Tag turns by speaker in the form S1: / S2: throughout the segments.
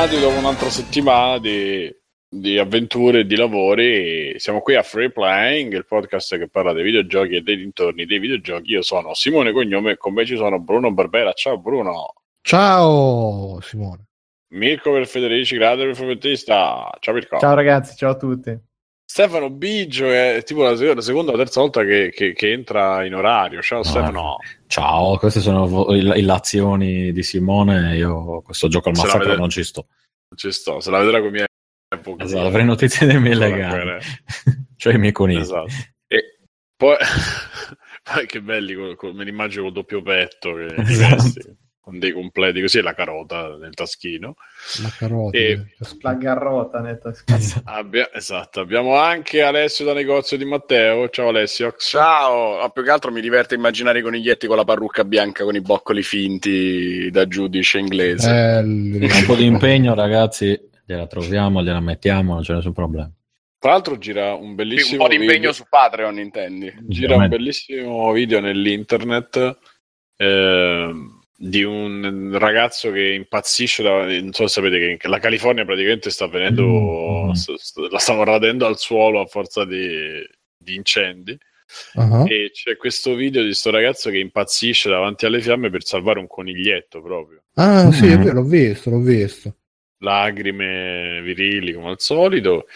S1: tornati dopo un'altra settimana di, di avventure e di lavori. Siamo qui a Free Playing, il podcast che parla dei videogiochi e dei dintorni dei videogiochi. Io sono Simone Cognome e con me ci sono Bruno Barbera. Ciao Bruno.
S2: Ciao Simone.
S1: Mirko per Federici, grande per fumettista. Ciao Mirko.
S3: Ciao ragazzi, ciao a tutti.
S1: Stefano Biggio è tipo la, la seconda o terza volta che, che, che, entra in orario. Ciao no, Stefano.
S4: Ciao, queste sono illazioni di Simone. Io questo gioco al massacro vede... non ci sto.
S1: Non ci sto, se la vedrà con i miei
S4: Esatto, avrei notizie dei miei legali, cioè i miei conigli.
S1: Esatto. E poi, che belli, me li immagino con doppio petto, che esatto con dei completi così e la carota nel taschino.
S2: La carota,
S3: e... la garrota nel taschino.
S1: Abbia... esatto, abbiamo anche Alessio da negozio di Matteo. Ciao Alessio.
S5: Ciao, no, più che altro mi diverte immaginare i coniglietti con la parrucca bianca con i boccoli finti da giudice inglese.
S4: Eh, un po' di impegno ragazzi, gliela troviamo, gliela mettiamo, non c'è nessun problema.
S1: Tra l'altro gira un bellissimo
S5: Un po' di impegno video. su Patreon, intendi?
S1: Gira un bellissimo video nell'internet. Eh, di un ragazzo che impazzisce da, non so se sapete che la California praticamente sta venendo mm-hmm. la stanno radendo al suolo a forza di, di incendi uh-huh. e c'è questo video di questo ragazzo che impazzisce davanti alle fiamme per salvare un coniglietto proprio
S2: ah mm-hmm. sì è vero l'ho visto l'ho visto
S1: lacrime virili come al solito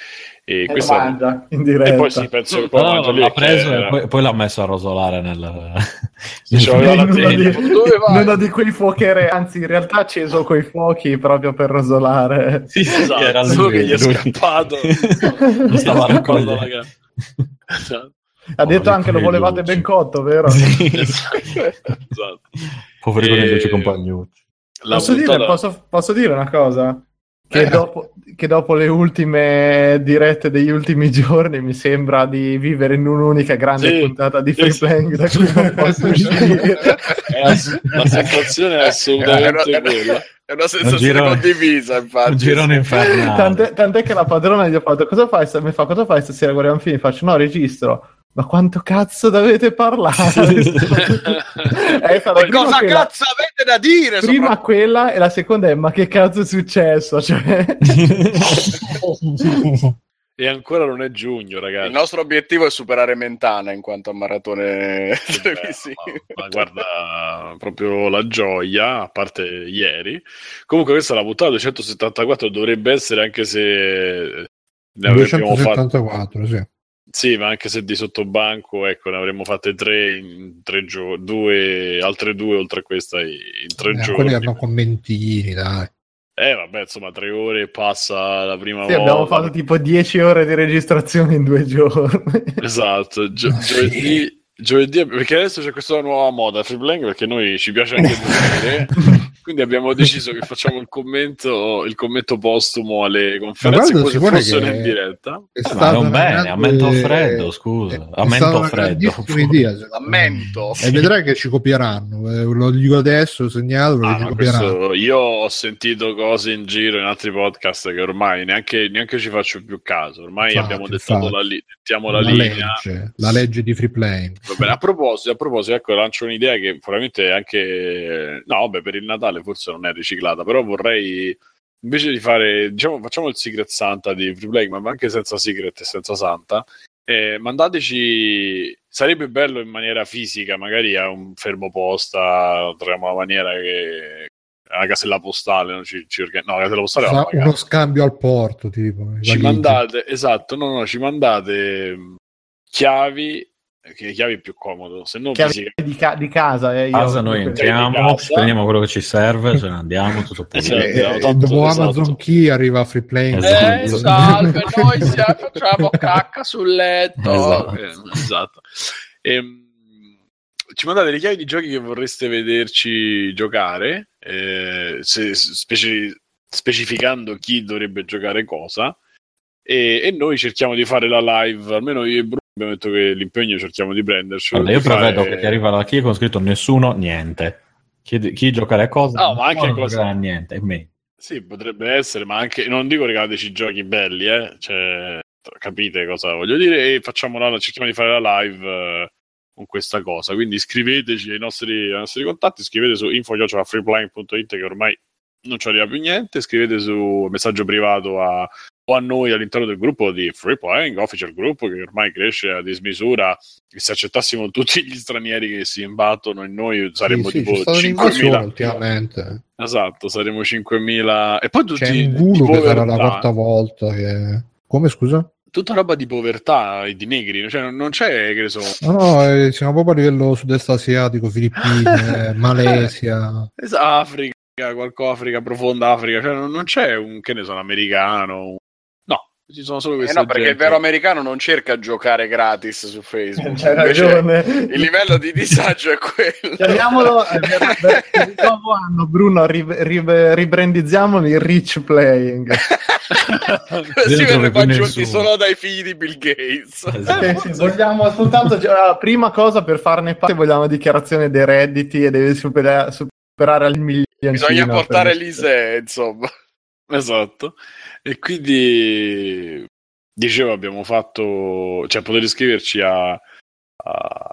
S1: e,
S3: e questa... mangia in diretta
S1: e poi si penso che poi
S4: no, no, l'ha preso e poi, poi, l'ha messo a rosolare nel
S3: cioè, in uno, di, di quei fuocherei anzi in realtà ha acceso quei fuochi proprio per rosolare.
S1: Sì, esatto, che era lui, che gli è scappato.
S4: Lo stava raccogliendo
S3: esatto. ha detto anche lo volevate ben cotto vero?
S1: esatto. esatto.
S4: poveri e... coniglioci compagnucci
S3: posso, puntata... dire, posso, posso dire una cosa? Che, eh. dopo, che, dopo, le ultime dirette degli ultimi giorni mi sembra di vivere in un'unica grande sì, puntata di free playing da cui non posso uscire.
S1: la sensazione è assolutamente è una, quella.
S5: È una sensazione un girone, condivisa, infatti.
S4: Un girone infernale.
S3: Tant'è, tant'è, che la padrona gli ha fatto: Cosa fai? Mi fa: Cosa fai stasera? Guardiamo un film. Faccio: No, registro ma quanto cazzo dovete parlare?
S5: eh, cosa quella... cazzo avete da dire?
S3: Prima sopra... quella e la seconda è ma che cazzo è successo? Cioè...
S1: e ancora non è giugno, ragazzi.
S5: Il nostro obiettivo è superare Mentana in quanto a maratone televisive.
S1: Ma, ma, guarda, proprio la gioia, a parte ieri. Comunque questa è la puntata 274, dovrebbe essere anche se...
S2: Ne 274, fatto... sì
S1: sì, ma anche se di sottobanco, ecco, ne avremmo fatte tre in tre giorni, due, altre due oltre a questa in tre eh, giorni.
S2: Quelli hanno commentini, dai.
S1: Eh, vabbè, insomma, tre ore passa la prima
S3: sì,
S1: volta.
S3: abbiamo fatto tipo dieci ore di registrazione in due giorni.
S1: Esatto, Gio- giovedì giovedì perché adesso c'è questa nuova moda free playing perché noi ci piace anche vedere quindi abbiamo deciso che facciamo il commento il commento postumo alle conferenze come se fossero in diretta.
S4: è eh, ma non bene ammento freddo scusa ammento freddo
S2: idea, ammento e vedrai che ci copieranno eh, lo dico adesso segnalo ah,
S1: questo, io ho sentito cose in giro in altri podcast che ormai neanche, neanche ci faccio più caso ormai infatti, abbiamo dettato la, li- la, la linea.
S2: legge, la legge di free playing
S1: bene, a proposito, a proposito, ecco, lancio un'idea che probabilmente anche... No, vabbè, per il Natale forse non è riciclata, però vorrei, invece di fare, diciamo, facciamo il Secret Santa di Free Play, ma anche senza Secret e senza Santa, eh, mandateci... Sarebbe bello in maniera fisica, magari a un fermo posta, troviamo una maniera che la casella postale non ci, ci organ... no la casella postale
S2: Sa, uno scambio al porto tipo
S1: ci mandate esatto no no ci mandate chiavi che le chiavi è più comodo se no
S3: fisica... di, ca- di, casa eh, io
S4: casa noi entriamo casa. prendiamo quello che ci serve ce ne andiamo tutto
S2: pulito eh, eh, tanto, dopo esatto. Amazon Key arriva a free play
S5: eh, salve noi siamo, facciamo cacca sul letto
S1: esatto, eh, esatto. E, ehm, ci mandate le chiavi di giochi che vorreste vederci giocare eh, se, speci- specificando chi dovrebbe giocare cosa e, e, noi cerchiamo di fare la live almeno io e Bruno abbiamo detto che l'impegno cerchiamo di prenderci.
S4: Allora, io prevedo fare... che ti arriva la key con scritto nessuno, niente. Chi, chi giocare a cosa?
S1: No, ma anche cosa...
S4: niente, me.
S1: Sì, potrebbe essere, ma anche non dico regalateci giochi belli, eh. Cioè, capite cosa voglio dire? E facciamo la, cerchiamo di fare la live eh, con questa cosa. Quindi iscriveteci ai nostri, ai nostri contatti, scrivete su info.freepline.it che ormai non ci arriva più niente, scrivete su messaggio privato a, o a noi all'interno del gruppo di Free Playing, Official Group, che ormai cresce a dismisura, che se accettassimo tutti gli stranieri che si imbattono in noi saremmo
S2: sì,
S1: tipo
S2: sì, 5.000 ultimamente.
S1: Esatto, saremo 5.000 e poi tutti
S2: C'è un guru che sarà la quarta volta che... Come scusa?
S1: tutta roba di povertà e di negri, cioè non, c'è che ne so.
S2: No, no, eh, siamo proprio a livello sud-est asiatico, Filippine, Malesia,
S1: Africa, qualcosa Africa, profonda Africa, cioè non, non, c'è un che ne so, un americano. No, ci sono solo queste.
S5: Eh no, perché il vero americano non cerca a giocare gratis su Facebook.
S3: C'è ragione.
S5: Il livello di disagio è quello.
S3: Chiamiamolo eh, per il nuovo anno, Bruno, rib- rib- ribrandizziamolo il rich playing.
S5: si vede qua giunti solo dai figli di Bill Gates.
S3: Eh, sì, vogliamo soltanto la prima cosa per farne parte vogliamo dichiarazione dei redditi e deve superare, superare al milione.
S5: Bisogna portare l'ISE, insomma.
S1: Esatto. E quindi dicevo abbiamo fatto, cioè potete iscriverci a, a,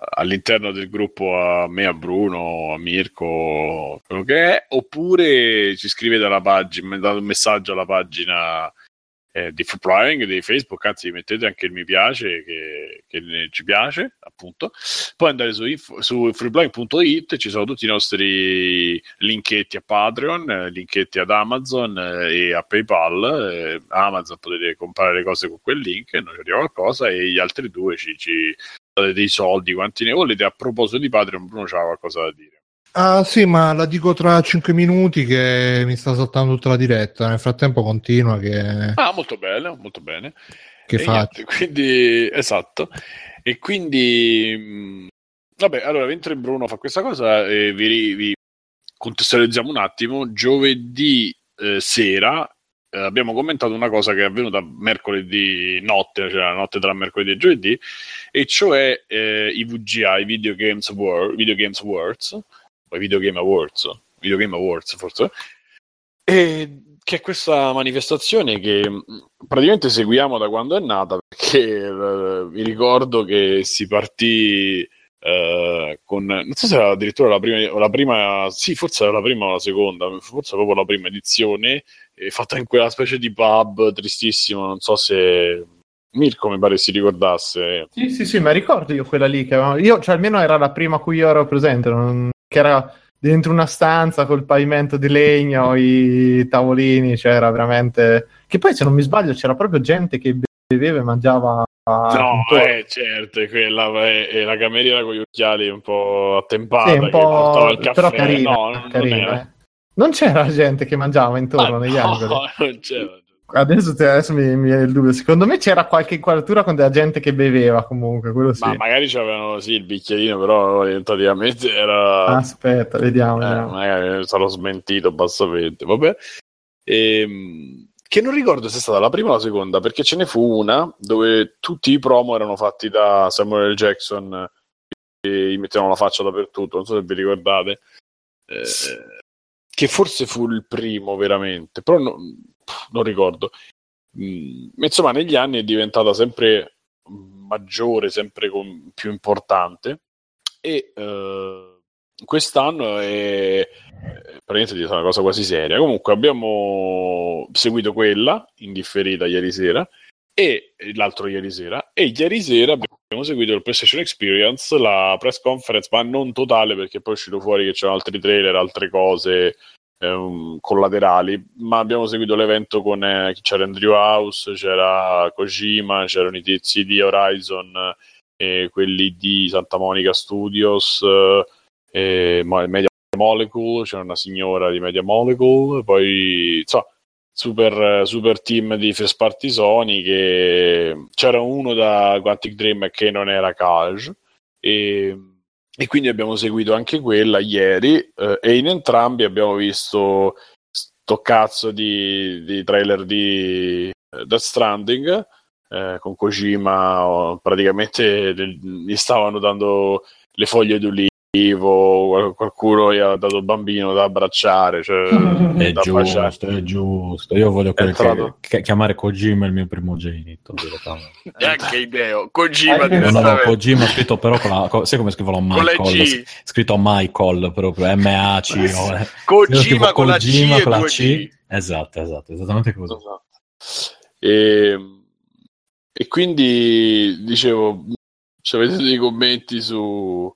S1: all'interno del gruppo a me, a Bruno, a Mirko, quello che è, oppure ci scrivete alla pagina, mandate un messaggio alla pagina eh, di Flying di Facebook, anzi mettete anche il mi piace che, che ci piace, appunto. Poi andare su, info, su freeblind.it ci sono tutti i nostri linketti a Patreon, eh, linketti ad Amazon eh, e a PayPal. Eh, Amazon potete comprare le cose con quel link, non ci arriva qualcosa, e gli altri due ci, ci date dei soldi quanti ne volete. A proposito di Patreon, Bruno c'ha qualcosa da dire.
S2: Ah sì, ma la dico tra 5 minuti che mi sta saltando tutta la diretta. Nel frattempo continua che...
S1: Ah, molto bene, molto bene.
S2: Che fa?
S1: Quindi, esatto. E quindi... Mm, vabbè, allora, mentre Bruno fa questa cosa, eh, vi, vi, contestualizziamo un attimo. Giovedì eh, sera eh, abbiamo commentato una cosa che è avvenuta mercoledì notte, cioè la notte tra mercoledì e giovedì, e cioè eh, i VGA, i Video Games, World, Video Games Awards, o i Video Game Awards, Video Game Awards forse, e che è questa manifestazione che mm, praticamente seguiamo da quando è nata, perché uh, vi ricordo che si partì uh, con, non so se era addirittura la prima, la prima, sì forse era la prima o la seconda, forse proprio la prima edizione, fatta in quella specie di pub tristissimo, non so se Mirko mi pare si ricordasse.
S3: Sì, sì, sì, ma ricordo io quella lì che avevamo... Io, cioè almeno era la prima a cui io ero presente, non che era dentro una stanza col pavimento di legno, i tavolini, c'era cioè veramente... Che poi se non mi sbaglio c'era proprio gente che beveva e mangiava...
S1: No, eh, certo, quella è, è la cameriera con gli occhiali un po' attempata
S3: sì, un po'...
S1: il caffè.
S3: Però carina,
S1: no,
S3: carina, non, eh. non, c'era gente che mangiava intorno
S1: Ma
S3: negli
S1: no,
S3: angoli.
S1: non c'era.
S3: Adesso, adesso mi, mi, viene il dubbio. Secondo me c'era qualche inquadratura con della gente che beveva comunque. Quello sì.
S1: Ma magari c'avevano sì il bicchierino, però orientativamente era.
S3: Aspetta, vediamo.
S1: Eh,
S3: vediamo.
S1: magari sarò smentito bassamente. Vabbè. Ehm, che non ricordo se è stata la prima o la seconda, perché ce ne fu una dove tutti i promo erano fatti da Samuel L. Jackson e gli mettevano la faccia dappertutto. Non so se vi ricordate. Eh, che forse fu il primo veramente, però no, non ricordo. Mm, insomma, negli anni è diventata sempre maggiore, sempre con, più importante e eh, quest'anno è praticamente diventata una cosa quasi seria. Comunque abbiamo seguito quella in differita ieri sera e l'altro ieri sera e ieri sera abbiamo seguito il PlayStation Experience, la press conference, ma non totale perché poi è uscito fuori che c'erano altri trailer, altre cose ehm, collaterali, ma abbiamo seguito l'evento con eh, c'era Andrew House, c'era Kojima, c'erano i tizi di Horizon e quelli di Santa Monica Studios, eh, Media Molecule, c'era una signora di Media Molecule, poi insomma, super, super team di first party Sony che c'era uno da Quantic Dream che non era Cage e e quindi abbiamo seguito anche quella ieri eh, e in entrambi abbiamo visto sto cazzo di, di trailer di uh, Death Stranding eh, con Kojima praticamente gli stavano dando le foglie d'olivo qualcuno gli ha dato il bambino da abbracciare, cioè,
S4: È
S1: da
S4: giusto,
S1: baciare.
S4: è giusto. Io voglio che- che- chiamare Kojima il mio primogenito. direttamente.
S5: E anche Ideo, Kojima
S3: Anche-
S4: No, no. Kojima scritto però con la... co- sai come scrivono
S5: Con
S4: Michael?
S5: G.
S4: Scritto Michael proprio, M-A-C. o- Io
S5: Kojima
S4: scrivo
S5: con la C
S4: Kojima
S5: e
S4: con la C.
S5: G.
S4: Esatto, esatto, esattamente così.
S1: Esatto. E, e quindi dicevo, se avete dei commenti su...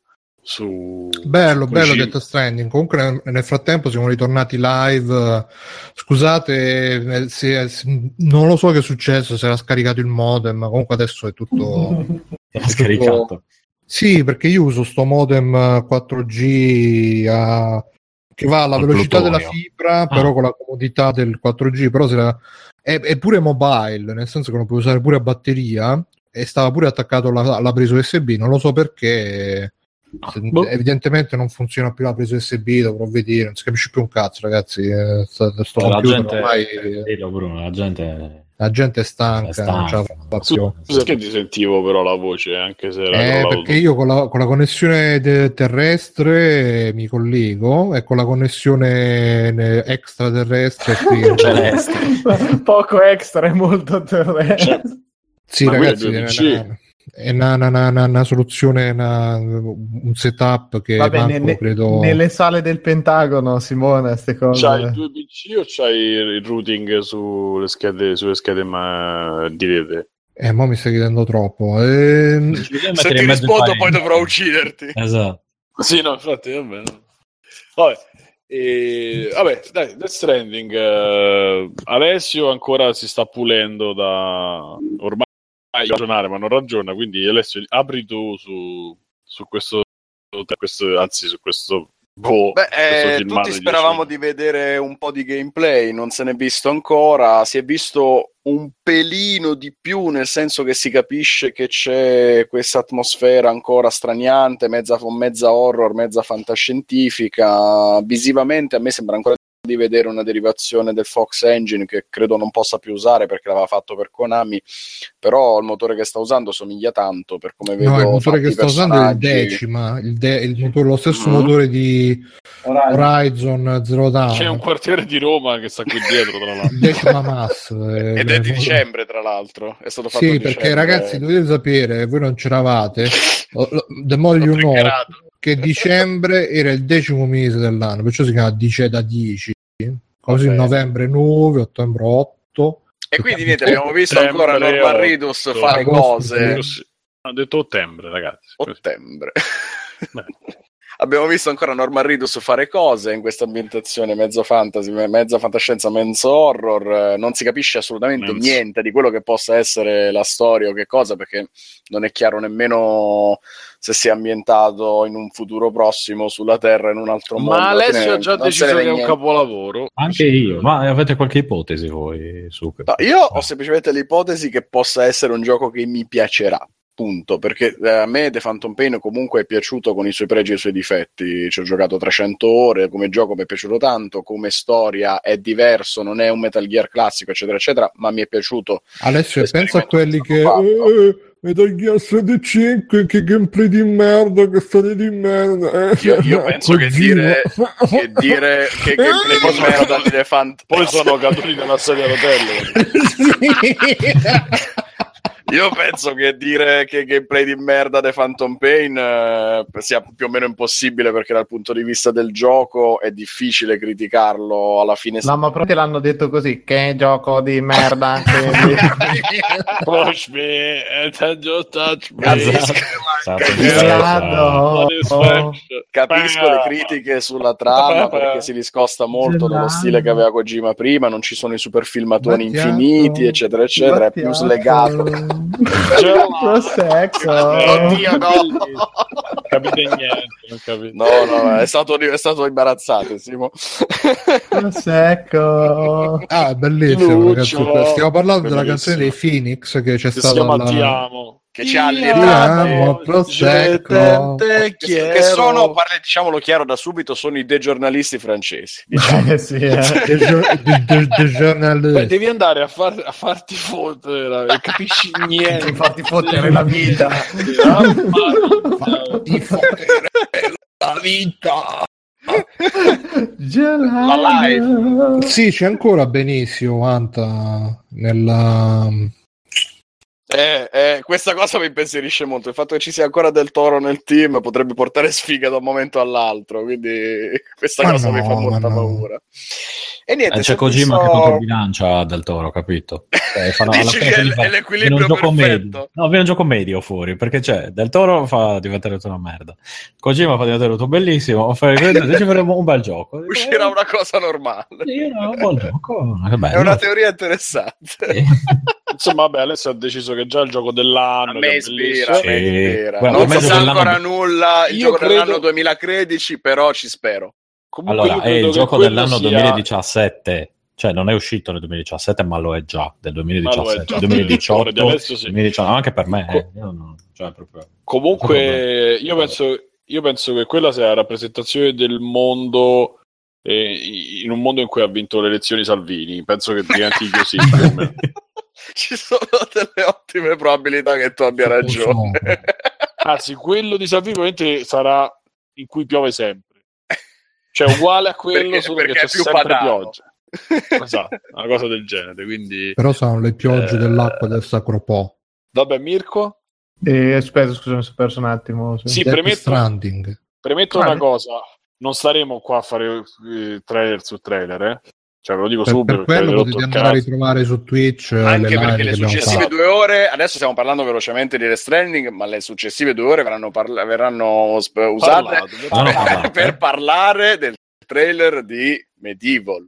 S1: su
S2: Bello, bello
S1: Kojima.
S2: Death Stranding. Comunque nel, frattempo siamo ritornati live. Scusate eh, se, se- non lo so che è successo, se era scaricato il modem, ma comunque adesso è tutto...
S4: È scaricato.
S2: Sì, perché io uso sto modem eh, 4G a- che va alla velocità
S4: plutonio.
S2: della fibra,
S4: Ah.
S2: però con la comodità del 4G, però se la- è, è pure mobile, nel senso che lo puoi usare pure a batteria e stava pure attaccato alla, alla presa USB, non lo so perché.
S4: Boh.
S2: Evidentemente non funziona più la presa USB, dovrò vedere, non si capisce più un cazzo, ragazzi. eh, sto
S4: La
S2: computer
S4: gente,
S2: ormai,
S4: eh, dillo, Bruno, la gente
S2: la gente è stanca,
S4: è stanca.
S2: non più.
S1: Perché ti sentivo però la voce, anche se era
S2: Eh, perché io con la, con la connessione de- terrestre mi collego e con la connessione ne- extraterrestre qui-
S4: celeste.
S3: Poco extra e molto terrestre.
S2: sì
S1: Ma quello è
S2: ragazzi è
S1: 2PC.
S2: una, una, una- una- soluzione una- un setup che
S3: Vabbè,
S2: manco,
S3: ne-
S2: credo
S3: nelle sale del Pentagono, Simone, queste cose.
S1: C'hai il 2 PC o c'hai il routing sulle schede, sulle schede ma di rete?
S2: eh, mo mi stai chiedendo troppo Ehm,
S5: Se ti rispondo poi dovrò ucciderti.
S4: Esatto.
S1: Sì, no, infatti, vabbè. no. Vabbè, e- vabbè, dai, Death Stranding. eh, Alessio ancora si sta pulendo da... Ormai ragionare, ma non ragiona, quindi Alessio, apri tu su, su questo, questo... Anzi, su questo... Boh,
S5: Beh, eh, tutti speravamo
S1: 10
S5: di vedere un po' di gameplay, non se n'è visto ancora, si è visto un pelino di più, nel senso che si capisce che c'è questa atmosfera ancora straniante, mezza, mezza horror, mezza fantascientifica. Visivamente a me sembra ancora di vedere una derivazione del Fox Engine che credo non possa più usare perché l'aveva fatto per Konami, però il motore che sta usando somiglia tanto per come vedo
S2: no, il motore che
S5: i
S2: sto usando è il decima il, de- il motore, lo stesso
S5: Mhm.
S2: motore di Horizon Zero Dawn
S1: C'è un quartiere di Roma che sta qui dietro, tra l'altro.
S2: decima mass eh,
S5: Ed è di
S2: eh,
S5: dicembre, tra l'altro. È stato fatto
S2: Sì, perché
S5: dicembre.
S2: ragazzi dovete sapere, voi non c'eravate, The More You Know, che dicembre era il decimo mese dell'anno, perciò si chiama dice da 10, così
S5: Vabbè.
S2: novembre 9, ottobre 8.
S5: E quindi niente, abbiamo visto ancora Norman Ridus fare
S2: agosto,
S5: cose.
S2: sì.
S1: Ho detto ottobre, ragazzi.
S5: Ottobre. Abbiamo visto ancora Norman Ridus fare cose in questa ambientazione mezzo fantasy, me- mezza fantascienza, mezzo horror. Non si capisce assolutamente
S1: Mezzo.
S5: niente di quello che possa essere la storia o che cosa, perché non è chiaro nemmeno se sia ambientato in un futuro prossimo sulla Terra in un altro mondo.
S1: Ma Alessio ha già deciso che è un capolavoro.
S4: Anche io, ma avete qualche ipotesi voi su che-
S5: No, io ho semplicemente l'ipotesi che possa essere un gioco che mi piacerà. Punto, perché eh, a me The Phantom Pain comunque è piaciuto con i suoi pregi e i suoi difetti. Ci ho giocato 300 ore, come gioco mi è piaciuto tanto, come storia è diverso, non è un Metal Gear classico, eccetera, eccetera, ma mi è piaciuto.
S2: Adesso pensa a quelli
S5: che
S2: che...
S5: è stato fatto.
S2: Metal Gear Solid 5, che gameplay di merda, che storia di merda. eh.
S5: Io, io penso che dire che, dire che gameplay di merda di Phantom
S1: Poi sono caduti nella sedia a rotelle.
S5: Io penso che dire che gameplay di merda The Phantom Pain eh, sia più o meno impossibile perché dal punto di vista del gioco è difficile criticarlo alla fine.
S3: No, ma proprio l'hanno detto così, che gioco di merda.
S1: Push me and just touch me.
S5: Capisco, capisco le critiche sulla trama perché si discosta molto dallo stile che aveva Kojima prima, non ci sono i super filmatoni infiniti, eccetera, eccetera, è più slegato.
S3: Prosecco.
S5: Oddio, no!
S1: Capite niente, non capite.
S5: No, no, è stato, è stato imbarazzante, Simo.
S3: Prosecco.
S2: Ah, bellissimo, ragazzi. Stiamo parlando della canzone dei Phoenix che c'è
S1: Si
S2: stata
S1: chiama
S2: la-
S1: Ti amo.
S5: Che ci ha
S2: Prosecco.
S5: Che, che sono, parli- diciamolo chiaro da subito, sono i degiornalisti francesi. diciamo.
S3: Sì, eh.
S2: De, de- de-
S1: devi andare a, far- a farti fottere capisci niente.
S3: Farti fottere la vita.
S2: Ti la vita.
S5: La live.
S2: Sì, c'è ancora benissimo Anta nella
S5: Eh, eh, questa cosa mi impensierisce molto. Il fatto che ci sia ancora del toro nel team potrebbe portare sfiga da un momento all'altro. Quindi questa
S2: Ma
S5: cosa
S2: no,
S5: mi fa molta
S2: ma no.
S5: E niente,
S4: Eh, c'è Kojima
S5: visto-
S4: che controbilancia del toro, capito? Cioè, alla
S5: Dici che è
S4: fa-
S5: è l'equilibrio
S4: viene un gioco
S5: perfetto.
S4: medio. No, viene un gioco medio fuori, perché c'è del toro fa diventare tutto una merda. Kojima fa diventare tutto bellissimo, fa ci faremo un bel gioco.
S5: Uscirà
S4: eh,
S5: una cosa normale.
S4: sì, no, un buon gioco, che bello.
S5: È una teoria interessante.
S4: Sì.
S1: Insomma, vabbè, Alessio ha deciso che già è il gioco
S5: A
S1: dell'anno.
S5: me ispira, a
S1: bellissimo.
S5: me
S4: Sì.
S5: ispira.
S4: Guarda,
S5: non si sa ancora nulla. Il
S1: Io
S5: gioco
S1: credo-
S5: dell'anno 2013, però ci spero.
S1: Comunque
S4: Allora, è il gioco dell'anno
S1: sia-
S4: 2017. Cioè, non è uscito nel 2017, ma lo è già del
S1: Ma lo
S4: 2017.
S1: è già.
S4: 2018,
S1: Di adesso sì.
S4: 2019, anche per me. Eh. Io non- cioè, proprio...
S1: Comunque, io penso, io penso che quella sia la rappresentazione del mondo eh, in un mondo in cui ha vinto le elezioni Salvini. Penso che diventi così.
S5: Ci sono delle ottime probabilità che tu abbia ragione.
S1: Anzi, quello di Salvini probabilmente sarà in cui piove sempre. Cioè, uguale a quello,
S5: Perché-
S1: solo che
S5: perché
S1: c'è
S5: più
S1: sempre
S5: padano.
S1: pioggia. Esatto, una cosa del genere. Quindi,
S2: però sono le piogge
S1: Eh.
S2: dell'acqua del Sacro Po.
S1: vabbè, Mirko.
S3: E, aspetta, scusa, mi sono perso un attimo.
S1: Sì, premetto-. Premetto una
S3: eh.
S1: cosa: non staremo qua a fare eh, trailer su trailer, eh? Cioè, ve lo dico
S2: Per,
S1: subito
S2: per quello potete andare a ritrovare su Twitch eh,
S5: Anche
S2: le
S5: perché le successive due ore, adesso stiamo parlando velocemente di Death Stranding, ma le successive due ore verranno, parla- verranno sp- usate
S1: Parlato,
S4: no,
S5: per,
S4: parlate.
S5: per parlare del trailer di Medieval.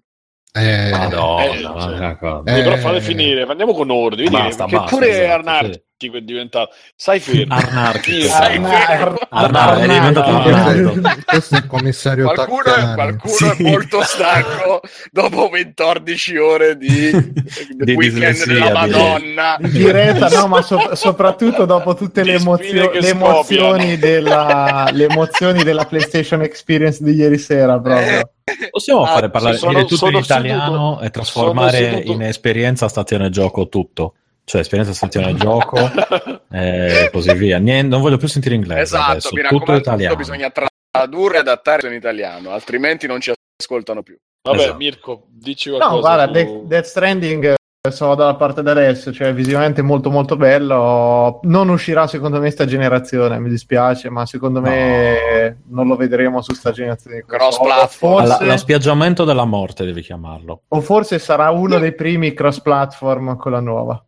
S2: Eh,
S4: Madonna,
S1: Eh, cioè,
S2: eh,
S1: però fate finire, andiamo con ordine.
S4: Basta,
S1: che
S4: basta,
S1: pure
S4: esatto,
S1: anarchico è diventato. Stai fermo.
S4: Arnarchico.
S5: Sai,
S3: Arnar-
S4: Arnar- è diventato Arnaldo.
S2: questo, questo è il commissario
S5: Qualcuno,
S2: Taccani.
S5: qualcuno
S4: Sì.
S5: è molto stanco dopo 14 ore di,
S4: Di
S5: weekend
S4: dislessia,
S5: della Madonna.
S3: Di diretta, no, ma so- soprattutto dopo tutte le, emozio- le emozioni della, le emozioni della PlayStation Experience di ieri sera, proprio.
S4: Possiamo
S5: Ah,
S4: fare parlare
S1: sono-
S4: tutto in italiano
S1: seduto-
S4: e trasformare in esperienza stazione gioco tutto. Cioè, esperienza stazione gioco e così via. Niente, non voglio più sentire inglese
S5: Esatto,
S4: adesso,
S5: mi
S4: tutto italiano.
S5: tutto bisogna tradurre e adattare in italiano, altrimenti non ci ascoltano più.
S1: Vabbè,
S4: Esatto.
S1: Mirko, dici qualcosa.
S3: No, guarda,
S1: su-
S3: Death, Stranding eh, sono dalla parte di adesso, cioè visivamente molto molto bello. Non uscirà secondo me sta generazione, mi dispiace, ma secondo me non lo vedremo su sta generazione.
S5: Cross platform.
S3: O
S4: Alla-
S3: forse,
S4: lo spiaggiamento della morte devi chiamarlo.
S3: o forse sarà uno dei primi cross platform con la nuova.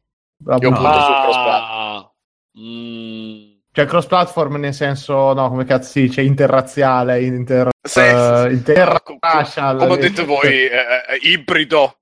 S5: Io punto
S3: Appunto.
S5: sul cross
S1: mm,
S3: Cioè cross platform nel senso, no, come cazzo si dice, interrazziale, inter,
S5: Sì,
S3: eh,
S5: sì, sì.
S3: interracial.
S5: Come ho detto voi, eh, eh, ibrido.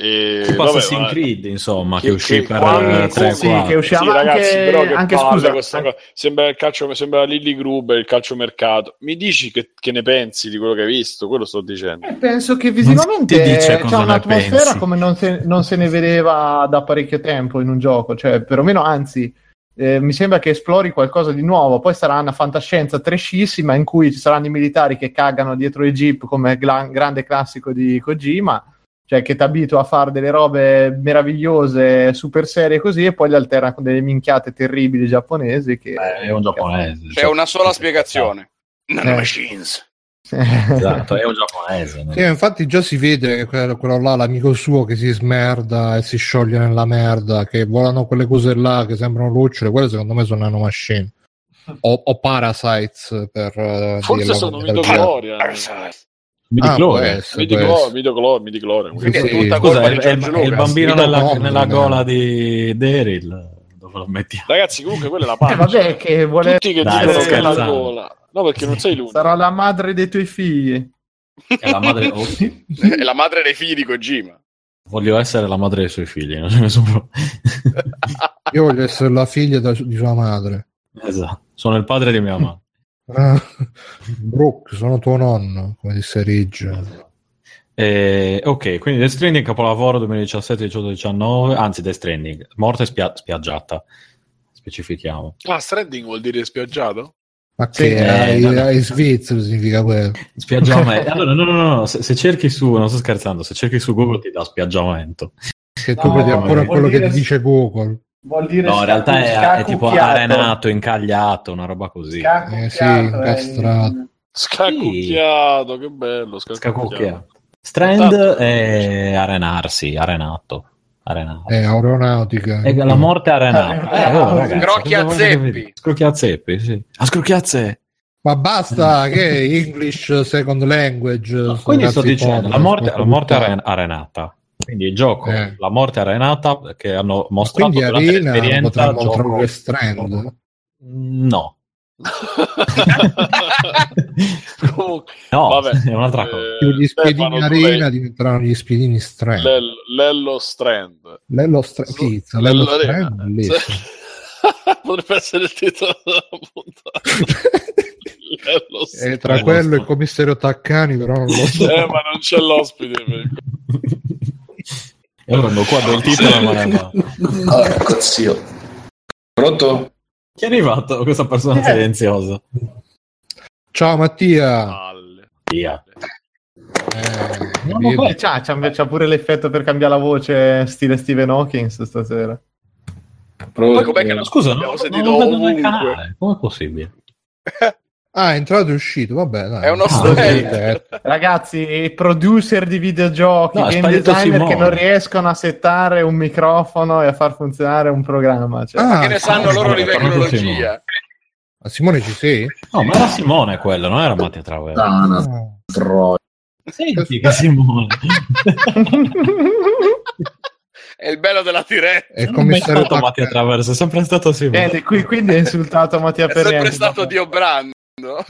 S1: E,
S4: Tipo
S1: vabbè,
S4: Assassin's
S1: vabbè.
S4: Creed, insomma, che,
S1: Che-
S4: uscì
S1: che-
S4: per
S1: quando-
S4: eh, 3
S3: sì, che uscì
S1: Sì,
S3: ma
S1: ragazzi,
S3: anche,
S1: però che
S3: anche
S1: palle
S3: scusa,
S1: questa cosa. Sembra il calcio, sembra Lilly Gruber, il calciomercato. Mi dici che, che ne pensi di quello che hai visto? Quello sto dicendo.
S3: Eh, Penso che visivamente
S4: dice
S3: c'è un'atmosfera
S4: pensi.
S3: come non se, non se ne vedeva da parecchio tempo in un gioco, cioè perlomeno anzi eh, mi sembra che esplori qualcosa di nuovo, poi sarà una fantascienza trescissima in cui ci saranno i militari che cagano dietro i jeep come gla- grande classico di Kojima, cioè che ti abitua a fare delle robe meravigliose, super serie così e poi le alterna con delle minchiate terribili giapponesi che...
S4: Eh, è un giapponese.
S5: C'è
S4: cioè-
S5: una sola spiegazione.
S3: Eh.
S5: Nanomachines.
S4: Esatto, è un giapponese. no?
S2: Sì, infatti già si vede che quello, quello là, l'amico suo che si smerda e si scioglie nella merda, che volano quelle cose là che sembrano lucciole, quelle secondo me sono nanomachine. O, o parasites per eh,
S1: Forse sono
S2: con del
S1: midichlorian.
S4: Mi
S2: Ah, essere.
S1: Midichlorian, midichlorian.
S5: Quindi è
S2: Sì,
S5: tutta
S2: sì.
S5: colpa
S4: Scusa, è,
S5: di
S4: è- il bambino nella, nella gola di Daryl. Dove lo mettiamo?
S1: Ragazzi, comunque quella è la
S3: Eh,
S1: pancia.
S3: vabbè, che vuole...
S1: Tutti che
S4: Dai,
S1: dicono
S4: sto
S1: che è la gola. No, perché non sei l'unico.
S3: Sarà la madre dei tuoi figli.
S4: È la madre. oh, sì.
S5: È la madre dei figli di Kojima.
S4: Voglio essere la madre dei suoi figli. Problema.
S2: Io voglio essere la figlia da- di sua madre.
S4: esatto. Sono il padre di mia mamma.
S2: Ah, Brooke, sono tuo nonno, come disse Ridge.
S4: Eh, ok, quindi Death Stranding capolavoro 2017, 18, 19, anzi Death Stranding, morte spia- spiaggiata, specifichiamo.
S1: Ah, stranding vuol dire spiaggiato?
S2: Ma
S3: Sì,
S2: che
S4: eh,
S2: ai,
S4: no, no.
S2: ai svizzeri significa quello.
S4: Spiaggiamento. allora, no, no, no, no, se, se cerchi su, non sto scherzando, se cerchi su Google ti dà spiaggiamento.
S2: Che tu
S3: No,
S2: vedi ancora quello che
S3: dire-
S2: ti dice Google.
S3: Vuol dire
S4: No, in realtà è, è tipo arenato, incagliato, una roba così.
S3: Scacucchiato,
S2: Eh sì,
S3: è
S2: incastrato.
S3: in-
S1: Scacucchiato, che bello. Scacucchiato.
S4: Scacucchiato. Strand è arenarsi, arenato. arenato.
S2: È aeronautica.
S4: E la morte arenata. Eh, oh, ragazzi,
S5: Scrocchi a zeppi.
S4: vi- Scrocchi a zeppi, sì. A scrocchiazze.
S2: Ma basta che English second language.
S4: No, quindi sto dicendo, la morte, la morte aren- arenata. Quindi il gioco,
S2: Eh.
S4: la morte arenata che hanno mostrato
S2: Quindi
S4: durante
S2: Arena
S4: l'esperienza,
S2: potremmo
S4: gioco-
S2: trovare Strand.
S4: No.
S1: Comunque,
S4: No,
S1: vabbè,
S4: è un'altra cosa.
S1: eh,
S2: Più gli spiedini
S1: Stefano,
S2: Arena
S1: hai
S2: diventeranno gli spiedini Strand.
S1: Lello, Lello Strand.
S2: Lello Strand. Pizza, Lello
S1: Lello.
S2: Strand, bellissimo.
S1: Potrebbe essere il titolo della puntata. Lello
S2: E
S1: Strand.
S2: tra quello e il commissario Taccani, però non lo so.
S1: Eh, ma non c'è l'ospite. per-
S4: Ora ando qua del titolo ma va.
S6: Porco zio. Pronto?
S4: Chi è arrivato questa persona
S3: Eh.
S4: silenziosa?
S2: Ciao Mattia.
S4: Via.
S2: Eh,
S4: Non
S3: Eh, C'ha, c'ha, pure l'effetto per cambiare la voce stile Stephen Hawking stasera.
S5: Poi com'è che la-
S4: Scusa,
S5: Abbiamo
S4: non,
S5: sentito
S4: non lo vedo nel
S5: ovunque.
S4: canale.
S2: Ah, è entrato e uscito, vabbè. Dai.
S5: È uno
S2: Ah.
S3: Ragazzi, i producer di videogiochi,
S4: No, è
S3: game designer che non riescono a settare un microfono e a far funzionare un programma. Cioè,
S2: Ah,
S5: Che ne sanno loro di tecnologia?
S2: Ma Simone ci sei?
S4: No, ma era Simone quello, non era Mattia Traverso.
S6: Ah, una
S2: Ah.
S6: troia.
S4: Senti che Simone.
S5: È il bello della diretta.
S2: È
S4: è
S2: commissario
S4: stato Mattia. Traverso, è sempre stato Simone.
S3: Niente, qui- quindi ha insultato Mattia
S5: È sempre stato Dio Brando.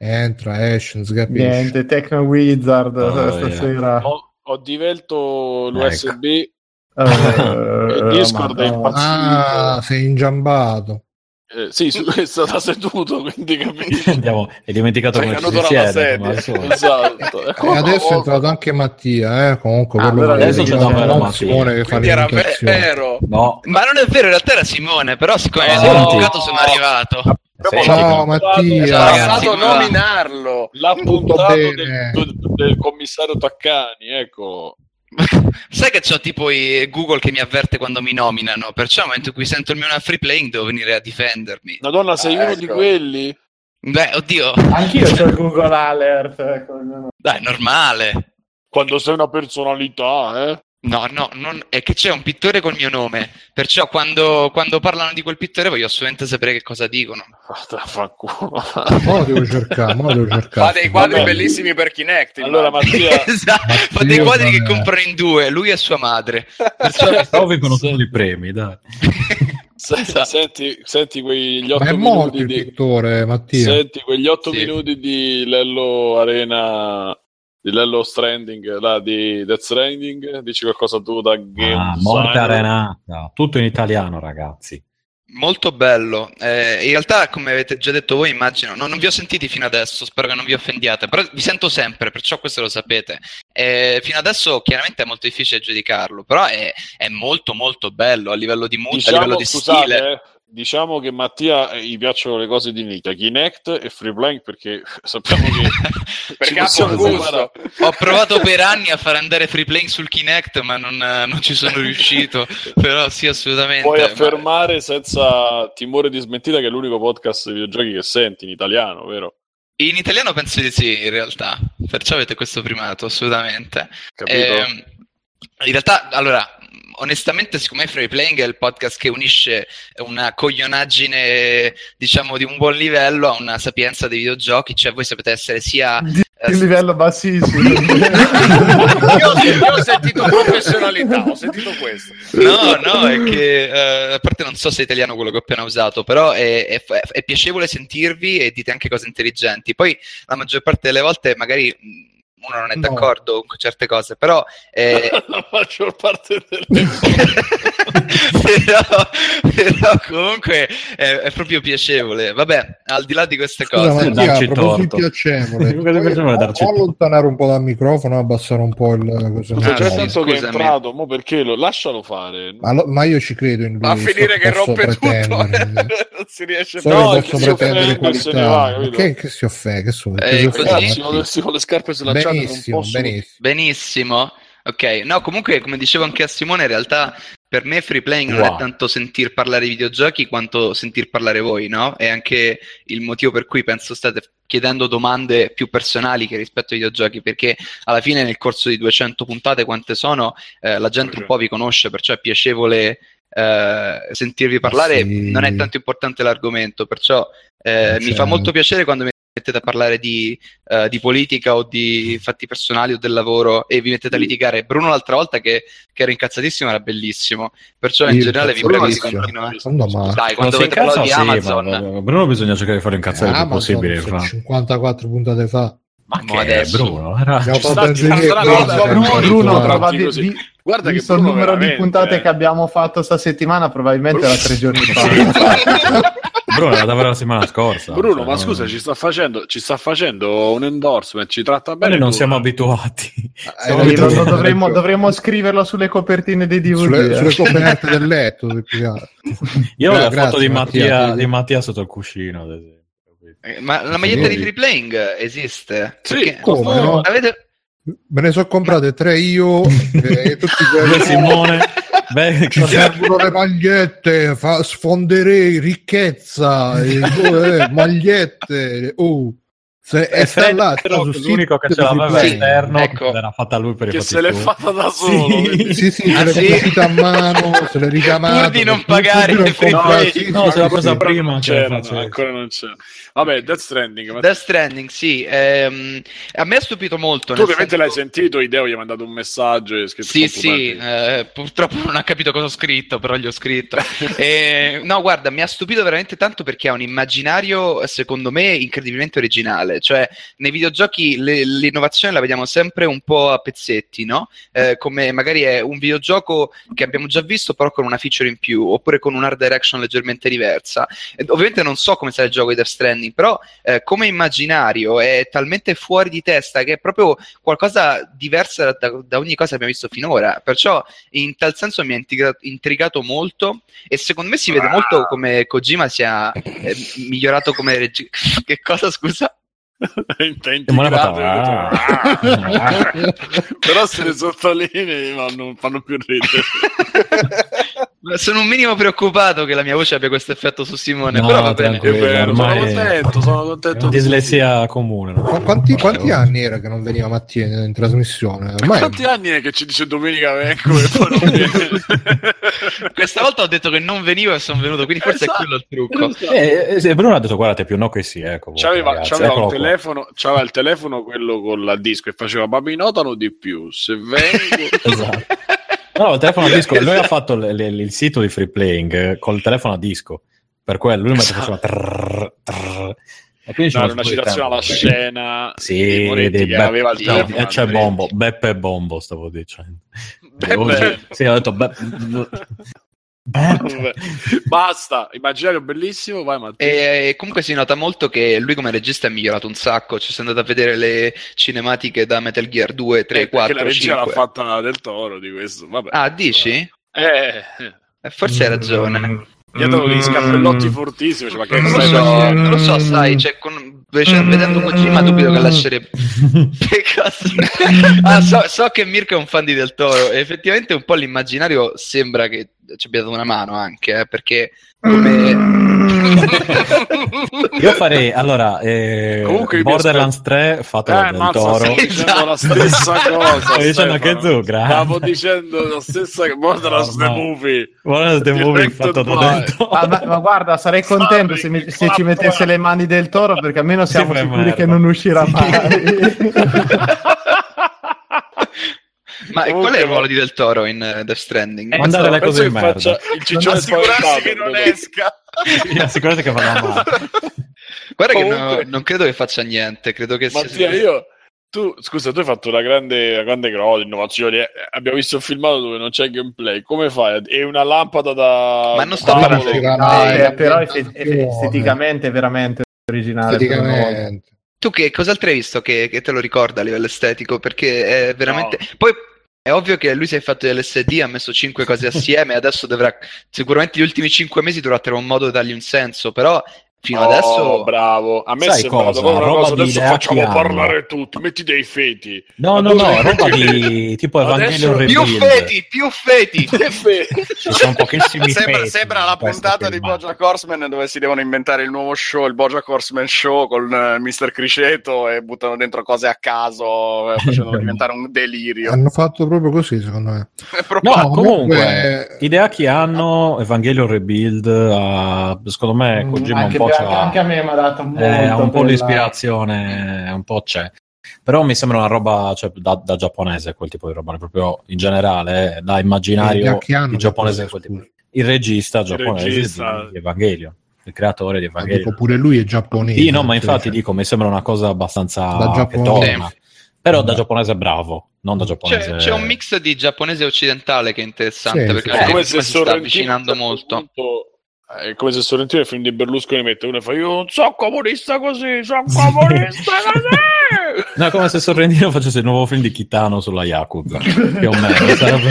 S2: Entra, esce, non si capisce.
S3: Niente, Techno Wizard
S4: Oh,
S3: stasera.
S1: Ho, ho divelto l'USB
S3: Eh,
S1: Il Discord è
S3: Madonna.
S2: Ah, sei ingiambato.
S1: Eh, sì, su, è stato seduto, quindi capisci.
S4: Andiamo, hai dimenticato
S5: Sei
S4: come ci si siede.
S1: esatto.
S2: E adesso è entrato anche Mattia, eh? Comunque
S3: Ah,
S2: quello
S4: adesso c'è
S2: non
S4: Mattia.
S2: Simone che fa
S5: Quindi era ve-
S2: l'imitazione.
S5: vero.
S4: No,
S7: Ma non è vero, in realtà era Simone, però siccome
S4: Ah,
S7: sono dimenticato sono arrivato.
S1: Abbiamo
S2: Ciao, Mattia.
S1: è
S5: È
S7: ragazzi,
S5: stato nominarlo.
S1: L'ha puntato del- del commissario Taccani, ecco.
S7: Sai che c'ho tipo i Google che mi avverte quando mi nominano, perciò nel momento in cui sento il mio nome free playing devo venire a difendermi.
S1: Madonna, sei
S5: Ah,
S1: uno di
S5: ecco.
S1: quelli?
S7: Beh, oddio,
S3: Anch'io c'ho il Google Alert. ecco,
S7: dai, normale.
S1: Quando sei una personalità, eh?
S7: No, no, non- è che c'è un pittore col mio nome, perciò quando, quando parlano di quel pittore voglio assolutamente sapere che cosa dicono.
S1: Fatta fanculo.
S2: Mo lo devo cercare, mo lo devo cercare.
S5: Fa dei quadri
S1: Vabbè.
S5: bellissimi per Kinect.
S1: Allora. Mattia,
S7: esatto, fa
S2: Dio,
S7: dei quadri che comprano in due, lui e sua madre. Perciò
S4: trovi con solo i premi, dai.
S1: se- senti, senti quegli otto minuti
S2: il
S1: di...
S2: pittore, Mattia.
S1: Senti quegli otto
S7: Sì.
S1: minuti di Lello Arena di Lello Stranding, là, di Death Stranding, dici qualcosa tu da game
S4: Ah, morte
S1: designer?
S4: arenata. Tutto in italiano, ragazzi.
S7: Molto bello. Eh, in realtà, come avete già detto voi, immagino, no, non vi ho sentiti fino adesso, spero che non vi offendiate, però vi sento sempre, perciò questo lo sapete. Eh, fino adesso chiaramente è molto difficile giudicarlo, però è, è molto molto bello a livello di mood, a
S1: Diciamo,
S7: livello di
S1: scusate,
S7: stile.
S1: eh, diciamo che Mattia eh, gli piacciono le cose di nicchia, Kinect e Free Playing perché sappiamo che
S5: Perché
S1: possiamo
S5: gusto.
S7: Ho provato per anni a far andare free playing sul Kinect, ma non, eh, non ci sono riuscito. Però sì, assolutamente.
S1: Puoi
S7: ma-
S1: affermare senza timore di smentita che è l'unico podcast di videogiochi che senti in italiano, vero?
S7: In italiano penso di sì, in realtà. Perciò avete questo primato, assolutamente.
S1: Capito?
S7: Ehm, in realtà, allora, onestamente, siccome Free Playing è il podcast che unisce una coglionaggine, diciamo, di un buon livello a una sapienza dei videogiochi, cioè voi sapete essere sia... eh,
S3: Il livello bassissimo.
S5: io, ho- io ho sentito professionalità, ho sentito questo.
S7: No, no, è che eh, a parte non so se è italiano quello che ho appena usato, però è, è- è piacevole sentirvi e dite anche cose intelligenti. Poi la maggior parte delle volte magari uno non è
S2: No.
S7: d'accordo con certe cose, però, eh,
S1: La maggior parte delle
S7: però, però comunque è, è proprio piacevole. Vabbè, al di là di queste
S2: Scusa,
S7: cose,
S2: Mattia,
S4: darci torto.
S2: piacevole.
S4: Darci torto.
S2: allontanare un po' dal microfono, abbassare un po' il... cosa-
S7: Ah,
S1: già
S7: sì,
S1: tanto che è entrato, mo perché lo lascialo fare.
S2: Ma, lo- ma io ci credo in lui.
S5: Va a finire
S2: so
S5: che rompe tutto. non si riesce
S2: So.
S1: No,
S2: che posso
S1: che si
S2: pretendere
S1: se ne
S2: qualità.
S1: va, capito?
S2: che, che si offende? Che so,
S7: Eh,
S2: che si
S7: così-
S2: offende?
S1: Ragazzi, con le, sì, con le scarpe slacciate non
S2: benissimo,
S1: posso...
S2: benissimo.
S7: benissimo. Ok, no, comunque, come dicevo anche a Simone, in realtà per me free playing non
S4: Wow.
S7: è tanto sentir parlare di videogiochi quanto sentir parlare voi, no? È anche il motivo per cui penso state chiedendo domande più personali che rispetto ai videogiochi, perché alla fine nel corso di 200 puntate, quante sono, eh, la gente un po' vi conosce, perciò è piacevole eh, sentirvi parlare.
S2: Sì.
S7: Non è tanto importante l'argomento, perciò eh, mi fa
S2: Certo.
S7: molto piacere quando mi mettete a parlare di, eh, di politica o di fatti personali o del lavoro e vi mettete a litigare. Bruno l'altra volta che, che era incazzatissimo era bellissimo, perché in
S2: Io
S7: generale vi prego di continuare.
S2: Quando mai?
S7: Dai, quando
S4: si
S7: avete parlato di
S4: sì,
S7: Amazon,
S4: ma- Bruno bisogna cercare di fare incazzare il più possibile. fra.
S2: 54 puntate fa.
S4: Ma che
S7: adesso.
S4: Bruno? Era...
S1: Ci sta- sta- sta-
S2: Bruno,
S3: Bruno,
S2: guarda.
S3: probabil-
S1: così.
S3: vi-
S1: Guarda che
S3: visto il numero di puntate
S1: eh.
S3: che abbiamo fatto sta settimana, probabilmente era tre giorni fa.
S4: Bruno era davvero la settimana scorsa.
S1: Bruno,
S4: cioè,
S1: ma
S4: non-
S1: scusa, ci sta, facendo, ci sta facendo un endorsement, ci tratta bene.
S4: noi non
S1: tu.
S4: siamo abituati.
S2: Hai
S3: Sì,
S2: ragione,
S3: lo- lo dovremmo, dovremmo scriverlo sulle copertine dei DVD.
S2: sulle,
S3: eh.
S2: sulle coperte del letto.
S4: Io ho
S2: Eh,
S4: la
S2: grazie,
S4: foto di Mattia,
S2: Mattia.
S4: di Mattia sotto il cuscino, ad esempio.
S7: Eh, Ma la maglietta di free playing esiste?
S1: Sì,
S7: Perché-
S2: come no?
S7: Avete...
S2: Me ne sono comprate tre io e tutti quelli
S4: Simone, beh,
S2: Ci servono le magliette, fa, sfonderei ricchezza, eh, eh, magliette. Oh, se è
S4: era
S2: su
S4: l'unico che ce l'aveva
S2: Play.
S4: esterno,
S7: ecco.
S4: l'era fatta lui per i
S1: Che se l'è fatta da
S4: Sì.
S1: solo. quindi-
S2: Sì, sì,
S7: Ah,
S2: se l'è
S7: sì?
S2: a mano, se l'è ricamata.
S7: Pur di non pagare
S2: non comprare-
S1: play.
S2: sì,
S4: No,
S2: sì,
S4: se l'ha
S2: sì,
S4: presa
S2: sì.
S4: prima.
S1: non c'era, no, ancora non c'è. Vabbè, Death Stranding. ma
S7: Death Stranding, sì. ehm, a me ha stupito molto.
S1: tu ovviamente
S7: senso-
S1: l'hai sentito, Ideo gli ha mandato un messaggio e scritto
S7: Sì, sì, eh, purtroppo non ha capito cosa ho scritto, però gli ho scritto. Eh, no, guarda, mi ha stupito veramente tanto perché ha un immaginario, secondo me, incredibilmente originale. Cioè, nei videogiochi le- l'innovazione la vediamo sempre un po' a pezzetti, no? Eh, come magari è un videogioco che abbiamo già visto, però con una feature in più, oppure con un art direction leggermente diversa. Eh, ovviamente non so come sarà il gioco di Death Stranding, però eh, come immaginario è talmente fuori di testa che è proprio qualcosa diverso da, da- ogni cosa che abbiamo visto finora. Perciò in tal senso mi ha intriga- intrigato molto e secondo me si vede molto come Kojima sia eh, migliorato come regista. che cosa, scusa?
S1: Ho detto, "Ah". però se le sottolinei fanno, fanno più ridere.
S7: Sono un minimo preoccupato che la mia voce abbia questo effetto su Simone,
S4: No,
S7: però va bene.
S1: vero,
S4: ormai
S1: sono contento, sono contento.
S4: dislessia comune. no?
S2: Qu- Quanti, quanti anni era che non veniva Mattia in, in trasmissione? Ormai
S1: Quanti anni è che ci dice domenica vengo e poi non viene?
S7: Questa volta ho detto che non venivo e sono venuto, quindi forse
S1: Esatto.
S7: è quello il trucco.
S4: Eh, eh, sì, Bruno ha detto guardate più no che sì ecco
S1: C'aveva,
S4: ragazzi,
S1: c'aveva
S4: eccolo
S1: un
S4: qua.
S1: Telefono, c'aveva il telefono quello con la disco e faceva ma mi notano di più se vengo
S4: esatto. no il telefono a disco lui ha fatto le- le- il sito di free playing eh, col telefono a disco per quello lui
S1: Esatto.
S4: faceva trrr, trrr. e quindi vuole
S1: una citazione alla scena
S4: sì dei
S1: che
S4: Be-
S1: aveva il
S4: no,
S1: telefono
S4: e c'è Bombo Beppe Bombo stavo dicendo
S1: Beppe.
S4: sì ho detto Be- Beppe.
S1: basta immaginario bellissimo vai Matteo
S7: E comunque si nota molto che lui come regista è migliorato un sacco. Ci sono andato a vedere le cinematiche da Metal Gear 2, 3,
S1: Eh, perché
S7: 4,
S1: la regia
S7: 5.
S1: l'ha fatta del toro di questo vabbè
S7: Ah, dici?
S1: eh,
S7: Eh, Forse hai ragione.
S1: gli ha dato degli scappellotti fortissimi cioè, ma che
S7: Non lo so, non lo so, sai, cioè, con- cioè, vedendo Kojima dubito che lascerebbe... Ah, so, so che Mirko è un fan di Del Toro e effettivamente un po' l'immaginario sembra che ci abbia dato una mano anche, eh, perché come...
S4: io farei allora eh,
S1: Comunque
S4: Borderlands 3 fatto da
S1: Eh,
S4: Del
S1: mazza,
S4: Toro
S1: stai dicendo
S7: Esatto.
S1: la stessa cosa.
S4: Stai dicendo anche grande.
S1: Stavo dicendo la stessa cosa. Borderlands the
S4: Ormai.
S1: movie.
S4: Guarda the movie fatto da Del Toro
S3: ma, ma guarda, sarei contento se, mi- se ci mettesse le mani del toro perché almeno siamo
S4: fai
S3: sicuri
S4: merda.
S3: che non uscirà mai.
S7: Ma
S1: Comunque,
S7: qual è il ruolo di Del Toro in eh, Death Stranding?
S4: Eh, Mandare le cose in
S1: che
S4: merda.
S1: il ciccione
S5: assicurarsi che non esca.
S4: Sì, assicurate che farà male.
S7: Guarda che
S1: Comunque-
S7: no- non credo che faccia niente, credo che sia...
S1: Mattia, io... Tu, scusa, tu hai fatto una grande, una grande cosa, innovazione. eh, Abbiamo visto il filmato dove non c'è gameplay. Come fai? E una lampada da.
S7: Ma non sto parlando di-
S3: No,
S2: Dai,
S3: eh, però esteticamente è veramente originale.
S2: Esteticamente.
S7: Tu che cos'altro hai visto che, che te lo ricorda a livello estetico? Perché è veramente... Poi è ovvio che lui si è fatto l'LSD, ha messo cinque cose assieme, adesso dovrà... Sicuramente gli ultimi cinque mesi dovrà trovare un modo di dargli un senso, però Fino
S1: Oh,
S7: adesso...
S1: bravo. A me
S4: Sai
S1: è
S4: cosa?
S1: una
S4: Roba
S1: cosa.
S4: di
S1: Adesso facciamo
S4: che hanno.
S1: parlare tutti. Metti dei feti.
S4: No, no, no, roba di tipo Evangelion
S7: Più feti, più feti!
S1: Che
S4: Ci sono pochissimi
S5: Sembra,
S4: feti
S5: sembra la puntata di. Bojack Horseman dove si devono inventare il nuovo show, il Bojack Horseman Show con eh, Mr. Criceto e buttano dentro cose a caso, eh, facendolo diventare un delirio.
S2: Hanno fatto proprio così, secondo me.
S5: È.
S4: No, comunque,
S2: comunque-
S4: idea che hanno Evangelion Rebuild, ah, secondo me
S3: Mm,
S4: Kojima un po'
S3: anche- anche a me mi ha dato molto
S4: eh, ha un po'
S3: quella-
S4: l'ispirazione, un po' c'è. Però mi sembra una roba cioè, da, da giapponese, quel tipo di roba, proprio in generale, eh, da immaginario il giapponese.
S2: questo,
S4: quel tipo. Il regista giapponese
S1: regista.
S4: di Evangelion, il creatore di
S2: Ma
S4: Evangelion.
S2: dico, pure lui è giapponese.
S4: Sì, no, ma infatti
S2: cioè,
S4: dico, mi sembra una cosa abbastanza
S2: Da
S4: che
S2: Giappone.
S4: torna. Però da giapponese bravo, non da giapponese.
S7: C'è, c'è un mix di giapponese e occidentale che è interessante
S2: Sì,
S7: perché
S2: sì.
S1: Come se
S7: si sta avvicinando
S1: certo
S7: molto.
S1: punto- È come se Sorrentino nel film di Berlusconi mette uno e fa io non so comunista così, sono comunista così.
S4: No, come se Sorrentino facesse il nuovo film di Kitano sulla Yakuza. Più o meno. Sarebbe,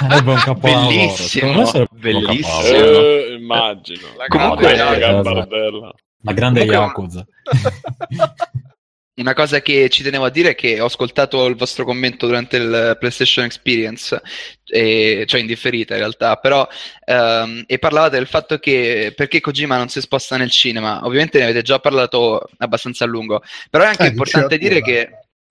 S4: sarebbe un capolavoro.
S7: Bellissimo,
S4: sarebbe un
S7: bellissimo.
S4: capolavoro.
S1: Eh, immagino.
S5: La
S7: Comunque-
S5: grande-
S1: la
S4: Eh,
S1: gambardella.
S4: La grande
S7: Comunque-
S4: Yakuza.
S7: Una cosa che ci tenevo a dire è che ho ascoltato il vostro commento durante il PlayStation Experience, e- cioè in differita in realtà, però ehm, e parlavate del fatto che perché Kojima non si sposta nel cinema. Ovviamente ne avete già parlato abbastanza a lungo, però è anche
S2: Eh,
S7: importante dire che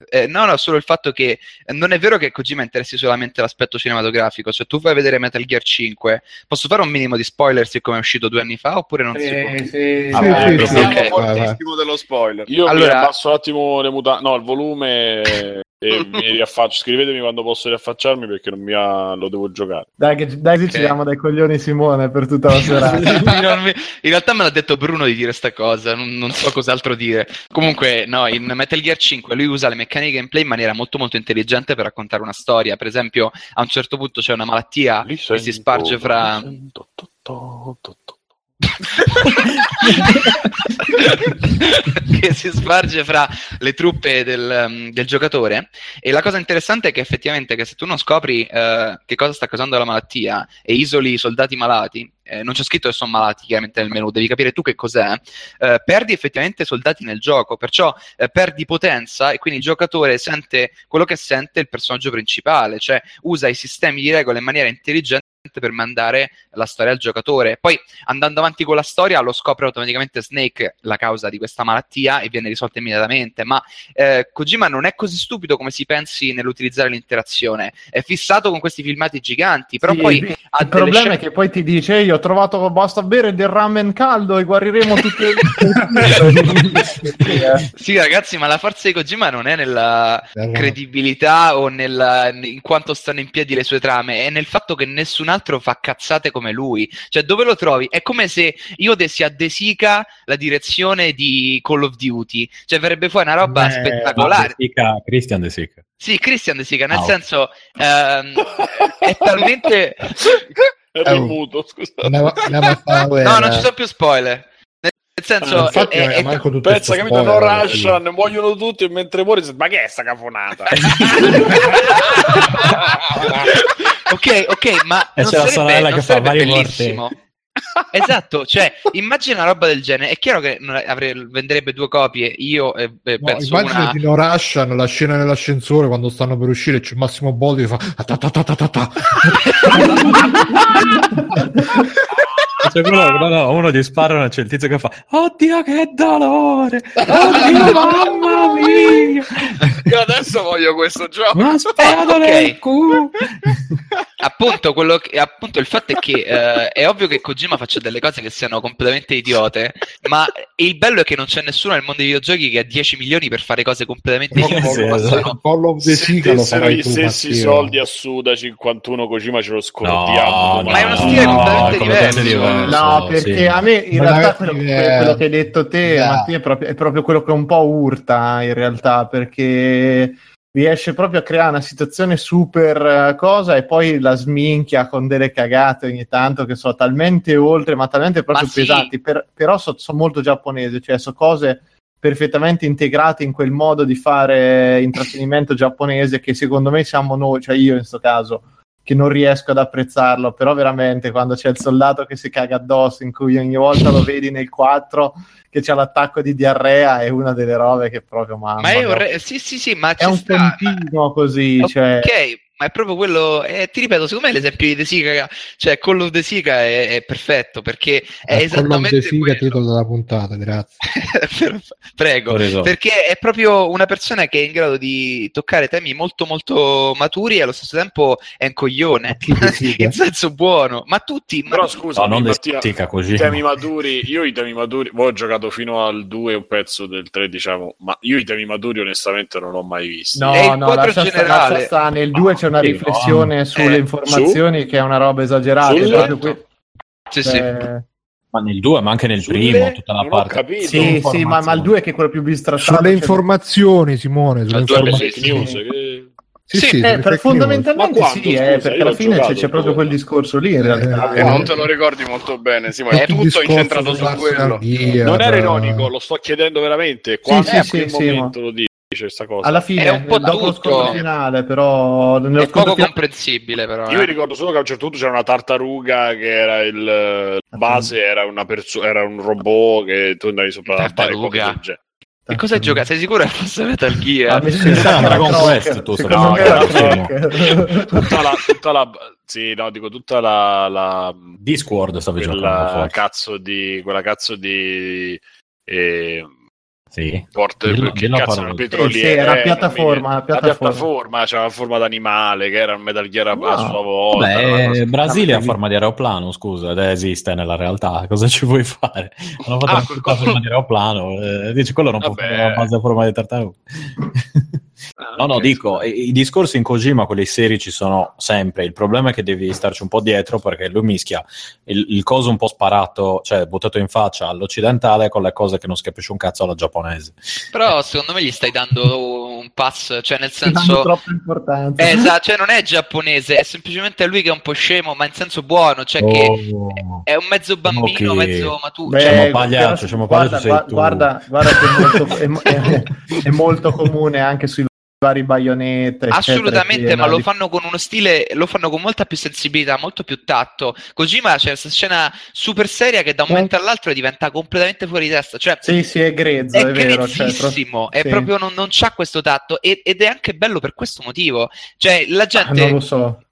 S7: eh, no, no, solo il fatto che eh, non è vero che Kojima interessi solamente l'aspetto cinematografico. Se tu fai vedere Metal Gear 5, posso fare un minimo di spoiler siccome è uscito due anni fa oppure non si può?
S3: Sì, sì,
S1: Ah,
S3: sì,
S1: beh,
S3: sì, sì.
S5: Siamo
S7: Ok.
S5: fortissimo dello spoiler.
S1: Io mi
S7: Allora-
S1: abbasso un attimo le muta- no, il volume e mi riaffaccio. Scrivetemi quando posso riaffacciarmi perché non mi ha... lo devo giocare.
S3: Dai, che, dai, che
S7: Ok.
S3: ci diamo dai coglioni Simone per tutta la serata.
S7: In realtà me l'ha detto Bruno di dire sta cosa, non, non so cos'altro dire. Comunque, no, in Metal Gear 5 lui usa le meccaniche gameplay in maniera molto molto intelligente per raccontare una storia. Per esempio, a un certo punto c'è una malattia
S1: Li
S7: che si sparge fra...
S1: sento, to, to, to, to.
S7: che si sparge fra le truppe del, um, del giocatore. E la cosa interessante è che effettivamente che se tu non scopri eh, che cosa sta causando la malattia e isoli i soldati malati eh, non c'è scritto che sono malati chiaramente nel menu devi capire tu che cos'è eh, perdi effettivamente soldati nel gioco perciò eh, perdi potenza e quindi il giocatore sente quello che sente il personaggio principale cioè usa i sistemi di regole in maniera intelligente per mandare la storia al giocatore. Poi andando avanti con la storia lo scopre automaticamente Snake la causa di questa malattia e viene risolta immediatamente. Ma eh, Kojima non è così stupido come si pensi nell'utilizzare l'interazione. È fissato con questi filmati giganti, però
S3: Sì,
S7: poi
S3: il
S7: ha
S3: il problema
S7: scene-
S3: è che poi ti dice io ho trovato basta bere del ramen caldo e guariremo tutte le
S7: Sì, ragazzi, ma la forza di Kojima non è nella credibilità o nella, in quanto stanno in piedi le sue trame, è nel fatto che nessun altro fa cazzate come lui. Cioè, dove lo trovi? È come se io dessi a De Sica la direzione di Call of Duty. Cioè, verrebbe fuori una roba
S2: Eh,
S7: spettacolare.
S4: De Sica- Christian De Sica.
S7: Sì, Christian De Sica, nel
S4: ok.
S7: senso, ehm, è talmente...
S1: Ero in muto, scusa.
S2: Andiamo, andiamo a fare la guerra.
S7: No, non ci sono più spoiler. Nel senso,
S2: Ah, infatti,
S7: è-
S2: non è
S7: è-
S2: manco tutto
S1: Pensa, capito? No
S2: spoiler,
S1: Russian, muoiono tutti e mentre muori ma che è sta cafonata?
S7: ok, ok, ma
S4: E
S7: non
S4: c'è la
S7: sarebbe,
S4: sorella
S7: non
S4: che fa
S7: bellissimo. esatto, cioè, immagina una roba del genere. È chiaro che non avre- venderebbe due copie. Io eh, beh,
S2: No,
S7: penso una.
S2: immaginati No Russian, la scena nell'ascensore quando stanno per uscire c'è Massimo Boldi che fa "Ah, ta ta ta ta ta".
S4: C'è quello, no, no, uno gli sparano e c'è il tizio che fa Oddio che dolore! Oddio mamma mia!
S5: Io adesso voglio questo gioco.
S4: Una spada
S7: ok.
S4: nel culo!
S7: appunto, quello che- appunto, il fatto è che eh, è ovvio che Kojima faccia delle cose che siano completamente idiote, ma il bello è che non c'è nessuno nel mondo dei videogiochi che ha 10 milioni per fare cose completamente
S2: No,
S7: idiote. come
S4: esatto.
S2: the
S1: Se
S2: Sica lo farai
S1: gli stessi soldi a Suda 51 Kojima ce lo scordiamo.
S7: Ma è uno stile completamente diverso.
S3: No, perché
S4: sì.
S3: a me in
S2: Ma
S3: realtà quello,
S2: eh,
S3: quello che hai detto te,
S2: eh.
S3: Mattia, è proprio, è proprio quello che un po' urta in realtà, perché riesce proprio a creare una situazione super eh, cosa e poi la sminchia con delle cagate ogni tanto che sono talmente oltre, ma talmente proprio
S7: Ma sì.
S3: pesanti, per- però sono molto giapponesi, cioè sono cose perfettamente integrate in quel modo di fare intrattenimento giapponese che secondo me siamo noi, cioè io in questo caso, che non riesco ad apprezzarlo, però veramente quando c'è il soldato che si caga addosso, in cui ogni volta lo vedi nel 4 che c'ha l'attacco di diarrea, è una delle robe che proprio mamma.
S7: Ma è un re- sì, sì, sì, ma
S3: È un
S7: sta.
S3: continuo così,
S7: Ok,
S3: cioè...
S7: ma è proprio quello. eh, ti ripeto, secondo me l'esempio di De Sica, cioè Call of The Sica è, è perfetto perché è
S2: Eh, Call of
S7: esattamente
S2: the
S7: quello.
S2: titolo della puntata, grazie.
S7: Prego, perché è proprio una persona che è in grado di toccare temi molto molto maturi e allo stesso tempo è un coglione,
S2: Sica?
S7: in senso buono, ma tutti... ma-
S1: Però scusa,
S4: No, non
S1: Mattia,
S4: destica così.
S1: i temi maturi, io i temi maturi, voi ho giocato fino al 2 un pezzo del 3 diciamo, ma io i temi maturi onestamente non ho mai visti.
S3: No, no,
S7: generale.
S3: sta, nel 2 c'è una
S4: sì,
S3: riflessione sulle
S7: Eh,
S3: informazioni che è una roba esagerata. È proprio que-
S7: Sì, sì.
S3: eh,
S4: Ma nel 2, ma anche nel
S1: Sulle-
S4: primo, tutta la parte.
S1: capito.
S3: sì, sì, ma, ma il 2 che è quello più bistrattato.
S2: Sulle
S3: cioè-
S2: informazioni, Simone, sulle informazioni.
S1: fake news, che-
S2: Sì,
S7: Sì,
S2: sì,
S3: Eh, per- fondamentalmente
S1: Ma quando,
S3: sì, eh,
S1: scusa,
S3: perché
S1: io
S3: alla fine c'è,
S1: giocato
S3: c'è proprio quel discorso lì in realtà.
S2: Eh,
S5: Eh, non te lo ricordi molto bene, Simone. È
S2: news.
S5: tutto incentrato su quello.
S2: Gear,
S1: Non era
S2: eh,
S1: ironico, lo sto chiedendo veramente. Quando
S3: sì, sì,
S1: quel
S3: sì,
S1: momento lo dice questa cosa?
S3: Alla fine,
S7: È un po'
S3: dopo lo
S7: tutto.
S3: scontro finale, però nello
S7: È poco
S3: finale-
S7: comprensibile però.
S1: Io
S7: eh.
S1: mi ricordo solo che a un certo punto c'era una tartaruga che era il eh, base, era, una perso- era un robot che tu andavi sopra la e
S7: Tartaruga. Che cosa hai giocato? Sei sicuro che fosse Metal
S3: Ah,
S7: Gear?
S3: mi sembra
S4: Ah,
S3: era
S4: Dragon. Quest, tu no,
S3: me era.
S1: Tutta la, tutta la sì, no, dico tutta la, la
S4: Discord stavi giocando
S1: cazzo di quella cazzo di eh,
S4: Sì.
S1: porta
S4: Dillo-
S1: che
S4: dillo a
S1: cazzo
S4: parole.
S1: era petroliere
S3: Sì, era
S1: eh,
S3: piattaforma,
S1: la
S3: piattaforma.
S1: piattaforma c'era forma d'animale che era un Metal Gear a, a
S3: No.
S1: sua volta una
S4: Beh,
S1: cosa-
S4: Brasile
S3: Ah,
S4: ha forma di aeroplano, scusa, ed esiste nella realtà. Cosa ci vuoi fare? Hanno fatto
S1: Ah,
S4: una
S1: quello-
S4: forma di aeroplano. Eh, dici, quello non può
S1: Vabbè.
S4: fare la base a forma di tartaruga.
S1: Ah,
S4: No, no, dico,
S1: scusa.
S4: i, discorsi in Kojima, quelli seri, ci sono sempre. Il problema è che devi starci un po' dietro perché lui mischia il, il coso un po' sparato, cioè buttato in faccia all'occidentale con le cose che non si capisce un cazzo alla giapponese.
S7: Però secondo me gli stai dando un pass, cioè nel senso...
S3: troppa importanza.
S7: Eh, Esatto, cioè non è giapponese, è semplicemente lui che è un po' scemo, ma in senso buono, cioè che
S4: Oh.
S7: è un mezzo bambino,
S4: Ok.
S7: mezzo maturo.
S3: Beh,
S7: Cioè,
S4: Siamo pagliaccio,
S3: guarda,
S4: tu.
S3: guarda, guarda che è molto, è, è- è molto comune anche sui vari baionette. eccetera,
S7: Assolutamente,
S3: che-
S7: ma lo fanno con uno stile, lo fanno con molta più sensibilità, molto più tatto. Kojima c'è questa scena super seria che da un momento all'altro diventa completamente fuori di testa. Cioè,
S3: Sì, sì, è grezzo,
S7: è
S3: è, vero. Cioè,
S7: grezzissimo, è
S3: sì.
S7: proprio non, non c'ha questo tatto e- ed è anche bello per questo motivo. Cioè, la
S3: Ah,
S7: gente
S3: non lo so.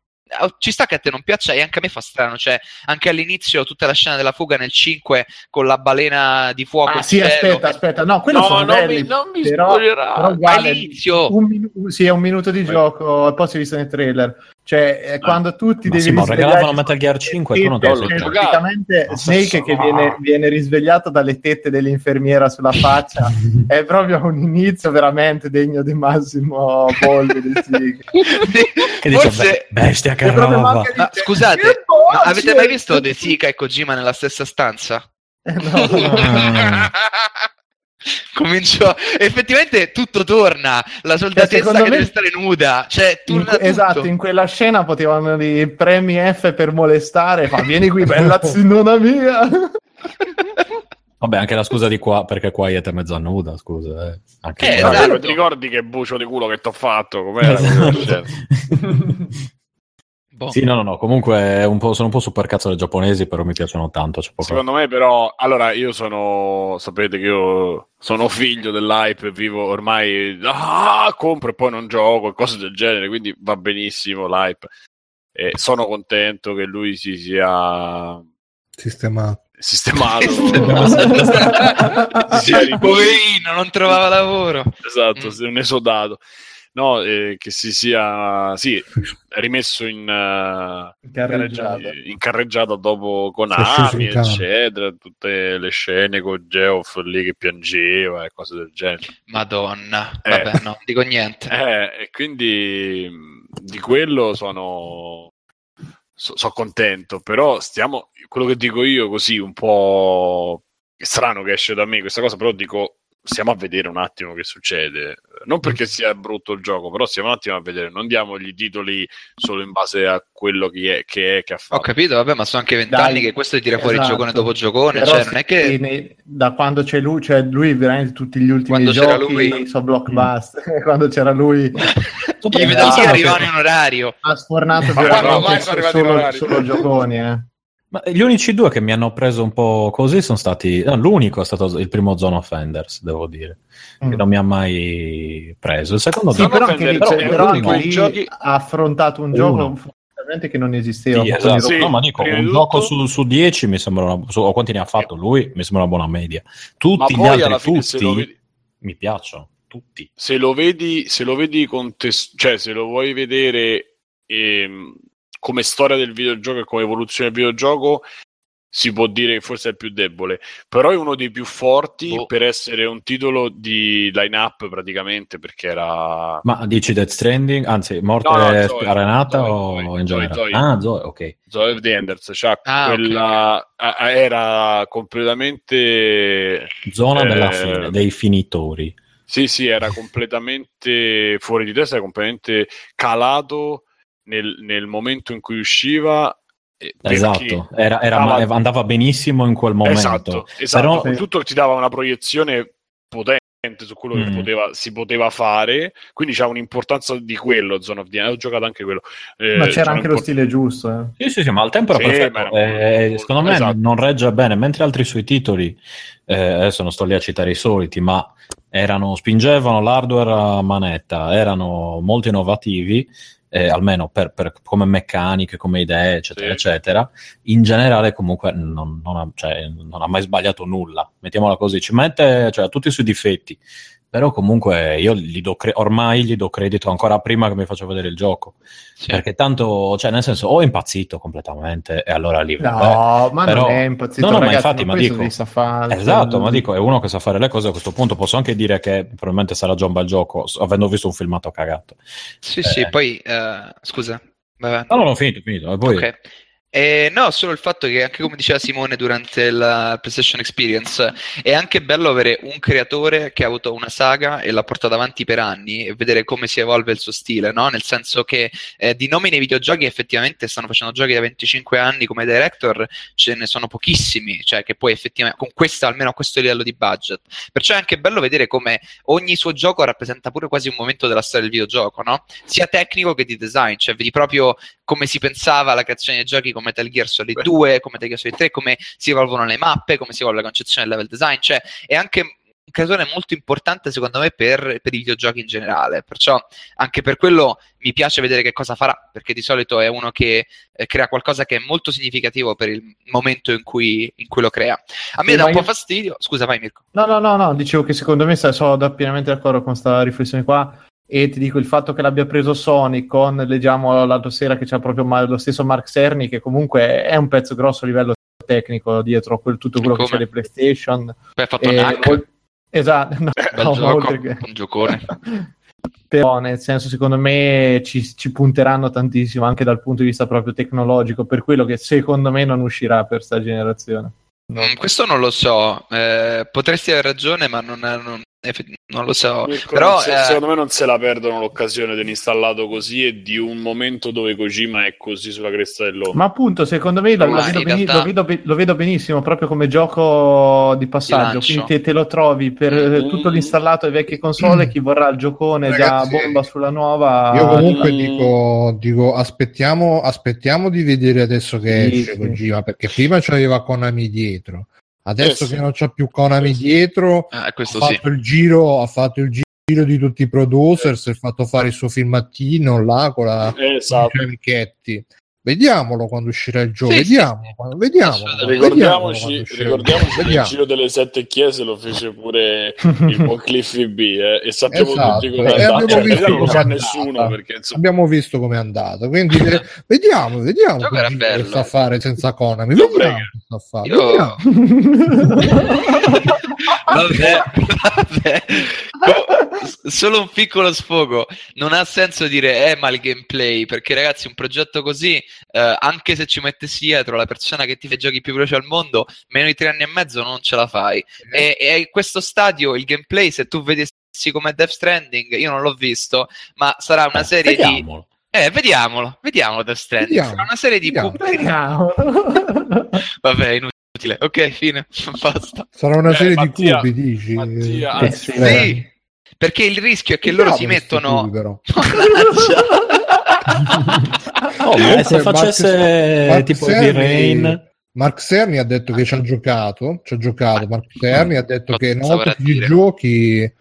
S7: Ci sta che a te non piaccia e anche a me fa strano, cioè anche all'inizio tutta la scena della fuga nel 5 con la balena di fuoco
S3: Ah, sì,
S7: cielo.
S3: aspetta, aspetta. No, quello
S1: No,
S3: sono
S1: non
S3: belli.
S1: mi- non mi
S3: però, però guarda,
S7: all'inizio.
S3: un minu- sì, è un minuto di gioco, poi si è visto nel trailer. Cioè, è quando tu ti
S4: Ma
S3: devi
S4: sì, ma
S3: risvegliare-
S4: regalavano Metal Gear 5 e tu non te lo sei
S1: giocato.
S3: praticamente
S4: Ma
S3: Snake che viene, viene risvegliato dalle tette dell'infermiera sulla faccia è proprio un inizio veramente degno di Massimo Boldi di Snake.
S4: Che dice,
S7: Forse
S4: "Beh, bestia che roba.
S3: manca di-
S7: Ma scusate,
S3: Che
S7: ma avete mai visto De Sica e Kojima nella stessa stanza?
S3: Eh, no, no.
S7: Comincio effettivamente tutto torna la soldatessa che
S3: me-
S7: deve stare nuda cioè
S3: In esatto, in quella scena potevano di premi F per molestare, fa vieni qui bella zinona mia.
S4: Vabbè, anche la scusa di qua, perché Quiet è mezza nuda, scusa. Eh. Anche
S7: Eh, esatto.
S1: ti ricordi che bucio di culo che ti ho fatto? Com'era
S4: Esatto.
S7: Boh.
S4: Sì, no, no, no. Comunque è un po', sono un po' super cazzo dei giapponesi, però mi piacciono tanto. C'è poco...
S1: Secondo me, però, allora io sono. Sapete che io sono figlio dell'hype, vivo ormai. Ah, compro e poi non gioco e cose del genere, quindi va benissimo l'hype. E sono contento che lui si sia
S2: Sistemato.
S1: sistemato. Ri-
S7: Poverino, non trovava lavoro.
S1: esatto,
S7: Mm.
S1: un esodato. No, eh, che si sia sì, rimesso in, eh,
S3: Carreggiata.
S1: in carreggiata dopo Konami, eccetera, tutte le scene con Geoff lì che piangeva e cose del genere.
S7: Madonna,
S1: Eh.
S7: vabbè, no, non dico niente.
S1: Eh, e quindi di quello sono, so, so contento, però stiamo, quello che dico io così un po' è strano che esce da me questa cosa, però dico stiamo a vedere un attimo che succede, non perché sia brutto il gioco, però stiamo un attimo a vedere, non diamogli i titoli solo in base a quello che è, che, è, che ha
S7: Ho
S1: fatto.
S7: capito, vabbè, ma sono anche vent'anni che questo tira fuori
S3: esatto.
S7: giocone dopo giocone,
S3: Però
S7: cioè non è che...
S3: nei- da quando c'è lui, cioè lui veramente tutti gli ultimi
S7: Quando c'era
S3: giochi
S7: lui.
S3: sono blockbuster, quando c'era lui
S7: I videogiochi arrivano in orario.
S3: Ha sfornato
S5: Ma quando mai sono arrivati in
S3: solo,
S5: orario?
S3: solo gioconi, eh.
S4: Ma gli unici due che mi hanno preso un po' così sono stati. no, l'unico è stato il primo Zone of Enders, devo dire, che
S3: Mm.
S4: non mi ha mai preso. Il secondo
S3: Sì, però anche lì,
S1: Enders
S3: cioè,
S1: è
S3: però
S1: uno
S3: anche lì
S1: giochi-
S3: ha affrontato un
S4: Uno.
S3: gioco fondamentalmente che non esisteva.
S4: Sì, esatto.
S1: Sì,
S4: no, ma dico,
S1: prima
S4: un
S1: di
S4: gioco
S1: tutto-
S4: su, su 10 mi sembra una, su, o quanti ne ha fatto lui mi sembra una buona media.
S1: Ma
S4: Tutti gli
S1: poi
S4: altri,
S1: alla fine se lo
S4: tutti,
S1: vedi,
S4: mi piacciono. Tutti.
S1: se lo vedi, se lo vedi contes- cioè se lo vuoi vedere ehm, come storia del videogioco e come evoluzione del videogioco, si può dire che forse è il più debole, però è uno dei più forti
S7: Boh.
S1: per essere un titolo di line-up praticamente, perché era...
S4: Ma dici Death Stranding? Anzi, morte
S1: No, no, Zoe,
S4: arenata
S1: Zoe,
S4: o
S1: Zoe,
S4: in
S1: Zoe,
S4: generale?
S1: Zoe.
S4: Ah, Zoe, ok.
S1: Zoe of the Enders, cioè
S7: Ah,
S1: quella a- era completamente
S4: Zona della
S1: Eh,
S4: fine, dei finitori.
S1: Sì, sì, era completamente fuori di testa, era completamente calato nel, nel momento in cui usciva. eh,
S4: Esatto, era- era-
S1: dava-
S4: andava benissimo in quel momento.
S1: Esatto, esatto.
S4: Però-
S1: tutto ti dava una proiezione potente su quello che
S4: Mm.
S1: poteva- si poteva fare, quindi c'ha un'importanza di quello. Zone of the. Ho giocato anche quello. Eh,
S3: Ma c'era anche lo stile giusto. Eh.
S4: Sì, sì, sì, ma al tempo era
S1: Sì,
S4: perfetto. Eh,
S1: molto-
S4: secondo me
S1: esatto.
S4: non regge bene, mentre altri suoi titoli, eh, adesso non sto lì a citare i soliti, ma erano, spingevano l'hardware a manetta, erano molto innovativi, eh, almeno per, per- come meccaniche, come idee, eccetera,
S1: Sì.
S4: eccetera. In generale, comunque, non, non ha, cioè, non ha mai sbagliato nulla. Mettiamola così, ci mette cioè, tutti i suoi difetti. Però comunque io gli do cre- ormai gli do credito ancora prima che mi faccia vedere il gioco.
S7: Sì.
S4: Perché tanto, cioè, nel senso, o è impazzito completamente e allora lì vabbè.
S3: No, ma
S4: però-
S3: non è impazzito,
S4: No, no, ma
S3: ragazzi,
S4: infatti, ma dico-
S3: fare.
S4: Esatto,
S3: Cioè,
S4: ma dico, è uno che sa fare le cose a questo punto. Posso anche dire che probabilmente sarà già un bel gioco, avendo visto un filmato cagato.
S7: Sì, sì,
S4: Eh.
S7: poi eh, scusa. avanti.
S4: No, no, no, finito, finito. E poi,
S7: Ok. Eh, no, solo il fatto che, anche come diceva Simone durante la PlayStation Experience, è anche bello avere un creatore che ha avuto una saga e l'ha portata avanti per anni e vedere come si evolve il suo stile, no? Nel senso che eh, di nomi nei videogiochi effettivamente stanno facendo giochi da 25 anni come director, ce ne sono pochissimi, cioè che poi effettivamente con questa, almeno a questo livello di budget. Perciò è anche bello vedere come ogni suo gioco rappresenta pure quasi un momento della storia del videogioco, no? Sia tecnico che di design, cioè vedi proprio come si pensava alla creazione dei giochi come Metal Gear Solid 2, come Metal Gear Solid 3, come si evolvono le mappe, come si evolve la concezione del level design, cioè è anche un creatore molto importante secondo me per, per i videogiochi in generale, perciò anche per quello mi piace vedere che cosa farà, perché di solito è uno che eh, crea qualcosa che è molto significativo per il momento in cui, in cui lo crea. A me
S3: Sì,
S7: dà un po'
S3: io-
S7: fastidio, scusa vai Mirko.
S3: No, no, no, no, dicevo che secondo me sono pienamente d'accordo con questa riflessione qua e ti dico il fatto che l'abbia preso Sony con, leggiamo l'altra sera che c'è proprio lo stesso Mark Cerny che comunque è un pezzo grosso a livello tecnico dietro quel- tutto quello che c'è di PlayStation.
S7: Poi ha fatto
S3: E ol- esatto, no,
S7: bel
S3: no,
S7: gioco,
S3: che-
S7: un giocone.
S3: Però nel senso secondo me ci, ci punteranno tantissimo anche dal punto di vista proprio tecnologico per quello che secondo me non uscirà per sta generazione. No.
S7: Mm, questo non lo so, eh, potresti aver ragione, ma non, non- non lo so.
S1: Mirko,
S7: Però,
S1: se-
S7: eh,
S1: secondo me non se la perdono l'occasione dell'installato così e di un momento dove Kojima è così sulla cresta dell'onda.
S3: Ma appunto, secondo me lo, lo vedo, beni-
S7: realtà-
S3: lo vedo be- lo vedo benissimo proprio come gioco di passaggio.
S7: lancio.
S3: Quindi te, te lo trovi per eh,
S1: Mm.
S3: tutto l'installato ai vecchie console. Chi vorrà il giocone
S2: Ragazzi,
S3: già bomba sulla nuova.
S2: Io comunque
S1: Mm.
S2: dico, dico aspettiamo, aspettiamo di vedere adesso che
S3: Sì,
S2: esce
S3: sì.
S2: Kojima, perché prima c'aveva Konami dietro. Adesso
S1: Eh sì.
S2: che non c'ha più Konami dietro,
S7: eh,
S2: ha
S7: questo sì.
S2: fatto il giro, ha fatto il giro di tutti i producers, ha fatto fare il suo filmattino là con la
S1: Esatto.
S2: con i amichetti. Vediamolo quando uscirà il gioco,
S7: Sì,
S2: vediamo,
S7: sì.
S2: quando- vediamo.
S1: Ricordiamoci, ricordiamoci che il giro delle sette chiese lo fece pure il buon Cliffy B eh, e sappiamo
S2: Esatto,
S1: tutti come è andata.
S2: abbiamo
S1: Cioè,
S2: visto
S1: non lo sa
S2: com'è
S1: nessuno
S2: andata.
S1: perché insomma,
S2: abbiamo visto com'è andato quindi vediamo vediamo
S7: Il gioco era
S2: Kojima che
S7: bello.
S2: sa fare senza Konami vediamo
S1: prego.
S2: fare
S7: Io-
S2: vediamo.
S7: vabbè, vabbè. Solo un piccolo sfogo. Non ha senso dire eh, ma il gameplay, perché ragazzi, un progetto così, eh, anche se ci mettessi dietro la persona che ti fa i giochi più veloci al mondo, meno di tre anni e mezzo non ce la fai. E, e in questo stadio il gameplay, se tu vedessi come Death Stranding, io non l'ho visto, ma sarà una serie di.
S4: Vediamolo.
S7: Eh, vediamolo, vediamolo Death Stranding.
S2: Vediamo,
S7: Sarà una serie di
S2: Vediamo.
S7: Vabbè, inutile. Ok, fine. Basta.
S2: sarà una
S1: Eh,
S2: serie
S1: Mattia,
S2: di cubi dici
S1: Mattia,
S2: Eh,
S1: anzi,
S2: eh,
S7: Sì. Perché il rischio è che loro si mettono...
S2: tubi, però?
S4: Oh, ma se facesse
S2: Mark
S4: tipo
S2: Cerny-
S4: Heavy Rain...
S2: Mark Cerny ha detto che ci ha giocato, ci ha giocato. Mark Cerny ha detto che ci
S7: dire.
S2: giochi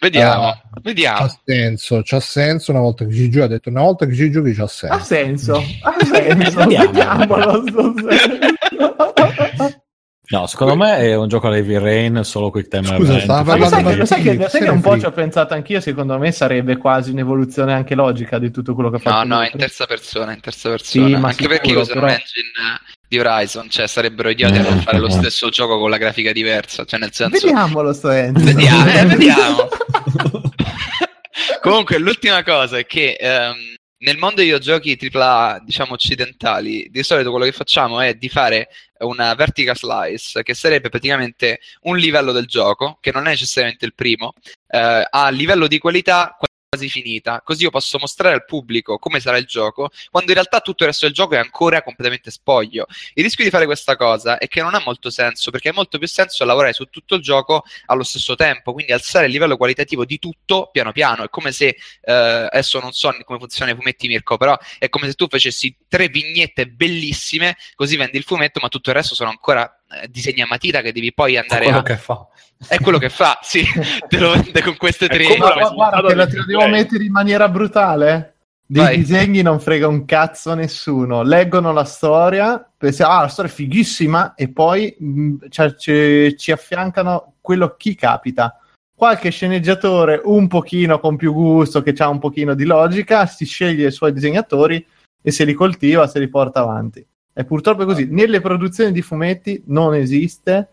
S7: Vediamo,
S2: Ah,
S7: vediamo.
S2: c'ha senso, c'ha senso una volta che ci giochi, ha detto una volta che ci giochi c'ha
S3: Ha
S2: senso.
S3: senso, ha senso.
S4: Vediamo.
S3: Vediamolo. sto senso.
S4: No, secondo me è un gioco alla Heavy Rain solo quick time
S2: Scusa,
S4: event.
S2: stava parlando
S3: sai, che, sai che- sai che un po' ci ho pensato anch'io, secondo me sarebbe quasi un'evoluzione anche logica di tutto quello che ha
S7: No,
S3: fatto.
S7: no,
S3: lui.
S7: in terza persona, in terza persona.
S3: ma
S7: Anche
S3: sicuro,
S7: perché usano
S3: però-
S7: l'engine eh, di Horizon, cioè sarebbero idioti a non fare lo stesso gioco con la grafica diversa, cioè nel senso...
S3: Vediamolo sto Enzo.
S7: Vediamo, eh, vediamo. Comunque, l'ultima cosa è che ehm, nel mondo dei videogiochi AAA, diciamo occidentali, di solito quello che facciamo è di fare una vertical slice, che sarebbe praticamente un livello del gioco, che non è necessariamente il primo, eh, a livello di qualità quasi finita, così io posso mostrare al pubblico come sarà il gioco, quando in realtà tutto il resto del gioco è ancora completamente spoglio. Il rischio di fare questa cosa è che non ha molto senso, perché ha molto più senso lavorare su tutto il gioco allo stesso tempo, quindi alzare il livello qualitativo di tutto piano piano. È come se, eh, adesso non so come funzionano i fumetti Mirko, però è come se tu facessi tre vignette bellissime, così vendi il fumetto, ma tutto il resto sono ancora disegni a matita che devi poi andare
S4: quello
S7: a...
S4: che fa.
S7: È quello che fa, sì, te lo vende con queste
S1: È
S7: tre...
S1: come
S3: Ma guarda, te la te devo mettere in maniera brutale. Dei
S7: Vai.
S3: disegni non frega un cazzo a nessuno. Leggono la storia, pensano, ah, la storia è fighissima, e poi mh, cioè, ci, ci affiancano quello chi capita. Qualche sceneggiatore un pochino con più gusto, che ha un pochino di logica, si sceglie i suoi disegnatori e se li coltiva, se li porta avanti. E purtroppo è così. Nelle produzioni di fumetti non esiste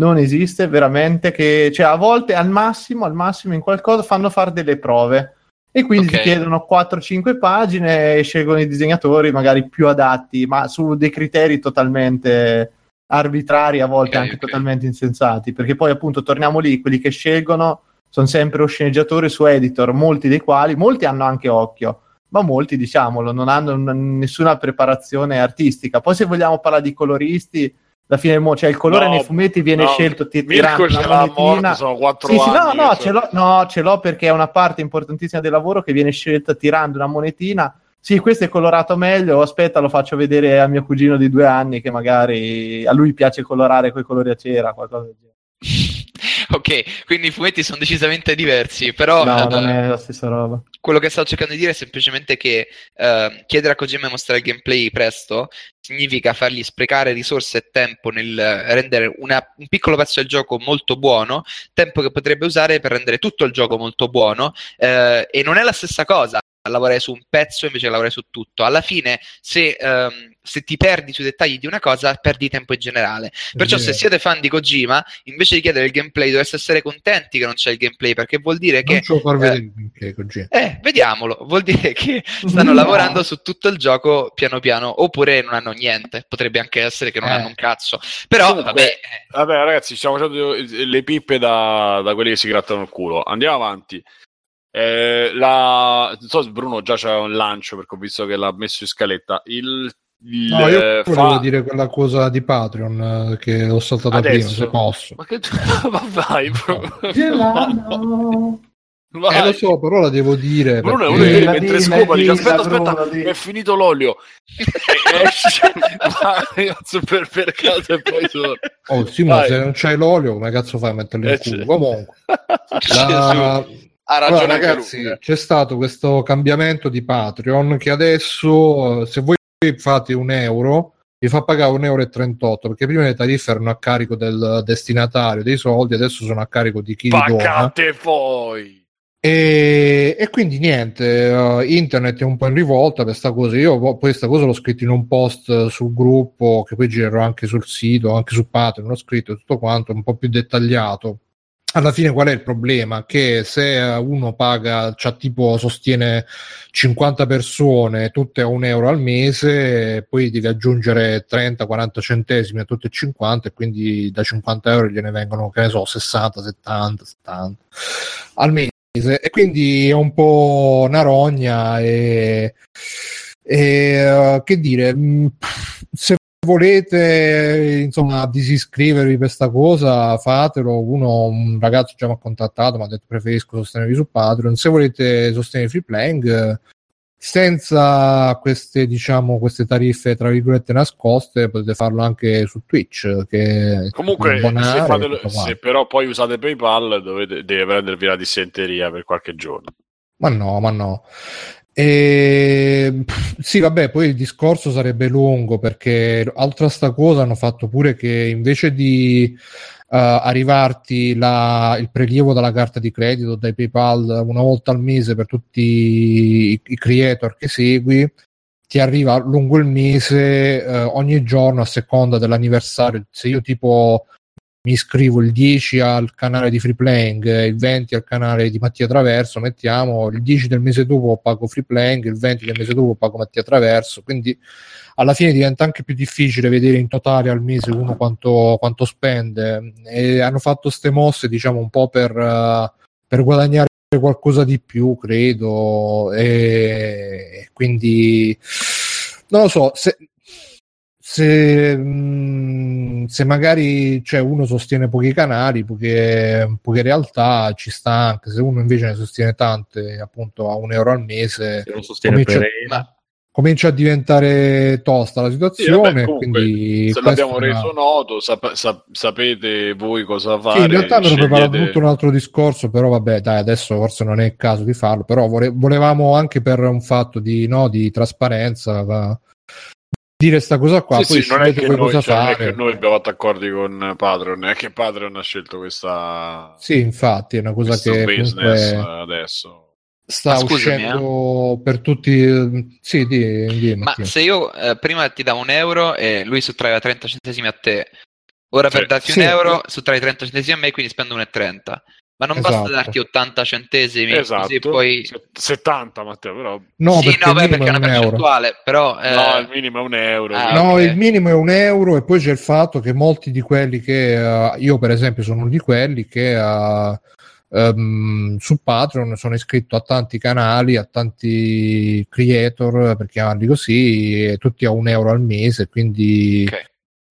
S3: non esiste veramente che cioè a volte al massimo al massimo in qualcosa fanno fare delle prove e quindi
S7: Ok.
S3: ti chiedono 4-5 pagine e scelgono i disegnatori magari più adatti ma su dei criteri totalmente arbitrari a volte
S7: Ok,
S3: anche
S7: ok.
S3: totalmente insensati perché poi appunto torniamo lì quelli che scelgono sono sempre o sceneggiatori su editor molti dei quali molti hanno anche occhio ma molti diciamolo non hanno n- nessuna preparazione artistica poi se vogliamo parlare di coloristi alla fine mo- cioè il colore
S1: No,
S3: nei fumetti viene
S1: no,
S3: scelto ti-
S1: Mirko
S3: tirando
S1: ce
S3: una
S1: l'ha morte, sono
S3: Sì, sì, no, no,
S1: che
S3: ce l'ho, no, ce l'ho perché è una parte importantissima del lavoro che viene scelta tirando una monetina. Sì, questo è colorato meglio. Aspetta, lo faccio vedere a mio cugino di due anni che magari a lui piace colorare coi colori a cera, qualcosa del genere.
S7: ok, quindi i fumetti sono decisamente diversi, però
S3: No,
S7: eh,
S3: non è la stessa roba.
S7: quello che stavo cercando di dire è semplicemente che eh, chiedere a Kojima di mostrare il gameplay presto significa fargli sprecare risorse e tempo nel rendere una- un piccolo pezzo del gioco molto buono, tempo che potrebbe usare per rendere tutto il gioco molto buono, eh, e non è la stessa cosa lavorare su un pezzo invece che lavorare su tutto. Alla fine, se, ehm, se ti perdi sui dettagli di una cosa, perdi tempo in generale. Perciò,
S2: È
S7: se siete fan di Kojima, invece di chiedere il gameplay, dovreste essere contenti che non c'è il gameplay, perché vuol dire
S2: Non
S7: che.
S2: lo far
S7: eh,
S2: vedere finché così.
S7: eh, vediamolo. Vuol dire che stanno
S3: No.
S7: lavorando su tutto il gioco piano piano, oppure non hanno niente. Potrebbe anche essere che non
S3: Eh.
S7: hanno un cazzo. Però,
S1: Comunque,
S7: vabbè, eh,
S1: Vabbè, ragazzi, stiamo facendo le pippe da, da quelli che si grattano il culo. Andiamo avanti. Eh, la... Non so se Bruno già c'ha un lancio perché ho visto che l'ha messo in scaletta. Il, il,
S2: No, io
S1: eh,
S2: volevo
S1: fa-
S2: dire quella cosa di Patreon eh, che ho saltato
S1: Adesso?
S2: prima, se posso.
S1: Ma che ma vai, Bruno. Vai.
S2: Eh, lo so, però la devo dire.
S1: Bruno è
S2: perché-
S1: uno di quelli
S3: Dilla,
S1: mentre scopa dice aspetta aspetta
S3: Bruno, dilla."
S1: è finito l'olio esce va al supermercato e poi torna
S2: Oh, sì, ma
S1: Vai.
S2: se non c'hai l'olio, come cazzo fai a metterlo in
S1: Eh,
S2: culo? Comunque, la-
S5: Ha
S2: Allora,
S5: ragione anche
S2: ragazzi,
S5: eh.
S2: c'è stato questo cambiamento di Patreon che adesso, eh, se voi fate un euro, vi fa pagare 1,38 euro perché prima le tariffe erano a carico del destinatario dei soldi, adesso sono a carico di chi
S1: pagate poi
S2: E, e quindi niente, eh, internet è un po' in rivolta per sta cosa. Io po- poi questa cosa l'ho scritto in un post sul gruppo che poi girerò anche sul sito, anche su Patreon, l'ho scritto tutto quanto un po' più dettagliato. Alla fine qual è il problema? Che se uno paga, cioè tipo sostiene 50 persone, tutte a un euro al mese, poi devi aggiungere 30-40 centesimi a tutte e 50 e quindi da 50 euro gliene vengono, che ne so, 60, 70, 70 al mese e quindi è un po' una rogna e, e, eh, che dire mh, se volete insomma disiscrivervi per questa cosa fatelo. Uno un ragazzo già mi ha contattato mi ha detto preferisco sostenervi su Patreon. Se volete sostenere Free Playing senza queste diciamo queste tariffe tra virgolette nascoste potete farlo anche su Twitch che
S1: comunque se, fatelo, se però poi usate PayPal dovete, deve prendervi la dissenteria per qualche giorno.
S2: Ma no ma no e, sì, vabbè, poi il discorso sarebbe lungo perché altra sta cosa hanno fatto pure che invece di uh, arrivarti la, il prelievo dalla carta di credito dai PayPal una volta al mese per tutti i, i creator che segui, ti arriva lungo il mese uh, ogni giorno a seconda dell'anniversario. Se io tipo mi iscrivo il 10 al canale di Free Playing, il 20 al canale di Mattia Traverso, mettiamo il 10 del mese dopo pago Free Playing, il 20 del mese dopo pago Mattia Traverso, quindi alla fine diventa anche più difficile vedere in totale al mese uno quanto, quanto spende. E hanno fatto queste mosse diciamo un po' per, per guadagnare qualcosa di più credo e quindi non lo so se, se, mm, se magari cioè, uno sostiene pochi canali, poche, poche, realtà, ci sta anche. Se uno invece ne sostiene tante, appunto a un euro al mese, comincia, comincia, a diventare tosta la situazione. Sì, vabbè, quindi
S1: se l'abbiamo una... reso noto, sap- sap- sapete voi cosa fare.
S2: Sì, in realtà mi preparato tutto un altro discorso, però vabbè, dai, adesso forse non è il caso di farlo. Però vole- volevamo anche per un fatto di, no, di trasparenza. Va dire sta cosa qua.
S1: Sì, poi sì, non, è che noi, cioè, non è che noi abbiamo fatto accordi con Patreon, è che Patreon ha scelto questa.
S2: Sì, infatti, è una cosa che
S1: business adesso
S2: sta scusami, uscendo eh? per tutti. Sì, di, di
S7: Ma se io eh, prima ti davo un euro e lui sottraeva 30 centesimi a te, ora per darti sì, un euro sottrai 30 centesimi a me, quindi spendo 1,30. Ma non esatto. basta darti 80 centesimi
S1: esatto.
S7: così poi
S1: 70 Matteo però
S2: no
S7: sì,
S2: perché,
S7: no, beh, perché è una percentuale però
S1: eh... no il minimo è un euro
S2: ah, no okay. il minimo è un euro e poi c'è il fatto che molti di quelli che uh, io per esempio sono uno di quelli che uh, um, su Patreon sono iscritto a tanti canali a tanti creator per chiamarli così tutti a un euro al mese quindi okay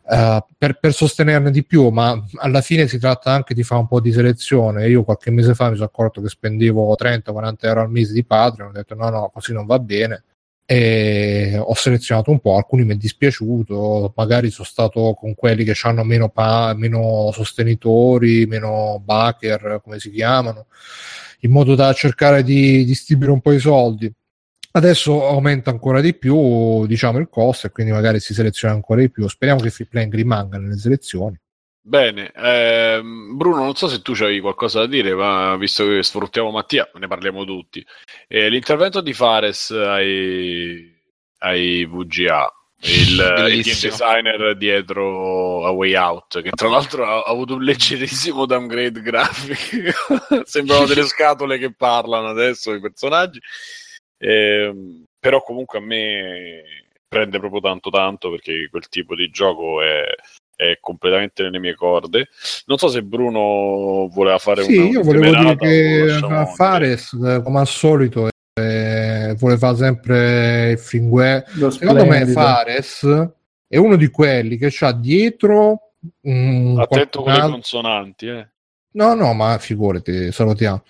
S2: Uh, per, per, sostenerne di più, ma alla fine si tratta anche di fare un po' di selezione. Io qualche mese fa mi sono accorto che spendevo 30-40 euro al mese di Patreon, ho detto no, no, così non va bene. E ho selezionato un po', alcuni mi è dispiaciuto, magari sono stato con quelli che hanno meno, pa- meno sostenitori, meno backer, come si chiamano, in modo da cercare di distribuire un po' i soldi Adesso aumenta ancora di più diciamo, il costo e quindi magari si seleziona ancora di più. Speriamo che Free Playing rimanga nelle selezioni.
S1: Bene, ehm, Bruno, non so se tu hai qualcosa da dire, ma visto che sfruttiamo Mattia, ne parliamo tutti. Eh, l'intervento di Fares ai, ai VGA, il, il game designer dietro a Way Out, che tra l'altro ha, ha avuto un leggerissimo downgrade grafico. Sembrano delle scatole che parlano adesso i personaggi. Eh, però comunque a me prende proprio tanto tanto perché quel tipo di gioco è, è completamente nelle mie corde. Non so se Bruno voleva fare
S2: sì, una io volevo dire che Fares, come al solito, eh, voleva sempre il freeware. Secondo me Fares è uno di quelli che ha dietro
S1: un attento con le consonanti, eh.
S2: No, no, ma figurati, salutiamo.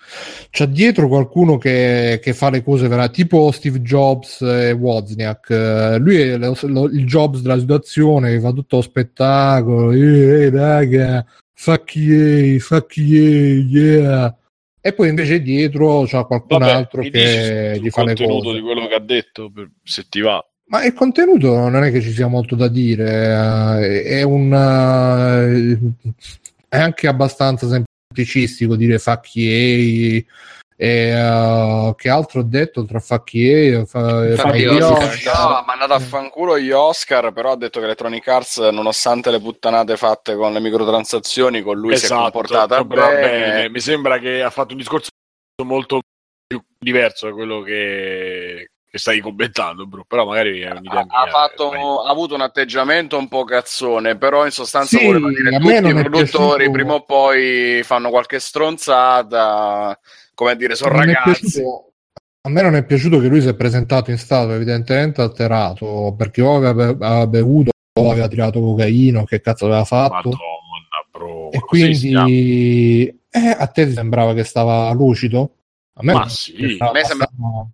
S2: C'è dietro qualcuno che, che fa le cose vera, tipo Steve Jobs e Wozniak. Lui è lo, lo, il Jobs della situazione, che fa tutto lo spettacolo. Ehi, hey, raga, fuck yeah, fuck yeah, yeah. E poi invece dietro c'è qualcun Vabbè, altro che gli fa le cose. Il contenuto
S1: di quello che ha detto, per, se ti va.
S2: Ma il contenuto non è che ci sia molto da dire, eh, è un... Eh, è anche abbastanza semplicistico dire fuck EA e uh, che altro ho detto tra fuck fa,
S5: fa io, no, ha mandato a fanculo gli Oscar però ha detto che Electronic Arts nonostante le puttanate fatte con le microtransazioni con lui esatto, si è esatto, comportata bene. bene
S1: mi sembra che ha fatto un discorso molto più diverso da quello che, che stai commentando, bro. Però magari è un'idea ha,
S5: mia, ha, fatto, ha, avuto un atteggiamento un po' cazzone, però in sostanza sì, voleva dire tutti i produttori piaciuto... prima o poi fanno qualche stronzata, come a dire, sono non ragazzi.
S2: A me non è piaciuto che lui si è presentato in stato evidentemente alterato perché o aveva, bevuto aveva tirato cocaino, che cazzo aveva fatto.
S1: Madonna, bro.
S2: E quindi eh, a te ti sembrava che stava lucido? A me
S1: Ma sì,
S2: stava
S5: a me sembra-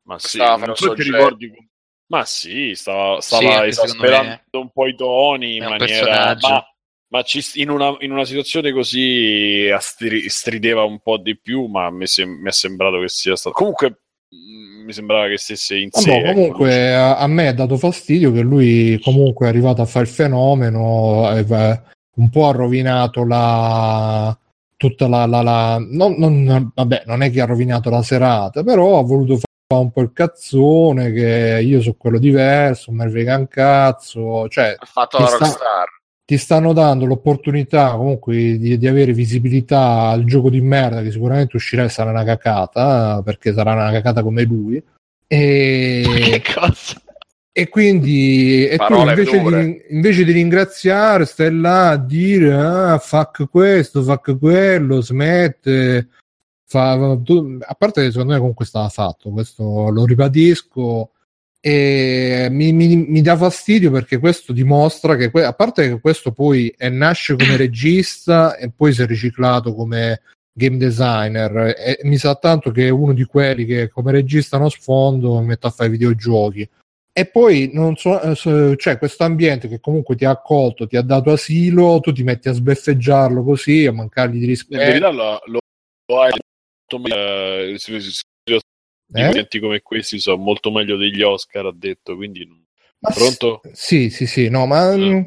S1: Ma sì,
S5: Stava
S1: non so ti ricordi. Ma sì, stava,
S7: Sì,
S1: stava esasperando
S7: me
S1: un po' i toni in maniera. Ma, ma ci- in, una, in una situazione così astri- strideva un po' di più, ma mi, sem- mi è sembrato che sia stato. Comunque, mh, mi sembrava che stesse in sé. Ecco,
S2: comunque a, a me ha dato fastidio che lui comunque è arrivato a fare il fenomeno, e, beh, un po' ha rovinato la tutta la, la- la- non, non- vabbè, non è che ha rovinato la serata, però ha voluto fare un po' il cazzone che io sono quello diverso, frega un cazzo, cioè
S5: Ha fatto la
S2: sta-
S5: rockstar.
S2: ti stanno dando l'opportunità comunque di, di avere visibilità al gioco di merda che sicuramente uscirà e sarà una cacata perché sarà una cacata come lui e,
S7: che cosa?
S2: E quindi e tu invece di, invece di ringraziare stai là a dire ah, fuck questo fuck quello smette fa, tu- a parte che secondo me comunque stava fatto questo lo ribadisco e mi, mi- mi dà fastidio perché questo dimostra che a parte che questo poi è- nasce come regista e poi si è riciclato come game designer e mi sa tanto che è uno di quelli che come regista non sfondo mette a fare videogiochi e poi non so, eh, c'è questo ambiente che comunque ti ha accolto, ti ha dato asilo, tu ti metti a sbeffeggiarlo così, a mancargli di rispetto.
S1: lo, lo, lo hai eh, di
S2: Eh?
S1: eventi come questi sono molto meglio degli Oscar, ha detto. Quindi,
S2: Ma
S1: pronto?
S2: Sì, sì, sì, no, ma
S1: mm,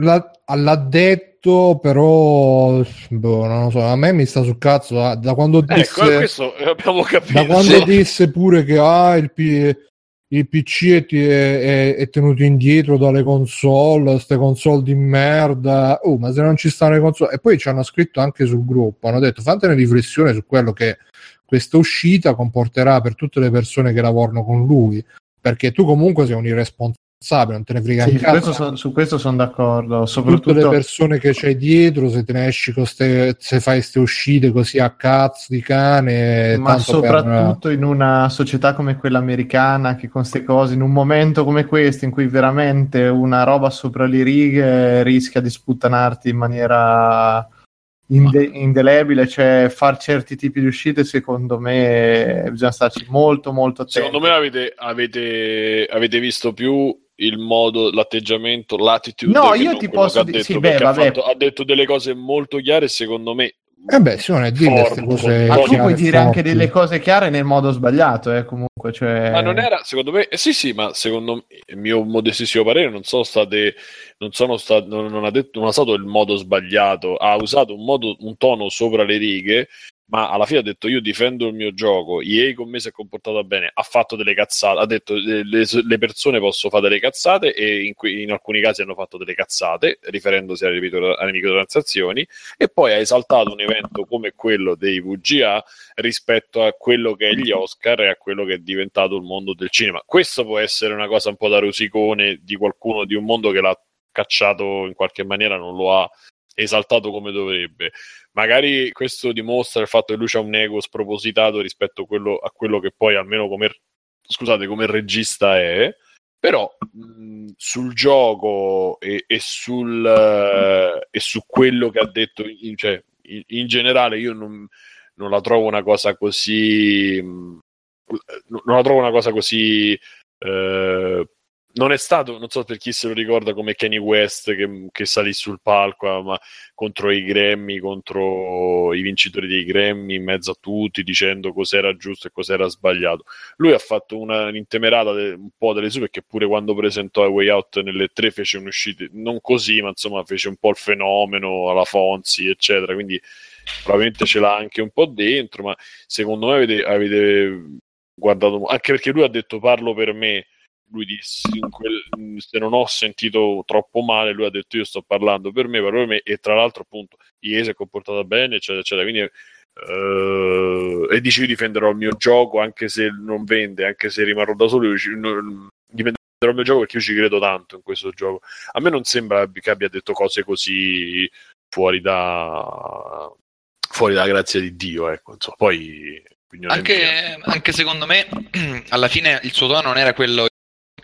S2: l'ha, l'ha detto, però boh, non lo so, a me mi sta sul cazzo ah, da quando
S1: Ecco,
S2: disse,
S1: questo abbiamo capito.
S2: da quando disse pure che ah, il, P- il PC è, è- è tenuto indietro dalle console, queste console di merda. Oh, ma se non ci stanno le console, e poi ci hanno scritto anche sul gruppo, hanno detto fate una riflessione su quello che questa uscita comporterà per tutte le persone che lavorano con lui, perché tu comunque sei un irresponsabile, non te ne frega
S3: Sì, questo son- su questo sono d'accordo.
S2: tutte le
S3: Soprattutto
S2: persone che c'hai dietro, se te ne esci con ste, se fai queste uscite così a cazzo di cane,
S3: ma
S2: tanto per-
S3: soprattutto in una società come quella americana che con queste cose in un momento come questo in cui veramente una roba sopra le righe rischia di sputtanarti in maniera inde- indelebile cioè far certi tipi di uscite secondo me bisogna starci molto molto attenti
S1: Secondo me avete, avete, avete visto più il modo, l'atteggiamento, l'attitude.
S3: No, io
S1: non
S3: ti posso
S1: che ha
S3: di-
S1: detto,
S3: sì, beh,
S1: ha, fatto- ha detto delle cose molto chiare. Secondo me,
S2: Eh beh, Simone, dille queste
S1: Forte,
S2: cose
S3: ma tu puoi dire anche delle cose chiare nel modo sbagliato eh, comunque cioè...
S1: Ma non era, secondo me, eh, sì, sì, ma secondo me, il mio modestissimo parere, non sono state, non sono state, non, non ha detto, non ha usato il modo sbagliato, ha usato un modo, un tono sopra le righe, ma alla fine ha detto io difendo il mio gioco, EA con me si è comportata bene, ha fatto delle cazzate, ha detto le, le persone possono fare delle cazzate e in, in alcuni casi hanno fatto delle cazzate, riferendosi alle, alle microtransazioni, e poi ha esaltato un evento come quello dei VGA rispetto a quello che è gli Oscar e a quello che è diventato il mondo del cinema. Questo può essere una cosa un po' da rosicone di qualcuno di un mondo che l'ha cacciato in qualche maniera, non lo ha esaltato come dovrebbe. Magari questo dimostra il fatto che lui ha un ego spropositato rispetto a quello, a quello che poi almeno come scusate, come regista è. Però mh, sul gioco e, e sul, eh, e su quello che ha detto, in, cioè, in, in generale, io non, non la trovo una cosa così mh, non la trovo una cosa così eh, non è stato, non so per chi se lo ricorda come Kanye West che, che salì sul palco ma contro i Grammy, contro i vincitori dei Grammy, in mezzo a tutti, dicendo cos'era giusto e cos'era sbagliato. Lui ha fatto una intemerata de, un po' delle sue, perché pure quando presentò i Way Out nelle tre fece un'uscita, non così, ma insomma fece un po' il fenomeno alla Fonzi, eccetera, quindi probabilmente ce l'ha anche un po' dentro, ma secondo me avete, avete guardato, anche perché lui ha detto parlo per me, lui disse quel, se non ho sentito troppo male lui ha detto io sto parlando per me, per me e tra l'altro appunto IE si è comportata bene eccetera eccetera. Quindi uh, e dici io difenderò il mio gioco anche se non vende anche se rimarrò da solo io ci, no, difenderò il mio gioco perché io ci credo tanto in questo gioco a me non sembra che abbia detto cose così fuori da fuori dalla grazia di Dio ecco insomma. Poi
S7: anche, anche secondo me alla fine il suo tono non era quello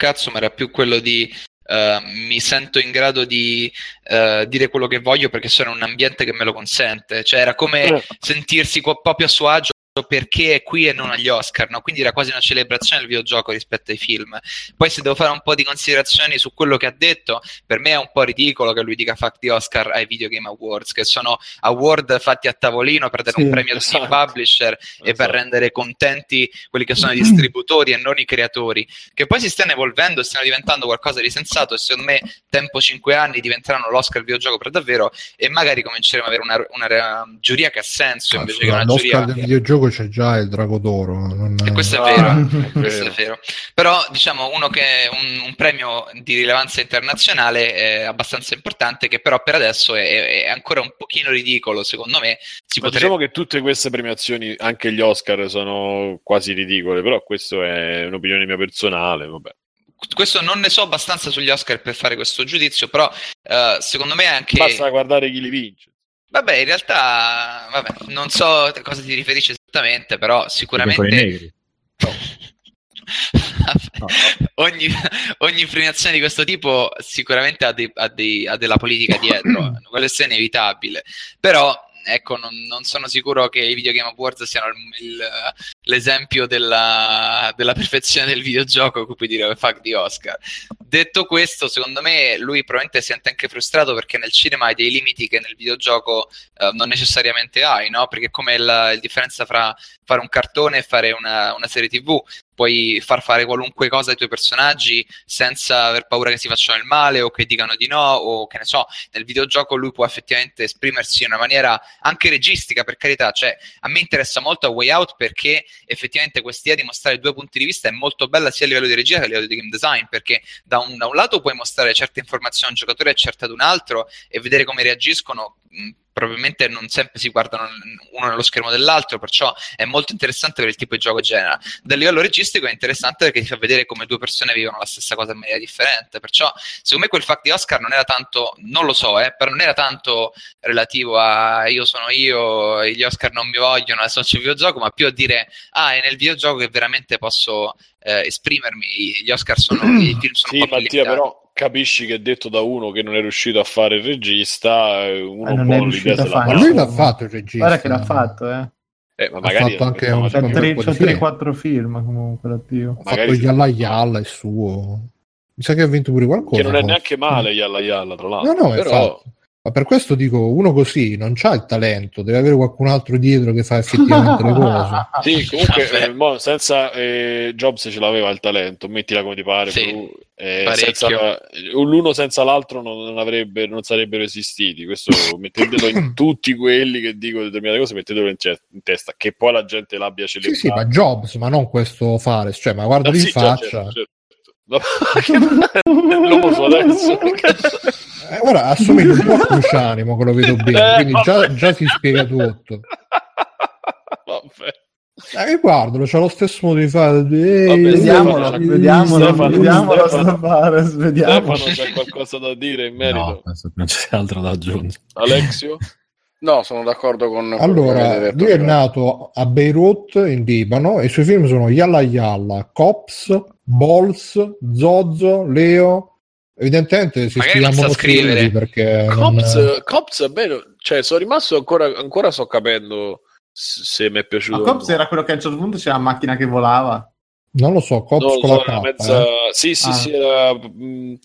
S7: cazzo, ma era più quello di uh, mi sento in grado di uh, dire quello che voglio perché sono in un ambiente che me lo consente. Cioè era come
S1: Eh.
S7: sentirsi proprio a suo agio perché è qui e non agli Oscar, no? quindi era quasi una celebrazione del videogioco rispetto ai film. Poi se devo fare un po' di considerazioni su quello che ha detto, per me è un po' ridicolo che lui dica fuck di Oscar ai Video Game Awards, che sono award fatti a tavolino per dare
S3: Sì,
S7: un premio a tutti i
S1: esatto.
S7: publisher e per
S1: Esatto.
S7: rendere contenti quelli che sono i distributori e non i creatori, che poi si stanno evolvendo e stanno diventando qualcosa di sensato e secondo me tempo 5 anni diventeranno l'Oscar videogioco per davvero e magari cominceremo ad avere una, una, una giuria che ha senso invece che una giuria...
S2: del videogioco c'è già il Drago d'Oro. non-
S7: E questo è
S1: Ah,
S7: vero,
S1: è
S7: questo è
S1: vero.
S7: vero. Però diciamo uno che è un, un premio di rilevanza internazionale è abbastanza importante, che però per adesso è, è ancora un pochino ridicolo, secondo me. Si potrebbe...
S1: Diciamo che tutte queste premiazioni, anche gli Oscar, sono quasi ridicole, però questo è un'opinione mia personale, vabbè.
S7: Questo non ne so abbastanza sugli Oscar per fare questo giudizio, però eh, secondo me è anche...
S1: Basta guardare chi li vince.
S7: Vabbè, in realtà, vabbè, non so a cosa ti riferisci esattamente, però
S4: i
S7: sicuramente...
S4: negri.
S7: Vabbè, ogni, ogni premiazione di questo tipo sicuramente ha, dei- ha dei- ha della politica dietro, quello è inevitabile. Però, ecco, non, non sono sicuro che i Video Game Awards siano il- il- l'esempio della, della perfezione del videogioco cui dire fuck di Oscar. Detto questo, secondo me lui probabilmente si sente anche frustrato perché nel cinema hai dei limiti che nel videogioco eh, non necessariamente hai, no? Perché come la, la differenza fra fare un cartone e fare una, una serie TV. Puoi far fare qualunque cosa ai tuoi personaggi senza aver paura che si facciano il male o che dicano di no, o che ne so, nel videogioco lui può effettivamente esprimersi in una maniera anche registica, per carità. Cioè, a me interessa molto a Way Out perché effettivamente quest'idea di mostrare due punti di vista è molto bella sia a livello di regia che a livello di game design, perché da un, da un lato puoi mostrare certe informazioni a un giocatore e certe ad un altro e vedere come reagiscono. Probabilmente non sempre si guardano uno nello schermo dell'altro, perciò è molto interessante per il tipo di gioco genera. Dal livello registico è interessante perché ti fa vedere come due persone vivono la stessa cosa in maniera differente. Perciò, secondo me, quel fact di Oscar non era tanto, non lo so, eh, però non era tanto relativo a io sono io, gli Oscar non mi vogliono, adesso c'è il videogioco, ma più a dire ah, è nel videogioco che veramente posso eh, esprimermi. Gli Oscar sono, i film sono
S1: Sì, Mattia, però capisci che detto da uno che non è riuscito a fare il regista, eh, uno
S3: Eh, non è riuscito a
S2: Ma
S3: fare.
S1: fa.
S2: lui l'ha fatto il regista.
S3: Guarda che l'ha fatto, eh.
S1: Eh, ma
S2: Ha
S1: magari
S2: fatto anche
S1: ma
S2: un- di
S3: 3-4 film comunque l'attivo.
S2: Ha
S1: magari
S2: fatto. Yalla Yalla, è suo. Mi sa che ha vinto pure qualcosa.
S1: che non è
S2: forse.
S1: neanche male Yalla Yalla, tra l'altro.
S2: No, no,
S1: però.
S2: Ma per questo dico, uno così non c'ha il talento, deve avere qualcun altro dietro che fa effettivamente le cose.
S1: Sì, comunque eh, mo, senza eh, Jobs ce l'aveva il talento, mettila come ti pare,
S7: Sì,
S1: però, eh, senza- l'uno senza l'altro non, non avrebbe, non sarebbero esistiti. Questo mettetelo in tutti quelli che dicono determinate cose, mettetelo in, ce- in testa, che poi la gente l'abbia
S2: Sì,
S1: celebrato.
S2: sì, ma Jobs, ma non questo Fares, cioè, ma guardali
S1: Ah,
S2: in
S1: sì, certo,
S2: faccia.
S1: certo. Che- L'uomo su adesso.
S2: Eh, ora assomiglia un po' a Crucianimo, che lo vedo bene,
S1: Eh,
S2: quindi già, già si spiega tutto.
S1: Vabbè.
S2: Eh, guardalo, c'ha lo stesso modo di fare. Eh,
S1: Vabbè,
S3: Vediamolo, vediamolo,
S1: Stefano,
S3: vediamolo
S1: Stefano. Stefano c'è qualcosa da dire in
S4: No,
S1: merito?
S4: penso che non c'è altro da aggiungere.
S1: Alexio?
S5: No, sono d'accordo con
S2: Allora, lui è
S5: prima.
S2: nato a Beirut, in Libano, e i suoi film sono Yalla Yalla, Cops, Balls, Zozzo, Leo. Evidentemente si
S7: Magari non sa scrivere.
S2: perché non-
S1: Cops, Cops, bene, cioè sono rimasto ancora, ancora sto capendo se mi è
S3: Ma
S1: piaciuto.
S3: Cops era quello che a un certo punto c'era la macchina che volava.
S2: non lo so, Cops
S1: No,
S2: con
S1: so,
S2: la
S1: era
S2: K.
S1: mezza-
S2: eh.
S1: Sì, sì,
S3: Ah.
S1: sì, era mh,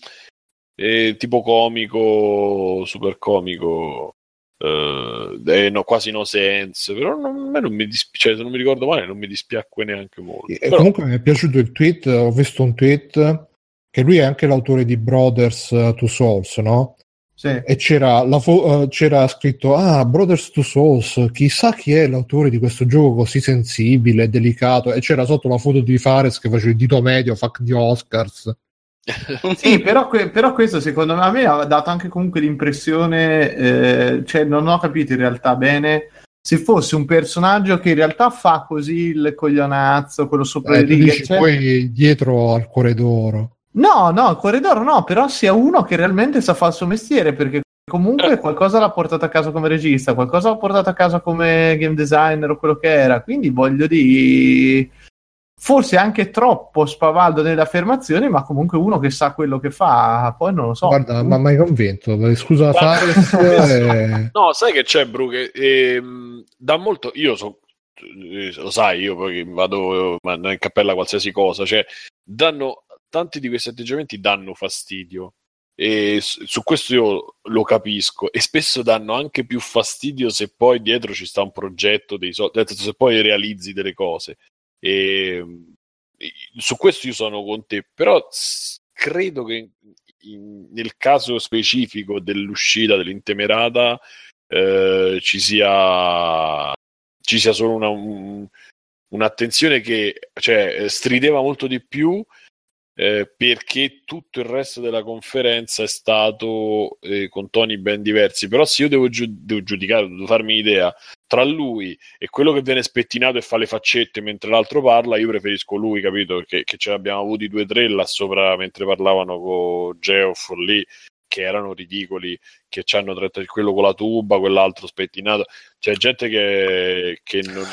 S1: eh, tipo comico, super comico. eh, eh, no, quasi no sense, però non, a me non mi dispiace, se non mi ricordo male, non mi dispiacque neanche molto.
S2: E
S1: Però-
S2: comunque mi è piaciuto il tweet, ho visto un tweet che lui è anche l'autore di Brothers to Souls, no?
S3: Sì.
S2: E c'era, la fo- eh, c'era scritto, ah, Brothers to Souls, chissà chi è l'autore di questo gioco così sensibile e delicato. E c'era sotto la foto di Fares che faceva il dito medio, fuck di Oscars.
S3: Sì, però, que- però questo secondo me a me ha dato anche comunque l'impressione, eh, cioè non ho capito in realtà bene, se fosse un personaggio che in realtà fa così il coglionazzo, quello sopra
S2: Eh,
S3: le righe,
S2: dici
S3: cioè-
S2: poi dietro al cuore d'oro.
S3: No, no, il corridoro no, però sia uno che realmente sa fare il suo mestiere, perché comunque qualcosa l'ha portato a casa come regista, qualcosa l'ha portato a casa come game designer o quello che era, quindi voglio dire... forse anche troppo spavaldo nelle affermazioni, ma comunque uno che sa quello che fa, poi non lo so.
S2: Guarda, ma mai convinto, scusa Fares. e...
S1: No, sai che c'è, Bru, che ehm, da molto, io so, eh, lo sai, io poi vado in cappella qualsiasi cosa, cioè danno, tanti di questi atteggiamenti danno fastidio. E su questo io lo capisco. E spesso danno anche più fastidio se poi dietro ci sta un progetto dei soldi, se poi realizzi delle cose. E, su questo io sono con te. Però credo che in, nel caso specifico dell'uscita dell'intemerata eh, ci sia ci sia solo una, un, un'attenzione che cioè, strideva molto di più eh, perché tutto il resto della conferenza è stato eh, con toni ben diversi. Però se io devo, giu- devo giudicare, devo farmi idea tra lui e quello che viene spettinato e fa le faccette mentre l'altro parla, io preferisco lui, capito? Che, che ce l'abbiamo avuti due o tre là sopra mentre parlavano con Geoff lì che erano ridicoli, che ci hanno trattato quello con la tuba, quell'altro spettinato. C'è gente che, che non.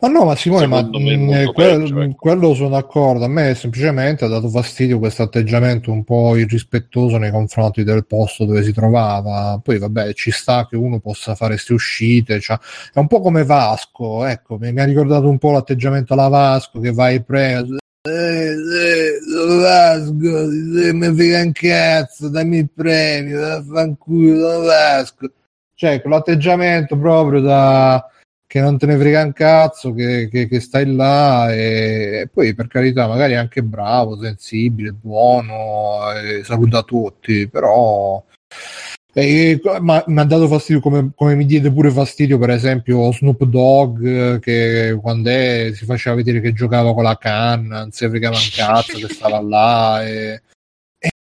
S2: Ma no, ma Simone, ma mh, quello, peggio, ecco. quello sono d'accordo. A me semplicemente ha dato fastidio questo atteggiamento un po' irrispettoso nei confronti del posto dove si trovava. Poi, vabbè, ci sta che uno possa fare queste uscite. Cioè, è un po' come Vasco, ecco, mi, mi ha ricordato un po' l'atteggiamento alla Vasco che vai preso eh, eh, Vasco, mi frega un cazzo, dammi il premio, vaffanculo, Vasco. Cioè, quell'atteggiamento proprio da che non te ne frega un cazzo, che, che, che stai là e, e, poi per carità magari anche bravo, sensibile, buono, eh, saluta tutti, però e, ma mi ha dato fastidio come, come, mi diede pure fastidio per esempio Snoop Dogg che quando è, si faceva vedere che giocava con la canna non si fregava un cazzo che stava là e,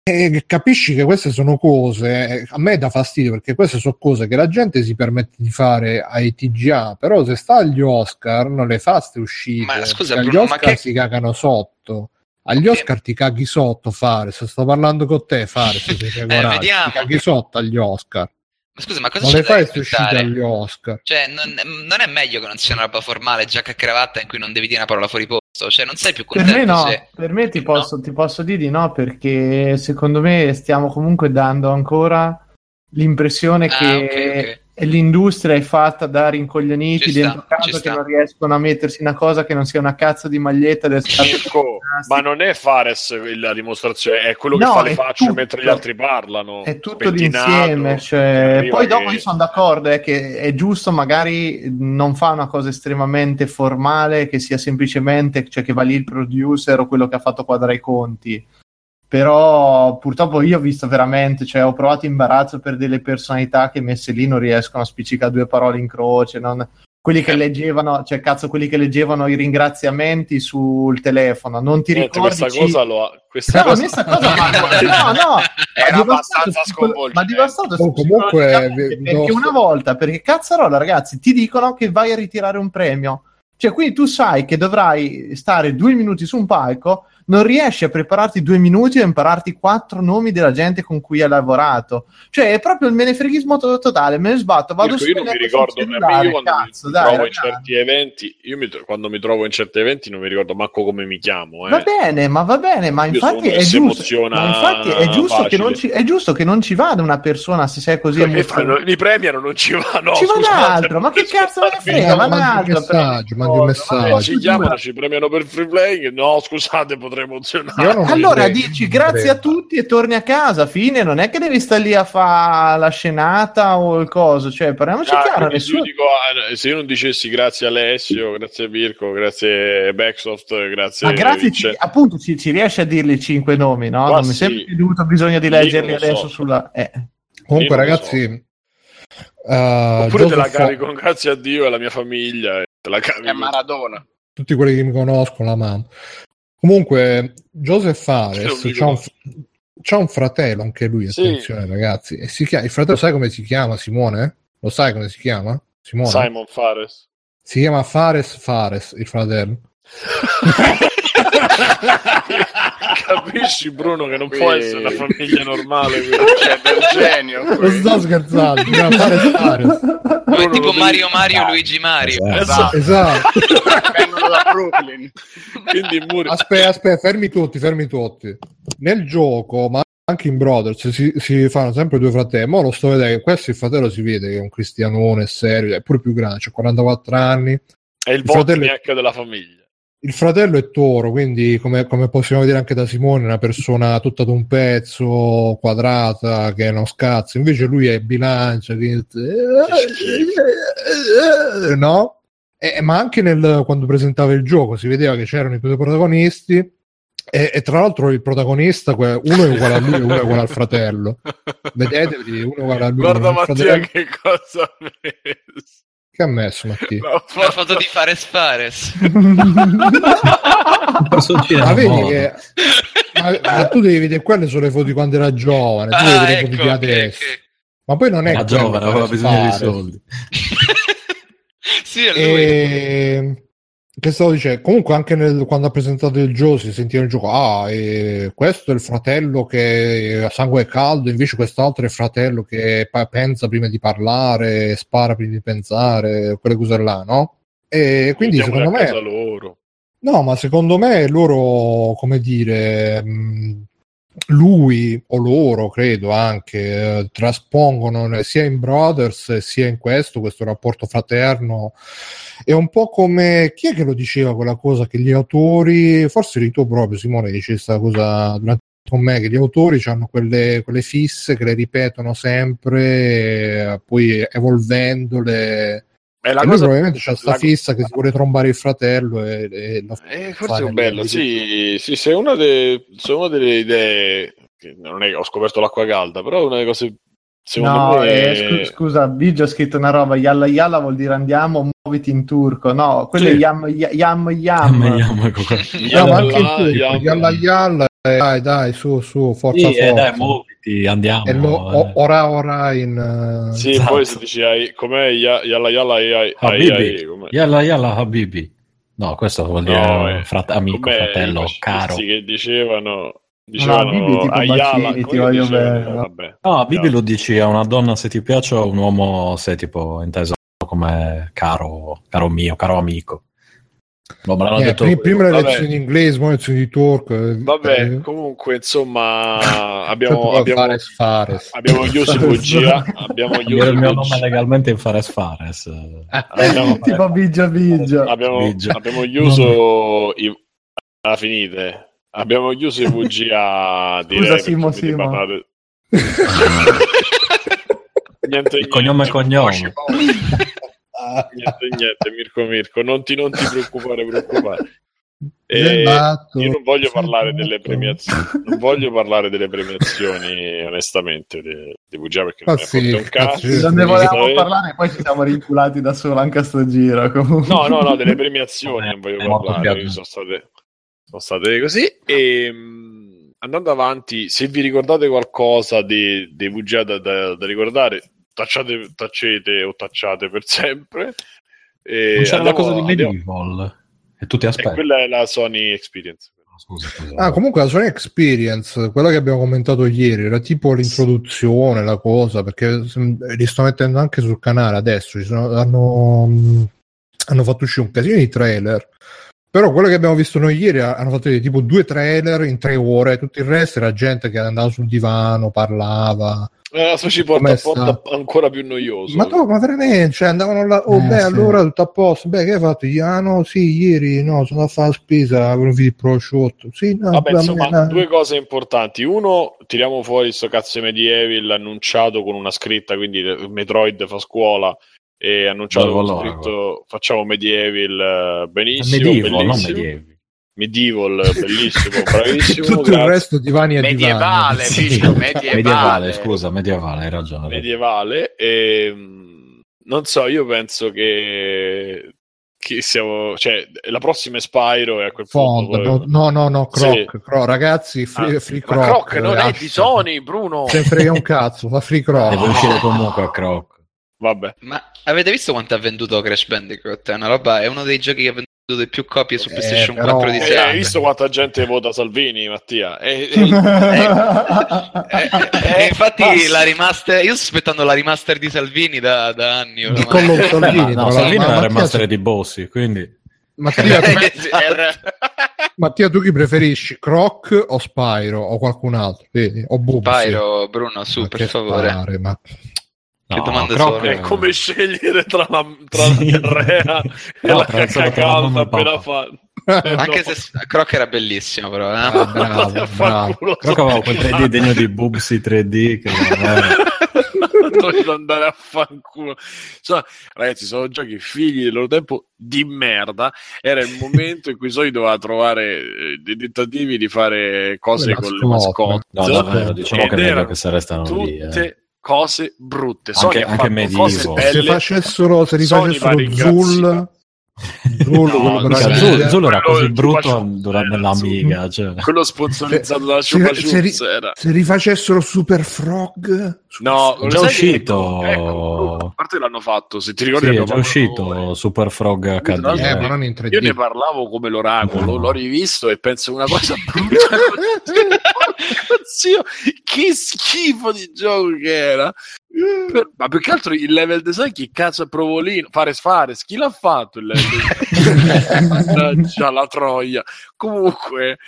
S2: e, capisci che queste sono cose a me dà fastidio perché queste sono cose che la gente si permette di fare ai TGA però se sta agli Oscar non le fa queste uscite.
S7: Ma scusa Bruno,
S2: Oscar
S7: ma che...
S2: si cagano sotto agli Oscar ti caghi sotto, Fares. Sto parlando con te, Fares. eh,
S7: vediamo.
S2: Ti caghi sotto agli Oscar.
S7: Ma scusa, ma cosa
S2: non
S7: c'è
S2: le fai
S7: da
S2: uscite agli Oscar?
S7: Cioè, non, non, è meglio che non sia una roba formale, giacca e cravatta, in cui non devi dire una parola fuori posto? Cioè, non sei più contento
S3: Per me no,
S7: se...
S3: per me ti posso, no? ti posso dire di no, perché secondo me stiamo comunque dando ancora l'impressione ah, che... Okay, okay l'industria è fatta da rincoglioniti ci dentro sta, casa che non riescono a mettersi una cosa che non sia una cazzo di maglietta del
S1: Mirko, ma non è Fares la dimostrazione è quello che no, fa le facce tutto, mentre gli altri parlano.
S3: È tutto l'insieme cioè... poi dopo che... io sono d'accordo è che è giusto magari non fa una cosa estremamente formale che sia semplicemente cioè che va lì il producer o quello che ha fatto quadrare i conti però purtroppo io ho visto veramente, cioè ho provato imbarazzo per delle personalità che messe lì non riescono a spiccicare due parole in croce, non... quelli che eh. leggevano, cioè cazzo, quelli che leggevano i ringraziamenti sul telefono, non ti Niente, ricordi?
S1: Questa cosa lo ha... Questa
S3: no, cosa... cosa ma... no, no,
S5: era abbastanza sconvolgente.
S3: Ma devastato
S2: oh, comunque
S3: perché una volta, perché cazzarola ragazzi, ti dicono che vai a ritirare un premio. Cioè, quindi tu sai che dovrai stare due minuti su un palco non riesci a prepararti due minuti e impararti quattro nomi della gente con cui hai lavorato. Cioè, è proprio il menefreghismo to- totale. Me ne sbatto, vado
S1: su. Io non mi ricordo, io quando cazzo, mi dai, trovo in certi eventi, io mi, quando mi trovo in certi eventi non mi ricordo manco come mi chiamo. Eh.
S3: Va bene, ma va bene, ma infatti è giusto. Ma infatti è giusto, che non ci, è giusto che non ci vada una persona se sei così.
S1: Fanno, li premiano, non ci va, no,
S3: ci va un altro, ma che cazzo me ne frega? Ma un.
S2: Messaggio, mandi un messaggio.
S1: Ci chiamano, ci premiano per free playing. No, scusate, potrei emozionare.
S3: Allora dici grazie a tutti e torni a casa. Fine, non è che devi stare lì a fare la scenata o il coso. Cioè, parliamoci ah, chiaro. Nessuno...
S1: Dico, ah, se io non dicessi grazie a Alessio, grazie a Virko, grazie Backsoft, grazie
S3: Ma grazie, ci, appunto, ci, ci, riesci a dirli cinque nomi, no? non mi sì. sembra dovuto bisogno di leggerli adesso so. sulla. Eh.
S2: Comunque, ragazzi.
S1: So. Uh, Oppure Joseph te la carico, grazie a Dio e alla mia famiglia. Te la carico. È
S5: Maradona.
S2: Tutti quelli che mi conoscono, la mamma. Comunque, Joseph Fares c'ha un, c'ha un, fratello anche lui, attenzione sì. ragazzi. E si chiama, il fratello sai come si chiama Simone? Lo sai come si chiama? Simone?
S1: Simon Fares.
S2: Si chiama Fares Fares, il fratello.
S1: Capisci Bruno che non
S5: Qui-
S1: può essere una famiglia normale.
S5: C'è del genio.
S2: Non sto scherzando, fare fare.
S7: Come
S1: Bruno,
S7: tipo
S1: lo devi-
S7: Mario Mario Luigi Mario.
S4: Esatto.
S2: Esatto.
S5: Vengono da Brooklyn.
S1: Quindi muri...
S2: Aspetta, aspetta, fermi tutti, fermi tutti. Nel gioco, ma anche in Brothers, si, si fanno sempre due fratelli. Ma lo sto vedendo che questo il fratello si vede che è un cristianone serio, è pure più grande, ha 44 anni.
S1: È il
S2: il fratello-
S1: della famiglia.
S2: Il fratello è toro, quindi come, come possiamo vedere anche da Simone, una persona tutta d'un pezzo, quadrata, che non scazza. Invece lui è bilancia, che... no? E- ma anche nel, quando presentava il gioco si vedeva che c'erano i due protagonisti e, e tra l'altro il protagonista, uno è uguale a lui e uno è uguale al fratello. Vedetevi, uno è uguale a lui.
S1: Guarda Mattia
S2: fratello.
S1: che cosa ha messo.
S2: Che ha messo Mattia?
S1: La
S7: La
S1: foto-
S7: foto di Fares Fares.
S2: Ma vedi che ma, ma tu devi vedere quelle sono le foto di quando era giovane, tu devi
S7: Ah,
S2: vedere foto
S7: ecco,
S2: di
S7: ok,
S2: adesso.
S7: ok.
S2: Ma poi non è quello
S4: giovane,
S2: che
S4: aveva bisogno di soldi.
S7: sì, è lui.
S2: E... Che stavo dicendo? Comunque anche nel- quando ha presentato il gioco si sentiva il gioco, ah, e questo è il fratello che ha sangue caldo, invece quest'altro è il fratello che pa- pensa prima di parlare, spara prima di pensare, quelle cose là, no? E quindi
S1: Andiamoli
S2: secondo me...
S1: loro.
S2: No, ma secondo me loro, come dire, mh, lui o loro, credo anche, eh, traspongono sia in Brothers sia in questo, questo rapporto fraterno. È un po' come chi è che lo diceva quella cosa che gli autori, forse eri tu proprio, Simone, dice questa cosa durante con me, che gli autori hanno quelle, quelle fisse che le ripetono sempre, eh, poi evolvendole.
S1: È la
S2: e lui
S1: cosa
S2: probabilmente c'ha sta
S1: la-
S2: fissa che si vuole trombare il fratello e, e lo
S1: Eh, forse è
S2: nelle-
S1: bello, sì, sì, se una, de- se una delle idee, che non è che ho scoperto l'acqua calda, però è una delle cose, secondo
S3: No,
S1: me,
S3: eh, scu- scusa, Biggio ha scritto una roba, yalla yalla vuol dire andiamo, muoviti in turco. No, quello
S1: Sì.
S3: è yam yam yam.
S4: Yam, yam, ecco.
S2: No, ma anche il
S1: Yalla,
S2: turco,
S1: yalla.
S2: yalla eh, dai dai, su su, forza
S4: Sì, eh,
S2: forza.
S4: dai, muoviti, andiamo.
S2: e lo,
S4: eh.
S2: o- ora ora in... eh,
S1: Sì,
S4: Esatto.
S1: poi se dici ai- com'è ya- yalla yalla ai-
S4: Habibi.
S1: ai- com'è?
S4: Yalla yalla Habibi. No, questo vuol dire
S1: No, eh,
S4: frat- amico,
S1: com'è
S4: fratello, caro.
S1: che dicevano dicevano Ayala,
S3: ti
S1: come
S3: voglio bene.
S1: Vabbè.
S4: No, Habibi lo dici a una donna se ti piace o a un uomo se tipo inteso come caro, caro mio, caro amico. No, me l'hanno
S2: eh,
S4: detto
S2: pri- prima le lezioni di inglese, poi le lezioni di turco. eh,
S1: Vabbè,
S2: eh,
S1: comunque, insomma, abbiamo, abbiamo,
S2: Fares, Fares.
S1: abbiamo Yusuf Bugia, abbiamo
S4: Dire il mio nome legalmente in Fares Fares.
S1: abbiamo,
S3: tipo Biggio Biggio.
S1: abbiamo,
S4: Biggio.
S1: abbiamo chiuso i... ah, finite. Abbiamo chiuso i VGA direi
S3: Simo, Simo.
S1: niente,
S4: Il cognome è cognome.
S1: Niente, niente, Mirko Mirko, non ti, non ti preoccupare, preoccupare. E
S2: Esatto.
S1: io non voglio parlare delle premiazioni, non voglio parlare delle premiazioni onestamente di, di VGA perché non è
S2: sì,
S1: un
S2: cazzo.
S3: Non ne volevamo parlare, poi ci siamo rinculati da solo anche a sto giro. Comunque.
S1: No, no, no, delle premiazioni non voglio parlare, sono state, sono state così. E mh, andando avanti, se vi ricordate qualcosa di, dei VGA da, da- da ricordare, tacciate, taccete o tacciate per sempre. E
S4: Non c'era la cosa di
S1: andiamo-
S4: Medieval e tu ti
S1: E
S4: aspetti.
S1: quella è la Sony Experience.
S4: Scusa, scusa.
S2: Ah, comunque la Sony Experience, quella che abbiamo commentato ieri, era tipo l'introduzione, la cosa, perché se- li sto mettendo anche sul canale adesso, ci sono- hanno, mh, hanno fatto uscire un casino di trailer, però quello che abbiamo visto noi ieri ha- hanno fatto tipo due trailer in tre ore, tutto il resto era gente che andava sul divano, parlava.
S1: Eh, Adesso ci porta porta ancora più noioso.
S2: Ma no, ma veramente, cioè andavano là, oh
S3: Eh,
S2: beh,
S3: sì.
S2: allora tutto a posto, beh, che hai fatto? Io, Ah no, sì, ieri, no, sono andato a fare la spesa per un video prosciutto, sì, no,
S1: Vabbè,
S2: va
S1: insomma,
S2: bene.
S1: due cose importanti. Uno, tiriamo fuori sto cazzo di Medieval annunciato con una scritta, quindi Metroid fa scuola e annunciato con scritto facciamo Medieval eh, benissimo,
S4: Medieval, non
S1: bellissimo. Medieval, bellissimo, bravissimo,
S2: tutto il
S1: grazie.
S2: resto divani e
S5: Medievale,
S2: divani.
S5: Medievale.
S4: Medievale, scusa, medievale, hai ragione.
S1: medievale e mh, non so, io penso che che siamo, cioè la prossima è Spyro e a quel
S2: Fond,
S1: punto
S2: no, no, no, Croc,
S1: Sì.
S2: Croc, ragazzi, free,
S1: Ah,
S2: free
S5: Ma
S2: Croc.
S5: Croc non è di Sony, Bruno.
S2: Se ne frega un cazzo, fa free Croc.
S4: Deve uscire comunque a Croc.
S1: vabbè.
S7: Ma avete visto quanto ha venduto Crash Bandicoot? È una roba, è uno dei giochi che ha venduto vendute più copie su
S2: Eh,
S7: PlayStation
S2: però-
S7: 4 di
S1: Eh,
S7: Sega.
S1: hai visto quanta gente vota Salvini, Mattia? E, e-
S7: E Eh, infatti la remaster, io sto aspettando la remaster di Salvini da, da anni.
S2: Di
S7: ormai.
S2: Collo Salvini,
S4: No, Salvini è la remaster
S2: Mattia,
S4: di Bossi, quindi...
S2: Mattia, tu. Mattia, tu chi preferisci? Croc o Spyro o qualcun altro? Vedi? O Bubsy?
S7: Pyro, Bruno, su,
S2: Ma
S7: per favore.
S2: fare, ma...
S7: Che domande sono?
S1: è come scegliere tra la, tra la
S4: Sì.
S1: diarrea e
S4: No,
S1: la cacca calda appena fatta.
S7: Anche se Croc era bellissimo, però. eh.
S2: Ah, bravo, bravo.
S4: Croc aveva quel 3D degno di Bubsy 3D che.
S1: Voglio andare a fanculo. Insomma, ragazzi, sono giochi figli del loro tempo di merda. Era il momento in cui Sony doveva trovare eh, dei tentativi di fare cose
S2: Le
S1: con le
S2: mascotte.
S4: No, davvero, diciamo che è meglio
S1: erano
S4: che se restano lì.
S1: tutte
S4: eh.
S1: Cose brutte.
S4: Anche-
S1: Sony ha
S4: anche
S1: fatto
S4: Medieval.
S1: cose
S2: Se
S1: belle.
S2: facessero, se
S1: Sony va
S2: rifacessero Zul, Zul,
S1: No,
S2: quello per
S1: mica
S2: la
S4: Zul,
S2: Nvidia,
S4: Zul era così brutto
S1: Chups,
S4: l'Amiga. Cioè.
S1: Quello sponsorizzato dalla
S2: Se-
S1: Chupa
S2: se ri-
S1: Chups era.
S2: se rifacessero Super Frog,
S1: No,
S4: È
S1: lo
S4: già
S1: che-
S4: uscito.
S1: ecco, a parte l'hanno fatto, se ti ricordi
S4: Sì, è già uscito Super Frog HD.
S2: eh, ma non in 3D.
S1: Io ne parlavo come l'oracolo,
S4: No.
S1: l'ho rivisto e penso una cosa brutta. Zio, che schifo di gioco che era. Per- ma più che altro il level design, chi cazzo è Provolino? Fares Fares, chi l'ha fatto il level design? Mannaggia la troia. Comunque,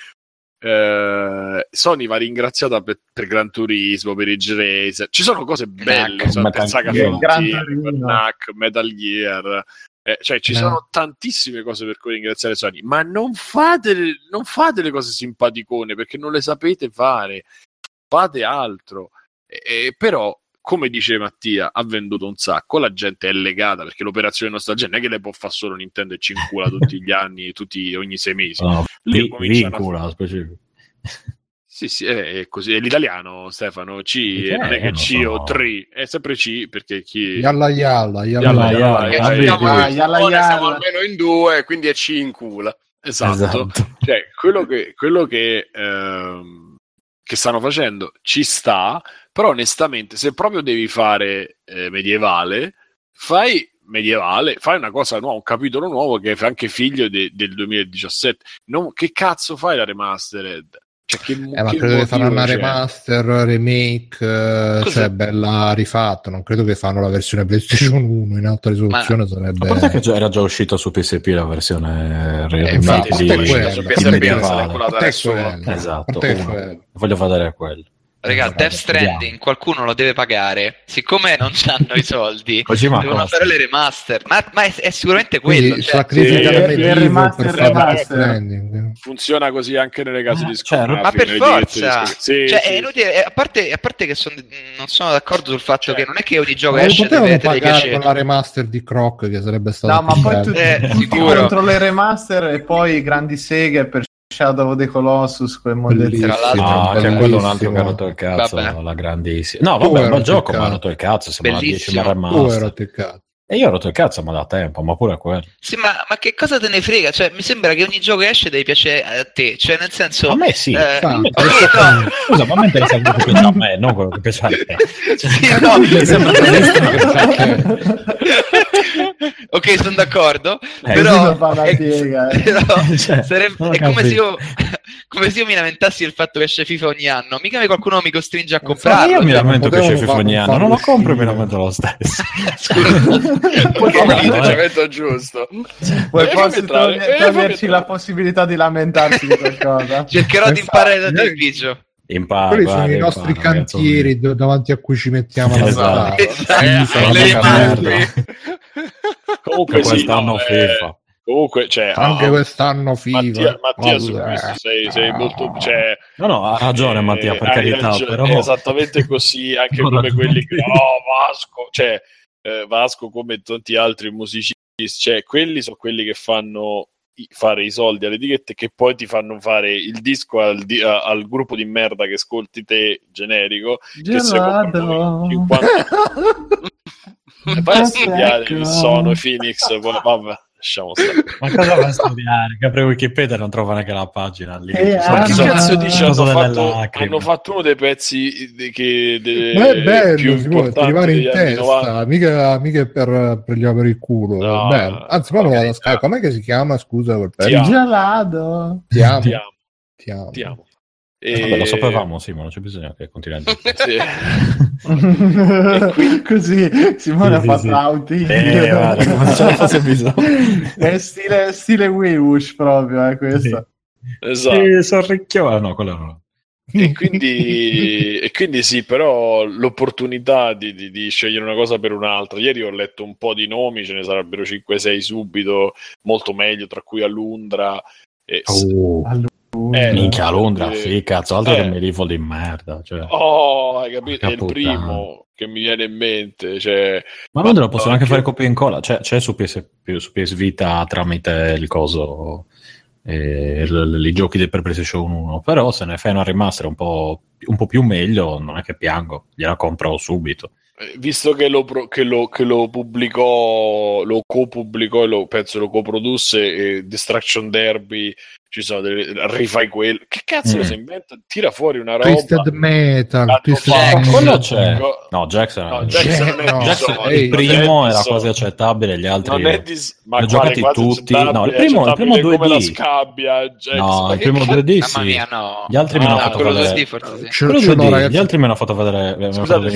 S1: eh, Sony va ringraziata per, per Gran Turismo, per Ridge Racer. Ci sono cose belle,
S4: Knack,
S1: so, per
S4: Metal
S1: Saga Frontier, per Knack, Metal Gear. Eh, cioè, ci
S2: Eh.
S1: sono tantissime cose per cui ringraziare Sony, ma non fate, le- non fate le cose simpaticone perché non le sapete fare, fate altro. E- e però, come dice Mattia, ha venduto un sacco, la gente è legata perché l'operazione nostalgia non è che le può fare solo Nintendo e ci incula tutti gli anni, tutti, ogni sei mesi.
S4: No,
S1: Lì
S4: vi-
S1: cominciano a-
S4: vincula specifico.
S1: Sì, sì, è così. È l'italiano, Stefano. C,
S4: Eh,
S1: non è che C
S4: so.
S1: o 3, è sempre C perché chi...
S2: Yalla yalla, yalla
S1: Yalla,
S2: yalla.
S1: yalla, yalla,
S5: ci siamo,
S1: yalla.
S5: almeno in due, quindi è C in culo.
S1: Esatto.
S4: Esatto.
S1: Cioè, quello che, quello che, ehm, che stanno facendo ci sta, però onestamente, se proprio devi fare eh, medievale, fai medievale, fai una cosa nuova, un capitolo nuovo che è anche figlio de- del 2017. Non- che cazzo fai la remastered? Cioè, che,
S2: Eh, ma
S1: che
S2: credo che fanno
S1: motivo
S2: una
S1: c'è?
S2: remaster, remake, eh,
S7: Cos'è?
S2: cioè bella rifatta. Non credo che fanno la versione PlayStation 1 in alta risoluzione. sarebbe
S4: A parte che già- era già uscita su PSP la versione
S2: Eh, infatti,
S4: di,
S2: parte
S5: Su. PSP
S4: di
S5: non se l'è
S4: medievale.
S5: colata
S2: A te
S5: nessuno.
S2: quello.
S7: Raga, Death Stranding qualcuno lo deve pagare. Siccome non hanno i soldi, devono fare le remaster. Ma, ma è, è sicuramente quello.
S2: Quindi
S7: cioè-
S2: sacrificare
S1: sì,
S2: Medieval
S3: remaster, remaster.
S2: Death Stranding.
S1: Funziona così anche nelle case
S4: Eh,
S1: di
S4: cioè,
S1: scopo.
S7: ma per forza,
S1: Sì,
S7: cioè,
S1: sì.
S7: è inutile, eh, a parte, a parte che son- non sono d'accordo sul fatto
S1: Cioè,
S7: che non è che ogni gioco
S2: Ma lo
S7: esce deve,
S2: pagare con la remaster di Croc che sarebbe stata
S3: No, ma poi tu,
S7: Eh, sicuro.
S3: contro le remaster e poi grandi seghe per Shadow of the Colossus, quel modello.
S7: Tra l'altro-
S4: No, anche quello è un altro che ha rotto il cazzo,
S7: Vabbè.
S4: la grandissima. No, vabbè, ma il
S2: rotto il
S4: gioco mi ha rotto il cazzo, sembra una 10
S7: Bellissimo.
S2: Tu hai
S4: remaster.
S2: rotto il cazzo.
S4: E io ho rotto il cazzo, ma da tempo, ma pure quello.
S7: Sì, ma, ma che cosa te ne frega? Cioè, mi sembra che ogni gioco che esce deve piacere a te. Cioè, nel senso.
S4: A me sì.
S7: eh,
S2: Infatti,
S7: ok, no.
S4: Scusa, ma a me interessa quello che piace a me, non quello che piace a te.
S7: Sì, no,
S4: mi sembra che
S7: ok, sono d'accordo.
S4: Eh,
S7: però, è-
S3: piega, eh.
S7: però
S4: Cioè,
S7: sarebbe- è come se, io, come se io mi lamentassi del fatto che esce FIFA ogni anno. Mica mi- qualcuno mi costringe a comprarlo.
S4: io mi
S7: cioè,
S4: lamento che c'è FIFA ogni anno, non lo compro e mi lamento lo stesso.
S5: Poi
S4: Vabbè,
S5: è
S4: vabbè.
S5: l'atteggiamento giusto.
S3: Vuoi
S1: Eh, eh,
S3: toglierci
S1: entrare.
S3: la possibilità di lamentarsi di qualcosa?
S7: Cercherò di imparare da te il grigio.
S4: Impara,
S2: Quelli sono i
S4: impara,
S2: nostri
S4: ragazzo.
S2: cantieri d- davanti a cui ci mettiamo la
S4: Esatto.
S2: tavola.
S7: Esatto.
S1: Eh, le
S4: merda.
S1: Comunque
S4: quest'anno
S1: sì, no, eh,
S4: FIFA.
S1: Comunque, cioè,
S2: anche
S1: oh,
S2: quest'anno FIFA.
S1: Mattia, Mattia su sei, sei molto... Cioè,
S4: no, no, ha ragione Mattia, per
S1: eh,
S4: carità.
S1: Ragione,
S4: però...
S1: Esattamente così, anche come
S4: ragione.
S1: quelli che... Oh, Vasco, cioè, eh, Vasco come tanti altri musicisti, cioè, quelli sono quelli che fanno fare i soldi alle etichette che poi ti fanno fare il disco al, di- al gruppo di merda che ascolti te generico Gelato. che 50... E a ah, ecco. studiare il sono Phoenix, vabbè. Lasciamo stare.
S4: Ma cosa va a studiare? Che apre Wikipedia e non trova neanche la pagina lì.
S3: Eh, ah,
S1: che cazzo dice? Hanno fatto, hanno fatto, uno dei pezzi che de,
S2: Ma è bello,
S1: più importanti
S2: arrivare in testa, mica, mica per prendiamo il culo.
S1: No,
S2: eh, bello. Anzi, ma lo vado a
S1: eh,
S2: Skype. Com'è che si chiama? Scusa quel pezzo.
S1: Ti amo.
S3: Gelado.
S2: Ti amo.
S1: Ti amo.
S2: Ti amo.
S1: Ti amo.
S4: Eh,
S1: E-
S4: vabbè, lo sapevamo, sì, ma non c'è bisogno che continui a dire.
S1: Sì.
S3: Così Simone ha
S4: Sì,
S3: fatto
S4: sì.
S3: outing.
S4: Eh, come se ce ne fosse bisogno.
S3: è stile, stile Wiwush proprio, è questo.
S1: Esatto.
S4: Eh, Sorricchio, ah, no, quello no.
S1: E quindi, e quindi sì, però l'opportunità di, di- di scegliere una cosa per un'altra. Ieri ho letto un po' di nomi, ce ne sarebbero 5-6 subito, molto meglio, tra cui Alundra. E,
S4: Oh,
S1: eh,
S4: minchia, a Londra,
S1: eh,
S4: sì, cazzo, altro
S1: eh.
S4: che Medieval di merda. Cioè.
S1: Oh, hai capito? È il primo che mi viene in mente. Cioè,
S4: Ma Londra lo possono anche fare copia e incolla, c'è, c'è su, PS, su PS Vita tramite il coso, eh, i giochi del per PlayStation 1, però se ne fai una remaster un po', un po' più meglio, non è che piango, gliela compro subito.
S1: eh, visto che lo, che lo, che lo pubblicò, lo co-pubblicò e lo, penso lo coprodusse eh, Destruction Derby, ci sono delle, rifai quello. Che cazzo
S4: Mm.
S1: si inventa? Tira fuori una roba.
S2: Twisted Metal. Twisted Metal.
S4: quello c'è. No, Jackson,
S1: No,
S2: Jackson
S1: Jackson
S4: Jackson-
S1: Dishonored,
S2: Ehi,
S4: il primo era quasi accettabile, gli altri...
S1: Non è dis- ma
S4: li ho giocati tutti? No, il primo- il primo
S1: Accettabile come
S4: 2D.
S1: la scabbia Jackson.
S4: No,
S1: Ma
S4: il primo
S1: cazzo-
S4: 2D
S7: Mamma
S4: sì.
S7: mia, no.
S4: Gli altri mi hanno
S1: Ah,
S4: fatto vedere...
S7: sì, forse sì.
S2: Ce,
S4: Quello
S2: ce l'ho,
S4: 2D,
S2: ragazzi.
S4: gli altri mi hanno fatto vedere...
S1: Scusate,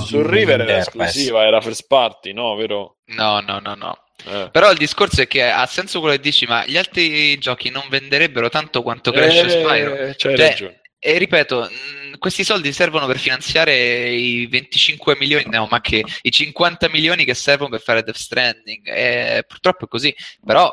S1: su, River era esclusiva, era first party, no? Vero?
S7: No, no, no, no.
S1: Eh.
S7: Però il discorso è che ha senso quello che dici, ma gli altri giochi non venderebbero tanto quanto Crash e Spyro.
S1: Eh, c'hai
S7: Cioè,
S1: ragione.
S7: E ripeto, mh, questi soldi servono per finanziare i 25 milioni, no, ma che i 50 milioni che servono per fare Death Stranding. E purtroppo è così. Però,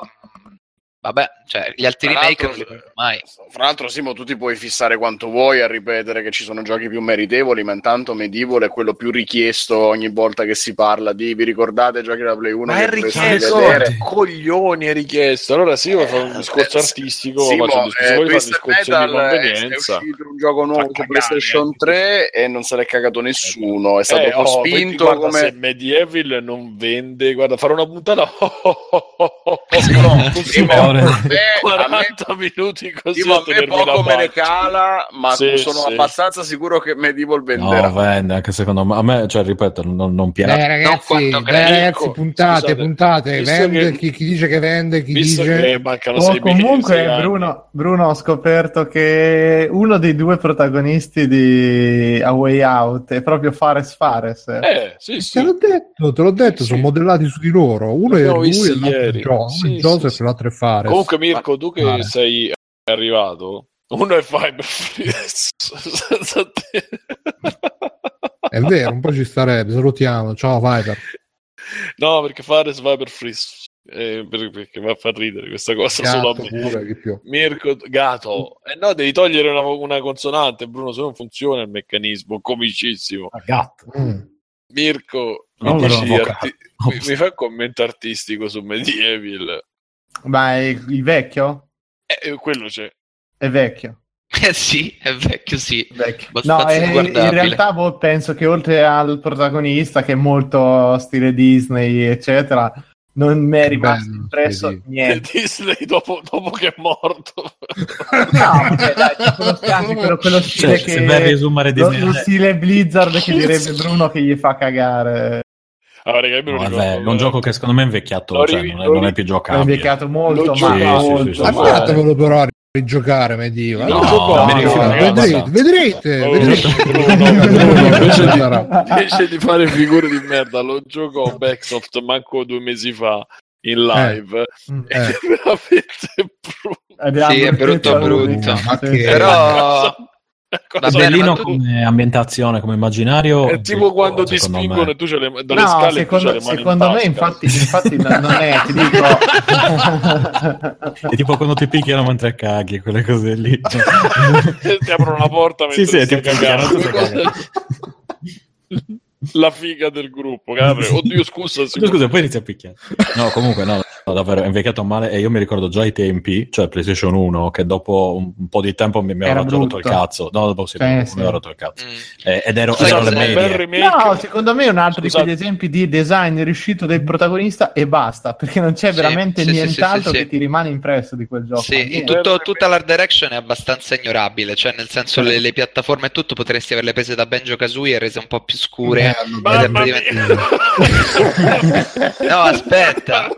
S7: vabbè, cioè, gli altri
S5: Tra
S7: remake non li fanno mai.
S5: Fra l'altro, Simo, tu ti puoi fissare quanto vuoi a ripetere che ci sono giochi più meritevoli, ma intanto Medieval è quello più richiesto ogni volta che si parla di. Vi ricordate giochi da Play 1?
S1: Ma
S5: che
S1: è richiesto, coglioni è richiesto. Allora sì, vuoi fare un discorso
S5: Eh,
S1: artistico,
S5: Simo,
S1: faccio un discorso,
S5: eh,
S1: vuoi fare un
S5: Twisted
S1: discorso di
S5: Metal è, è
S1: convenienza.
S5: uscito un gioco nuovo
S1: Fa
S5: su PlayStation
S1: eh.
S5: 3 e non se l'è cagato nessuno. È stato
S1: Eh,
S5: un po'
S1: oh,
S5: spinto
S1: guarda,
S5: come.
S1: se Medieval non vende, guarda, farò una puntata Così,
S5: a me- a me-
S1: 40 minuti così
S5: Simo,
S1: a
S5: me poco me ne cala, ma
S1: Sì,
S5: sono
S1: sì.
S5: abbastanza sicuro che Medieval venderà.
S4: No, vende, anche secondo me. A me, cioè, ripeto, non, non piace.
S2: Dai ragazzi, dai,
S7: credi.
S2: ragazzi,
S1: Ecco,
S2: puntate,
S1: scusate,
S2: puntate, vende,
S1: che-
S2: chi, chi dice che vende, chi
S1: Visto
S2: dice...
S1: che mancano
S3: Oh,
S1: mesi,
S3: comunque,
S1: anni.
S3: Bruno, Bruno, ho scoperto che uno dei due protagonisti di A Way Out è proprio Fares Fares.
S1: Eh, sì,
S2: Te
S1: sì.
S2: l'ho detto, te l'ho detto,
S1: Sì.
S2: sono modellati su di loro. Uno è lui e l'altro è
S1: ieri.
S2: Gio- uno
S1: Sì,
S2: Joseph
S1: sì, sì.
S2: l'altro è Fares.
S1: Comunque, Mirko, tu che
S2: Vale.
S1: sei arrivato, uno è Fiber senza te.
S2: È vero, un po' ci starebbe, salutiamo. Ciao Viper.
S1: No, perché fare Viber Freeze. Eh, per- perché va a far ridere questa cosa solo a me.
S2: pure.
S1: Mirko Gato, eh no, devi togliere una, una consonante, Bruno, se non funziona il meccanismo, comicissimo.
S4: Ah, gatto.
S2: Mm.
S1: Mirko, mi, dici arti- mi, mi fai un commento artistico su Medieval?
S3: Ma è il vecchio?
S1: Eh, eh, quello c'è.
S3: È vecchio.
S7: Eh sì, è vecchio, sì.
S3: vecchio.
S7: Abbastanza
S3: No, è- in realtà boh, penso che oltre al protagonista, che è molto stile Disney, eccetera, non mi è rimasto
S2: bello,
S3: impresso
S2: sì, sì.
S3: niente.
S1: Disney dopo, dopo che è morto.
S3: No, vabbè, dai, c'è quello, stile- quello, quello stile
S4: Cioè,
S3: che
S4: se vai a riesumare
S3: lo, lo stile Blizzard che direbbe Bruno che gli fa cagare.
S1: Ah, raga,
S4: No,
S1: ricordo.
S4: vabbè, è un gioco che secondo me è invecchiato, cioè, non, è, non è più
S3: È
S4: giocabile.
S3: invecchiato molto, ma
S1: giochi-
S3: molto.
S4: sì, sì, sì,
S3: ma-
S4: sì.
S2: Andatevelo rigiocare Medieval.
S4: No,
S2: giocate,
S4: mi rifiuto,
S2: vedrete, vedrete,
S1: Oh,
S2: vedrete.
S1: Invece di-. Invece di fare figure di merda, lo giocò Backsoft manco due mesi fa in live.
S3: Mm.
S2: Eh.
S1: è veramente brutto.
S7: Sì, è brutto, brutto. Però Va
S4: Bellino
S7: tu-
S4: come ambientazione, come immaginario.
S1: È tipo quando ti
S4: secondo
S1: spingono
S4: me.
S1: e tu c'hai le, dalle
S3: No,
S1: scale e tu
S3: secondo,
S1: c'hai le mani
S3: secondo
S1: in
S3: me infatti, infatti no- non è, ti dico...
S4: È tipo quando ti picchiano mentre caghi, quelle cose lì.
S1: ti aprono la porta mentre
S4: Sì, sì, ti picchiano,
S1: la figa del gruppo. Capre. Oddio, scusa.
S4: Scusa, scusa, poi inizia a picchiare. No, comunque, no, no, davvero, è invecchiato male. E io mi ricordo già i tempi, cioè PlayStation 1, che dopo un, un po' di tempo mi, mi aveva già rotto il cazzo. No, dopo sì,
S3: Eh,
S4: mi
S3: sì.
S4: aveva rotto il cazzo.
S7: Mm.
S4: Eh, ed ero,
S1: Sai
S4: ero
S1: remake?
S3: No, secondo me è un altro
S1: Scusate.
S3: di quegli esempi di design riuscito del protagonista e basta, perché non c'è
S7: Sì,
S3: veramente
S7: sì, sì,
S3: nient'altro
S7: sì, sì.
S3: che ti rimane impresso di quel gioco.
S7: Sì, tutto- tutta l'art direction è abbastanza ignorabile, cioè nel senso le, le piattaforme e tutto potresti averle prese da Benjo Kazooie e rese un po' più scure. No, aspetta.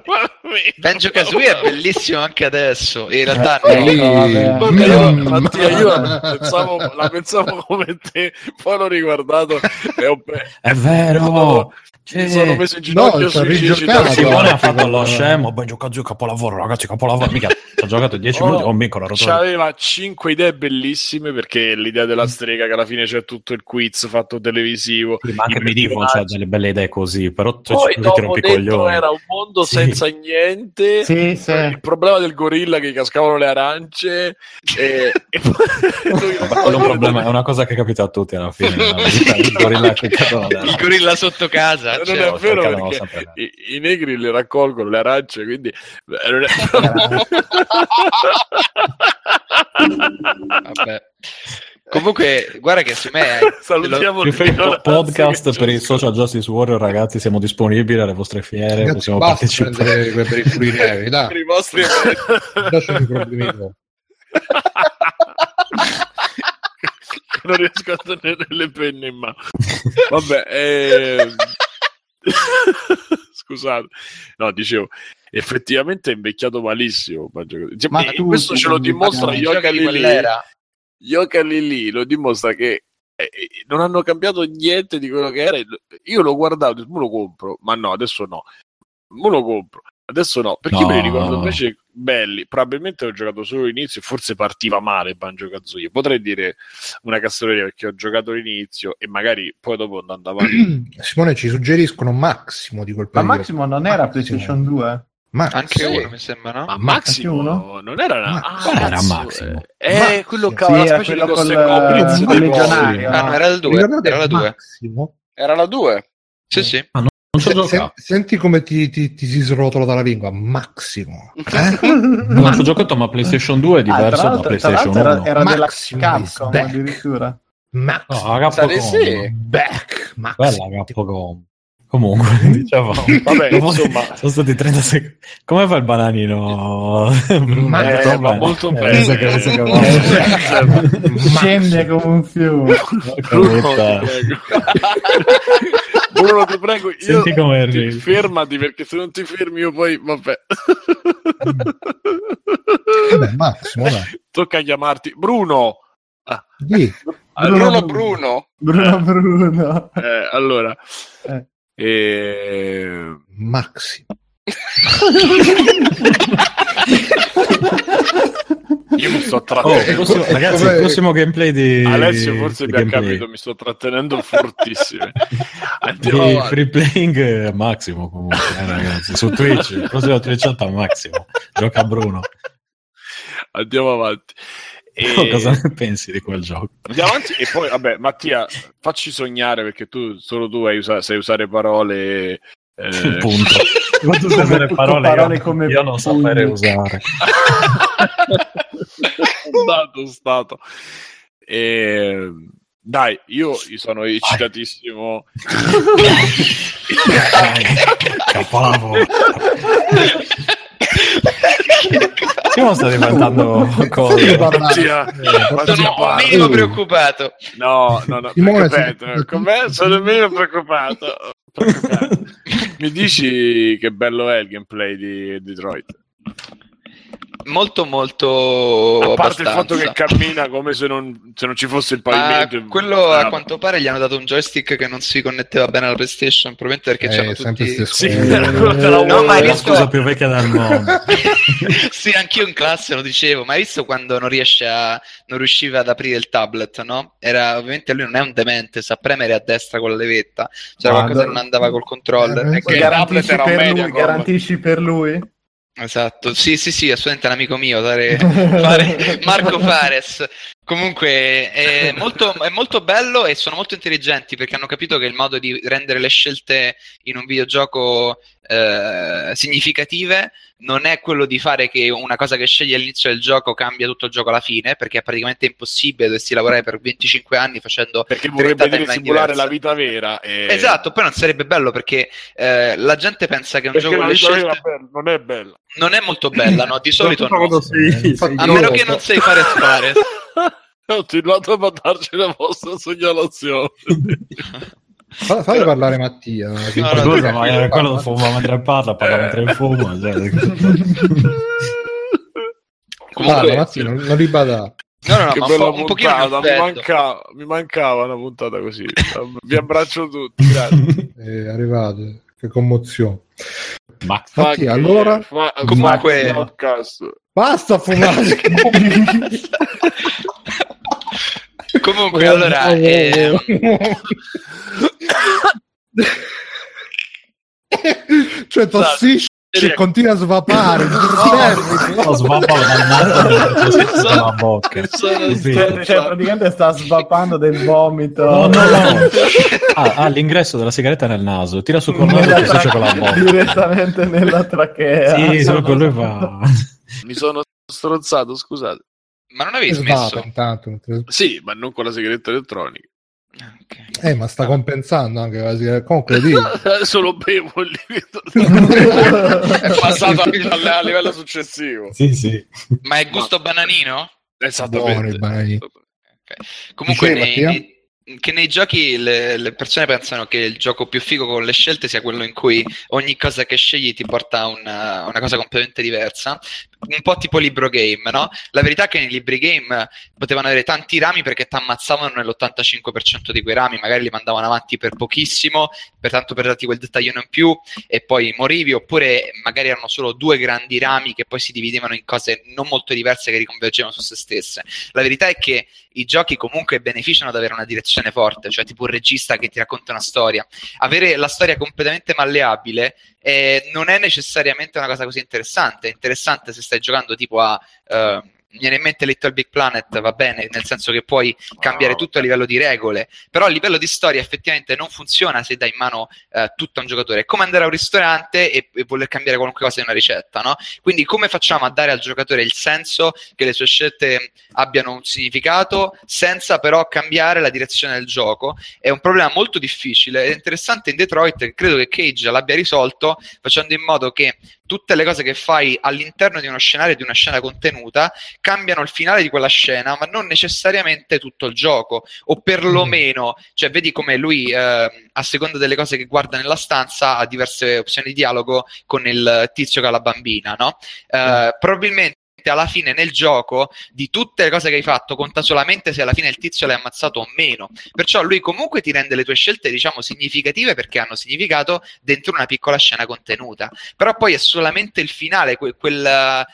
S7: Benjo Kazooie è bellissimo anche adesso. In realtà
S3: Eh,
S7: no.
S3: vabbè.
S1: Vabbè, io,
S2: Mm.
S1: Mattia, io la pensavo, la pensavo come te, poi l'ho riguardato e ho
S4: È vero!
S1: mi sono messo in ginocchio
S2: No,
S1: sui da-
S4: Simone ha fatto lo scemo, ben giocato capolavoro, ragazzi, capolavoro. Mica, ci ho giocato 10
S1: Oh,
S4: minuti, ho vinco la rotella.
S1: C'aveva 5 idee bellissime perché l'idea della strega che alla fine c'è tutto il quiz fatto televisivo.
S4: Sì, ma anche
S1: i
S4: Medieval
S1: personaggi.
S4: c'ha delle belle idee così, però cioè,
S1: Poi
S4: ci
S1: dopo
S4: rompi coglioni.
S1: era un mondo
S4: Sì.
S1: senza niente.
S3: Sì, sì.
S1: Il problema del gorilla che cascavano le arance e, e poi
S4: è un problema, è una cosa che capita a tutti alla fine. vita, il gorilla
S7: Il gorilla sotto casa.
S1: Non
S7: cioè.
S1: è vero perché
S4: sempre-
S1: i, i negri le raccolgono le arance, quindi eh, non è-
S7: Vabbè. Comunque, guarda che su me
S1: salutiamo
S4: Più
S1: il
S4: un podcast per il Social Justice Warrior, ragazzi, siamo disponibili alle vostre fiere,
S2: Ragazzi,
S4: possiamo
S2: basta
S4: partecipare.
S2: per i furinevi,
S1: per
S2: dai,
S1: i vostri
S2: lasciami i problemi tuoi.
S1: non riesco a tenere le penne in mano. Vabbè, ehm, scusate, no, dicevo, effettivamente è invecchiato malissimo. Cioè,
S3: Ma tu-
S1: questo ce lo dimostra
S7: di
S1: Lili.
S7: quell'era.
S1: Yoka Lili lo dimostra che eh, eh, non hanno cambiato niente di quello che era. Io l'ho guardato, mo lo compro, ma no, adesso no. Mo lo compro, adesso no, perché
S4: No.
S1: me li ricordo invece belli. Probabilmente ho giocato solo l'inizio e forse partiva male Banjo Kazooie. Potrei dire una castroneria perché ho giocato l'inizio e magari poi dopo andando avanti.
S2: Simone ci suggeriscono Massimo di quel
S3: Ma
S2: periodo.
S3: Massimo non era
S2: Massimo.
S3: PlayStation 2?
S2: Massimo.
S7: Anche
S1: Sì.
S7: uno, mi sembra, no?
S1: Ma Massimo
S3: uno?
S1: non era una...
S2: Ma-
S1: ah,
S4: era Massimo?
S1: Eh, eh,
S2: Massimo.
S1: quello che
S3: Sì,
S1: aveva la
S3: era
S1: specie di
S3: col- col
S1: dei
S3: legionario.
S7: Ah, no, era il 2.
S2: Ricordate
S7: Era la 2.
S2: Massimo?
S5: Era la 2.
S7: Sì, sì.
S4: Non ci ho
S2: Se- senti come ti, ti- ti si srotola dalla lingua. Massimo. Eh?
S4: Non ci ho giocato, ma PlayStation 2 è
S3: Ah,
S4: diverso da
S3: l'altro, tra
S4: PlayStation
S3: l'altro
S4: 1.
S3: era, era della
S2: Maximo
S3: Capcom addirittura.
S2: Max.
S4: No,
S5: di
S4: Capcom.
S5: sì.
S2: Back. Max.
S4: Bella Capcom. Comunque, dicevamo.
S1: Vabbè, insomma,
S4: Sono stati 30 secondi. Come fa il bananino?
S2: Ma-
S1: eh,
S4: Molto bene.
S1: molto
S4: Eh,
S1: bene.
S4: so che-
S1: Eh,
S3: Scende come un fiume.
S1: Bruno,
S4: Porca
S1: ti prego. Bruno, ti prego, io
S4: Senti come
S1: ti- fermati perché se non ti fermi io poi, vabbè.
S2: Vabbè, Massimo, dai.
S1: Tocca chiamarti Bruno.
S2: Di.
S5: Bruno Bruno.
S3: Bruno Bruno.
S1: Eh, allora,
S3: Eh.
S1: Eh,
S2: Maximo.
S1: io mi sto
S4: Oh,
S1: trattenendo.
S4: prossimo- ragazzi, il prossimo gameplay di
S1: Alessio forse
S4: di
S1: mi ha
S4: gameplay.
S1: capito, mi sto trattenendo fortissimo. Andiamo
S4: Di free playing eh, Massimo comunque eh, ragazzi su Twitch il prossimo Twitch chat a Massimo gioca Bruno
S1: Andiamo avanti. E-
S4: cosa ne pensi di quel gioco?
S1: Andiamo avanti e poi, vabbè, Mattia, facci sognare perché tu, solo tu hai usa- sai usare parole. eh,
S4: punto Ma tu sai avere
S3: Con
S4: parole,
S3: parole
S4: io,
S3: come
S4: io non saprei usare
S1: stato, stato. E, dai, io, io sono eccitatissimo.
S4: capolavoro Simo sta diventando cosa
S1: Mattia, Mattia,
S7: Sono minimo preoccupato.
S1: No, no, no.
S2: Simone,
S1: ripeto, con me sono meno preoccupato. Preoccupato. Mi dici che bello è il gameplay di Detroit?
S7: Molto, molto.
S1: A parte il
S7: abbastanza.
S1: fatto che cammina come se non, se non ci fosse il pavimento.
S7: quello
S1: Ah,
S7: a quanto pare gli hanno dato un joystick che non si connetteva bene alla PlayStation, probabilmente perché
S2: Eh,
S7: c'erano tutti.
S1: Sì, la
S7: No, ma hai
S4: la
S7: visto-
S4: scusa più vecchia del mondo
S7: sì, anch'io in classe lo dicevo, ma hai visto quando non riesce a non riusciva ad aprire il tablet, no? Era ovviamente lui non è un demente, sa premere a destra con la levetta, c'era
S3: Ma
S7: qualcosa che non andava col controller.
S2: Eh,
S7: E che-
S1: il tablet
S3: Garantisci
S1: era un
S3: garantisci per lui?
S7: Esatto, sì, sì, sì, assolutamente un amico mio, dare, fare Marco Fares. Comunque è molto, è molto bello e sono molto intelligenti perché hanno capito che il modo di rendere le scelte in un videogioco eh, significative non è quello di fare che una cosa che scegli all'inizio del gioco cambia tutto il gioco alla fine, perché è praticamente impossibile, dovresti lavorare per 25 anni facendo
S1: Perché vorrebbe
S7: 30
S1: dire
S7: timeline
S1: simulare la vita vera. E...
S7: Esatto, poi non sarebbe bello perché eh, la gente pensa che un
S1: Perché
S7: gioco
S1: la vera
S7: scelte
S1: bella, non è bella.
S7: non è molto bella, no? Di solito no.
S3: sei, sei
S2: Infatti
S7: A meno che non sai fare spare.
S1: Ho continuato a mandarci la vostra segnalazione.
S2: Fa- Fai parlare Mattia. che-
S7: No, no,
S4: Scusa, ma eh, quello fuma mentre parla, parla mentre fuma. cioè.
S2: Parla,
S7: Comunque,
S2: Mattia, non, non ribadare.
S7: no, no, no,
S1: che
S7: ma
S1: bella
S7: un
S1: puntata, mi mancava, mi mancava una puntata così. Vi abbraccio tutti, grazie.
S2: È arrivato. Che commozione.
S4: Max.
S2: Infatti,
S1: Fuck
S2: allora-
S1: fa-
S7: Comunque-
S1: podcast.
S2: Basta fumare.
S7: Comunque, allora, ehm,
S2: cioè tossisce e continua a svapare.
S4: Lo svappalo dal naso e si la bocca.
S3: Cioè,
S4: Sì.
S3: cioè, praticamente sta svapando del vomito.
S4: No, no, no. Ah, ha l'ingresso della sigaretta nel naso, tira su col naso e
S3: tra-
S4: con la bocca.
S3: direttamente nella trachea.
S4: Sì, solo quello fa.
S1: Mi sono stronzato, scusate.
S7: Ma non avevi smesso?
S2: intanto.
S1: Sì, ma non con la sigaretta elettronica.
S7: Ah, ok.
S2: Eh, ma sta compensando anche la sigaretta. Comunque, dico.
S1: Solo bevo il liquido. È passato a, a livello successivo.
S4: Sì, sì.
S7: Ma è gusto bananino?
S1: Esattamente.
S2: Buoni i banani.
S7: Ok. Comunque,
S2: Dicevi,
S7: nei- che nei giochi le, le persone pensano che il gioco più figo con le scelte sia quello in cui ogni cosa che scegli ti porta a una, una cosa completamente diversa. Un po' tipo libro game, no? La verità è che nei libri game potevano avere tanti rami perché ti ammazzavano nell'85% di quei rami, magari li mandavano avanti per pochissimo, pertanto per darti quel dettaglino in più e poi morivi, oppure magari erano solo due grandi rami che poi si dividevano in cose non molto diverse che riconvergevano su se stesse. La verità è che i giochi comunque beneficiano ad avere una direzione forte, cioè tipo un regista che ti racconta una storia. Avere la storia completamente malleabile eh, non è necessariamente una cosa così interessante. È interessante se stai giocando tipo a. eh, mi viene in mente Little Big Planet, va bene, nel senso che puoi cambiare tutto a livello di regole, però a livello di storia effettivamente non funziona se dai in mano eh, tutto a un giocatore. È come andare a un ristorante e, e voler cambiare qualunque cosa in una ricetta, no? Quindi come facciamo a dare al giocatore il senso che le sue scelte abbiano un significato senza però cambiare la direzione del gioco? È un problema molto difficile è interessante in Detroit, credo che Cage l'abbia risolto facendo in modo che tutte le cose che fai all'interno di uno scenario, di una scena contenuta, cambiano il finale di quella scena, ma non necessariamente tutto il gioco, o perlomeno, cioè vedi come lui, eh, a seconda delle cose che guarda nella stanza, ha diverse opzioni di dialogo con il tizio che ha la bambina, no? Eh, Probabilmente alla fine nel gioco di tutte le cose che hai fatto conta solamente se alla fine il tizio l'hai ammazzato o meno. Perciò lui comunque ti rende le tue scelte diciamo significative perché hanno significato dentro una piccola scena contenuta. Però poi è solamente il finale que- quel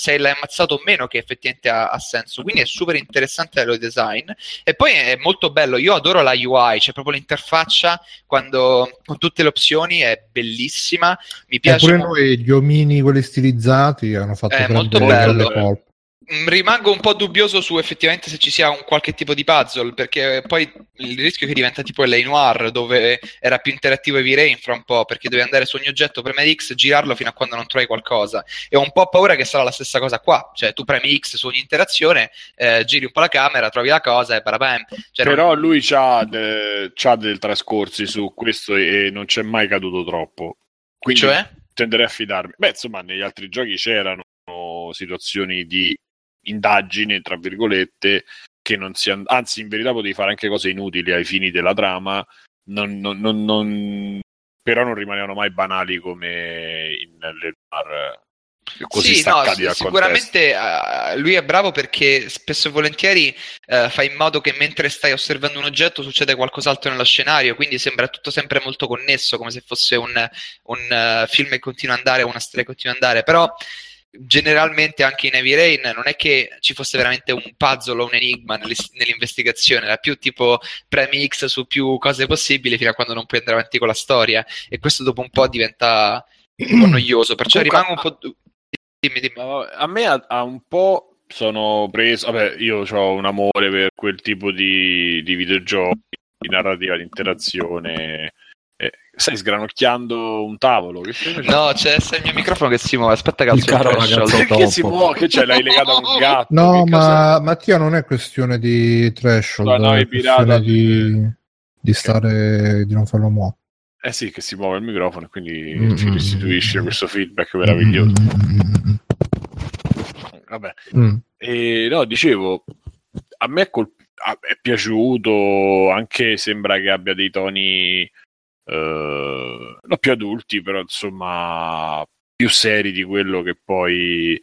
S7: se l'hai ammazzato o meno che effettivamente ha, ha senso quindi è super interessante lo design e poi è molto bello io adoro la UI c'è proprio l'interfaccia quando con tutte le opzioni è bellissima mi
S2: E
S7: piace
S2: pure
S7: molto.
S2: noi gli omini, quelli stilizzati, hanno fatto
S7: molto bello.
S2: le colpe.
S7: Mm, Rimango un po' dubbioso su effettivamente se ci sia un qualche tipo di puzzle, perché poi il rischio è che diventa tipo LA Noir, dove era più interattivo Heavy Rain fra un po', perché devi andare su ogni oggetto, premere X, girarlo fino a quando non trovi qualcosa. E ho un po' paura che sarà la stessa cosa qua, cioè tu premi X su ogni interazione, eh, giri un po' la camera, trovi la cosa e barabam. Cioè, non-
S1: Però lui c'ha, de- c'ha del trascorsi su questo e non c'è mai caduto troppo. Quindi
S7: Cioè?
S1: tenderei a fidarmi. Beh, insomma, negli altri giochi c'erano situazioni di indagine, tra virgolette, che non si... and- anzi, in verità potevi fare anche cose inutili ai fini della trama, non, non- non- non- però non rimanevano mai banali come in Le Noir, eh, così
S7: sì, no, sì, sicuramente eh, lui è bravo perché spesso e volentieri eh, fa in modo che mentre stai osservando un oggetto succede qualcos'altro nello scenario, quindi sembra tutto sempre molto connesso, come se fosse un, un, eh, film che continua ad andare, una storia che continua ad andare, però generalmente anche in Heavy Rain non è che ci fosse veramente un puzzle o un enigma nell'investigazione, era più tipo premi X su più cose possibili fino a quando non puoi andare avanti con la storia e questo dopo un po' diventa un po' noioso, perciò
S1: Comunque,
S7: rimango un po'... Dimmi, dimmi.
S1: Ma A me ha, ha un po' sono preso. Vabbè, io ho un amore per quel tipo di, di videogiochi, di narrativa, di interazione. Eh, stai sgranocchiando un tavolo? Che?
S7: No, c'è, c'è il mio microfono che si muove. Aspetta che
S4: il caro ragazzo
S1: Perché si muove? Che c'è? L'hai legato a un gatto?
S2: No, ma
S1: cosa-
S2: Mattia non è questione di threshold,
S1: No, no,
S2: è questione
S1: di-
S2: di, stare di non farlo muovere.
S1: Eh sì, che si muove il microfono e quindi
S2: Mm,
S1: ci
S2: mm,
S1: restituisce
S2: mm,
S1: questo feedback meraviglioso.
S2: Mm,
S1: Vabbè.
S2: mm, mm.
S1: E no, dicevo, a me è, colp- a- è piaciuto, anche sembra che abbia dei toni eh, non più adulti, però insomma più seri di quello che poi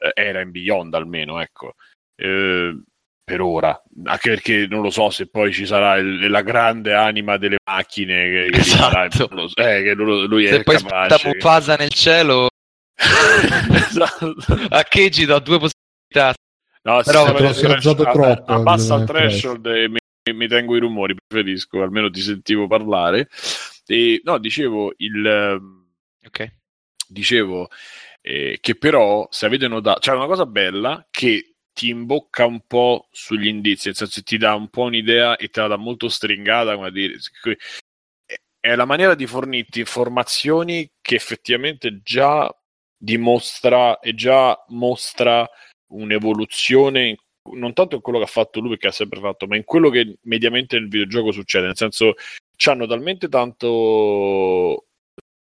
S1: eh, era in Beyond almeno, ecco. Eh, per ora, anche perché non lo so se poi ci sarà il- la grande anima delle macchine che, che
S7: Esatto.
S1: lo so, eh, che lui, lui è
S7: Se poi
S1: capace.
S7: spunta Mufasa nel cielo,
S1: esatto.
S7: a Keiji do due possibilità.
S1: No,
S7: Però
S1: se
S2: l'ho
S1: si
S2: alzato
S1: a-
S2: troppo
S1: Abbassa
S2: il
S1: il threshold e mi, tengo i rumori, preferisco, almeno ti sentivo parlare. E no, dicevo, il, ehm,
S7: Ok.
S1: dicevo eh, che però, se avete notato, c'è una cosa bella che ti imbocca un po' sugli indizi, nel senso ti dà un po' un'idea e te la dà molto stringata, come dire, è- è la maniera di fornirti informazioni che effettivamente già dimostra e già mostra un'evoluzione in- non tanto in quello che ha fatto lui perché ha sempre fatto, ma in quello che mediamente nel videogioco succede, nel senso c'hanno talmente tanto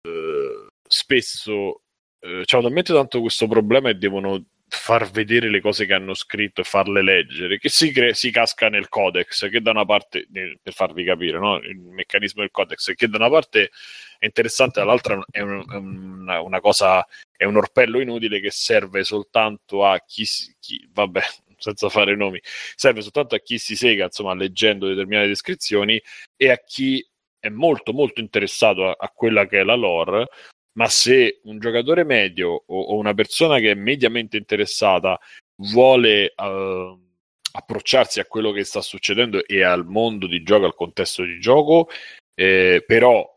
S1: eh, spesso eh, c'hanno talmente tanto questo problema e devono far vedere le cose che hanno scritto e farle leggere che si, cre- si casca nel codex che da una parte per farvi capire no? il meccanismo del codex che da una parte è interessante dall'altra è, un- è una, una cosa è un orpello inutile che serve soltanto a chi, chi vabbè senza fare nomi serve soltanto a chi si sega insomma leggendo determinate descrizioni e a chi è molto molto interessato a, a quella che è la lore ma se un giocatore medio o, o una persona che è mediamente interessata vuole eh, approcciarsi a quello che sta succedendo e al mondo di gioco, al contesto di gioco, eh, però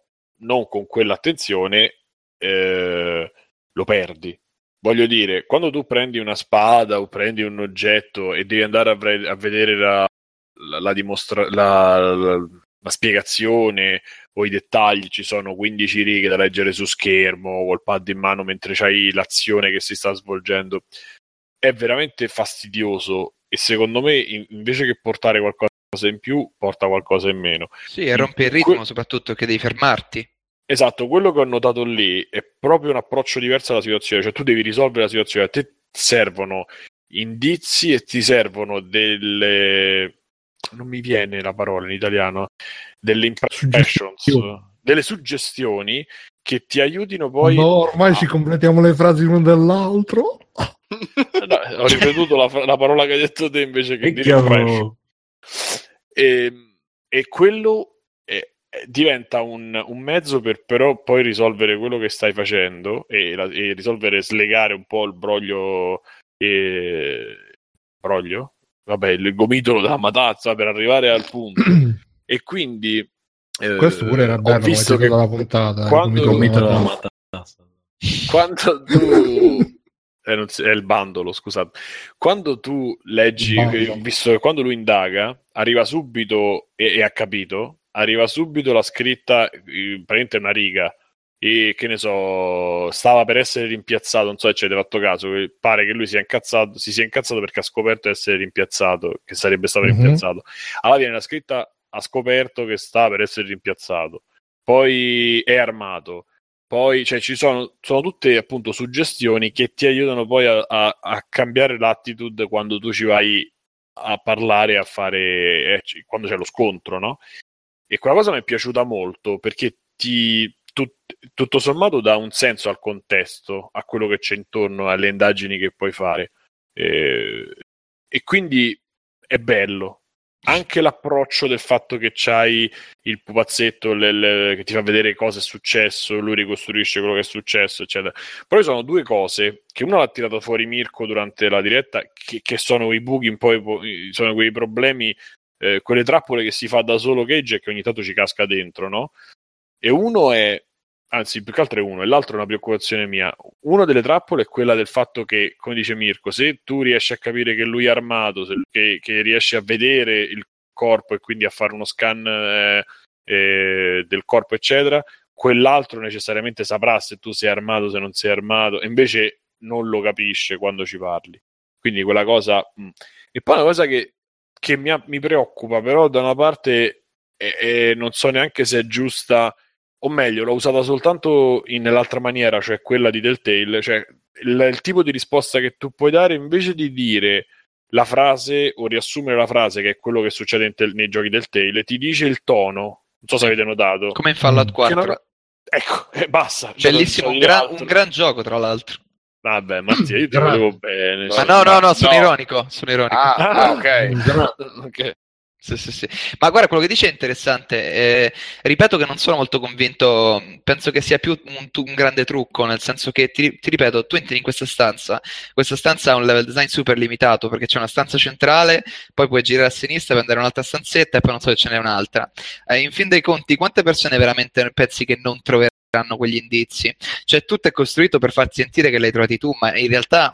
S1: non con quell'attenzione, eh, lo perdi. Voglio dire, quando tu prendi una spada o prendi un oggetto e devi andare a, vre- a vedere la, la, la dimostra- la- spiegazione o i dettagli, ci sono 15 righe da leggere su schermo col pad in mano mentre c'hai l'azione che si sta svolgendo, è veramente fastidioso e secondo me in- invece che portare qualcosa in più, porta qualcosa in meno.
S7: Sì, e rompe il ritmo
S1: Que-
S7: soprattutto che devi fermarti.
S1: Esatto, quello che ho notato lì è proprio un approccio diverso alla situazione, cioè tu devi risolvere la situazione, a te servono indizi e ti servono delle non mi viene la parola in italiano, delle impressions, delle suggestioni che ti aiutino poi
S2: No, ormai
S1: Ah.
S2: ci completiamo le frasi l'uno dell'altro.
S1: No, ho ripetuto la, la parola che hai detto te invece che
S4: E
S1: dire impression. E, e quello è- diventa un, un mezzo per però poi risolvere quello che stai facendo e, la- e risolvere, slegare un po' il broglio, e, broglio? Vabbè, il gomitolo della matazza per arrivare al punto. e quindi eh,
S2: Questo pure era
S1: ho
S2: bello,
S1: visto
S2: come
S1: che
S2: della puntata.
S1: quando-
S2: il
S4: Gomito
S2: della matassa.
S1: quando tu eh, non si- è il bandolo scusate quando tu leggi eh, visto che quando lui indaga arriva subito e, e ha capito arriva subito la scritta eh, praticamente una riga e che ne so stava per essere rimpiazzato non so se ci avete fatto caso pare che lui sia incazzato si sia incazzato perché ha scoperto di essere rimpiazzato che sarebbe stato
S2: Mhm.
S1: rimpiazzato allora viene la scritta ha scoperto che sta per essere rimpiazzato poi è armato poi cioè, ci sono, sono tutte appunto suggestioni che ti aiutano poi a, a- a cambiare l'attitude quando tu ci vai a parlare, a fare eh, quando c'è lo scontro, no? E quella cosa mi è piaciuta molto perché ti, tut- tutto sommato dà un senso al contesto, a quello che c'è intorno, alle indagini che puoi fare. Eh, e quindi è bello. Anche l'approccio del fatto che c'hai il pupazzetto le- le- che ti fa vedere cosa è successo, lui ricostruisce quello che è successo, eccetera. Poi sono due cose che uno l'ha tirato fuori Mirko durante la diretta, che, che sono i buchi, un sono quei problemi, eh, quelle trappole che si fa da solo Cage e che ogni tanto ci casca dentro, no? E uno è anzi, più che altro è uno, e l'altro è una preoccupazione mia. Una delle trappole è quella del fatto che, come dice Mirko, se tu riesci a capire che lui è armato, se- che, che riesci a vedere il corpo e quindi a fare uno scan eh, eh, del corpo, eccetera, quell'altro necessariamente saprà se tu sei armato, se non sei armato, e invece non lo capisce quando ci parli. Quindi quella cosa... mh. E poi una cosa che, che mi, ha- mi preoccupa, però da una parte e, e non so neanche se è giusta, o meglio, l'ho usata soltanto in- nell'altra maniera, cioè quella di Telltale, cioè il, il tipo di risposta che tu puoi dare invece di dire la frase o riassumere la frase, che è quello che succede in tel- nei giochi del Tale, ti dice il tono. Non so se avete notato.
S7: Come in Fallout
S2: Mm.
S7: 4.
S1: Che non- Ecco, e basta. Cioè,
S7: Bellissimo, un gran, un gran gioco tra l'altro.
S1: Vabbè, Mattia, io ti volevo bene.
S7: Ma no, no, no, sono
S5: No.
S7: ironico, sono ironico.
S5: Ah,
S1: Ah,
S5: ok.
S1: Ok.
S7: Sì, sì, sì. Ma guarda, quello che dice è interessante. Eh, ripeto che non sono molto convinto, penso che sia più un, un grande trucco, nel senso che, ti, ti ripeto, tu entri in questa stanza, questa stanza ha un level design super limitato, perché c'è una stanza centrale, poi puoi girare a sinistra per andare in un'altra stanzetta e poi non so se ce n'è un'altra. Eh, in fin dei conti, quante persone veramente pensi che non troveranno quegli indizi? Cioè, tutto è costruito per farti sentire che l'hai trovati tu, ma in realtà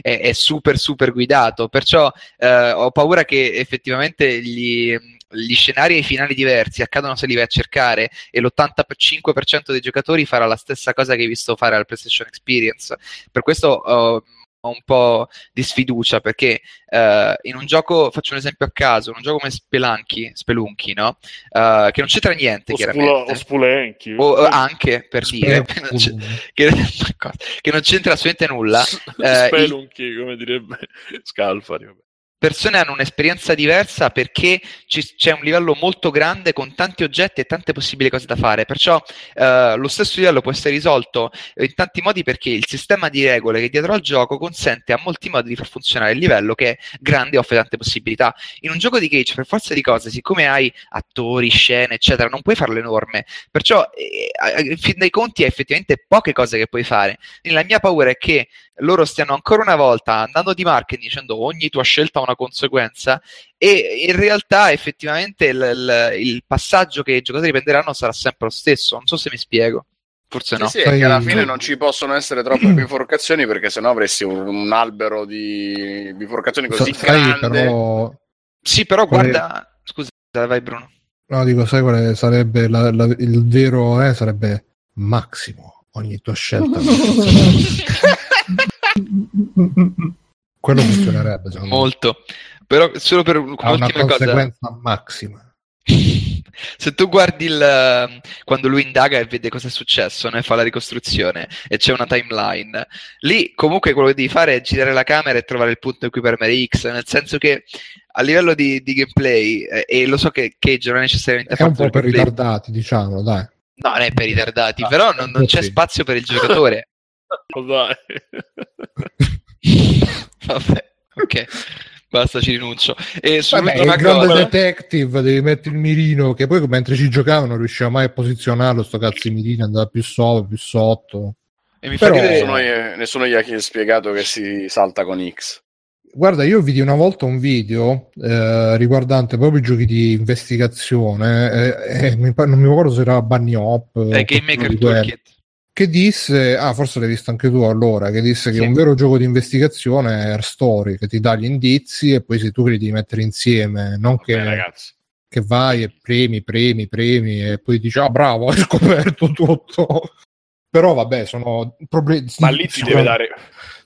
S7: è, è super, super guidato, perciò eh, ho paura che effettivamente gli, gli scenari e i finali diversi accadono se li vai a cercare e l'85% dei giocatori farà la stessa cosa che hai visto fare al PlayStation Experience. Per questo ho un po' di sfiducia perché eh, in un gioco, faccio un esempio a caso, in un gioco come Spelunky, Spelunky no? Eh, che non c'entra niente
S1: O, spula,
S7: chiaramente.
S1: o Spulenchi.
S7: O, eh, anche per dire
S2: Spero-
S7: che non, che, che non c'entra assolutamente nulla. Eh,
S1: Spelunchi, come direbbe Scalfari. vabbè.
S7: Persone hanno un'esperienza diversa perché ci- c'è un livello molto grande con tanti oggetti e tante possibili cose da fare. Perciò eh, lo stesso livello può essere risolto in tanti modi perché il sistema di regole che dietro al gioco consente a molti modi di far funzionare il livello che è grande e offre tante possibilità. In un gioco di Cage, per forza di cose, siccome hai attori, scene, eccetera, non puoi farle enorme. Perciò, eh, in fin dei conti, hai effettivamente poche cose che puoi fare. Quindi la mia paura è che loro stiano ancora una volta andando di marketing dicendo ogni tua scelta ha una conseguenza e in realtà effettivamente il, il- il passaggio che i giocatori prenderanno sarà sempre lo stesso. Non so se mi spiego. Forse no.
S5: Sì, sì, è che alla fine non ci possono essere troppe biforcazioni perché sennò avresti un, un albero di biforcazioni così
S2: Sai,
S5: grande.
S2: però
S7: Sì, però
S2: Qual è-
S7: guarda... Scusa, vai Bruno.
S2: No, dico, sai quale sarebbe la- la- il vero, eh, sarebbe Massimo, ogni tua scelta. Quello funzionerebbe, secondo me.
S7: Molto. Però solo per
S2: Ha una
S7: un'ultima cosa.
S2: conseguenza massima.
S7: Se tu guardi il, eh, quando lui indaga e vede cosa è successo, ne fa la ricostruzione e c'è una timeline, lì comunque quello che devi fare è girare la camera e trovare il punto in cui premere X, nel senso che a livello di, di gameplay, eh, e lo so che Cage non è necessariamente
S2: È un po' per
S7: gameplay-
S2: ritardati, diciamo, dai.
S7: No, non è per i ritardati,
S1: Ah,
S7: però non, non c'è
S2: sì.
S7: spazio per il giocatore.
S1: Oh, dai.
S7: Vabbè, ok, basta, ci rinuncio. E
S2: Vabbè, grande
S7: cosa,
S2: detective devi mettere il mirino che poi mentre ci giocavano non riusciva mai a posizionarlo sto cazzo di mirino andava più sopra più sotto
S7: e mi fa
S2: però-
S7: vedere-
S5: Nessuno, gli- nessuno gli ha spiegato che si salta con X.
S2: guarda io vidi una volta un video eh, riguardante proprio i giochi di investigazione eh, eh, non mi ricordo se era Bunny Hop
S7: eh, Game Maker Toolkit.
S2: Che disse ah forse l'hai visto anche tu allora che disse che
S7: Sì.
S2: un vero gioco di investigazione è Air Story che ti dà gli indizi e poi sei tu che li devi mettere insieme non che
S1: Beh, ragazzi.
S2: che vai e premi, premi, premi e poi dici ah bravo hai scoperto tutto però vabbè sono problemi
S1: Ma lì ti deve dare...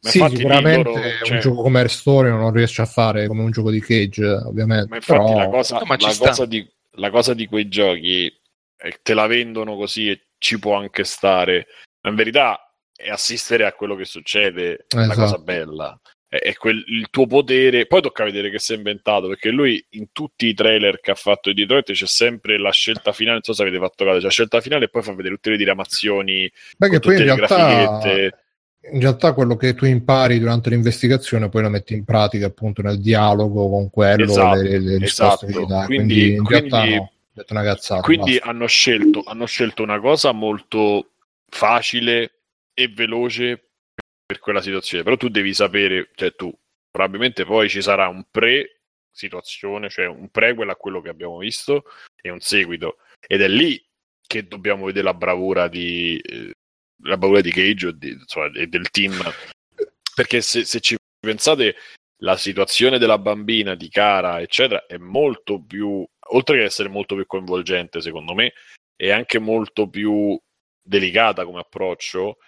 S1: Ma
S2: sì, sicuramente
S1: loro- cioè,
S2: un gioco come Air Story non riesce a fare come un gioco di Cage ovviamente
S1: Ma infatti
S2: però
S1: la, cosa,
S7: No, ma
S1: la, cosa di, la cosa di quei giochi che te la vendono così e ci può anche stare. Ma in verità è assistere a quello che succede la
S2: Esatto.
S1: cosa bella. È, è quel- il tuo potere. Poi tocca vedere che si è inventato perché lui in tutti i trailer che ha fatto di Detroit c'è sempre la scelta finale. Non so se avete fatto caso, c'è la scelta finale e poi fa vedere tutte le diramazioni
S2: Beh, che poi in realtà,
S1: grafichette.
S2: in realtà quello che tu impari durante l'investigazione poi lo metti in pratica appunto nel dialogo con quello
S1: Esatto,
S2: le, le risposte che
S1: esatto.
S2: gli dai
S1: Quindi-
S2: quindi, in
S1: quindi-
S2: realtà no, cazzata
S1: Quindi hanno scelto, hanno scelto una cosa molto facile e veloce per quella situazione. Però tu devi sapere, cioè tu, probabilmente poi ci sarà un pre situazione, cioè un prequel a quello che abbiamo visto e un seguito. Ed è lì che dobbiamo vedere la bravura di, eh, la bravura di Cage o di- insomma, e del team. Perché se, se ci pensate, la situazione della bambina, di Cara, eccetera, è molto più, oltre che essere molto più coinvolgente, secondo me, è anche molto più delicata come approccio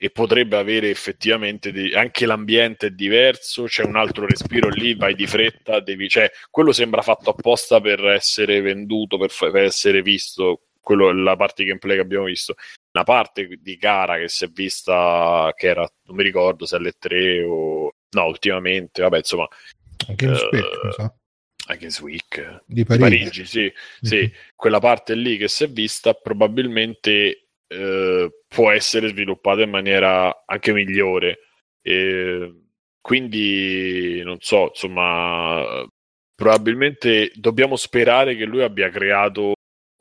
S1: e potrebbe avere effettivamente dei- anche l'ambiente è diverso, c'è un altro respiro lì, vai di fretta, devi, cioè, quello sembra fatto apposta per essere venduto, per, fa- per essere visto, quello, la parte gameplay che abbiamo visto. La parte di gara che si è vista, che era, non mi ricordo se alle 3 o no, ultimamente, vabbè, insomma, Eh,
S2: Week, mi sa.
S1: Games Week,
S2: di
S1: Parigi,
S2: Parigi.
S1: sì, sì,
S2: Mhm.
S1: quella parte lì che si è vista probabilmente eh, può essere sviluppata in maniera anche migliore. E quindi non so, insomma, probabilmente dobbiamo sperare che lui abbia creato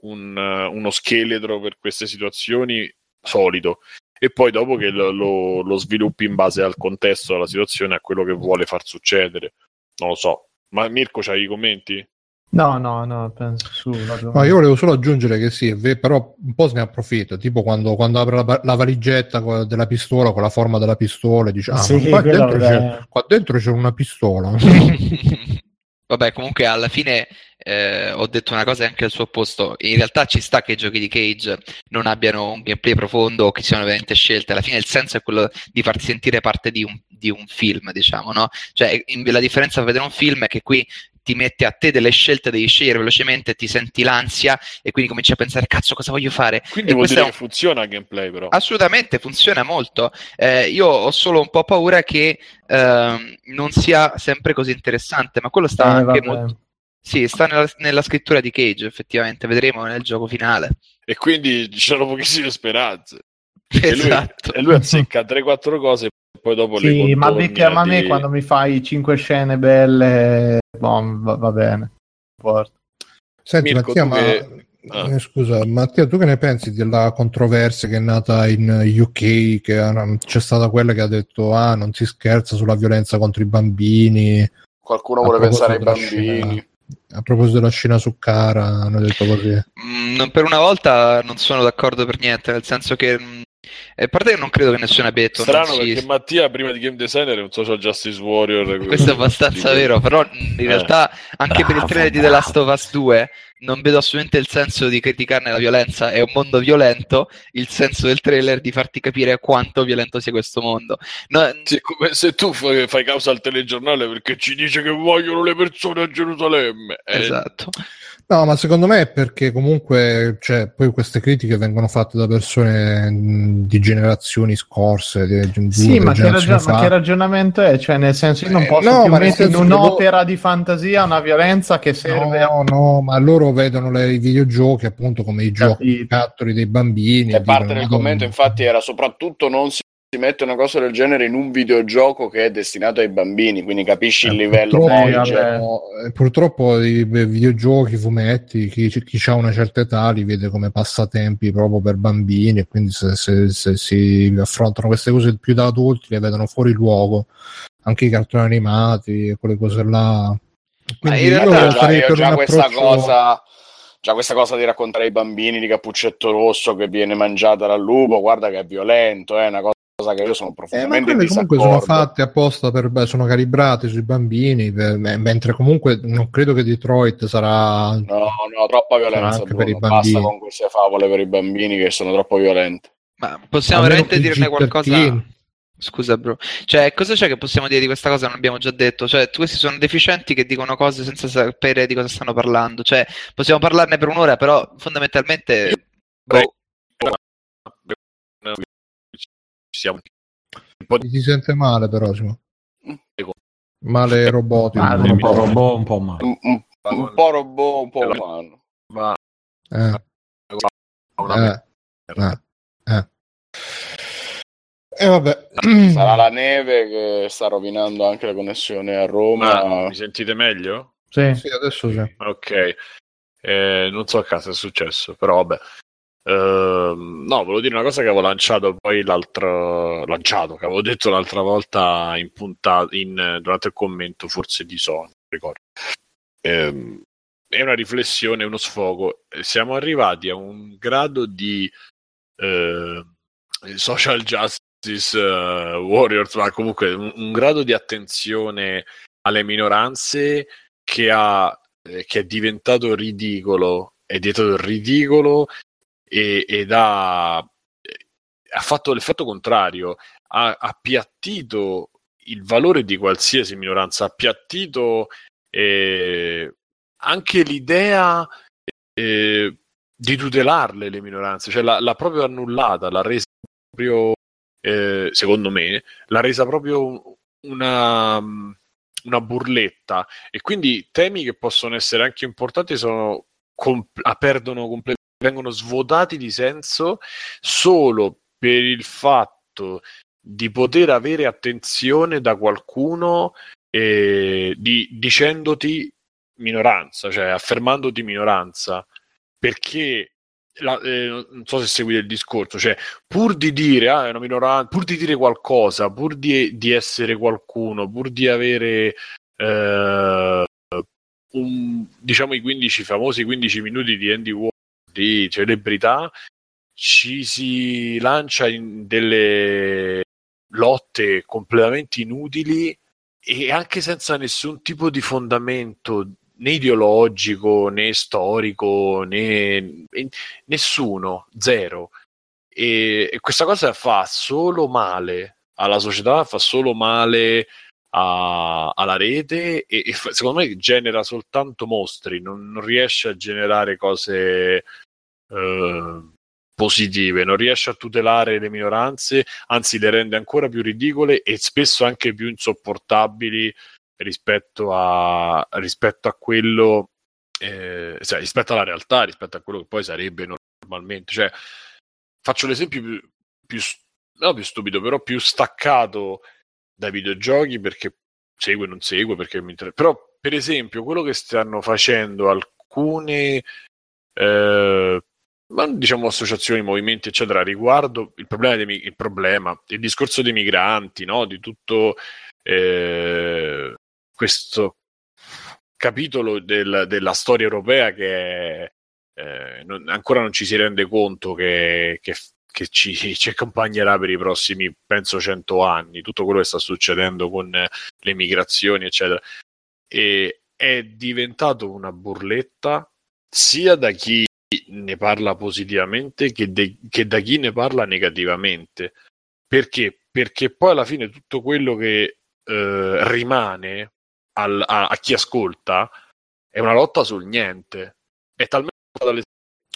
S1: un, eh, uno scheletro per queste situazioni solido e poi dopo che lo, lo- lo sviluppi in base al contesto, alla situazione, a quello che vuole far succedere. Non lo so. Ma Mirko, c'hai i commenti?
S3: No, no, no, penso su.
S2: Ma io volevo solo aggiungere che sì, però un po' se ne approfitta, tipo quando, quando apre la, la valigetta della pistola con la forma della pistola e dice, ah,
S3: Sì,
S2: qua, dentro qua dentro c'è una pistola.
S7: Vabbè, comunque alla fine eh, ho detto una cosa anche al suo opposto. In realtà ci sta che i giochi di Cage non abbiano un gameplay profondo o che siano veramente scelte. Alla fine il senso è quello di farti sentire parte di un, di un film, diciamo, no? Cioè, in- la differenza tra vedere un film è che qui ti mette a te delle scelte, devi scegliere velocemente, ti senti l'ansia e quindi cominci a pensare, cazzo, cosa voglio fare?
S1: Quindi
S7: E
S1: vuol
S7: questo
S1: dire
S7: è
S1: che funziona il gameplay, però.
S7: Assolutamente, funziona molto. Eh, io ho solo un po' paura che ehm, non sia sempre così interessante, ma quello sta
S3: Eh,
S7: anche
S3: vabbè.
S7: molto. Sì, sta nella, nella scrittura di Cage, effettivamente, vedremo nel gioco finale.
S1: E quindi ci sono pochissime speranze. E lui,
S7: Esatto.
S1: e lui azzecca 3-4 cose poi dopo le
S3: Sì, ma, ma a me
S1: di-
S3: quando mi fai 5 scene belle, boh, va, va bene. Importa.
S2: Senti,
S1: Mirko,
S2: Mattia,
S1: tu
S2: ma
S1: che- ah.
S2: eh, scusa, Mattia, tu che ne pensi della controversia che è nata in UK? Che c'è stata quella che ha detto: Ah, non si scherza sulla violenza contro i bambini.
S5: Qualcuno
S2: A
S5: vuole pensare ai bambini.
S2: scena- A proposito della scena su Cara, hanno detto così.
S7: Mm, non- per una volta non sono d'accordo per niente, nel senso che. Mm, A parte che non credo che nessuno abbia detto. non
S1: Strano
S7: si-
S1: perché Mattia prima di Game Designer è un social justice warrior.
S7: Questo è abbastanza vero, però in
S1: Eh.
S7: realtà anche per il
S4: Bravo,
S7: trailer di The Last of Us 2 non vedo assolutamente il senso di criticarne la violenza, è un mondo violento, il senso del trailer è di farti capire quanto violento sia questo mondo. No,
S1: Sì, è come se tu fai, fai causa al telegiornale perché ci dice che vogliono le persone a Gerusalemme. Eh,
S7: esatto.
S2: No, ma secondo me è perché comunque cioè, poi queste critiche vengono fatte da persone mh, di generazioni scorse, di, di
S3: Sì, ma che, ragion- ma che ragionamento è? Cioè, nel senso, io non
S2: Eh,
S3: posso
S2: no,
S3: più mettere in un'opera di fantasia una violenza che serve a
S2: No, no, ma loro vedono le- i videogiochi appunto come i giochi cattoli dei bambini.
S5: E parte del commento, infatti, era soprattutto non si, si mette una cosa del genere in un videogioco che è destinato ai bambini, quindi capisci il
S2: Eh,
S5: livello
S2: purtroppo,
S5: cioè,
S2: eh, purtroppo i beh, videogiochi, i fumetti, chi, chi ha una certa età li vede come passatempi proprio per bambini e quindi se, se- se si affrontano queste cose più da adulti le vedono fuori luogo, anche i cartoni animati e quelle cose là. Quindi
S7: in
S2: io
S7: realtà
S5: già, io già questa
S2: approccio-
S5: cosa già questa cosa di raccontare ai bambini di Cappuccetto Rosso che viene mangiata dal lupo guarda che è violento è una cosa che io sono
S2: Eh, ma
S5: profondamente
S2: quelle
S5: in
S2: comunque sono fatte apposta per, beh, sono calibrate sui bambini, per- me- mentre comunque non credo che Detroit sarà
S5: no no troppa violenza
S2: anche per i
S5: Bruno. basta
S2: bambini.
S5: con queste favole per i bambini che sono troppo violente
S7: Ma possiamo
S2: almeno
S7: veramente dirne
S2: PG-13.
S7: qualcosa? Scusa, bro. Cioè, cosa c'è che possiamo dire di questa cosa? Non abbiamo già detto. Cioè, questi sono deficienti che dicono cose senza sapere di cosa stanno parlando. Cioè, possiamo parlarne per un'ora, però fondamentalmente. boh,
S1: siamo un po' di
S2: Ti si sente male però, Simo. Male robotico.
S3: Male
S4: Un po' robot, un po' male.
S5: un, un- un po' robot un po' umano
S1: ma
S2: Eh,
S1: una
S2: eh, eh, eh. E vabbè.
S5: sarà la neve che sta rovinando anche la connessione a Roma
S1: Ma mi sentite meglio?
S3: Sì.
S2: Sì, adesso sì.
S1: Ok, Eh, non so a caso è successo, però vabbè. Ehm, no, volevo dire una cosa che avevo lanciato poi l'altro lanciato, che avevo detto l'altra volta in puntata in, durante il commento, forse di Sony, ricordo. Ehm, è una riflessione, uno sfogo. Siamo arrivati a un grado di eh, social justice uh, warriors, ma comunque un, un, grado di attenzione alle minoranze che, ha, eh, che è diventato ridicolo, è diventato ridicolo e, ed ha, ha fatto l'effetto contrario, ha appiattito il valore di qualsiasi minoranza, ha appiattito eh, anche l'idea eh, di tutelarle le minoranze, cioè l'ha, l'ha proprio annullata, l'ha resa proprio, eh, secondo me, l'ha resa proprio una, una burletta. E quindi temi che possono essere anche importanti sono comp- perdono completamente vengono svuotati di senso solo per il fatto di poter avere attenzione da qualcuno eh, di, dicendoti minoranza, cioè affermandoti minoranza, perché la, eh, non so se seguite il discorso, cioè pur di dire ah, è una minoranza, pur di dire qualcosa, pur di, di essere qualcuno, pur di avere eh, un, diciamo i 15 famosi 15 minuti di Andy Warhol di celebrità, ci si lancia in delle lotte completamente inutili e anche senza nessun tipo di fondamento né ideologico né storico né nessuno, zero. E, e, questa cosa fa solo male alla società, fa solo male a, alla rete e, e, secondo me genera soltanto mostri, non, non riesce a generare cose eh, positive, non riesce a tutelare le minoranze, anzi le rende ancora più ridicole e spesso anche più insopportabili rispetto a, rispetto a quello, eh, cioè, rispetto alla realtà, rispetto a quello che poi sarebbe normalmente. Cioè, faccio l'esempio più, più, no, più stupido, però più staccato dai videogiochi perché segue non segue, perché mi interessa. Però, per esempio, quello che stanno facendo alcune eh, ma diciamo associazioni, movimenti, eccetera, riguardo il problema, dei, il, problema il discorso dei migranti, no? di tutto eh, questo capitolo del, della storia europea che eh, non, ancora non ci si rende conto che, che, che ci, ci, accompagnerà per i prossimi, penso, cento anni, tutto quello che sta succedendo con le migrazioni, eccetera. E è diventato una burletta sia da chi ne parla positivamente che, de- che da chi ne parla negativamente. Perché? Perché poi alla fine tutto quello che eh, rimane al, a, a, chi ascolta è una lotta sul niente. È talmente dalle,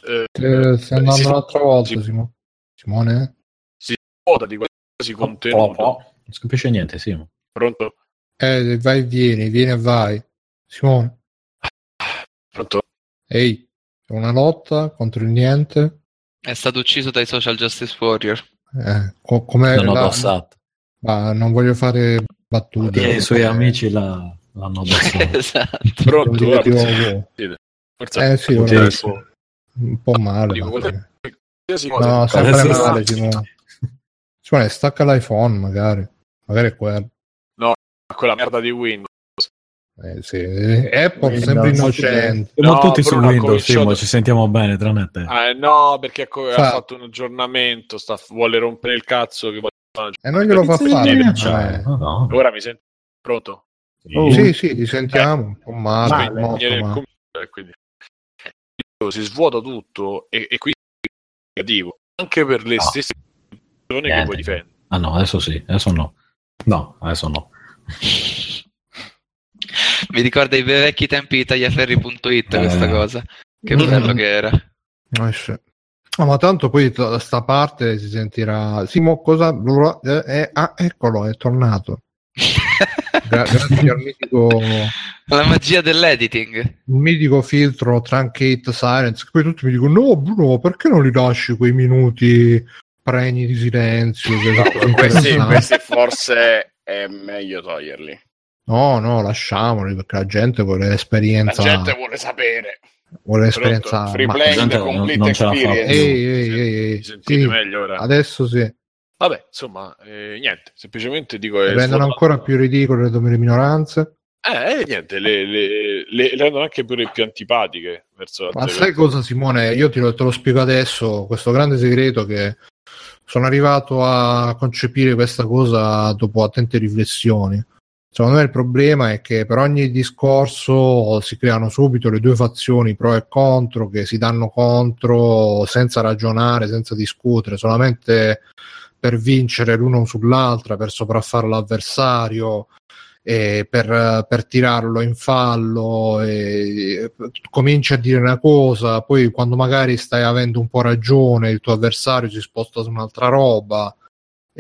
S2: eh, stai andando un'altra volta, si, Simone. Simone?
S1: Si vuota di qualsiasi contenuto. Oh, oh,
S4: Non si capisce niente, Simone.
S1: Pronto?
S2: Eh, vai e vieni, vieni e vai. Simone.
S1: Pronto?
S2: Ehi. È una lotta contro il niente.
S7: È stato ucciso dai social justice warrior.
S2: Eh, co- come
S4: l'hanno la...
S2: Ma non voglio fare battute.
S4: E i suoi amici la... l'hanno addossato.
S7: esatto.
S1: Pronto?
S2: Forse eh sì, un, un po' male. Dico, no, sempre male. Simone. Simone, stacca l'iPhone magari. Magari è quello.
S1: No, quella merda di Windows.
S2: Eh, sì. Apple eh, sempre innocente.
S4: Siamo no, tutti su Windows, cominciato... Simo, ci sentiamo bene, tranne te.
S1: Eh, no, perché co- fa... ha fatto un aggiornamento, sta... vuole rompere il cazzo. Che...
S2: E eh, non glielo fa fare. Cioè,
S1: no, no. Ora mi sento pronto?
S2: Oh. Sì, sì, ti sentiamo un po' male. male. Molto male.
S1: Com- quindi... Si svuota tutto e, e quindi è negativo anche per le no. stesse persone che vuoi difendere.
S4: Ah no, adesso sì, adesso no. No, adesso no.
S7: Mi ricorda i vecchi tempi di tagliaferri.it eh. questa cosa. Che bello che era.
S2: Eh, sì. oh, ma tanto poi da sta parte si sentirà Simo cosa eh, eh, ah, eccolo è tornato
S7: grazie al mitico la magia dell'editing
S2: il mitico filtro truncate silence poi tutti mi dicono no Bruno perché non li lasci quei minuti pregni di silenzio
S5: no, questi, questi forse è meglio toglierli
S2: No, no, lasciamoli perché la gente vuole l'esperienza.
S5: La gente vuole sapere.
S2: Vuole l'esperienza.
S5: Free playing complete non, experience.
S2: Ehi, ehi, ehi,
S1: Sentite sì, meglio ora.
S2: Adesso sì.
S1: Vabbè, insomma, eh, niente, semplicemente dico...
S2: Rendono ancora più ridicole le, le minoranze.
S1: Eh, niente, le, le, le, le rendono anche pure più antipatiche verso
S2: Ma sai cosa, Simone? Io te lo, te lo spiego adesso, questo grande segreto che sono arrivato a concepire questa cosa dopo attente riflessioni. Secondo me il problema è che per ogni discorso si creano subito le due fazioni pro e contro che si danno contro senza ragionare, senza discutere, solamente per vincere l'uno sull'altra, per sopraffare l'avversario, per, per, tirarlo in fallo. Cominci a dire una cosa, poi quando magari stai avendo un po' ragione, il tuo avversario si sposta su un'altra roba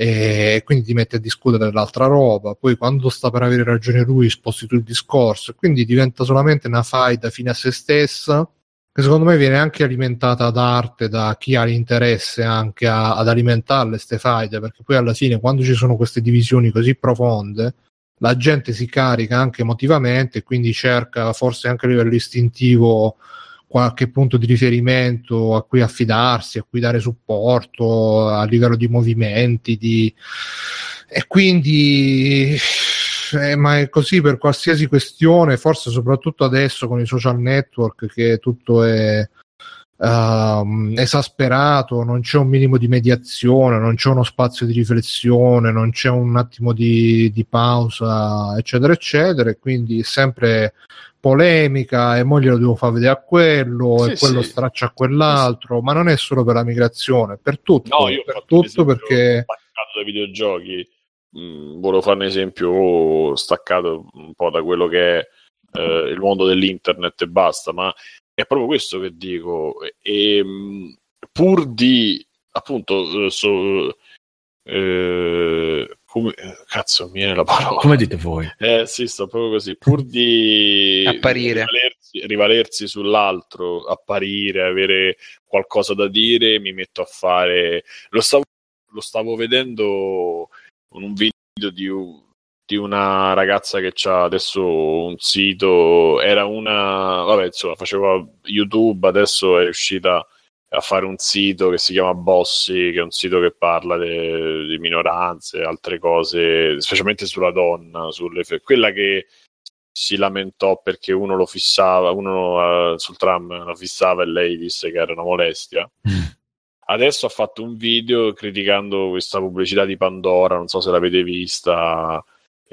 S2: e quindi ti metti a discutere dell'altra roba. Poi quando sta per avere ragione lui, sposti tu il discorso quindi diventa solamente una faida fine a se stessa. Che secondo me viene anche alimentata ad arte da chi ha l'interesse anche a, ad alimentarle queste faide, perché poi alla fine, quando ci sono queste divisioni così profonde, la gente si carica anche emotivamente e quindi cerca forse anche a livello istintivo qualche punto di riferimento a cui affidarsi, a cui dare supporto a livello di movimenti, di... e quindi eh, ma è così per qualsiasi questione, forse soprattutto adesso con i social network che tutto è uh, esasperato, non c'è un minimo di mediazione, non c'è uno spazio di riflessione, non c'è un attimo di, di pausa, eccetera, eccetera, e quindi è sempre polemica e mo glielo devo far vedere a quello sì, e quello sì. straccia a quell'altro, sì. ma non è solo per la migrazione, per tutto, no, io per tutto perché...
S1: dai videogiochi, mh, mm, volevo fare un esempio staccato un po' da quello che è eh, il mondo dell'internet e basta, ma è proprio questo che dico. E, ehm, pur di appunto, eh, so, eh, come, cazzo, mi viene la parola.
S4: Come dite voi?
S1: Eh sì, sto proprio così. Pur di
S7: apparire.
S1: Rivalersi, rivalersi, sull'altro, apparire, avere qualcosa da dire, mi metto a fare. Lo stavo, lo stavo vedendo in un video di un di una ragazza che ha adesso un sito, era una, vabbè, insomma, faceva YouTube, adesso è riuscita a fare un sito che si chiama Bossy, che è un sito che parla di minoranze, altre cose, specialmente sulla donna, sulle quella che si lamentò perché uno lo fissava, uno uh, sul tram lo fissava e lei disse che era una molestia. Mm. Adesso ha fatto un video criticando questa pubblicità di Pandora, non so se l'avete vista,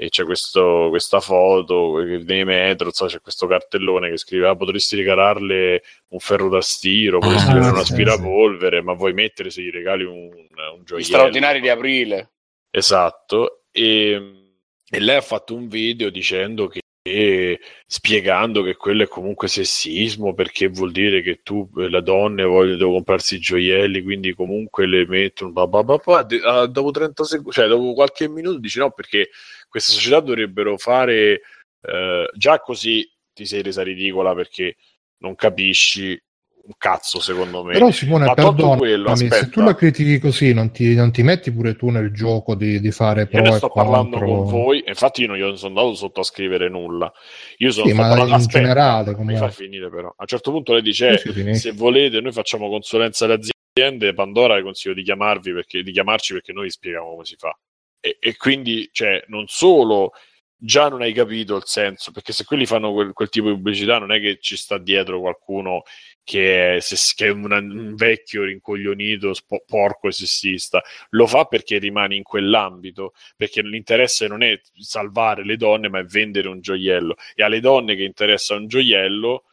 S1: e c'è questo, questa foto nei metro, so, c'è questo cartellone che scrive ah, potresti regalarle un ferro da stiro, potresti ah, regalare un aspirapolvere, sì. ma vuoi mettere se gli regali un, un gioiello.
S5: Straordinari di aprile.
S1: Esatto, e, e lei ha fatto un video dicendo che e spiegando che quello è comunque sessismo perché vuol dire che tu le donne vogliono comprarsi i gioielli quindi comunque le mettono bah bah bah bah, ah, dopo 30 secondi cioè dopo qualche minuto dici no perché queste società dovrebbero fare eh, già così ti sei resa ridicola perché non capisci un cazzo secondo me.
S2: Però Simone, Ma perdonami, quello, se tu la critichi così non ti, non ti, metti pure tu nel gioco di, di fare pro io ne
S1: sto parlando con voi, infatti io non, sono andato sotto a scrivere nulla. Io sono
S2: sì, ma parlando, in aspetta, generale,
S1: come... mi fa finire però. A un certo punto lei dice se volete noi facciamo consulenza alle aziende, Pandora consiglio di chiamarvi perché, di chiamarci perché noi vi spieghiamo come si fa. E, e quindi, cioè, non solo già non hai capito il senso, perché se quelli fanno quel, quel, tipo di pubblicità non è che ci sta dietro qualcuno che è, che è una, un vecchio rincoglionito, spo, porco e sessista, lo fa perché rimane in quell'ambito, perché l'interesse non è salvare le donne, ma è vendere un gioiello. E alle donne che interessa un gioiello,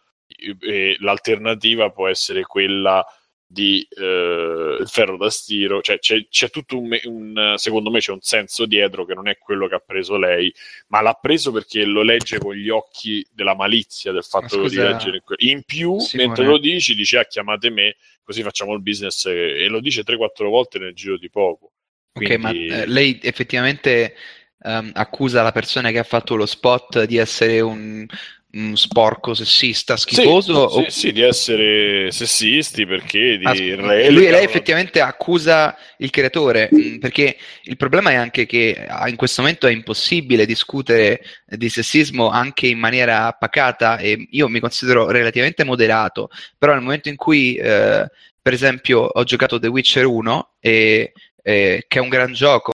S1: l'alternativa può essere quella di eh, ferro da stiro, cioè c'è, c'è tutto un, un, secondo me c'è un senso dietro che non è quello che ha preso lei, ma l'ha preso perché lo legge con gli occhi della malizia del fatto scusa, di leggere in più, Simone. mentre lo dici, dice ah chiamate me, così facciamo il business e, e lo dice 3-4 volte nel giro di poco.
S7: Quindi... Ok, ma eh, lei effettivamente um, accusa la persona che ha fatto lo spot di essere un, Mm, sporco, sessista, schifoso?
S1: Sì, o... sì, sì, di essere sessisti perché di
S7: ah, lui, lei effettivamente accusa il creatore mm, perché il problema è anche che ah, in questo momento è impossibile discutere di sessismo anche in maniera pacata e io mi considero relativamente moderato, però nel momento in cui eh, per esempio ho giocato The Witcher 1 e, e, che è un gran gioco,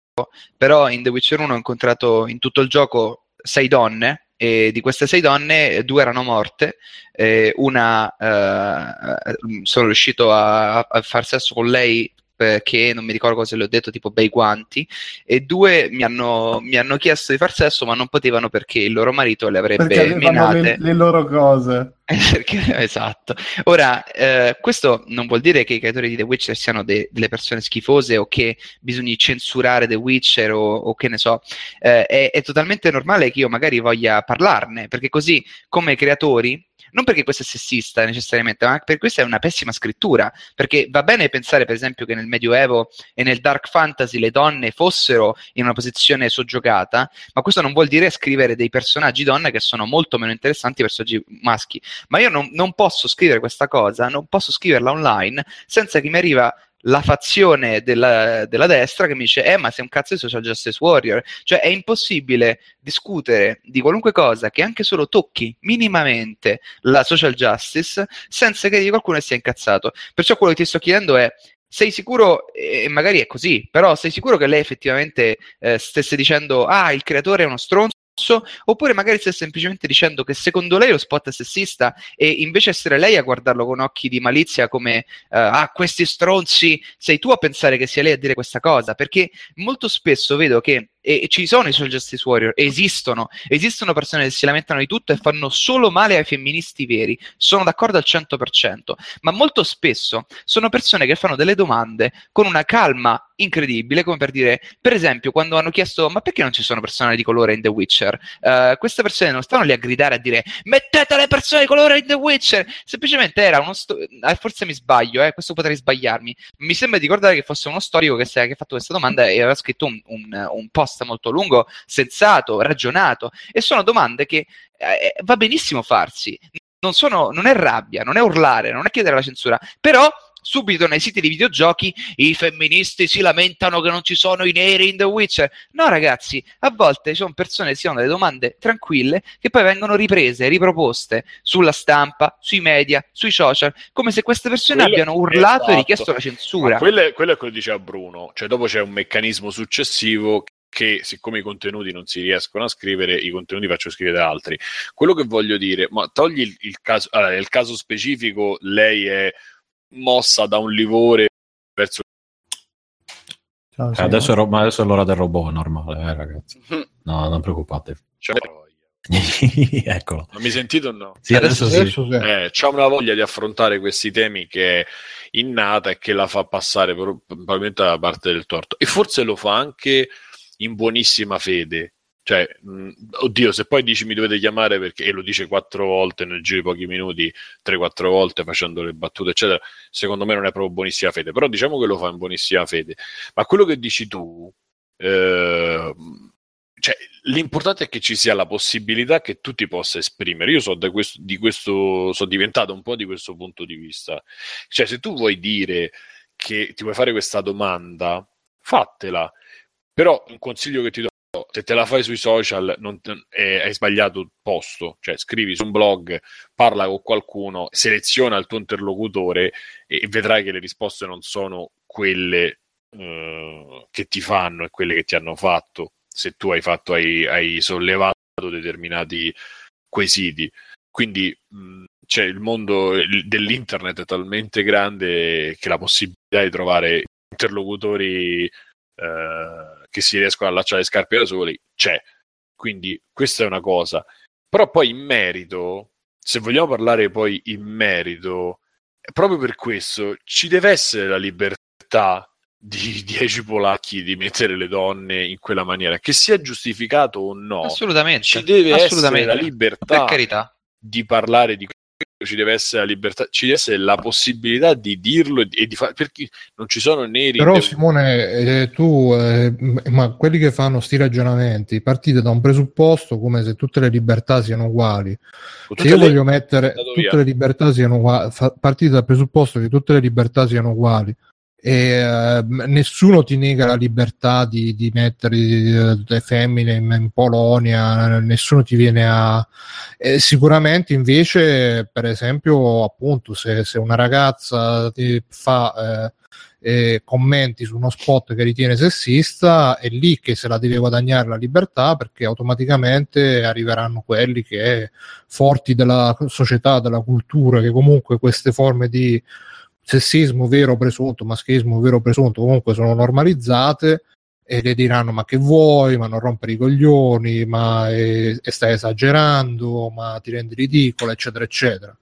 S7: però in The Witcher 1 ho incontrato in tutto il gioco sei donne e di queste sei donne due erano morte, eh, una eh, sono riuscito a, a far sesso con lei che non mi ricordo cosa le ho detto, tipo bei guanti, e due mi hanno, mi hanno chiesto di far sesso, ma non potevano perché il loro marito le avrebbe menate.
S3: le, le loro cose.
S7: Esatto. Ora, eh, questo non vuol dire che i creatori di The Witcher siano de- delle persone schifose o che bisogni censurare The Witcher o, o che ne so. Eh, è, è totalmente normale che io magari voglia parlarne, perché così come creatori. Non perché questo è sessista necessariamente, ma perché questa è una pessima scrittura. Perché va bene pensare, per esempio, che nel Medioevo e nel Dark Fantasy le donne fossero in una posizione soggiogata, ma questo non vuol dire scrivere dei personaggi donne che sono molto meno interessanti personaggi maschi ma io non, non posso scrivere questa cosa, non posso scriverla online senza che mi arriva la fazione della, della destra che mi dice eh ma sei un cazzo di social justice warrior. Cioè è impossibile discutere di qualunque cosa che anche solo tocchi minimamente la social justice senza che qualcuno sia incazzato. Perciò quello che ti sto chiedendo è sei sicuro, e magari è così, però sei sicuro che lei effettivamente eh, stesse dicendo ah il creatore è uno stronzo oppure magari stai semplicemente dicendo che secondo lei lo spot è sessista e invece essere lei a guardarlo con occhi di malizia come eh, ah questi stronzi sei tu a pensare che sia lei a dire questa cosa? Perché molto spesso vedo che e ci sono i social justice warrior, esistono, esistono persone che si lamentano di tutto e fanno solo male ai femministi veri, sono d'accordo al 100%, ma molto spesso sono persone che fanno delle domande con una calma incredibile, come per dire, per esempio, quando hanno chiesto ma perché non ci sono persone di colore in The Witcher? Eh, queste persone non stanno lì a gridare a dire mettete le persone di colore in The Witcher, semplicemente era uno sto- eh, forse mi sbaglio, eh, questo potrei sbagliarmi, mi sembra di ricordare che fosse uno storico che, si- che ha fatto questa domanda e aveva scritto un, un- un post molto lungo, sensato, ragionato, e sono domande che eh, va benissimo farsi. Non, sono, non è rabbia, non è urlare, non è chiedere la censura, però subito nei siti di videogiochi i femministi si lamentano che non ci sono i neri in The Witcher. No, ragazzi, a volte ci sono persone che si fanno delle domande tranquille che poi vengono riprese, riproposte sulla stampa, sui media, sui social, come se queste persone
S1: Quello-
S7: abbiano urlato
S1: esatto.
S7: e richiesto la censura.
S1: Quello, è, quello è quello che diceva Bruno, cioè dopo c'è un meccanismo successivo che siccome i contenuti non si riescono a scrivere, i contenuti faccio scrivere da altri. Quello che voglio dire, ma togli il, il caso, allora, nel caso specifico lei è mossa da un livore verso
S3: Ciao,
S4: Eh, adesso, è ro- ma adesso è l'ora del robot, è normale, eh, ragazzi. No, non preoccupatevi.
S1: cioè,
S4: Eccolo.
S1: non mi sentite o no?
S4: Sì, adesso, sì.
S2: Adesso sì.
S1: Eh, c'ha una voglia di affrontare questi temi che è innata e che la fa passare pro- probabilmente dalla parte del torto. E forse lo fa anche in buonissima fede. Cioè, mh, oddio, se poi dici mi dovete chiamare perché, e lo dice quattro volte nel giro di pochi minuti, tre, quattro volte facendo le battute, eccetera, secondo me non è proprio buonissima fede. Però diciamo che lo fa in buonissima fede. Ma quello che dici tu, eh, cioè, l'importante è che ci sia la possibilità che tu ti possa esprimere. Io so da questo, di questo, sono diventato un po' di questo punto di vista. Cioè, se tu vuoi dire che ti vuoi fare questa domanda, fatela. Però un consiglio che ti do, se te la fai sui social non eh, hai sbagliato il posto, cioè scrivi su un blog, parla con qualcuno, seleziona il tuo interlocutore e, e vedrai che le risposte non sono quelle eh, che ti fanno e quelle che ti hanno fatto se tu hai fatto hai, hai sollevato determinati quesiti. Quindi mh, c'è il mondo dell'internet è talmente grande che la possibilità di trovare interlocutori eh, che si riescono a allacciare le scarpe da soli c'è quindi questa è una cosa però poi in merito se vogliamo parlare poi in merito proprio per questo ci deve essere la libertà di 10 polacchi di mettere le donne in quella maniera, che sia giustificato o no,
S7: assolutamente.
S1: ci deve
S7: assolutamente.
S1: essere la libertà
S7: Per carità.
S1: di parlare di ci deve essere la libertà, ci deve essere la possibilità di dirlo e di, e di fare perché non ci sono neri.
S2: Però Simone, eh, tu, eh, ma quelli che fanno sti ragionamenti, partite da un presupposto come se tutte le libertà siano uguali. Se io
S1: le-
S2: voglio mettere tutte le libertà siano uguali, fa- partite dal presupposto che tutte le libertà siano uguali e m- nessuno ti nega la libertà di, di mettere eh, le femmine in, in Polonia, nessuno ti viene a... eh, sicuramente invece, per esempio, appunto, se, se una ragazza ti fa... eh, eh, commenti su uno spot che ritiene sessista, è lì che se la deve guadagnare la libertà perché automaticamente arriveranno quelli che forti della società, della cultura, che comunque queste forme di sessismo vero o presunto, maschismo vero o presunto comunque sono normalizzate e le diranno ma che vuoi, ma non rompere i coglioni, ma è, e stai esagerando, ma ti rendi ridicolo, eccetera, eccetera.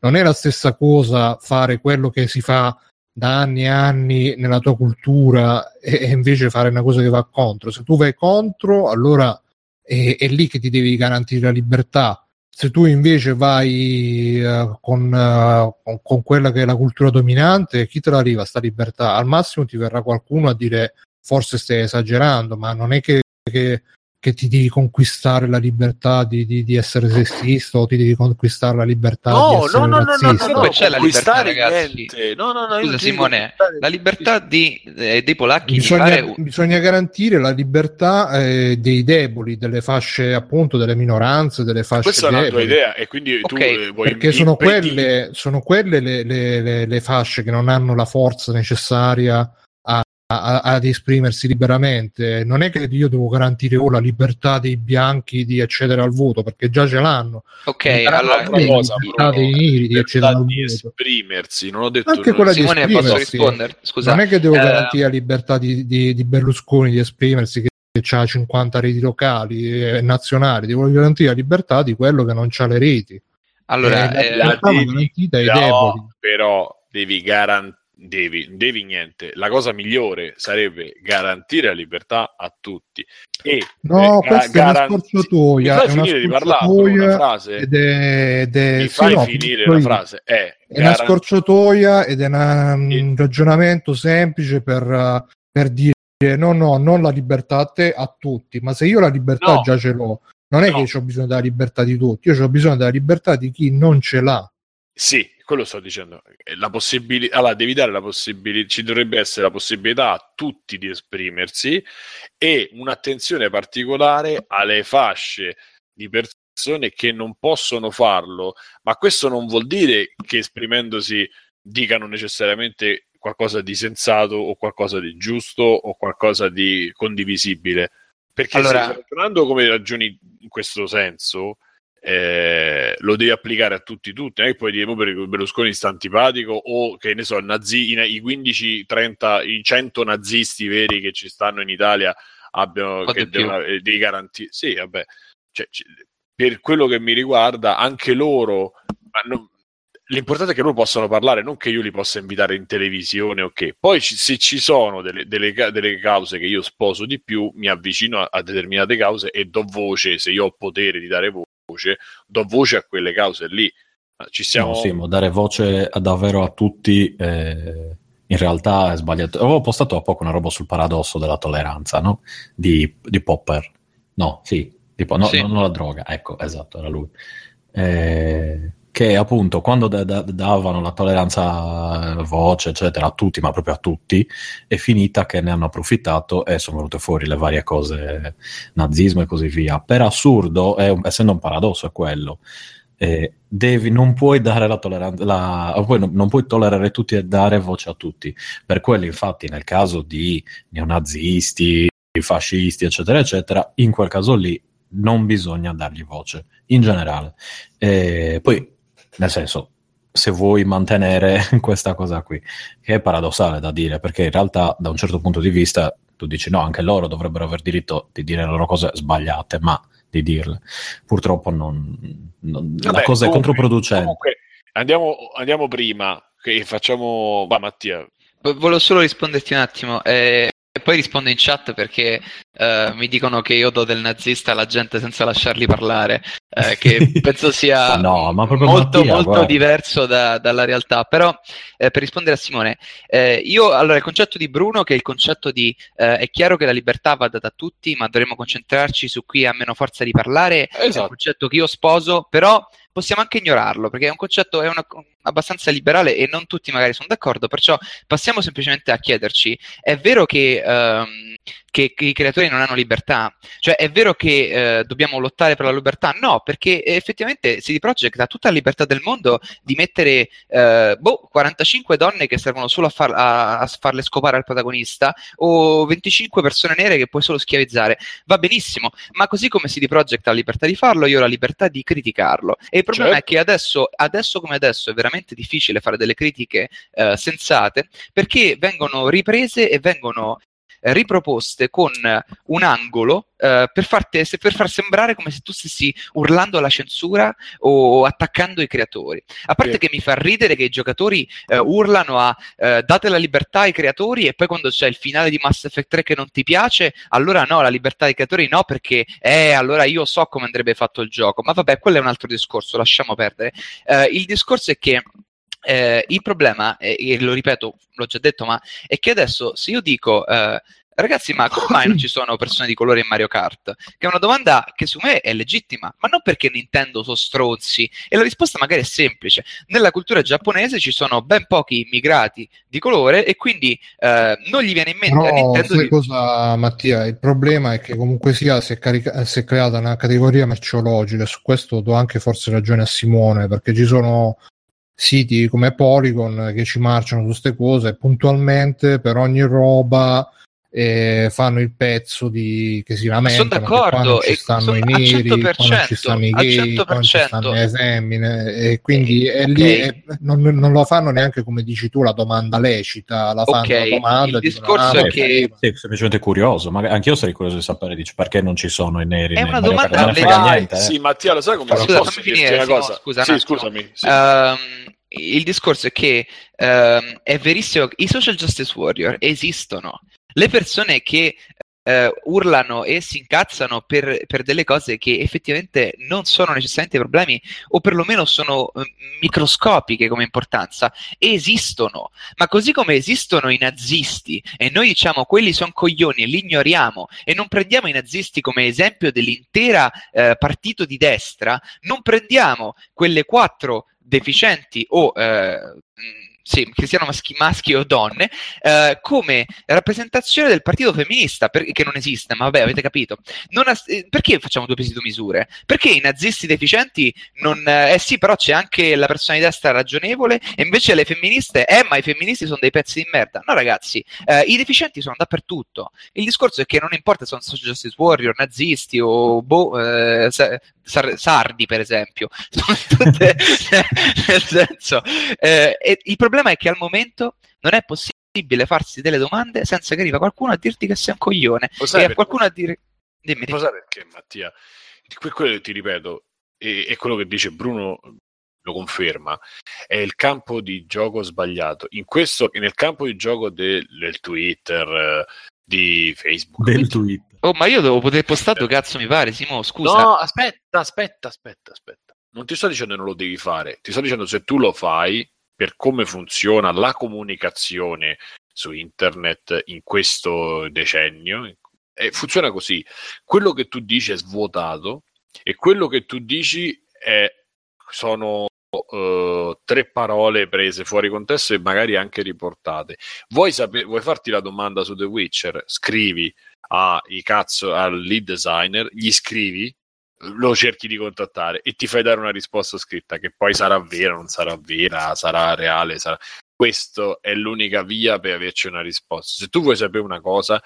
S2: Non è la stessa cosa fare quello che si fa da anni e anni nella tua cultura e, e invece fare una cosa che va contro. Se tu vai contro, allora è, è lì che ti devi garantire la libertà. Se tu invece vai uh, con, uh, con, con, quella che è la cultura dominante, chi te la arriva sta libertà? Al massimo ti verrà qualcuno a dire forse stai esagerando, ma non è che, che, che ti devi conquistare la libertà di, di, di, essere sessista o ti devi conquistare la libertà
S7: no,
S2: di essere
S7: no, no,
S2: razzista.
S7: No, no, no, no, c'è la libertà, ragazzi. No, no, no, Scusa Simone, la libertà di, eh, dei polacchi
S2: bisogna,
S7: di fare...
S2: bisogna garantire la libertà eh, dei deboli, delle fasce appunto delle minoranze, delle fasce
S1: Questa
S2: deboli.
S1: è una tua idea e quindi tu
S7: Ok,
S1: vuoi
S2: perché sono
S1: impedire-
S2: quelle, sono quelle le, le- le- le fasce che non hanno la forza necessaria a- ad esprimersi liberamente. Non è che io devo garantire oh, la libertà dei bianchi di accedere al voto, perché già ce l'hanno.
S7: Ok, allora...
S2: Altra cosa,
S1: Bruno,
S2: dei neri di
S1: libertà
S2: accedere al
S1: di
S2: voto.
S1: esprimersi, non ho detto
S2: Anche
S1: non-
S2: quella di
S7: Simone, posso
S2: esprimersi.
S7: rispondere? Scusa.
S2: Non è che devo
S7: Eh,
S2: garantire la libertà di, di- di Berlusconi di esprimersi, che, ha 50 reti locali e nazionali, devo garantire la libertà di quello che non ha le reti.
S7: Allora,
S2: Eh,
S7: eh,
S2: la libertà va
S1: devi- No,
S2: deboli.
S1: però devi garantire devi, devi niente. La cosa migliore sarebbe garantire la libertà a tutti. E
S2: No,
S1: eh, ga-
S2: questa è una scorciatoia,
S1: Mi fai
S2: è una
S1: finire di parlare una frase?
S2: ed è, ed è-
S1: Mi
S2: sì,
S1: fai
S2: no,
S1: finire la frase? È,
S2: È una scorciatoia ed è una-
S1: Sì.
S2: un ragionamento semplice per, per dire no, no, non la libertà a te, a tutti, ma se io la libertà
S1: No.
S2: già ce l'ho, non è
S1: No.
S2: che ho bisogno della libertà di tutti, io ho bisogno della libertà di chi non ce l'ha.
S1: Sì, quello sto dicendo. La possibilità, allora, devi dare la possibilità, ci dovrebbe essere la possibilità a tutti di esprimersi e un'attenzione particolare alle fasce di persone che non possono farlo, ma questo non vuol dire che esprimendosi dicano necessariamente qualcosa di sensato o qualcosa di giusto o qualcosa di condivisibile. Perché
S7: Allora-
S1: se ragionando come ragioni in questo senso, eh, lo devi applicare a tutti tutti, non è che puoi dire "Mo per Berlusconi sta antipatico o che ne so, nazi- i, i 15, 30, i 100 nazisti veri che ci stanno in Italia abbiano che devono, eh, devi garantire. Sì, vabbè, cioè, ci- per quello che mi riguarda, anche loro, non- l'importante è che loro possano parlare, non che io li possa invitare in televisione o che. Poi ci- se ci sono delle, delle delle cause che io sposo di più, mi avvicino a, a determinate cause e do voce, se io ho potere di dare voce, do voce a quelle cause lì. Ci siamo...
S4: No, sì, ma dare voce a- davvero a tutti eh, in realtà è sbagliato. Avevo postato da poco una roba sul paradosso della tolleranza, no? Di, di Popper. No, sì, tipo, no,
S7: Sì.
S4: no, non la droga, ecco, esatto, era lui. Eh, che appunto quando da- da- davano la tolleranza voce, eccetera, a tutti, ma proprio a tutti, è finita che ne hanno approfittato e sono venute fuori le varie cose, nazismo e così via. Per assurdo, un- essendo un paradosso, è quello eh, devi, non puoi dare la tolleranza, la, non, non puoi tollerare tutti e dare voce a tutti. Per quello, infatti, nel caso di neonazisti, fascisti, eccetera, eccetera, in quel caso lì non bisogna dargli voce, in generale. Eh, poi, nel senso, se vuoi mantenere questa cosa qui, che è paradossale da dire, perché in realtà, da un certo punto di vista, tu dici no, anche loro dovrebbero aver diritto di dire le loro cose sbagliate, ma di dirle. Purtroppo non, non- la
S1: Vabbè,
S4: cosa è
S1: comunque-
S4: controproducente.
S1: comunque, andiamo, andiamo prima, che facciamo... Va Mattia,
S7: Volevo solo risponderti un attimo eh, e poi rispondo in chat perché eh, mi dicono che io do del nazista alla gente senza lasciarli parlare, eh, che penso sia
S4: No,
S7: molto,
S4: Mattia,
S7: molto diverso da- dalla realtà. Però eh, per rispondere a Simone, eh, io allora il concetto di Bruno, che è il concetto di eh, è chiaro che la libertà va data a tutti, ma dovremmo concentrarci su chi ha meno forza di parlare, è un
S1: esatto.
S7: concetto che io sposo, però possiamo anche ignorarlo perché è un concetto è una- abbastanza liberale e non tutti magari sono d'accordo, perciò passiamo semplicemente a chiederci, è vero che, ehm, che, i creatori non hanno libertà. Cioè, è vero che eh, dobbiamo lottare per la libertà? No, perché effettivamente CD Projekt ha tutta la libertà del mondo di mettere eh, boh, 45 donne che servono solo a, far, a, a, farle scopare al protagonista o 25 persone nere che puoi solo schiavizzare. Va benissimo, ma così come CD Projekt ha la libertà di farlo, io ho la libertà di criticarlo. E il problema certo. è che adesso, adesso come adesso è veramente difficile fare delle critiche eh, sensate perché vengono riprese e vengono riproposte con un angolo eh, per, farti, per, far sembrare come se tu stessi urlando alla censura o attaccando i creatori. A parte sì. che mi fa ridere che i giocatori eh, urlano a eh, date la libertà ai creatori e poi quando c'è il finale di Mass Effect 3 che non ti piace, allora no, la libertà ai creatori no perché eh, allora io so come andrebbe fatto il gioco. Ma vabbè, quello è un altro discorso, lasciamo perdere. Eh, il discorso è che eh, il problema, e, e, lo ripeto, l'ho già detto, ma è che adesso se io dico eh, ragazzi, ma come mai non ci sono persone di colore in Mario Kart? Che è una domanda che su me è legittima, ma non perché Nintendo sono stronzi. E la risposta magari è semplice. Nella cultura giapponese ci sono ben pochi immigrati di colore e quindi eh, non gli viene in mente
S2: Però,
S7: a Nintendo
S2: sai di... cosa, Mattia? Il problema è che comunque sia si è, carica- si è creata una categoria merceologica. Su questo do anche forse ragione a Simone, perché ci sono siti come Polygon che ci marciano su queste cose puntualmente per ogni roba eh, fanno il pezzo di che si lamentano
S7: sono d'accordo
S2: ci stanno i neri quando ci stanno i gay quando ci stanno le femmine e quindi eh, è lì okay. è, non, non, lo fanno neanche come dici tu la domanda lecita la fanno okay. la domanda
S7: il discorso dicono, ah, è che
S4: sì, semplicemente curioso ma anch'io sarei curioso di sapere dice, perché non ci sono i neri
S7: è una domanda non frega
S1: niente eh. sì Mattia lo sai come
S7: scusa, posso finire, una cosa scusa,
S1: sì, scusami sì.
S7: Um, il discorso è che um, è verissimo i social justice warrior esistono le persone che eh, urlano e si incazzano per, per, delle cose che effettivamente non sono necessariamente problemi o perlomeno sono eh, microscopiche come importanza, esistono. Ma così come esistono i nazisti e noi diciamo quelli sono coglioni e li ignoriamo e non prendiamo i nazisti come esempio dell'intera eh, partito di destra, non prendiamo quelle quattro deficienti o eh, sì, che siano maschi, maschi o donne, eh, come rappresentazione del partito femminista, per, che non esiste, ma vabbè, avete capito. Ha, eh, perché facciamo due pesi e due misure? Perché i nazisti deficienti non... Eh, eh sì, però c'è anche la persona di ragionevole, e invece le femministe, eh, ma i femministi sono dei pezzi di merda. No, ragazzi, eh, i deficienti sono dappertutto. Il discorso è che non importa se sono social justice warrior, nazisti o boh, eh, sardi, per esempio. Tutte, nel senso, eh, il problema è che al momento non è possibile farsi delle domande senza che arriva qualcuno a dirti che sei un coglione e a qualcuno a dire dimmi, dimmi.
S1: Sai perché Mattia? Quello che ti ripeto e, e quello che dice Bruno lo conferma, è il campo di gioco sbagliato. In questo, nel campo di gioco del, del Twitter, di Facebook.
S4: Del Twitter.
S7: Oh, ma io devo poter postare due cazzo mi pare, Simo, scusa.
S1: No, aspetta, aspetta, aspetta, aspetta. Non ti sto dicendo che non lo devi fare, ti sto dicendo se tu lo fai per come funziona la comunicazione su internet in questo decennio, funziona così. Quello che tu dici è svuotato e quello che tu dici è, sono uh, tre parole prese fuori contesto e magari anche riportate. Vuoi, sape- vuoi farti la domanda su The Witcher? Scrivi a, cazzo, al lead designer, gli scrivi, lo cerchi di contattare e ti fai dare una risposta scritta che poi sarà vera, non sarà vera, sarà reale, sarà... Questa è l'unica via per averci una risposta. Se tu vuoi sapere una cosa,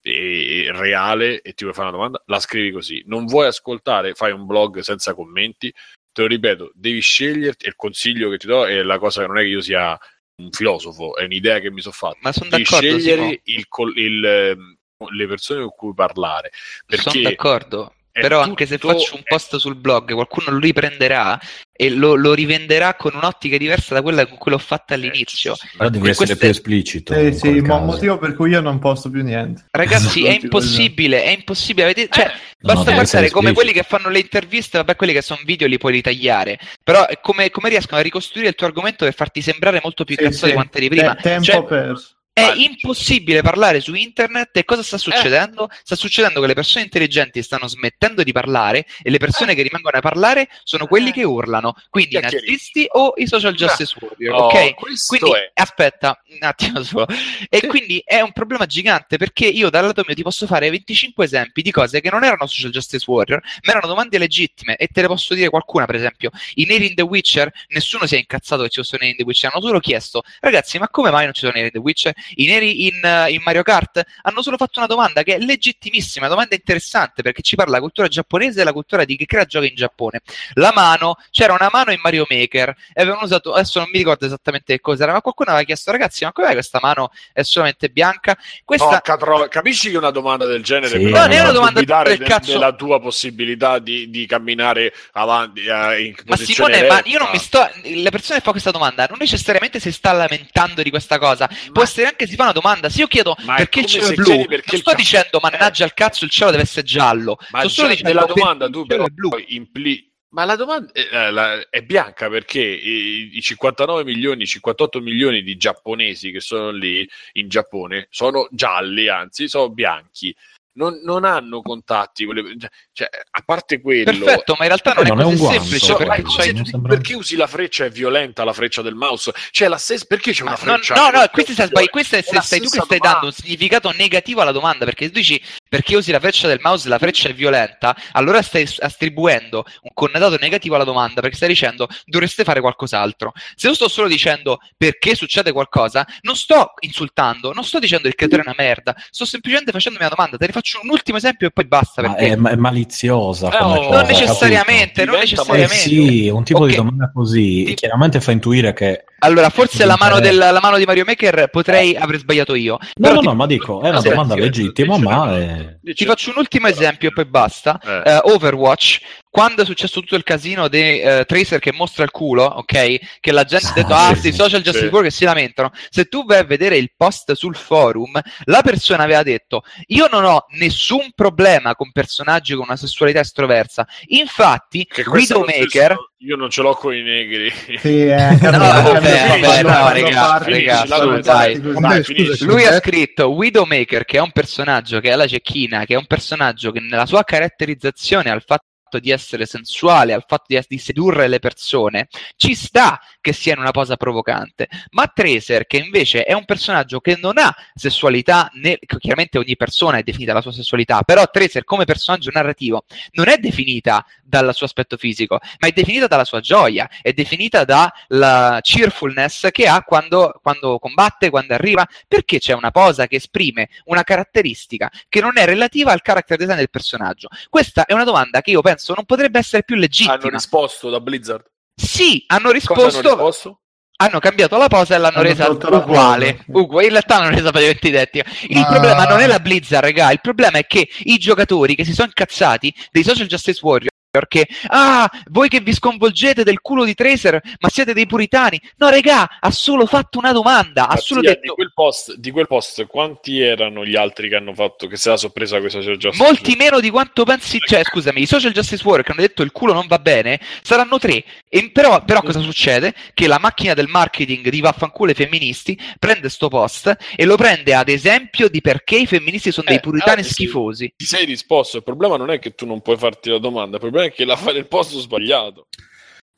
S1: e, reale e ti vuoi fare una domanda, la scrivi così. Non vuoi ascoltare, fai un blog senza commenti. Te lo ripeto, devi sceglierti. E il consiglio che ti do è la cosa che non è che io sia un filosofo, è un'idea che mi sono fatta.
S7: Ma sono
S1: devi
S7: d'accordo.
S1: scegliere il, il, le persone con cui parlare. Perché
S7: sono d'accordo. Però tutto... anche se faccio un post sul blog, qualcuno lo riprenderà e lo, lo, rivenderà con un'ottica diversa da quella con cui l'ho fatta all'inizio.
S4: Però devi essere più esplicito.
S3: Eh, sì, ma un motivo per cui io non posto più niente.
S7: Ragazzi, è impossibile, è impossibile. Avete... Cioè, eh, basta guardare come quelli che fanno le interviste, vabbè, quelli che sono video li puoi ritagliare. Però come, come riescono a ricostruire il tuo argomento per farti sembrare molto più sì, cazzo sì. di quanto eri prima.
S3: Tempo
S7: cioè,
S3: perso
S7: È impossibile parlare su internet e cosa sta succedendo? Sta succedendo che le persone intelligenti stanno smettendo di parlare e le persone che rimangono a parlare sono quelli
S1: Eh.
S7: che urlano, quindi i nazisti o i social justice warrior,
S1: Oh,
S7: ok? Quindi
S1: è.
S7: aspetta un attimo solo. E quindi è un problema gigante perché io dal lato mio ti posso fare 25 esempi di cose che non erano social justice warrior, ma erano domande legittime e te le posso dire qualcuna, per esempio, i neri in The Witcher, nessuno si è incazzato che ci fossero neri in The Witcher, hanno solo chiesto, ragazzi, ma come mai non ci sono neri in The Witcher? I neri in, eh, in Mario Kart hanno solo fatto una domanda che è legittimissima, una domanda interessante perché ci parla la cultura giapponese e la cultura di chi crea giochi in Giappone. La mano, c'era una mano in Mario Maker e avevano usato, adesso non mi ricordo esattamente che cos'era, ma qualcuno aveva chiesto, ragazzi, ma com'è questa mano è solamente bianca? Questa...
S1: Porca capisci che una domanda del genere
S4: Sì.
S1: però
S4: No, non è
S7: una domanda
S1: dubitare
S7: del
S1: de-
S7: cazzo.
S1: della tua possibilità di, di camminare avanti eh, in
S7: Ma Simone, ma
S1: eretta.
S7: io non mi sto. La persona che fa questa domanda non necessariamente si sta lamentando di questa cosa. Può essere anche si fa una domanda. Se io chiedo
S1: Ma è
S7: perché il cielo è blu,
S1: perché
S7: non
S1: il
S7: sto
S1: ca-
S7: dicendo mannaggia al cazzo il cielo deve essere giallo.
S1: Ma
S7: sto solo dicendo perché
S1: domanda
S7: il
S1: tu però
S7: è blu.
S1: impli- ma la domanda eh, la- è bianca perché i, i 59 milioni, 58 milioni di giapponesi che sono lì in Giappone sono gialli, anzi sono bianchi. Non, non hanno contatti con le- cioè, a parte quello
S7: Perfetto, ma in realtà non,
S4: Non
S7: è
S4: è guanto,
S7: semplice.
S1: Cioè,
S7: perché
S1: ma
S4: non sembra-
S1: perché usi la freccia è violenta la freccia del mouse? C'è la stessa perché c'è una
S7: Ma non-
S1: freccia?
S7: no, no,
S1: che-
S7: questo stai sbagliando. Questo è se sei tu che stai
S1: domanda.
S7: dando un significato negativo alla domanda. Perché se tu dici perché usi la freccia del mouse e la freccia è violenta, allora stai attribuendo un connotato negativo alla domanda perché stai dicendo dovreste fare qualcos'altro. Se io sto solo dicendo perché succede qualcosa, non sto insultando, non sto dicendo il creatore è una merda, sto semplicemente facendomi una domanda. Te ne faccio un ultimo esempio e poi basta.
S4: Ma
S7: Perché
S4: è, ma è maliziosa.
S1: Eh,
S4: come
S1: oh,
S4: cosa,
S7: non
S1: capito?
S7: necessariamente, non
S4: capito? Eh
S7: necessariamente.
S4: sì, un tipo
S7: Ok.
S4: di domanda così
S7: Ti-
S4: chiaramente fa intuire che
S7: Allora, forse la mano, del- la mano di Mario Maker potrei aver sbagliato io.
S4: No,
S7: Però
S4: no,
S7: ti-
S4: no, ma dico, è una domanda
S1: sì,
S4: legittima,
S1: dice-
S4: ma è...
S7: Ti faccio un ultimo esempio e poi basta.
S1: Eh.
S7: Eh, Overwatch, quando è successo tutto il casino dei eh, Tracer che mostra il culo, ok? Che la gente ha detto,
S4: Ah,
S7: ah,
S4: sì,
S7: social justice
S1: Sì.
S7: che si lamentano. Se tu vai a vedere il post sul forum, la persona aveva detto, io non ho nessun problema con personaggi con una sessualità estroversa. Infatti, Widowmaker...
S1: io non ce l'ho con i negri.
S3: Sì, eh,
S7: No, vabbè, no, dai.
S2: Vabbè,
S1: finisci.
S2: scusa,
S7: Lui ha
S2: Eh?
S7: scritto Widowmaker, che è un personaggio che è la cecchina, che è un personaggio che nella sua caratterizzazione al fatto di essere sensuale, al fatto di, di sedurre le persone, ci sta che sia in una posa provocante. Ma Tracer, che invece è un personaggio che non ha sessualità, né, chiaramente ogni persona è definita la sua sessualità, però Tracer come personaggio narrativo non è definita dal suo aspetto fisico, ma è definita dalla sua gioia, è definita dalla cheerfulness che ha quando, quando combatte, quando arriva, perché c'è una posa che esprime una caratteristica che non è relativa al character design del personaggio. Questa è una domanda che io penso non potrebbe essere più legittima.
S1: Hanno risposto da Blizzard.
S7: Sì, hanno
S1: Cosa
S7: risposto,
S1: hanno risposto?
S7: hanno cambiato la posa e l'hanno
S3: Hanno
S7: resa uguale.
S3: posa.
S7: Ugu- in realtà l'hanno resa praticamente identica. Il
S2: Ma-
S7: problema non è la Blizzard, raga, il problema è che i giocatori che si sono incazzati dei social justice warrior che ah, voi che vi sconvolgete del culo di Tracer, ma siete dei puritani. No, regà, ha solo fatto una domanda, ha solo
S1: Mattia, di,
S7: detto
S1: quel post, di quel post, quanti erano gli altri che hanno fatto che se la sorpresa questa c'è già
S7: molti meno di quanto pensi, cioè scusami, i social justice warrior che hanno detto il culo non va bene, saranno tre. E però, però cosa succede? Che la macchina del marketing di vaffanculo ai femministi prende sto post e lo prende ad esempio di perché i femministi sono dei
S1: Eh,
S7: puritani
S1: ah, sì.
S7: schifosi.
S1: Ti sei risposto. Il problema non è che tu non puoi farti la domanda, il problema è che la fai nel posto sbagliato.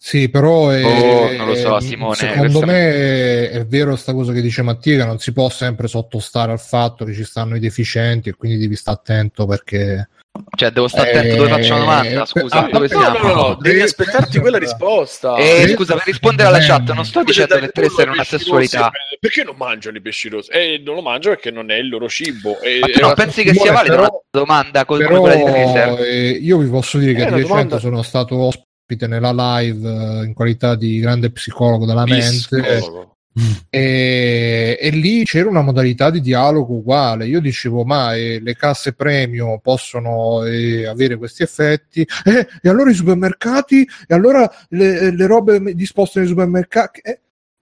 S2: Sì, però è,
S7: Oh, non lo so, Simone,
S2: secondo
S7: questa-
S2: me è vero sta cosa che dice Mattia, che non si può sempre sottostare al fatto che ci stanno i deficienti e quindi devi stare attento perché...
S7: Cioè, devo stare attento dove faccio una domanda,
S2: Eh,
S7: scusa,
S2: ah,
S7: dove
S2: no,
S1: No,
S7: siamo?
S1: no, no, no, devi aspettarti quella risposta.
S7: Eh,
S2: Sì.
S7: scusa, per rispondere alla chat, non sto dicendo che
S1: tu
S7: è una sessualità.
S1: rossi, eh, Perché non mangiano i pesci rossi? Eh, non lo mangiano perché non è il loro cibo. E,
S7: Ma tu non pensi che sia valida
S2: però-
S7: una domanda come
S2: Però
S7: quella di Tracer?
S2: eh, io vi posso dire che
S1: Eh,
S2: di recente
S1: domanda-
S2: sono stato ospite nella live eh, in qualità di grande psicologo della mente
S1: Psicologo.
S2: E, e lì c'era una modalità di dialogo uguale. Io dicevo, ma eh, le casse premio possono eh, avere questi effetti? Eh, e allora i supermercati? E allora le, le robe disposte nei supermercati? Eh,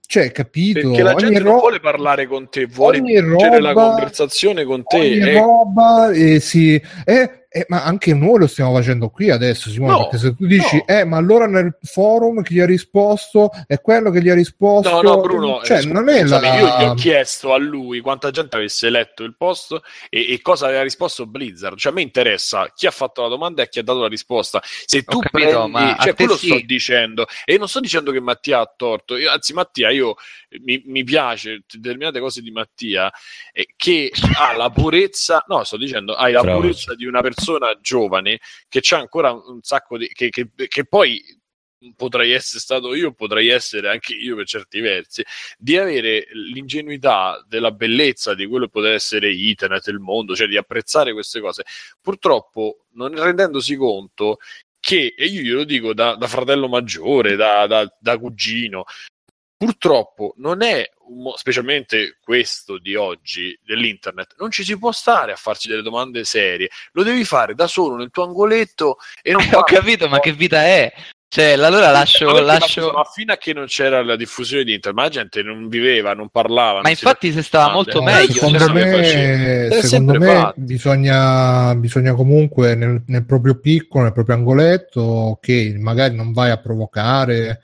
S2: cioè, capito?
S1: Perché la gente
S2: ro-
S1: non vuole parlare con te, vuole vincere la
S2: roba-
S1: conversazione con te.
S2: ogni
S1: eh.
S2: roba eh, sì, eh, eh, ma anche noi lo stiamo facendo qui adesso, Simone,
S1: No,
S2: perché se tu dici,
S1: no.
S2: eh, ma allora nel forum chi gli ha risposto è quello che gli ha risposto,
S1: No, no, Bruno,
S2: cioè
S1: eh, scu-
S2: non è la...
S1: scusami, io gli ho chiesto a lui quanta gente avesse letto il post e, e cosa aveva risposto Blizzard. Cioè, a me interessa chi ha fatto la domanda e chi ha dato la risposta. Se tu
S7: capito,
S1: prendi,
S7: ma
S1: cioè, quello
S7: sì.
S1: sto dicendo, e non sto dicendo che Mattia ha torto. Io- anzi, Mattia, io mi, mi piace determinate cose di Mattia eh, che ha la purezza, no, sto dicendo, hai la
S4: Bravo.
S1: purezza di una persona giovane che c'ha ancora un sacco di. che, che- che poi potrei essere stato io, potrei essere anche io per certi versi, di avere l'ingenuità della bellezza di quello che poteva essere internet, il mondo, cioè di apprezzare queste cose. Purtroppo, non rendendosi conto che, e io glielo dico da, da fratello maggiore, da, da- da cugino, purtroppo non è, un mo- specialmente questo di oggi, dell'internet, non ci si può stare a farci delle domande serie, lo devi fare da solo nel tuo angoletto e non
S7: Eh, Ho capito, ma che vita è? Cioè, allora lascio...
S1: Ma
S7: lascio...
S1: ma fino a che non c'era la diffusione di internet, ma la gente non viveva, non parlava.
S7: Ma
S1: non si
S7: infatti se stava molto
S2: No,
S7: meglio.
S2: secondo
S1: cioè,
S2: me, secondo me bisogna, bisogna comunque nel, nel proprio piccolo, nel proprio angoletto, che magari non vai a provocare,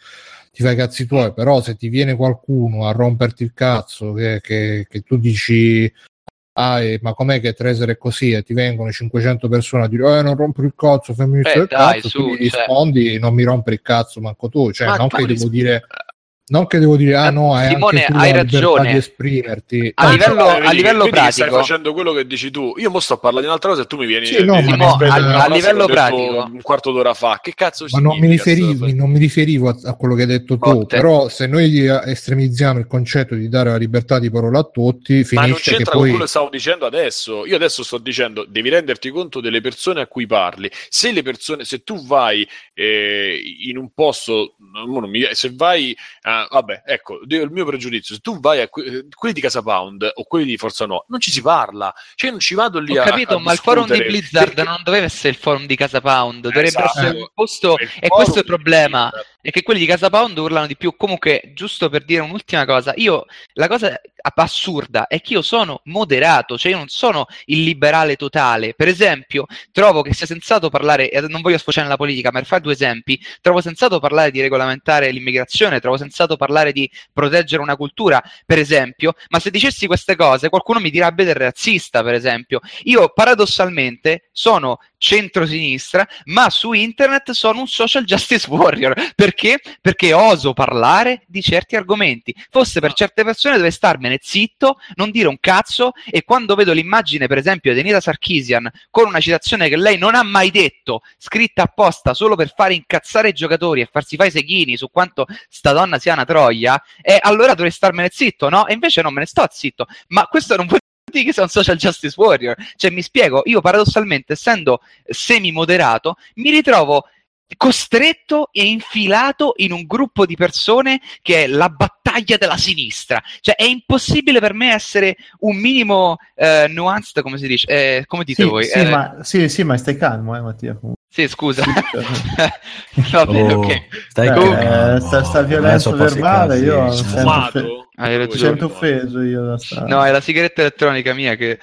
S2: ti fai i cazzi tuoi, però se ti viene qualcuno a romperti il cazzo, che, che- che tu dici, ah, eh, ma com'è che Treasure è così? E ti vengono 500 persone a dire, eh, non rompere il cazzo, fammi
S7: Eh,
S2: il
S7: dai,
S2: cazzo,
S7: su,
S2: tu gli
S7: cioè.
S2: rispondi, non mi rompere il cazzo manco tu, cioè
S1: Ma
S2: non
S1: tu
S2: che
S1: ris-
S2: devo dire... Non che devo dire, ah no, hai
S7: Simone,
S2: tu
S7: hai ragione.
S2: di esprimerti.
S7: A
S2: No,
S7: livello-
S1: Eh,
S7: a livello
S1: che Stai
S7: pratico-
S1: facendo quello che dici tu. Io mo sto a parlare di un'altra cosa e tu mi vieni
S2: Sì, no,
S1: mi
S2: no,
S1: a
S2: a- a
S7: livello pratico.
S1: un quarto d'ora fa. Che cazzo
S2: ma non mi,
S1: cosa?
S2: non mi riferivo a, a quello che hai detto tu,
S7: Botte.
S2: però se noi eh, estremizziamo il concetto di dare la libertà di parola a tutti,
S1: Ma non c'entra con
S2: poi...
S1: quello che stavo dicendo adesso. Io adesso sto dicendo, devi renderti conto delle persone a cui parli. Se le persone, se tu vai eh, in un posto, se vai, vabbè, ecco, il mio pregiudizio, se tu vai a que- eh, quelli di Casa Pound o quelli di Forza Nuova, non ci si parla. Cioè, non ci vado lì
S7: Ho
S1: a.
S7: capito,
S1: a
S7: ma il forum di Blizzard
S1: perché-
S7: non doveva essere il forum di Casa Pound, dovrebbe
S1: Esatto.
S7: essere un posto.
S1: Il
S7: E questo è il problema. È che quelli di Casa Pound urlano di più. Comunque, giusto per dire un'ultima cosa, io la cosa assurda è che io sono moderato, cioè io non sono il liberale totale. Per esempio, trovo che sia sensato parlare, non voglio sfociare nella politica, ma per fare due esempi, trovo sensato parlare di regolamentare l'immigrazione, trovo sensato parlare di proteggere una cultura, per esempio, ma se dicessi queste cose qualcuno mi direbbe del razzista, per esempio. Io paradossalmente sono centrosinistra, ma su internet sono un social justice warrior. Perché? Perché oso parlare di certi argomenti. Fosse per certe persone dove starmene zitto, non dire un cazzo e quando vedo l'immagine, per esempio, di Anita Sarkisian con una citazione che lei non ha mai detto, scritta apposta solo per fare incazzare i giocatori e farsi fare i seghini su quanto sta donna sia una troia, e allora dovrei starmene zitto, no? E invece non me ne sto zitto. Ma questo non dire che sei un social justice warrior. Cioè, mi spiego, io paradossalmente, essendo semi-moderato, mi ritrovo costretto e infilato in un gruppo di persone che è la battaglia della sinistra. Cioè, è impossibile per me essere un minimo eh, nuanced, come si dice? Eh, come dite
S3: Sì,
S7: voi?
S3: sì,
S7: Eh,
S3: ma, sì, sì, ma stai calmo, eh, Mattia.
S7: sì, scusa. Va bene,
S4: Oh,
S7: ok.
S4: Stai
S3: Eh,
S4: calmo.
S3: sta- sta violenza
S4: passi
S3: verbale, io sento-
S1: Fumato?
S7: Hai
S3: Mi
S7: ragione.
S3: sento offeso io da sta...
S7: No, è la sigaretta elettronica mia che...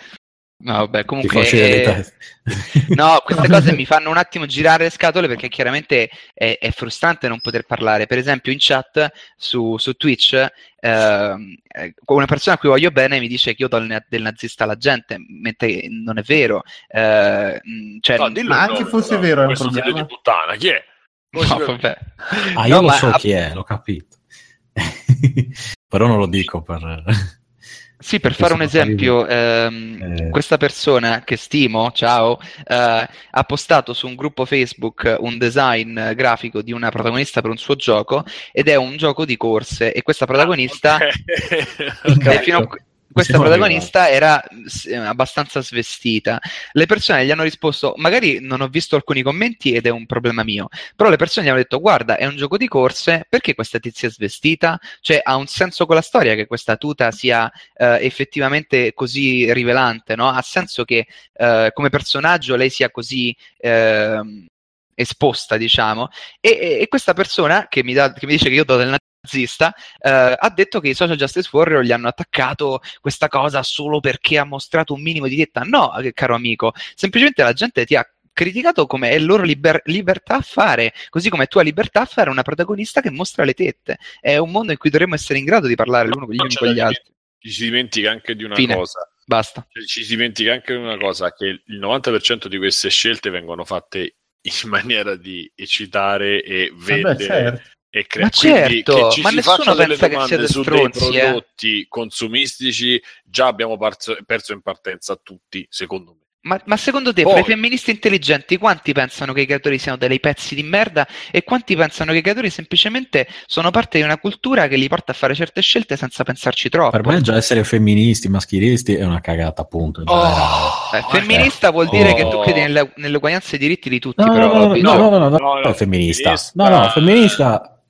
S7: No, vabbè, comunque... eh. No, queste cose mi fanno un attimo girare le scatole perché chiaramente è, è frustrante non poter parlare. Per esempio, in chat su, su Twitch, ehm, eh, una persona a cui voglio bene mi dice che io do il del nazista alla gente, mentre non è vero. Eh, mh, cioè,
S1: No, dillo
S3: Ma anche
S1: nome,
S3: fosse
S1: però.
S3: vero è un problema.
S1: di puttana, chi è? Si
S7: no, vabbè.
S4: Ah, io
S7: No,
S4: lo
S7: ma
S4: so chi è, l'ho capito. Però non lo dico per...
S7: Sì, per fare un esempio, ehm,
S4: Eh.
S7: questa persona che stimo, ciao, eh, ha postato su un gruppo Facebook un design grafico di una protagonista per un suo gioco ed è un gioco di corse e questa protagonista
S1: Ok.
S7: e fino a- questa protagonista era eh, abbastanza svestita. Le persone gli hanno risposto: Magari non ho visto alcuni commenti ed è un problema mio. Però le persone gli hanno detto: Guarda, è un gioco di corse, perché questa tizia è svestita? Cioè, ha un senso con la storia che questa tuta sia eh, effettivamente così rivelante, no? Ha senso che eh, come personaggio lei sia così. ehm, esposta, diciamo, e, e- questa persona che mi, dà, che mi dice che io do del nazista, eh, ha detto che i social justice warrior gli hanno attaccato questa cosa solo perché ha mostrato un minimo di dieta. No, eh, caro amico, semplicemente la gente ti ha criticato come è loro liber- libertà a fare, così come è tua libertà a fare una protagonista che mostra le tette. È un mondo in cui dovremmo essere in grado di parlare l'uno con gli uni con gli altri.
S1: Ci si dimentica anche di una
S7: Fine.
S1: cosa.
S7: Basta.
S1: Cioè, Ci si dimentica anche di una cosa, che il 90% di queste scelte vengono fatte in maniera di eccitare e
S3: Vabbè,
S1: vendere
S3: certo.
S1: E creare.
S7: Ma certo,
S1: che ci
S7: ma
S1: si
S7: nessuno
S1: faccia delle
S7: pensa che
S1: domande
S7: siete
S1: su dei
S7: stronzi, eh.
S1: prodotti consumistici già abbiamo perso, perso in partenza tutti, secondo me.
S7: Ma, ma secondo te,
S1: Poi-
S7: fra i femministi intelligenti, quanti pensano che i creatori siano dei pezzi di merda e quanti pensano che i creatori semplicemente sono parte di una cultura che li porta a fare certe scelte senza pensarci troppo?
S4: Per me già essere femministi, maschilisti è una cagata, appunto. generale.
S7: Eh, femminista vuol dire
S1: Oh.
S7: che tu credi nelle, nell'uguaglianza dei diritti di tutti,
S4: No,
S7: però.
S4: no, no,
S7: capisci?
S4: no, no, no, no, no,
S1: No, no,
S4: è femminista.
S1: femminista-
S4: No, no,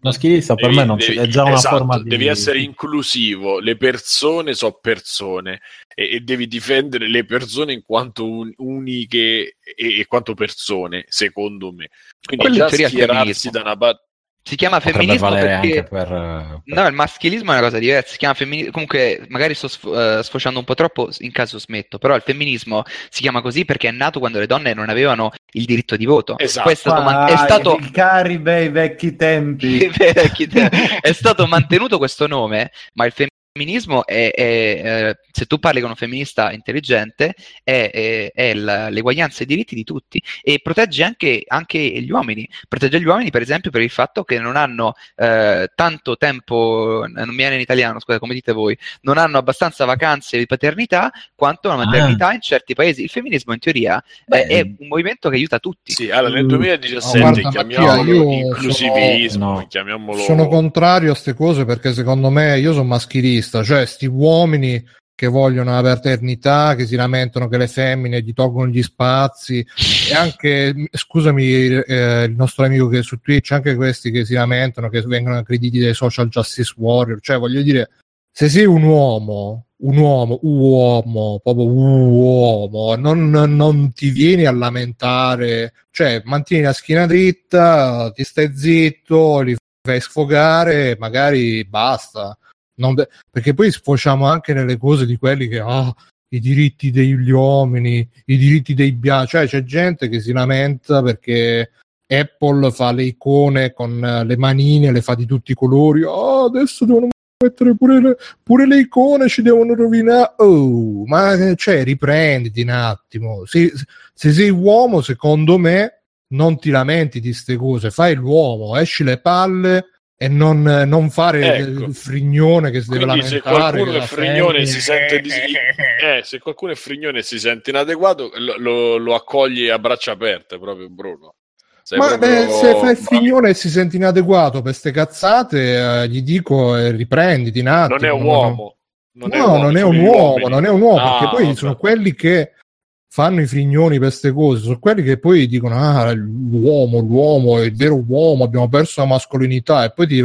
S4: femminista, maschilista per me non c'è,
S1: devi-
S4: è già una
S1: esatto,
S4: forma di...
S1: Devi essere inclusivo, le persone sono persone e, e devi difendere le persone in quanto un- uniche e, e quanto persone, secondo me. Quindi
S7: Quello
S1: già schierarsi da una parte...
S7: Si chiama
S4: Potrebbe
S7: femminismo perché...
S4: anche per... eh, per-
S7: No, il maschilismo è una cosa diversa, si chiama femminismo, comunque magari sto sfo- eh, sfociando un po' troppo, in caso smetto, però il femminismo si chiama così perché è nato quando le donne non avevano il diritto di voto.
S1: Esatto.
S7: Poi è stato, man- è stato-
S3: i cari bei vecchi tempi.
S7: È stato mantenuto questo nome, ma il femminismo è, è, eh, se tu parli con un femminista intelligente, è, è- è la- l'eguaglianza e i diritti di tutti e protegge anche, anche gli uomini. Protegge gli uomini, per esempio, per il fatto che non hanno eh, tanto tempo, non mi viene in italiano, scusa, come dite voi, non hanno abbastanza vacanze di paternità quanto la maternità in certi paesi. Il femminismo, in teoria,
S4: Beh,
S7: è, è un movimento che aiuta tutti.
S1: Sì, allora nel
S2: Mm.
S1: 2017
S2: No, guarda,
S1: chiamiamolo inclusivismo,
S4: sono- no.
S1: chiamiamolo...
S2: Sono contrario a queste cose perché secondo me io sono maschilista, cioè sti uomini che vogliono la paternità, che si lamentano che le femmine gli tolgono gli spazi. E anche, scusami, eh, il nostro amico che è su Twitch, anche questi che si lamentano che vengono aggrediti dai social justice warrior, cioè voglio dire, se sei un uomo, un uomo, uomo, proprio uomo, non, non ti vieni a lamentare, cioè mantieni la schiena dritta, ti stai zitto, li fai sfogare, magari basta. De- perché poi sfociamo anche nelle cose di quelli che ah, i diritti degli uomini, i diritti dei bianchi, cioè c'è gente che si lamenta perché Apple fa le icone con eh, le manine, le fa di tutti i colori. Oh, adesso devono mettere pure le, pure le icone, ci devono rovinare. Oh, ma eh, cioè, riprenditi un attimo. Se, se sei uomo, secondo me, non ti lamenti di queste cose. Fai l'uomo, esci le palle e non, non fare
S1: Ecco.
S2: il frignone che si deve
S1: Quindi se
S2: lamentare.
S1: qualcuno
S2: che
S1: è
S2: la
S1: si sente dis- eh, se qualcuno è frignone e si sente inadeguato lo, lo, accogli a braccia aperte proprio Bruno Sei
S2: Ma
S1: proprio-
S2: beh, se fai frignone e si sente inadeguato per ste cazzate, eh, gli dico eh, riprenditi un attimo.
S1: non è un
S2: non-
S1: uomo non
S2: no, non è un uomo, non è un uomo,
S1: Ah,
S2: perché poi
S1: vabbè.
S2: sono quelli che fanno i frignoni per queste cose, sono quelli che poi dicono ah, l'uomo, l'uomo, è il vero uomo, abbiamo perso la mascolinità e poi ti,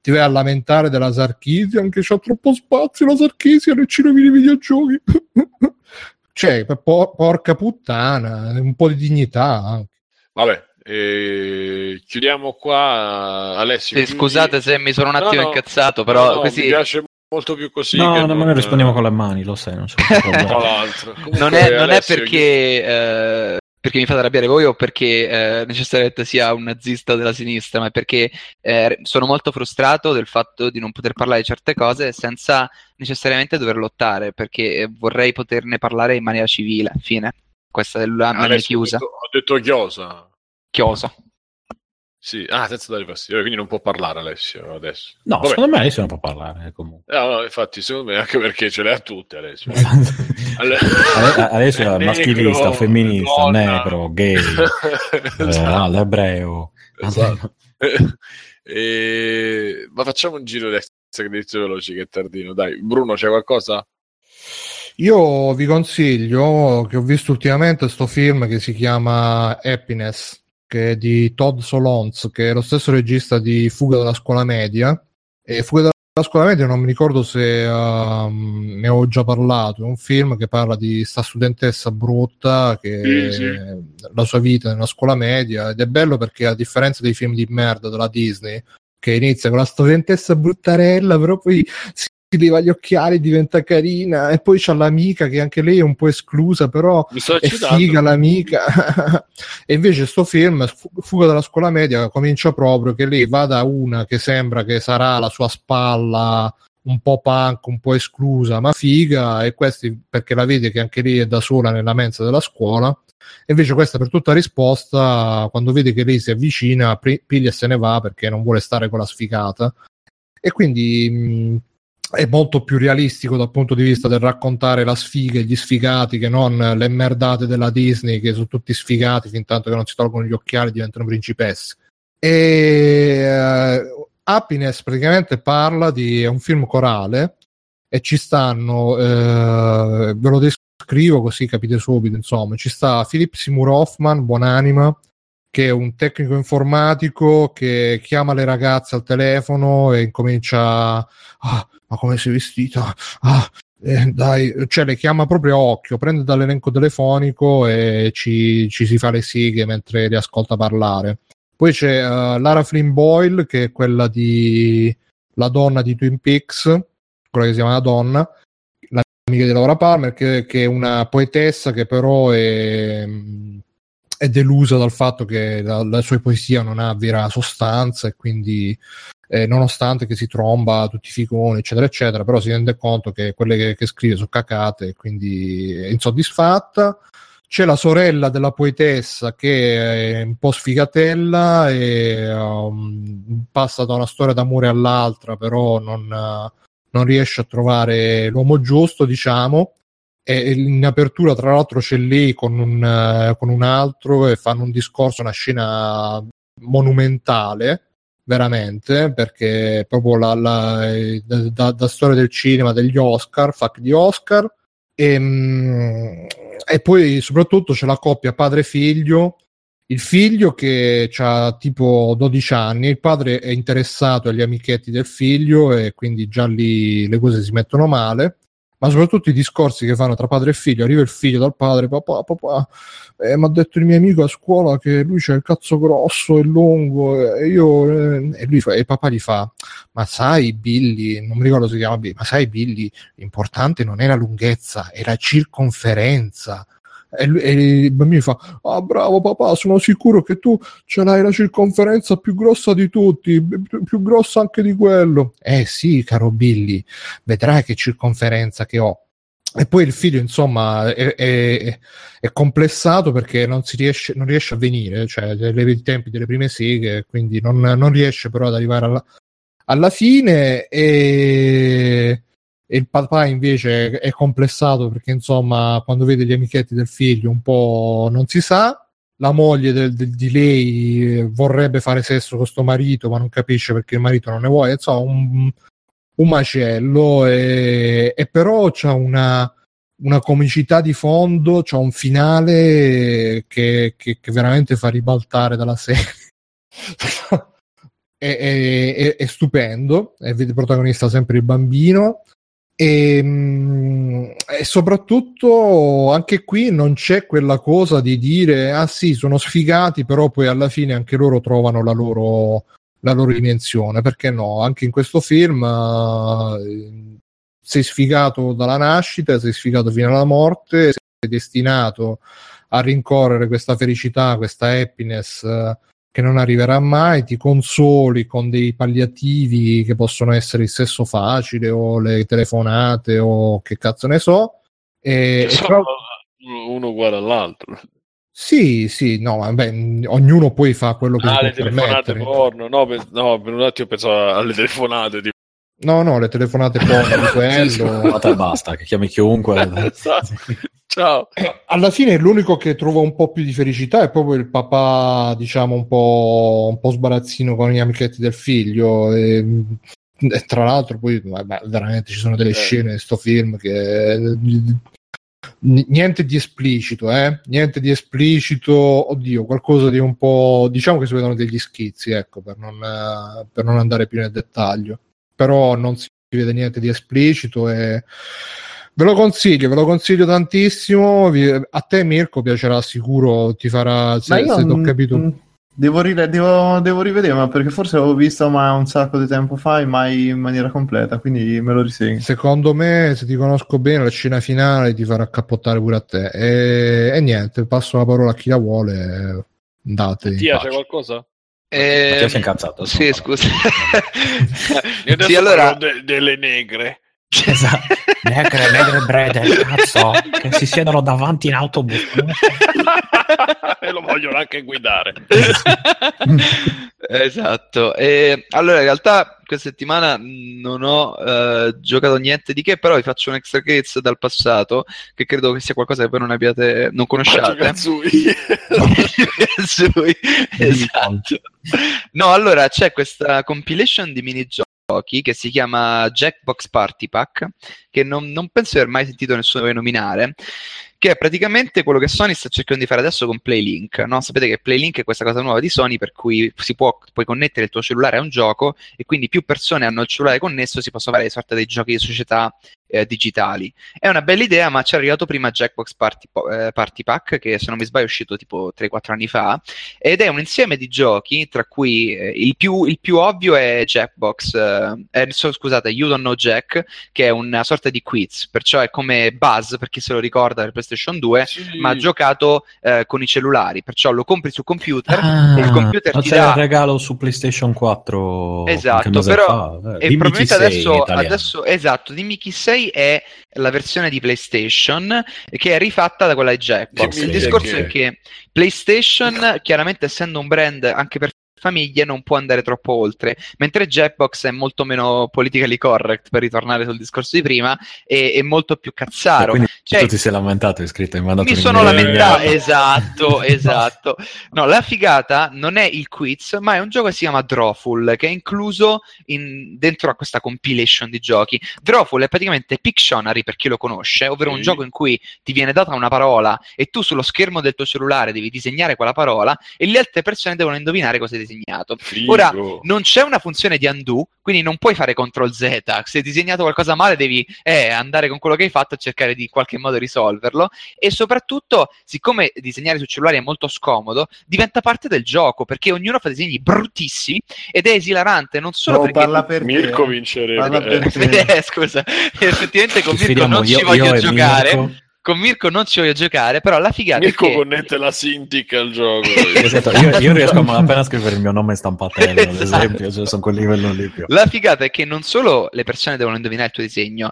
S2: ti vai a lamentare della Sarkisian che c'ha troppo spazio la Sarkisian e ci rovini i videogiochi. cioè, por- porca puttana, un po' di dignità anche.
S1: vabbè eh, chiudiamo qua Alessio
S7: Sì, scusate se mi sono un
S1: No,
S7: attimo
S1: no.
S7: incazzato, però
S1: No, no,
S7: così
S1: mi piace molto più così
S4: no,
S1: che
S4: no,
S1: non-
S4: ma noi rispondiamo con le mani, lo sai, non
S1: Comunque,
S7: non è, non è perché, eh, perché mi fate arrabbiare voi o perché eh, necessariamente sia un nazista della sinistra, ma è perché eh, sono molto frustrato del fatto di non poter parlare di certe cose senza necessariamente dover lottare, perché eh, vorrei poterne parlare in maniera civile. Fine. Questa è la mia chiusa.
S1: ho detto, ho detto chiosa
S7: Chiosa.
S1: Sì. ah senza dare fastidio quindi non può parlare Alessio adesso
S4: No,
S1: Vabbè.
S4: secondo me Alessio non può parlare eh, comunque.
S1: No, no, infatti, secondo me anche perché ce le ha tutte Alessio. Ale-
S4: Ale- Alessio è
S1: Negro,
S4: maschilista, femminista,
S1: donna.
S4: negro, gay, eh,
S1: Esatto.
S4: l'ebreo.
S1: Esatto. E- Ma facciamo un giro di sacrifici veloci che è tardino. Dai, Bruno, c'è qualcosa?
S2: Io vi consiglio che ho visto ultimamente sto film che si chiama Happiness, che è di Todd Solondz, che è lo stesso regista di Fuga dalla scuola media. E Fuga dalla scuola media non mi ricordo se um, ne ho già parlato, è un film che parla di sta studentessa brutta che
S1: Sì, sì.
S2: la sua vita nella scuola media ed è bello perché a differenza dei film di merda della Disney che inizia con la studentessa bruttarella, però poi si leva gli occhiali, diventa carina e poi c'ha l'amica che anche lei è un po' esclusa, però è figa l'amica. e invece sto film, Fu- Fuga dalla scuola media, comincia proprio che lei va da una che sembra che sarà la sua spalla un po' punk, un po' esclusa, ma figa, e questi perché la vede che anche lei è da sola nella mensa della scuola. E invece questa per tutta risposta, quando vede che lei si avvicina, piglia e se ne va perché non vuole stare con la sfigata. E quindi mh, è molto più realistico dal punto di vista del raccontare la sfiga e gli sfigati che non le merdate della Disney che sono tutti sfigati fin tanto che non si tolgono gli occhiali e diventano principesse. E eh, Happiness praticamente parla di è un film corale e ci stanno eh, ve lo descrivo così capite subito insomma ci sta Philip Seymour Hoffman buonanima che è un tecnico informatico che chiama le ragazze al telefono e incomincia ah, ma come sei vestita ah, eh, dai, cioè le chiama proprio a occhio, prende dall'elenco telefonico e ci, ci si fa le sighe mentre li ascolta parlare. Poi c'è eh, Lara Flynn Boyle, che è quella di la donna di Twin Peaks, quella che si chiama la donna, l'amica di Laura Palmer, che, che è una poetessa che però è, è delusa dal fatto che la, la sua poesia non ha vera sostanza e quindi eh, nonostante che si tromba tutti i ficoni, eccetera, eccetera, però si rende conto che quelle che, che scrive sono cacate e quindi è insoddisfatta. C'è la sorella della poetessa che è un po' sfigatella e um, passa da una storia d'amore all'altra, però non, uh, non riesce a trovare l'uomo giusto, diciamo. E in apertura, tra l'altro, c'è lei con un, uh, con un altro e fanno un discorso, una scena monumentale veramente perché proprio la, la da, da, storia del cinema degli Oscar fuck di Oscar. E, mm, e poi soprattutto c'è la coppia padre figlio il figlio che ha tipo 12 anni il padre è interessato agli amichetti del figlio e quindi già lì le cose si mettono male ma soprattutto i discorsi che fanno tra padre e figlio. Arriva il figlio dal padre, papà, papà, eh, mi ha detto il mio amico a scuola che lui c'ha il cazzo grosso e lungo, e io, eh, e lui fa, e papà gli fa, ma sai Billy, non mi ricordo se si chiama Billy, ma sai Billy, l'importante non è la lunghezza, è la circonferenza. E, lui, e il bambino fa: Ah, bravo papà, sono sicuro che tu ce l'hai la circonferenza più grossa di tutti, più, grossa anche di quello. Eh sì, caro Billy, vedrai che circonferenza che ho. E poi il figlio, insomma, è, è, è complessato perché non, riesce, non riesce a venire, cioè i tempi delle prime seghe, quindi non, non riesce però ad arrivare alla, alla fine. E e il papà invece è complessato perché insomma quando vede gli amichetti del figlio un po' non si sa. La moglie del, del, di lei vorrebbe fare sesso con questo marito ma non capisce perché il marito non ne vuole. Insomma un, un macello e, e però c'ha una, una comicità di fondo c'ha un finale che, che, che veramente fa ribaltare dalla serie. È, è, è, è stupendo e vede protagonista sempre il bambino e, e, soprattutto anche qui non c'è quella cosa di dire ah sì sono sfigati però poi alla fine anche loro trovano la loro, la loro dimensione. Perché no? Anche in questo film uh, sei sfigato dalla nascita sei sfigato fino alla morte sei destinato a rincorrere questa felicità questa happiness uh, che non arriverà mai, ti consoli con dei palliativi che possono essere il sesso facile o le telefonate o che cazzo ne so. E,
S1: e però... uno uguale all'altro.
S2: Sì, sì, no, vabbè, ognuno poi fa quello che
S1: ah,
S2: può
S1: le telefonate
S2: permettere.
S1: porno, no, per, no, per un attimo pensavo alle telefonate tipo.
S2: No, no, le telefonate porno di quello.
S4: e basta, che chiami chiunque.
S1: esatto. Ciao.
S2: Eh, alla fine l'unico che trova un po' più di felicità è proprio il papà, diciamo, un po', un po sbarazzino con gli amichetti del figlio. E, e tra l'altro, poi vabbè, veramente ci sono delle
S1: Eh.
S2: scene in sto film che. Niente di esplicito, eh? Niente di esplicito, oddio, qualcosa di un po'. Diciamo che si vedono degli schizzi, ecco, per non, per non andare più nel dettaglio. Però non si vede niente di esplicito e Ve lo consiglio, ve lo consiglio tantissimo. A te, Mirko, piacerà sicuro. Ti farà. Se, se t'ho
S3: mm,
S2: capito.
S3: mm, Devo, rile- devo, devo rivedere, ma perché forse l'avevo visto ma un sacco di tempo fa e mai in maniera completa, quindi me lo risegno.
S2: Secondo me, se ti conosco bene, la scena finale ti farà cappottare pure a te. E, e niente, passo la parola a chi la vuole. Andate. pace.
S1: c'è qualcosa?
S7: Eh,
S4: Mattia si è incazzato.
S7: Sì, scusa. Sì, allora...
S1: de- delle negre.
S4: Esatto. Negre, negre brede, cazzo, che si siedono davanti in autobus.
S1: e lo vogliono anche guidare.
S7: esatto. E, allora, in realtà questa settimana non ho eh, giocato niente di che, però vi faccio un extra case dal passato, che credo che sia qualcosa che voi non abbiate, non conosciate. Esatto. No, allora c'è questa compilation di minigiochi che si chiama Jackbox Party Pack, che non, non penso di aver mai sentito nessuno nominare, che è praticamente quello che Sony sta cercando di fare adesso con PlayLink. No? Sapete che PlayLink è questa cosa nuova di Sony per cui si può puoi connettere il tuo cellulare a un gioco e quindi più persone hanno il cellulare connesso si possono fare sorta dei giochi di società eh, digitali. È una bella idea, ma ci è arrivato prima Jackbox Party, eh, Party Pack, che se non mi sbaglio è uscito tipo 3-4 anni fa, ed è un insieme di giochi, tra cui eh, il, più, il più ovvio è Jackbox, eh, eh, so- scusate, You Don't Know Jack, che è una sorta di quiz, perciò è come Buzz, per chi se lo ricorda, per PlayStation 2,
S1: Sì.
S7: ma giocato eh, con i cellulari, perciò lo compri su computer
S4: Ah,
S7: e il computer
S4: ma
S7: ti dà...
S4: il regalo su PlayStation 4
S7: Esatto, però-
S4: fa. Eh,
S7: E
S4: dimmi
S7: probabilmente adesso, adesso, esatto, dimmi chi sei è la versione di PlayStation che è rifatta da quella di Jackbox. Il discorso
S1: che-
S7: è che PlayStation, chiaramente essendo un brand anche per famiglie, non può andare troppo oltre, mentre Jackbox è molto meno politically correct, per ritornare sul discorso di prima, e è molto più cazzaro.
S4: Quindi
S7: Cioè,
S4: tu ti sei lamentato, hai scritto, hai mandato
S7: mi
S4: un
S7: sono lamentato, esatto, esatto. No, la figata non è il quiz, ma è un gioco che si chiama Drawful, che è incluso in- dentro a questa compilation di giochi. Drawful è praticamente Pictionary per chi lo conosce, ovvero un
S1: Sì.
S7: gioco in cui ti viene data una parola e tu sullo schermo del tuo cellulare devi disegnare quella parola e le altre persone devono indovinare cosa hai disegnato.
S1: Figo.
S7: Ora, non c'è una funzione di undo, quindi non puoi fare CTRL Z. Se hai disegnato qualcosa male, devi eh, andare con quello che hai fatto e cercare di in qualche modo risolverlo. E soprattutto, siccome disegnare su cellulari è molto scomodo, diventa parte del gioco perché ognuno fa disegni bruttissimi ed è esilarante non solo
S3: Oh,
S7: perché.
S3: parla per
S1: Mirko
S3: te.
S1: vincerebbe. Eh.
S7: Eh, scusa, effettivamente con
S4: Ci
S7: Mirko non ci
S4: io-
S7: voglio
S4: io e
S7: giocare.
S4: Mirko.
S7: Con Mirko non ci voglio giocare, però la figata
S1: Mirko
S7: è che.
S1: connette la Cintiq al gioco.
S4: Esatto, io, io riesco a malapena a scrivere il mio nome in stampatello, ad
S7: Esatto.
S4: esempio, cioè, sono quel livello lì più.
S7: La figata è che non solo le persone devono indovinare il tuo disegno,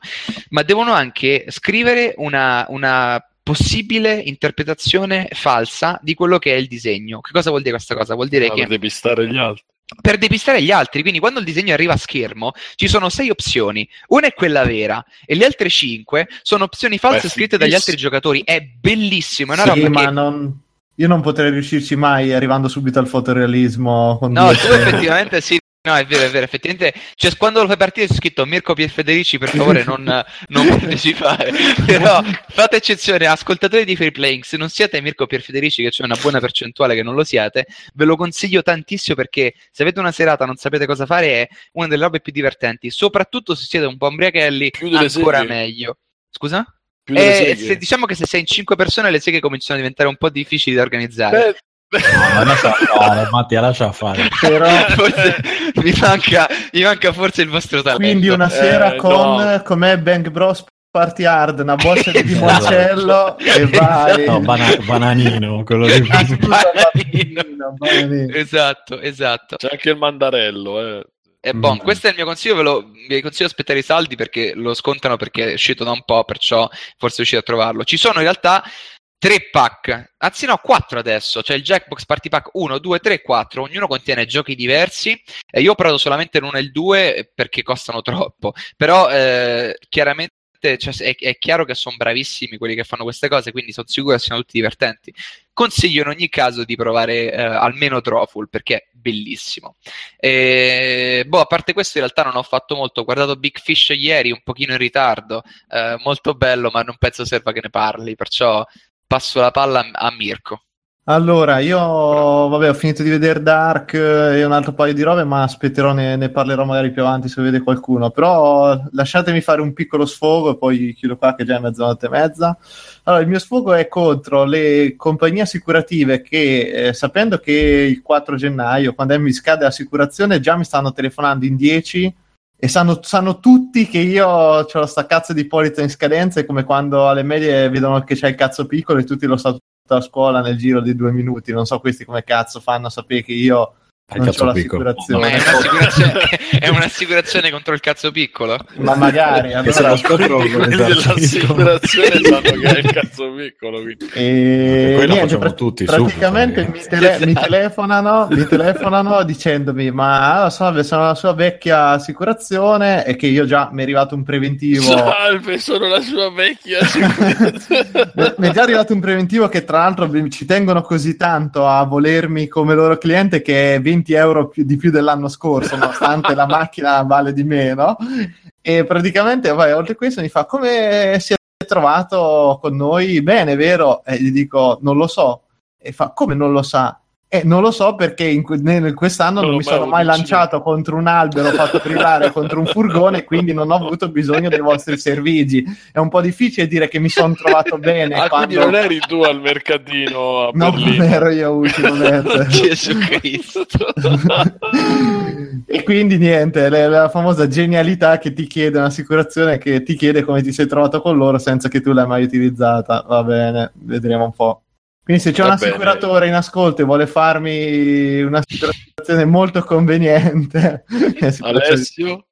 S7: ma devono anche scrivere una, una possibile interpretazione falsa di quello che è il disegno. Che cosa vuol dire questa cosa? Vuol dire
S1: Ah,
S7: che
S1: per depistare gli altri.
S7: Per depistare gli altri, quindi quando il disegno arriva a schermo, ci sono sei opzioni. Una è quella vera e le altre cinque sono opzioni false
S1: Beh,
S7: scritte dagli altri giocatori. È bellissimo, è una
S3: Sì,
S7: roba
S3: ma
S7: che...
S3: non... Io non potrei riuscirci mai arrivando subito al fotorealismo.
S7: No, tu effettivamente sì. No, è vero, è vero, effettivamente, cioè quando lo fai partire c'è scritto Mirko Pier Federici, per favore non, non partecipare, però fate eccezione, ascoltatori di Free Playing, se non siete Mirko Pier Federici, che c'è una buona percentuale che non lo siate, ve lo consiglio tantissimo perché se avete una serata e non sapete cosa fare è una delle robe più divertenti, soprattutto se siete un po' ombriachelli, ancora
S1: seghe.
S7: meglio. Scusa?
S1: Più
S7: Eh, se- diciamo che se sei in 5 persone le seghe cominciano a diventare un po' difficili da organizzare.
S1: Beh,
S4: Ma lascia fare, Mattia, lascia fare.
S3: Però...
S7: Forse mi, manca, mi manca forse il vostro talento.
S3: Quindi una sera
S1: Eh,
S3: con
S1: no.
S3: com'è Bang Bros Party Hard, una borsa di
S7: Esatto.
S3: limoncello e vai.
S4: No, bana- bananino, quello lì.
S3: Ah,
S7: Bananino.
S3: bananino, bananino.
S7: Esatto, esatto.
S1: c'è anche il mandarello. Eh.
S7: E bon,
S4: Mm.
S7: questo è il mio consiglio, ve lo, vi consiglio di aspettare i saldi perché lo scontano perché è uscito da un po', perciò forse riuscite a trovarlo. Ci sono in realtà tre pack, anzi no, quattro adesso, c'è il Jackbox Party Pack 1, 2, 3, 4, ognuno contiene giochi diversi e io ho provato solamente l'uno e il 2 perché costano troppo, però eh, chiaramente cioè, è, è chiaro che sono bravissimi quelli che fanno queste cose, quindi sono sicuro che siano tutti divertenti. Consiglio in ogni caso di provare eh, almeno Drawful perché è bellissimo. E, boh, a parte questo, in realtà non ho fatto molto. Ho guardato Big Fish ieri, un pochino in ritardo, eh, molto bello, ma non penso serva che ne parli, perciò passo la palla a, Mirko.
S3: Allora, io vabbè, ho finito di vedere Dark eh, e un altro paio di robe, ma aspetterò, ne, ne parlerò magari più avanti se vede qualcuno. Però lasciatemi fare un piccolo sfogo e poi chiudo qua che già è mezzanotte e mezza. Allora, il mio sfogo è contro le compagnie assicurative che, eh, sapendo che il 4 gennaio, quando mi scade l'assicurazione, già mi stanno telefonando in 10 e sanno, sanno tutti che io ho sta cazzo di polizza in scadenza, è come quando alle medie vedono che c'è il cazzo piccolo e tutti lo sanno a scuola nel giro di due minuti. Non so questi come cazzo fanno a sapere che io non c'ho l'assicurazione.
S7: Ma è un'assicurazione, è un'assicurazione contro il cazzo piccolo?
S3: Ma magari
S1: allora... dell'assicurazione sanno che è il cazzo piccolo.
S3: E niente, pra- tutti, praticamente mi, tele- mi, telefonano, mi telefonano dicendomi: Ma salve, sono la sua vecchia assicurazione e che io già mi è arrivato un preventivo.
S1: Salve, sono la sua vecchia assicurazione.
S3: mi è già arrivato un preventivo che, tra l'altro, ci tengono così tanto a volermi come loro cliente che è 20 20 euro di più dell'anno scorso, nonostante la macchina vale di meno. E praticamente, vai, oltre a questo, mi fa come si è trovato con noi? Bene, vero? E gli dico, non lo so. E fa, come non lo sa? Eh, non lo so perché in, in quest'anno non, non mi sono mai lanciato contro un albero fatto privare contro un furgone, quindi non ho avuto bisogno dei vostri servigi. È un po' difficile dire che mi sono trovato bene.
S1: Ah,
S3: quando...
S1: non eri tu al mercatino a
S3: no,
S1: Berlino?
S3: non ero io ultimamente.
S7: Gesù Cristo.
S3: e quindi niente, la, la, famosa genialità che ti chiede un'assicurazione che ti chiede come ti sei trovato con loro senza che tu l'hai mai utilizzata. Va bene, vedremo un po'. Quindi se c'è un assicuratore in ascolto e vuole farmi un'assicurazione molto conveniente,
S1: Alessio?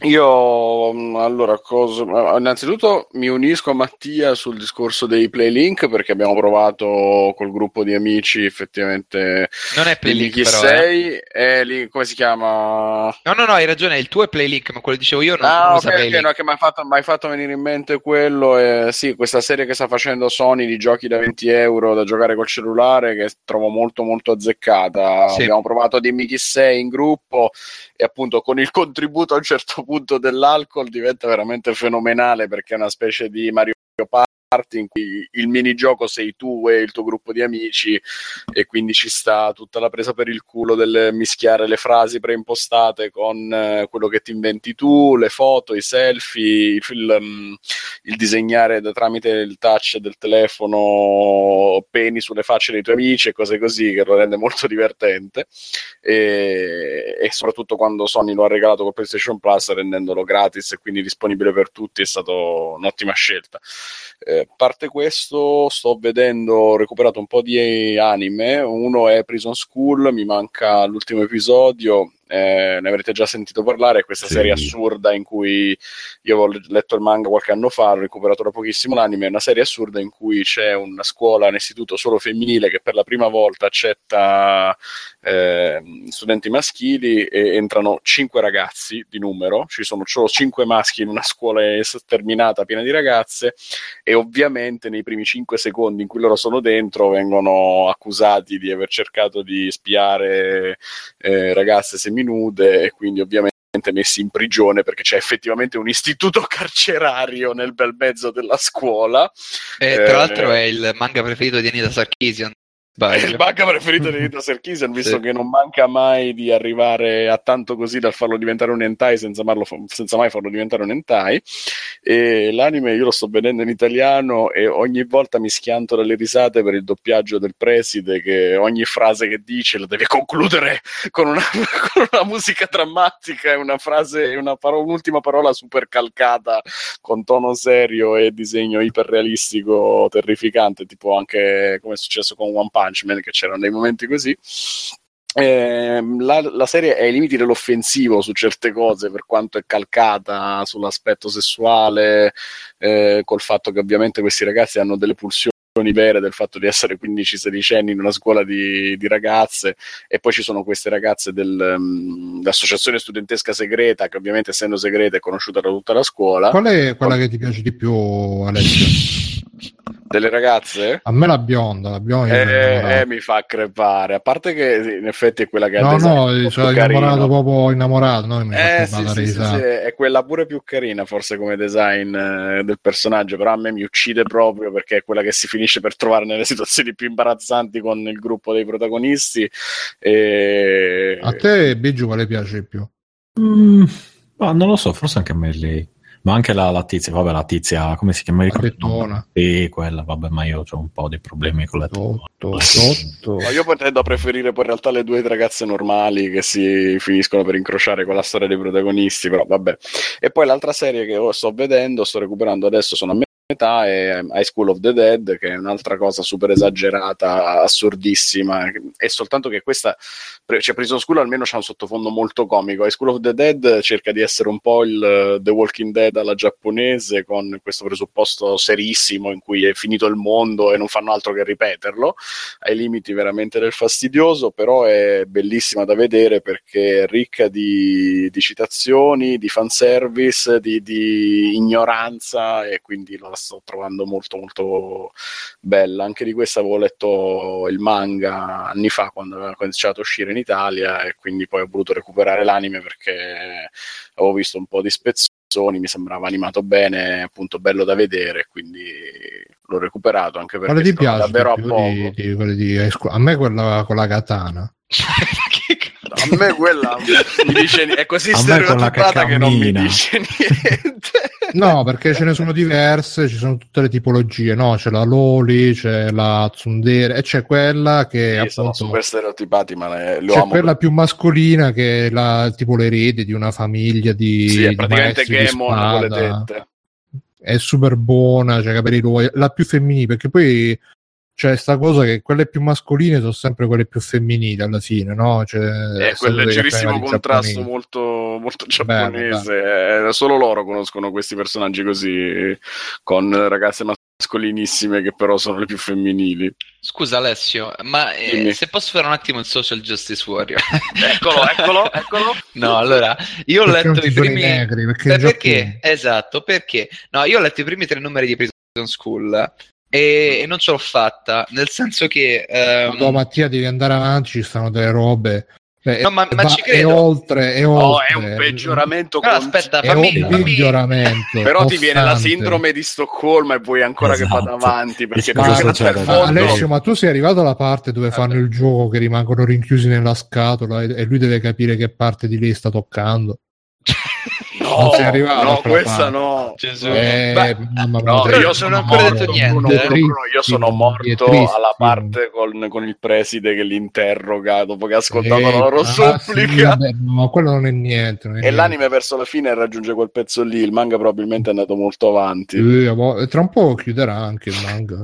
S5: Io mm, allora, cosa... innanzitutto mi unisco a Mattia sul discorso dei playlink perché abbiamo provato col gruppo di amici effettivamente.
S7: Non è playlink,
S5: chi
S7: però,
S5: sei?
S7: Eh.
S5: È lì, come si chiama?
S7: No, no, no, hai ragione, il tuo è playlink, ma quello dicevo io non,
S5: ah,
S7: non
S5: okay, okay, no, che mi hai fatto, fatto, venire in mente quello. Eh, sì, questa serie che sta facendo Sony di giochi da 20 euro da giocare col cellulare che trovo molto molto azzeccata. Sì. Abbiamo provato Dimmi chi sei in gruppo e appunto con il contributo a un certo punto dell'alcol diventa veramente fenomenale perché è una specie di Mario Party in cui il minigioco sei tu e il tuo gruppo di amici e quindi ci sta tutta la presa per il culo del mischiare le frasi preimpostate con eh, quello che ti inventi tu, le foto, i selfie, il, il, mm, il disegnare da, tramite il touch del telefono peni sulle facce dei tuoi amici e cose così che lo rende molto divertente e, e soprattutto quando Sony lo ha regalato con PlayStation Plus rendendolo gratis e quindi disponibile per tutti è stata un'ottima scelta. Eh, parte questo, sto vedendo, ho recuperato un po' di anime. Uno è Prison School, mi manca l'ultimo episodio eh, ne avrete già sentito parlare, questa sì. serie assurda in cui io ho letto il manga qualche anno fa, ho recuperato da pochissimo l'anime, è una serie assurda in cui c'è una scuola, un istituto solo femminile che per la prima volta accetta eh, studenti maschili e entrano cinque ragazzi di numero, ci sono solo cinque maschi in una scuola sterminata piena di ragazze e ovviamente nei primi cinque secondi in cui loro sono dentro vengono accusati di aver cercato di spiare eh, ragazze semminude nude e quindi ovviamente messi in prigione perché c'è effettivamente un istituto carcerario nel bel mezzo della scuola.
S7: E, tra eh, l'altro è il manga preferito di Anita Sarkeesian.
S5: È il manga preferito di Rita Sarkisian, visto sì. che non manca mai di arrivare a tanto così da farlo diventare un hentai senza, senza mai farlo diventare un hentai. E l'anime io lo sto vedendo in italiano e ogni volta mi schianto dalle risate per il doppiaggio del preside che ogni frase che dice la deve concludere con una, con una musica drammatica e una frase, una paro- un'ultima parola super calcata con tono serio e disegno iperrealistico terrificante, tipo anche come è successo con One Punch Punch Man, che c'erano dei momenti così. Eh, la, la, serie è ai limiti dell'offensivo su certe cose per quanto è calcata sull'aspetto sessuale eh, col fatto che ovviamente questi ragazzi hanno delle pulsioni vere del fatto di essere 15-16 anni in una scuola di, di, ragazze e poi ci sono queste ragazze dell'associazione um, studentesca segreta che ovviamente essendo segreta è conosciuta da tutta la scuola
S2: qual è quella che ti piace di più Alessio?
S5: Delle ragazze?
S2: A me la bionda, la bionda
S5: Eh, eh, mi fa crepare. A parte che in effetti è quella che ha
S2: No,
S5: design
S2: no,
S5: carino.
S2: innamorato proprio innamorato. No, mi
S5: Eh sì, sì, sì, sì, è quella pure più carina forse come design eh, del personaggio, però a me mi uccide proprio perché è quella che si finisce per trovare nelle situazioni più imbarazzanti con il gruppo dei protagonisti. E...
S2: A te, Biggio, quale piace di più?
S4: Mm, ma non lo so, forse anche a me lei. Ma anche la, la tizia, vabbè, la tizia, come si chiama?
S2: La tettona.
S4: Sì, quella, vabbè, ma io ho un po' di problemi con tette.
S2: Totto.
S5: Ma io tendo a preferire poi in realtà le due ragazze normali che si finiscono per incrociare con la storia dei protagonisti, però vabbè. E poi l'altra serie che sto vedendo, sto recuperando adesso, sono a metà, è High School of the Dead, che è un'altra cosa super esagerata, assurdissima. È soltanto che questa, cioè Prison School almeno c'ha un sottofondo molto comico. High School of the Dead cerca di essere un po' il The Walking Dead alla giapponese, con questo presupposto serissimo in cui è finito il mondo e non fanno altro che ripeterlo ai limiti veramente del fastidioso, però è bellissima da vedere perché è ricca di, di citazioni, di fanservice, di, di ignoranza e quindi la sto trovando molto molto bella. Anche di questa avevo letto il manga anni fa quando aveva cominciato a uscire in Italia e quindi poi ho voluto recuperare l'anime perché avevo visto un po' di spezzoni, mi sembrava animato bene, appunto bello da vedere, quindi l'ho recuperato anche perché
S2: Quale ti piace
S5: davvero a poco.
S2: di, di di? A me quella con la katana.
S5: A me quella mi dice ni- è così stereotipata che non mi dice niente.
S2: No, perché ce ne sono diverse, ci sono tutte le tipologie, no? C'è la Loli, c'è la Tsundere e c'è quella che
S5: Sì, sono
S2: appunto
S5: super stereotipati, ma le, lo
S2: c'è
S5: amo.
S2: quella più mascolina che è la, tipo l'erede di una famiglia di,
S5: Sì, è praticamente
S2: maestri di
S5: Gemon con le
S2: spada.
S5: tette.
S2: È super buona, c'è capelli lunghi, la più femminile, perché poi c'è sta cosa che quelle più mascoline sono sempre quelle più femminili alla fine, no? Cioè,
S5: È
S2: essendo
S5: quel leggerissimo contrasto
S2: giapponesi.
S5: molto, molto giapponese. Eh, solo loro conoscono questi personaggi così, con ragazze mascolinissime che però sono le più femminili.
S7: Scusa Alessio, ma eh, se posso fare un attimo il social justice warrior?
S5: Eccolo, eccolo, eccolo.
S7: no, allora, io ho
S2: Perché
S7: letto i primi...
S2: negri, perché
S7: Eh, perché? Esatto, perché? No, io ho letto i primi tre numeri di Prison School e, e non ce l'ho fatta, nel senso che... ehm,
S2: No, Mattia, devi andare avanti, ci stanno delle robe. Beh,
S7: No, ma- ma
S2: va-
S7: ci
S2: È
S7: credo.
S2: oltre, è
S5: Oh,
S2: oltre.
S5: è un peggioramento
S7: Però
S5: con-
S7: aspetta,
S2: È
S7: fammi,
S2: un
S7: fammi-
S2: miglioramento.
S5: Però ti viene la
S2: costante.
S5: sindrome di Stoccolma e vuoi ancora che
S4: Esatto.
S5: vada avanti perché più
S4: cosa
S5: che per
S2: Ma
S5: fondo
S2: Alessio, ma tu sei arrivato alla parte dove
S7: Vabbè.
S2: fanno il gioco che rimangono rinchiusi nella scatola e, e lui deve capire che parte di lei sta toccando?
S5: No,
S2: non sei arrivato
S5: no questa
S2: parte.
S5: no
S7: Gesù.
S2: Eh,
S7: Beh,
S2: mamma mia,
S5: No, io
S7: non
S5: sono
S7: ho ancora
S5: morto,
S7: detto niente,
S5: Bruno,
S7: eh.
S5: Bruno, io sono morto alla parte con, con il preside che li interroga dopo che ha ascoltato
S2: Eh,
S5: la loro
S2: ah, sì,
S5: supplica.
S2: vabbè, ma quello non è niente. non è
S5: e
S2: niente.
S5: l'anime verso la fine raggiunge quel pezzo lì. Il manga probabilmente è andato molto avanti.
S2: Eh, tra un po' chiuderà anche il manga.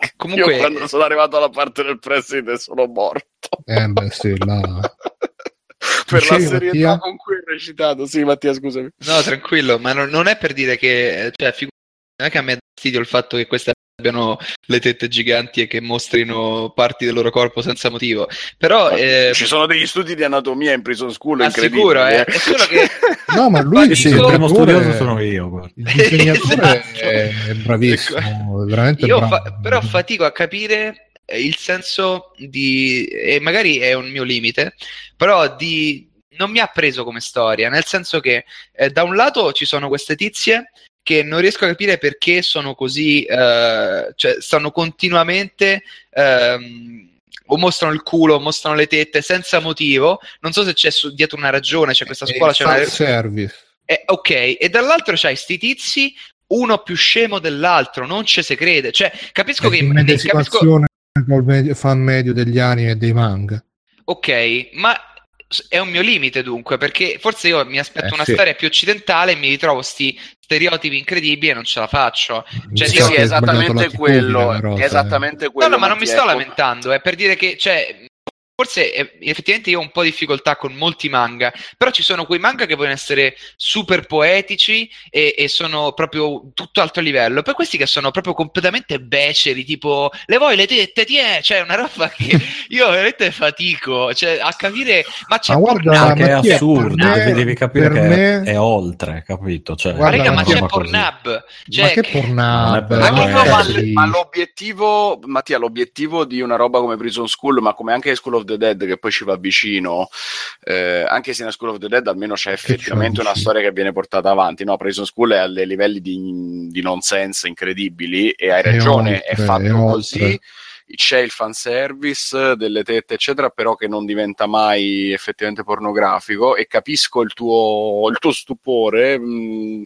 S7: Comunque,
S5: Io quando sono arrivato alla parte del preside sono morto.
S2: Eh, beh, sì, là.
S5: per la
S2: Dicevi,
S5: serietà
S2: Mattia?
S5: con cui hai recitato. Sì, Mattia, scusami.
S7: no, tranquillo, ma non, non è per dire che, eh, cioè, figu- non è che a me dà fastidio il fatto che queste abbiano le tette giganti e che mostrino parti del loro corpo senza motivo, però... eh,
S5: Ci sono degli studi di anatomia in prison school,
S7: Ah,
S5: incredibili.
S7: sicuro, eh.
S5: eh.
S7: È solo che-
S2: No, ma lui
S4: Sì, il primo studioso sono io. guarda.
S2: Il disegnatore
S7: Esatto.
S2: è, è bravissimo, è veramente
S7: Io
S2: bravo.
S7: fa- però fatico a capire il senso di... e magari è un mio limite, però di... non mi ha preso come storia, nel senso che eh, da un lato ci sono queste tizie che non riesco a capire perché sono così, eh, cioè stanno continuamente... ehm, o mostrano il culo, mostrano le tette senza motivo. Non so se c'è su- dietro una ragione, c'è questa
S2: È
S7: scuola, c'è una...
S2: service.
S7: Eh, ok, e dall'altro c'hai sti tizi, uno più scemo dell'altro, non ci si crede. Cioè, capisco
S2: È
S7: che. capisco,
S2: medio- fan medio degli anime e dei manga.
S7: ok, ma è un mio limite dunque, perché forse io mi aspetto
S2: Eh,
S7: una
S2: sì.
S7: storia più occidentale e mi ritrovo sti stereotipi incredibili e non ce la faccio. Cioè,
S5: Sì, sì, è esattamente quello. è
S2: sai.
S5: esattamente
S7: No,
S5: quello.
S7: no, ma non mi sto
S5: ecco.
S7: lamentando, è per dire che, cioè, forse eh, effettivamente io ho un po' di difficoltà con molti manga, però ci sono quei manga che vogliono essere super poetici e, e sono proprio tutto alto livello, poi questi che sono proprio completamente beceri, tipo le vuoi le tette, ti è, cioè una roba che io veramente fatico cioè, a capire, ma c'è
S2: Ma guarda,
S4: Perché è assurdo,
S2: per me-
S4: devi, capire
S2: per
S4: che
S2: me-
S4: è oltre, capito? Cioè,
S2: Guarda,
S7: Ma raga, ma c'è. Pornhub, cioè,
S2: ma che Pornhub?
S4: È
S5: Ma, ma,
S2: ragazzi?
S5: ma l'obiettivo, Mattia, l'obiettivo di una roba come Prison School, ma come anche School of the Dead, che poi ci va vicino, eh, anche se in School of the Dead almeno c'è effettivamente una storia che viene portata avanti. No, Prison School è a livelli di, di nonsense incredibili e hai ragione, è
S2: oltre,
S5: fatto
S2: è
S5: così.
S2: oltre.
S5: C'è il fanservice delle tette, eccetera, però che non diventa mai effettivamente pornografico. E capisco il tuo, il tuo stupore. mh,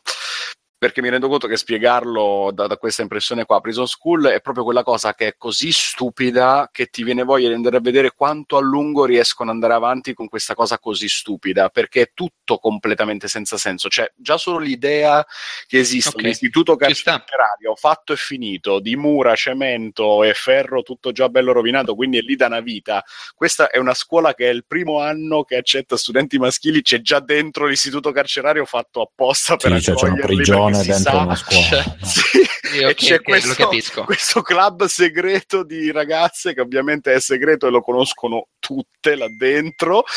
S5: perché mi rendo conto che spiegarlo da, da questa impressione qua, Prison School è proprio quella cosa che è così stupida che ti viene voglia di andare a vedere quanto a lungo riescono ad andare avanti con questa cosa così stupida, perché è tutto completamente senza senso. Cioè, già solo l'idea che esiste
S7: Ok,
S5: un istituto carcerario fatto e finito di mura, cemento e ferro tutto già bello rovinato, quindi è lì da una vita. Questa è una scuola che è il primo anno che accetta studenti maschili, c'è già dentro l'istituto carcerario fatto apposta per
S4: Sì, cioè, c'è una
S5: accoglierli,
S4: prigione
S5: perché si
S4: dentro
S5: sa-
S4: una scuola.
S7: Cioè,
S4: no?
S5: sì,
S7: Sì,
S5: e c'è
S7: ok, lo
S5: questo, questo club segreto di ragazze che ovviamente è segreto e lo conoscono tutte là dentro.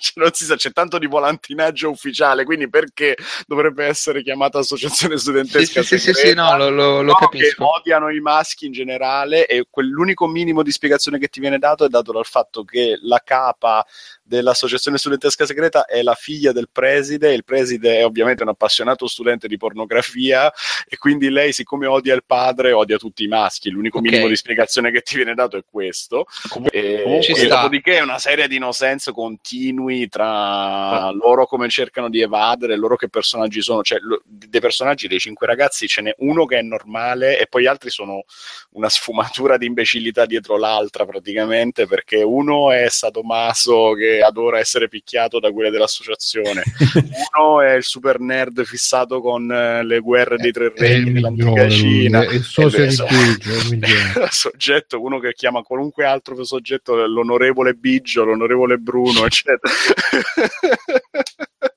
S5: Cioè, non si sa, c'è tanto di volantinaggio ufficiale, quindi perché dovrebbe essere chiamata associazione
S7: Sì,
S5: studentesca
S7: sì, sì, sì,
S5: segreta?
S7: sì, no, lo, lo- lo capisco.
S5: odiano i maschi in generale e quell'unico minimo di spiegazione che ti viene dato è dato dal fatto che la capa dell'associazione studentesca segreta è la figlia del preside, il preside è ovviamente un appassionato studente di pornografia e quindi lei siccome odia il padre odia tutti i maschi, l'unico
S7: Ok.
S5: minimo di spiegazione che ti viene dato è questo. E,
S1: comunque
S5: e dopodiché è una serie di no sense continui tra loro come cercano di evadere, loro che personaggi sono, cioè lo- dei personaggi dei cinque ragazzi ce n'è uno che è normale e poi gli altri sono una sfumatura di imbecillità dietro l'altra praticamente perché uno è sadomaso che adora essere picchiato da quelle dell'associazione uno è il super nerd fissato con eh, le guerre dei tre
S2: il
S5: regni dell'antica Cina
S2: è il socio di Biggio,
S5: soggetto, uno che chiama qualunque altro soggetto l'onorevole Biggio, l'onorevole Bruno, eccetera.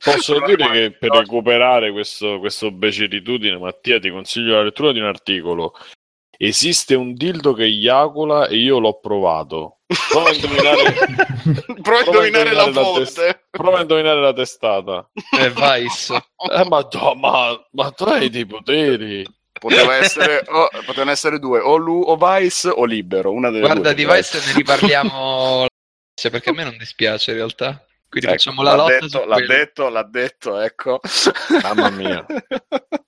S1: Posso dire che per recuperare questo, questo beceritudine, Mattia, ti consiglio la lettura di un articolo. Esiste un dildo che eiacula e io l'ho provato. Prova a indovinare,
S5: Prova a indovinare la
S1: indovinare la
S5: fonte.
S1: prova a indovinare la testata.
S7: Eh, Vice.
S1: Eh, ma, no, ma, ma tu hai dei poteri.
S5: Poteva essere, o- potevano essere due, o, Lu, o Vice o Libero. Una delle
S7: Guarda,
S5: due,
S7: di. Vice ne riparliamo cioè, perché a me non dispiace in realtà. Quindi
S5: Ecco,
S7: facciamo la
S5: l'ha
S7: lotta
S5: detto, l'ha
S7: quello.
S5: detto, l'ha detto, ecco.
S1: Mamma mia.
S7: Mm,
S1: Mamma
S5: Ma ci-
S1: mia.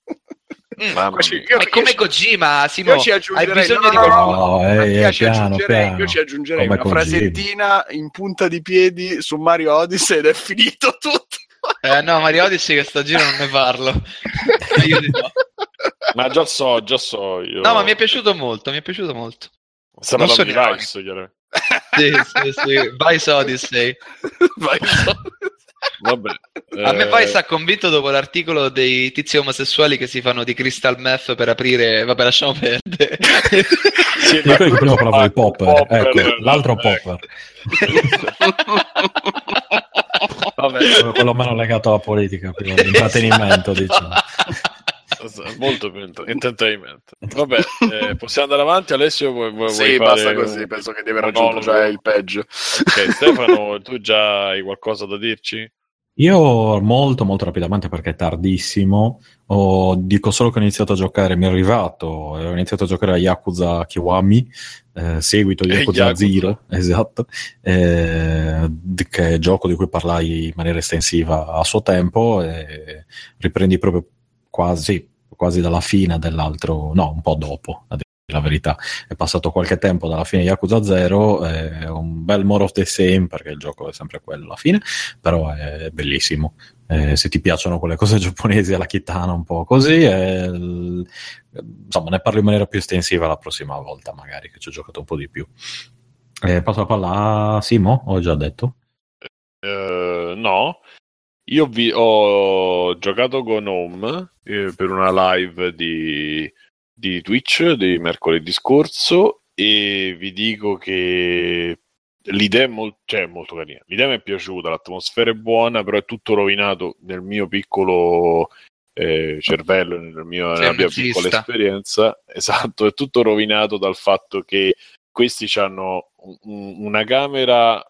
S5: Io-
S7: Ma è come
S5: io-
S7: Kojima, Simo.
S5: Io ci
S7: Hai
S5: aggiungerei,
S7: bisogno
S5: no,
S7: di
S5: no, no,
S7: qualcuno.
S4: No,
S5: Mattia,
S4: eh, eh,
S5: ci
S4: piano, piano.
S5: io ci aggiungerei
S4: Come
S5: una
S4: Kojima.
S5: frasettina in punta di piedi su Mario Odyssey ed è finito tutto.
S7: Eh, no, Mario Odyssey che sta giro non ne parlo. Io di no.
S1: Ma già so, già so io.
S7: No, ma mi è piaciuto molto, mi è piaciuto molto.
S1: Sta
S7: non so.
S1: Vice, chiaramente.
S7: Sì, sì, sì. Vice Odyssey.
S5: Vai, so.
S1: Vabbè.
S7: A me
S1: eh,
S7: Vice ha convinto dopo l'articolo dei tizi omosessuali che si fanno di crystal meth per aprire... Vabbè, lasciamo perdere.
S1: sì,
S4: Io quello che prima parlavo di
S1: Ah,
S4: Popper,
S1: Popper,
S4: ecco,
S1: eh,
S4: l'altro
S1: ecco.
S4: Popper,
S1: Vabbè,
S4: quello meno legato alla politica, più all'intrattenimento, diciamo.
S1: molto più ent- entertainment. Vabbè, eh, possiamo andare avanti. Alessio, vuoi, vuoi
S5: Sì, basta così,
S1: un-
S5: penso che di aver
S1: un
S5: raggiunto
S1: monologo?
S5: già il peggio.
S1: Ok, Stefano, tu già hai qualcosa da dirci?
S4: Io molto molto rapidamente perché è tardissimo, ho- dico solo che ho iniziato a giocare, mi è arrivato, e ho iniziato a giocare a Yakuza Kiwami, eh, seguito di
S1: Eh,
S4: Yakuza,
S1: Yakuza.
S4: Zero, esatto, eh, che è il gioco di cui parlai in maniera estensiva a suo tempo, riprendi proprio quasi, quasi dalla fine dell'altro, no, un po' dopo, la verità. È passato qualche tempo dalla fine di Yakuza 0, è un bel more of the same perché il gioco è sempre quello alla fine, però è bellissimo. Eh, se ti piacciono quelle cose giapponesi alla kitana un po' così, è insomma ne parlo in maniera più estensiva la prossima volta magari che ci ho giocato un po' di più. Eh, passo la palla a Simo, ho già detto.
S1: Eh, no, io vi ho giocato con eh, per una live di, di Twitch di mercoledì scorso e vi dico che l'idea è mol- cioè, molto carina. L'idea mi è piaciuta, l'atmosfera è buona, però è tutto rovinato nel mio piccolo eh, cervello, nel mio,
S7: Sei
S1: nella
S7: un
S1: mia piccola esperienza. Esatto, è tutto rovinato dal fatto che questi hanno una camera.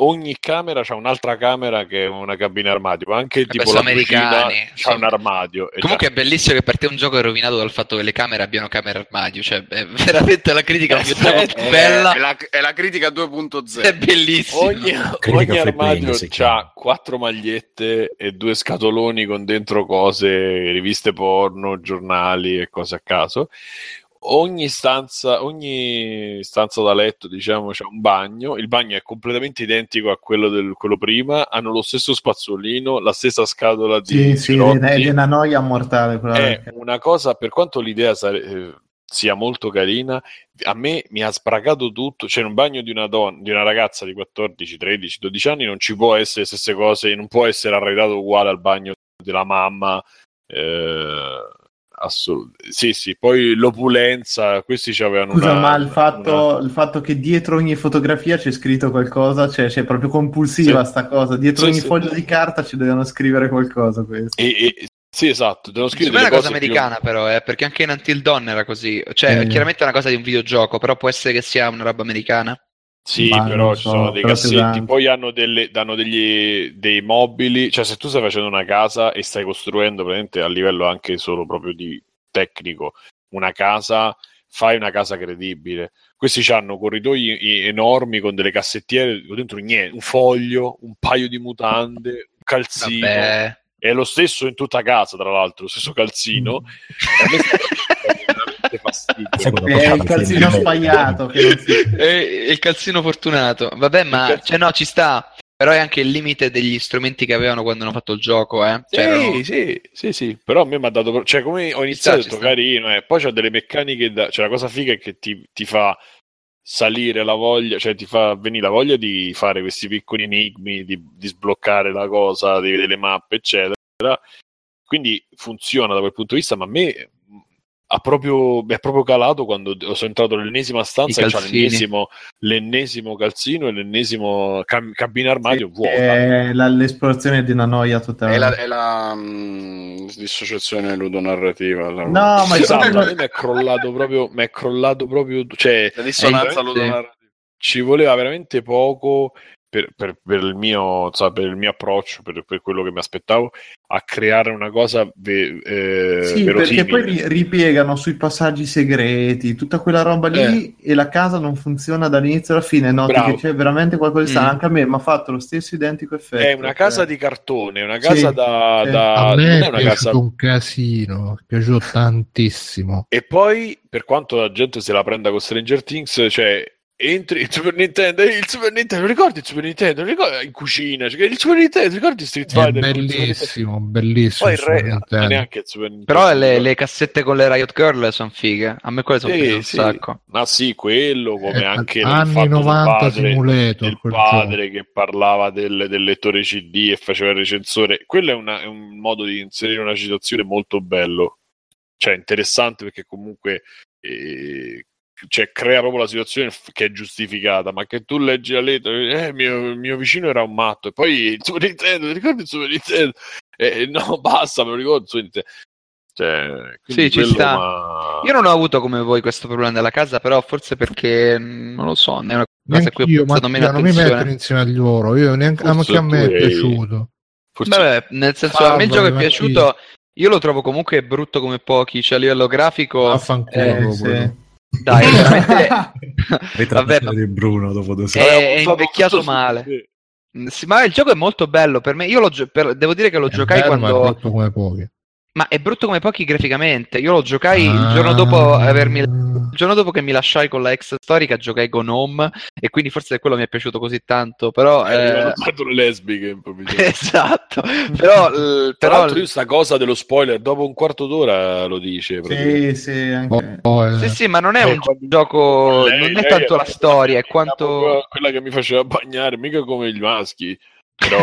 S1: Ogni camera c'ha un'altra camera che è una cabina armadio, ma anche tipo
S7: sono
S1: la cucina
S7: sono-
S1: un armadio. e
S7: Comunque
S1: c'ha-
S7: è bellissimo che per te un gioco è rovinato dal fatto che le camere abbiano camere armadio, cioè è veramente la critica più
S1: Aspetta,
S7: più bella,
S5: È la, è la critica 2.0.
S7: è bellissimo.
S1: ogni, ogni armadio ha quattro magliette e due scatoloni con dentro cose, riviste porno, giornali e cose a caso. Ogni stanza, ogni stanza da letto, diciamo, c'è un bagno. Il bagno è completamente identico a quello del quello prima. Hanno lo stesso spazzolino, la stessa scatola di
S3: Sì, sì, è una noia mortale
S1: è una cosa, per quanto l'idea sare- eh, sia molto carina, a me mi ha sbragato tutto. C'è un bagno di una, donna, di una ragazza di 14, 13, 12 anni, non ci può essere le stesse cose, non può essere arredato uguale al bagno della mamma. Eh, assolut- sì, sì, poi l'opulenza, questi ci avevano
S3: Scusa,
S1: una,
S3: ma il fatto,
S1: una-
S3: il fatto che dietro ogni fotografia c'è scritto qualcosa, cioè c'è proprio compulsiva
S1: Sì.
S3: sta cosa, dietro
S1: Sì,
S3: ogni
S1: sì.
S3: foglio di carta ci devono scrivere qualcosa questo.
S1: e- e- sì, esatto, devono scrivere
S7: me è
S1: delle
S7: una cosa
S1: cose più-
S7: americana però, eh, perché anche in Until Dawn era così, cioè
S3: Eh.
S7: chiaramente è una cosa di un videogioco, però può essere che sia una roba americana.
S1: Sì,
S3: Ma
S1: però ci
S3: so,
S1: sono dei cassetti, poi hanno delle, danno degli, dei mobili, cioè se tu stai facendo una casa e stai costruendo praticamente a livello anche solo proprio di tecnico una casa, fai una casa credibile. Questi hanno corridoi enormi con delle cassettiere dentro niente, un foglio, un paio di mutande, un calzino.
S7: Vabbè.
S1: È lo stesso in tutta casa, tra l'altro, lo stesso calzino. Sta veramente fastidio.
S3: È il calzino si...
S7: È il calzino fortunato. Vabbè, ma cioè, no, ci sta. Però è anche il limite degli strumenti che avevano quando hanno fatto il gioco, eh.
S1: Sì,
S7: Cioè, erano-
S1: sì, sì, sì, però a me mi ha dato, cioè come ho iniziato, ho
S7: ci
S1: detto
S7: sta.
S1: carino, eh. poi c'ha delle meccaniche, da, cioè la cosa figa è che ti, ti fa salire la voglia, cioè ti fa venire la voglia di fare questi piccoli enigmi, di, di sbloccare la cosa, di vedere le mappe, eccetera. Quindi funziona da quel punto di vista, ma a me ha proprio, mi è proprio calato quando sono entrato nell'ennesima stanza e
S7: calzini.
S1: l'ennesimo, l'ennesimo calzino e l'ennesimo cam- cabina armadio vuota.
S3: È la- l'esplorazione di una noia totale.
S5: È la, è la mm, dissociazione ludonarrativa. La,
S3: No, ma
S1: esatto, a me mi è crollato proprio, mi è crollato proprio, cioè
S5: la dissonanza ludonarrativa.
S1: ci voleva veramente poco per, per- per il mio, sa, per il mio approccio, per, per quello che mi aspettavo, a creare una cosa ve- eh,
S3: Sì,
S1: verosimile.
S3: perché poi ri- ripiegano sui passaggi segreti, tutta quella roba lì e la casa non funziona dall'inizio alla fine, noti
S1: Bravo.
S3: che c'è veramente qualcosa di strano.
S7: Mm.
S3: Anche a me mi ha fatto lo stesso identico effetto.
S1: È una casa
S3: cioè-
S1: di cartone, una casa
S3: Sì,
S1: da,
S3: sì.
S1: da-
S2: a me
S1: non
S2: è
S1: è casa
S2: un casino, è piaciuto tantissimo.
S1: E poi, per quanto la gente se la prenda con Stranger Things, cioè entri il Super Nintendo, il Super Nintendo, ricordi il Super Nintendo, ricordi in cucina, cioè, il Super Nintendo, ricordi Street
S2: È
S1: Fighter? il Nintendo?
S2: bellissimo, bellissimo.
S1: Poi il
S2: il Super
S1: re,
S2: Nintendo.
S1: ma neanche il Super Nintendo.
S7: Però le, le cassette con le Riot Girl sono fighe. A me quelle sono
S1: Sì,
S7: piaciute un
S1: sì.
S7: sacco.
S1: Ma sì, quello, come
S2: Eh,
S1: anche il
S2: anni
S1: fatto del
S2: 90
S1: padre,
S2: simulator, quel
S1: padre che parlava del, del lettore CD e faceva il recensore. Quello è, una- è un modo di inserire una citazione molto bello, cioè interessante perché comunque eh, cioè, crea proprio la situazione che è giustificata, ma che tu leggi la lettera, eh, mio, mio vicino era un matto, e poi il Super Nintendo, ti ricordi il Super Nintendo? Eh, no, basta, me lo ricordo il Super Nintendo. Cioè,
S7: Sì, ci
S1: quello
S7: sta.
S1: m'ha-
S7: Io non ho avuto come voi questo problema della casa, però forse perché mh, non lo so, è una cosa a cui ho prestato meno
S2: non mi mettere insieme agli loro. Io neanche,
S1: Forse
S2: anche a me è piaciuto.
S1: forse-
S7: Vabbè, nel senso, a me il gioco è
S2: ma
S7: piaciuto. Io lo trovo comunque brutto come pochi, cioè a livello grafico,
S2: Vaffanculo
S3: Eh,
S2: proprio.
S3: sì.
S7: Dai, è veramente. Vabbè,
S4: di Bruno dopo due settimane.
S7: è invecchiato male. Sì, ma il gioco è molto bello per me. Io lo gio- per- devo dire che lo
S2: È
S7: giocai
S2: bello, ma è
S7: quando. Ma è brutto come pochi graficamente. Io lo giocai il
S2: Ah.
S7: giorno dopo avermi. Il giorno dopo che mi lasciai con la ex storica, giocai con Home e quindi forse quello mi è piaciuto così tanto. Però,
S1: Eh,
S7: eh,
S1: le lesbiche improvvisamente.
S7: esatto. Però, l-
S1: Tra
S7: però
S1: io sta cosa dello spoiler dopo un quarto d'ora lo dice.
S3: Sì, sì, anche...
S2: Oh, oh, eh.
S7: sì, sì, ma non è
S1: Eh,
S7: un
S1: quando-
S7: gioco.
S1: Lei-
S7: non è tanto la storia, è quanto.
S1: quella che mi faceva bagnare, mica come gli maschi. Però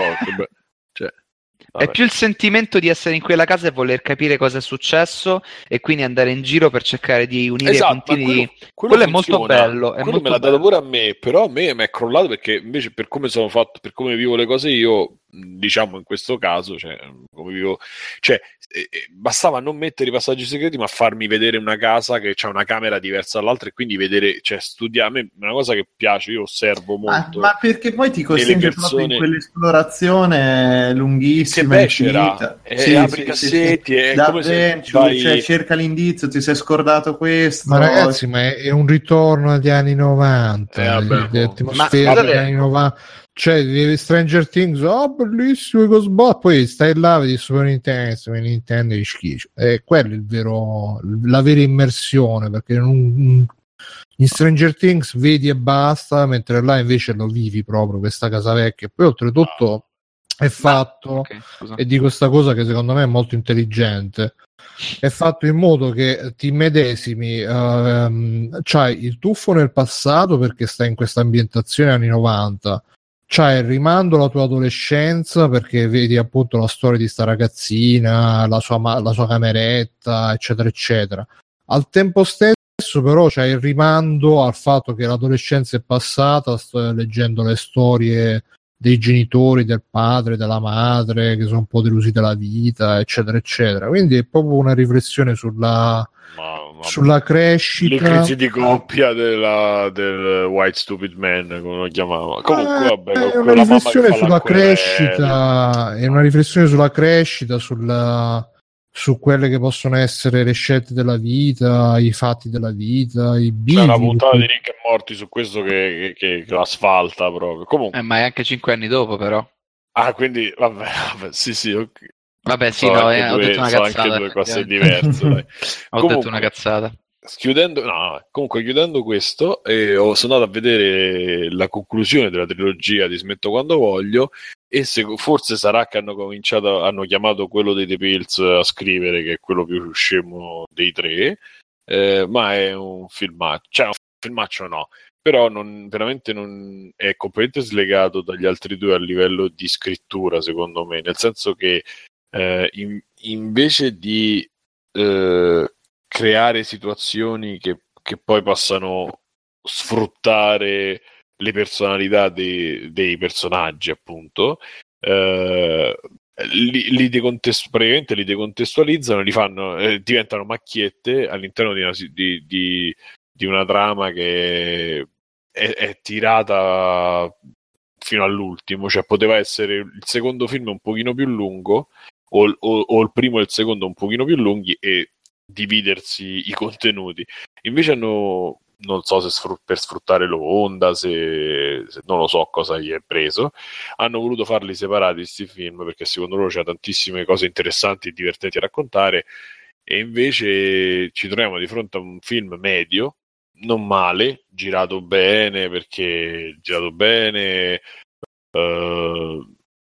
S1: vabbè.
S7: È più il sentimento di essere in quella casa e voler capire cosa è successo e quindi andare in giro per cercare di unire
S1: Esatto,
S7: i puntini.
S1: quello, quello
S7: quello è molto bello, è
S1: quello
S7: molto
S1: me l'ha dato pure a me, però a me mi è crollato perché invece per come sono fatto, per come vivo le cose io, diciamo in questo caso, cioè, come vivo, cioè, eh, eh, bastava non mettere i passaggi segreti, ma farmi vedere una casa che ha una camera diversa dall'altra e quindi vedere, cioè studiare, a me è una cosa che piace, io osservo
S3: Ma,
S1: molto.
S3: ma perché poi ti costringe
S1: persone-
S3: proprio in quell'esplorazione
S1: che
S3: lunghissima,
S1: becera,
S3: infinita.
S1: e
S3: Sì,
S1: apri
S3: sì,
S1: i
S3: sì,
S1: cassetti,
S3: sì.
S1: è
S3: Da
S1: come se
S3: adventure,
S1: vai-
S3: cioè, cerca l'indizio, ti sei scordato questo.
S2: Ma ragazzi, ma è, è un ritorno agli anni 90,
S1: Eh, vabbè,
S2: atmosfera
S7: Ma-
S2: degli anni 90. Cioè, Stranger Things, oh bellissimo i Ghostbusters, poi stai là, vedi Super Nintendo, Super Nintendo e schifo. E quello è il vero, la vera immersione, perché non- in Stranger Things vedi e basta, mentre là invece lo vivi proprio, questa casa vecchia. Poi oltretutto è fatto
S7: Ok, scusa.
S2: e dico questa cosa che secondo me è molto intelligente è fatto in modo che ti medesimi ehm, c'hai il tuffo nel passato perché stai in questa ambientazione anni 90 c'hai il rimando alla tua adolescenza perché vedi appunto la storia di sta ragazzina la sua, la sua cameretta eccetera eccetera. Al tempo stesso però c'è il rimando al fatto che l'adolescenza è passata sto leggendo le storie dei genitori, del padre, della madre, che sono un po' delusi dalla vita, eccetera, eccetera. Quindi è proprio una riflessione sulla,
S1: Ma- ma-
S2: sulla
S1: le
S2: crescita.
S1: crisi di coppia della, del White Stupid Man, come lo chiamava. Comunque,
S2: Eh,
S1: vabbè,
S2: è una riflessione sulla crescita, è una riflessione sulla crescita, sulla, su quelle che possono essere le scelte della vita, i fatti della vita, i
S1: C'è una puntata di Rick e Morti su questo che, che, che l'asfalta proprio. Comunque,
S7: Eh, ma è anche cinque anni dopo, però.
S1: ah, quindi, vabbè, vabbè, sì, sì, ok.
S7: Vabbè, sì,
S1: Sono
S7: no, eh, ho
S1: due-
S7: detto una
S1: sono
S7: cazzata.
S1: anche due cose diverse. dai.
S7: Ho
S1: Comunque,
S7: detto una cazzata.
S1: chiudendo, no, comunque chiudendo questo, eh, ho, sono andato a vedere la conclusione della trilogia di Smetto quando voglio e se- forse sarà che hanno cominciato, hanno chiamato quello dei The Pills a scrivere, che è quello più scemo dei tre, eh, ma è un filmaccio, cioè un filmaccio no, però non, veramente non, è completamente slegato dagli altri due a livello di scrittura, secondo me, nel senso che eh, in- invece di eh, creare situazioni che, che poi possano sfruttare le personalità dei, dei personaggi, appunto, eh, li, li decontest- li decontestualizzano, li fanno, eh, diventano macchiette all'interno di una, di, di- di una trama che è, è tirata fino all'ultimo, cioè poteva essere il secondo film un pochino più lungo o, o- o il primo e il secondo un pochino più lunghi e dividersi i contenuti. Invece hanno, non so se sfru- per sfruttare l'onda, se, se- non lo so cosa gli è preso, hanno voluto farli separati questi film perché secondo loro c'è tantissime cose interessanti e divertenti a raccontare e invece ci troviamo di fronte a un film medio, non male, girato bene perché girato bene, eh,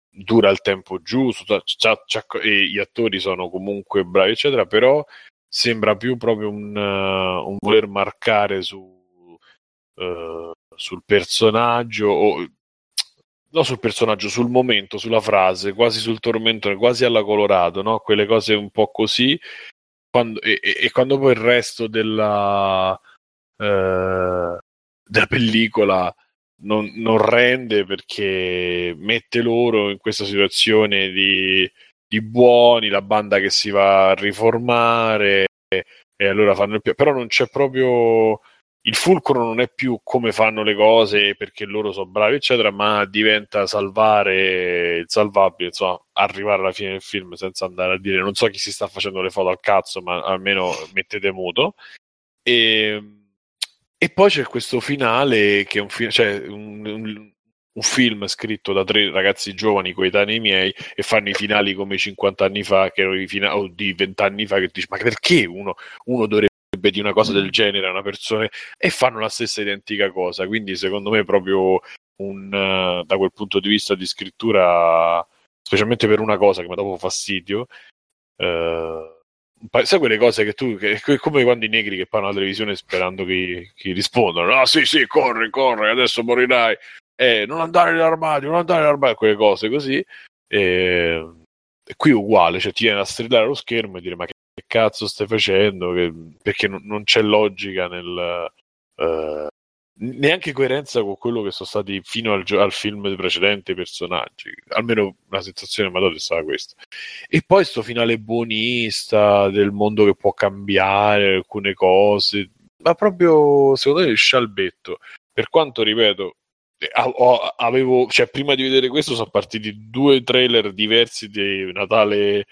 S1: dura il tempo giusto, c'ha- c'ha- gli attori sono comunque bravi, eccetera, però sembra più proprio un, eh, un voler marcare su, eh, sul personaggio, o, no sul personaggio, sul momento, sulla frase, quasi sul tormentone, quasi alla Colorado, no? quelle cose un po' così, quando, e, e- e quando poi il resto della, eh, della pellicola non, non rende perché mette loro in questa situazione di, di buoni, la banda che si va a riformare e, e allora fanno il pi- però non c'è proprio il fulcro non è più come fanno le cose perché loro sono bravi eccetera ma diventa salvare il salvabile insomma arrivare alla fine del film senza andare a dire non so chi si sta facendo le foto al cazzo ma almeno mettete muto. E, e poi c'è questo finale che è un, fi- cioè, un, un- un film scritto da tre ragazzi giovani coetanei miei e fanno i finali come 50 anni fa che erano i finali o di 20 anni fa che dici ma perché uno, uno dovrebbe di una cosa del genere a una persona? E fanno la stessa identica cosa. Quindi secondo me proprio un eh, da quel punto di vista di scrittura specialmente per una cosa che mi ha dato fastidio eh, sai quelle cose che tu che- come quando i negri che parlano alla televisione sperando che, che rispondano ah sì sì corri corri adesso morirai eh, non andare nell'armadio non andare nell'armadio quelle cose così e, E qui uguale, cioè ti viene a strillare lo schermo e dire ma che cazzo stai facendo? Che- perché non, non c'è logica nel... eh, neanche coerenza con quello che sono stati fino al, al film precedente i personaggi. Almeno la sensazione mi ha dato è stata questa. E poi sto finale buonista del mondo che può cambiare alcune cose, ma proprio secondo me il scialbetto. Per quanto ripeto, avevo, cioè, prima di vedere questo sono partiti due trailer diversi di Natale.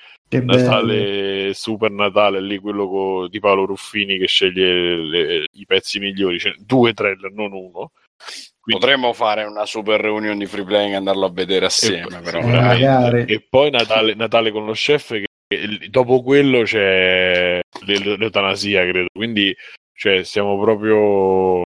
S1: Natale Super Natale, lì quello co- di Paolo Ruffini che sceglie le- i pezzi migliori, cioè, due trailer, non uno. Quindi-
S5: Potremmo fare una super reunion di free playing e andarlo a vedere assieme,
S1: e,
S5: però.
S3: Eh.
S1: E poi Natale, Natale con lo chef, che che dopo quello c'è l'e- l'eutanasia, credo. Quindi cioè, siamo proprio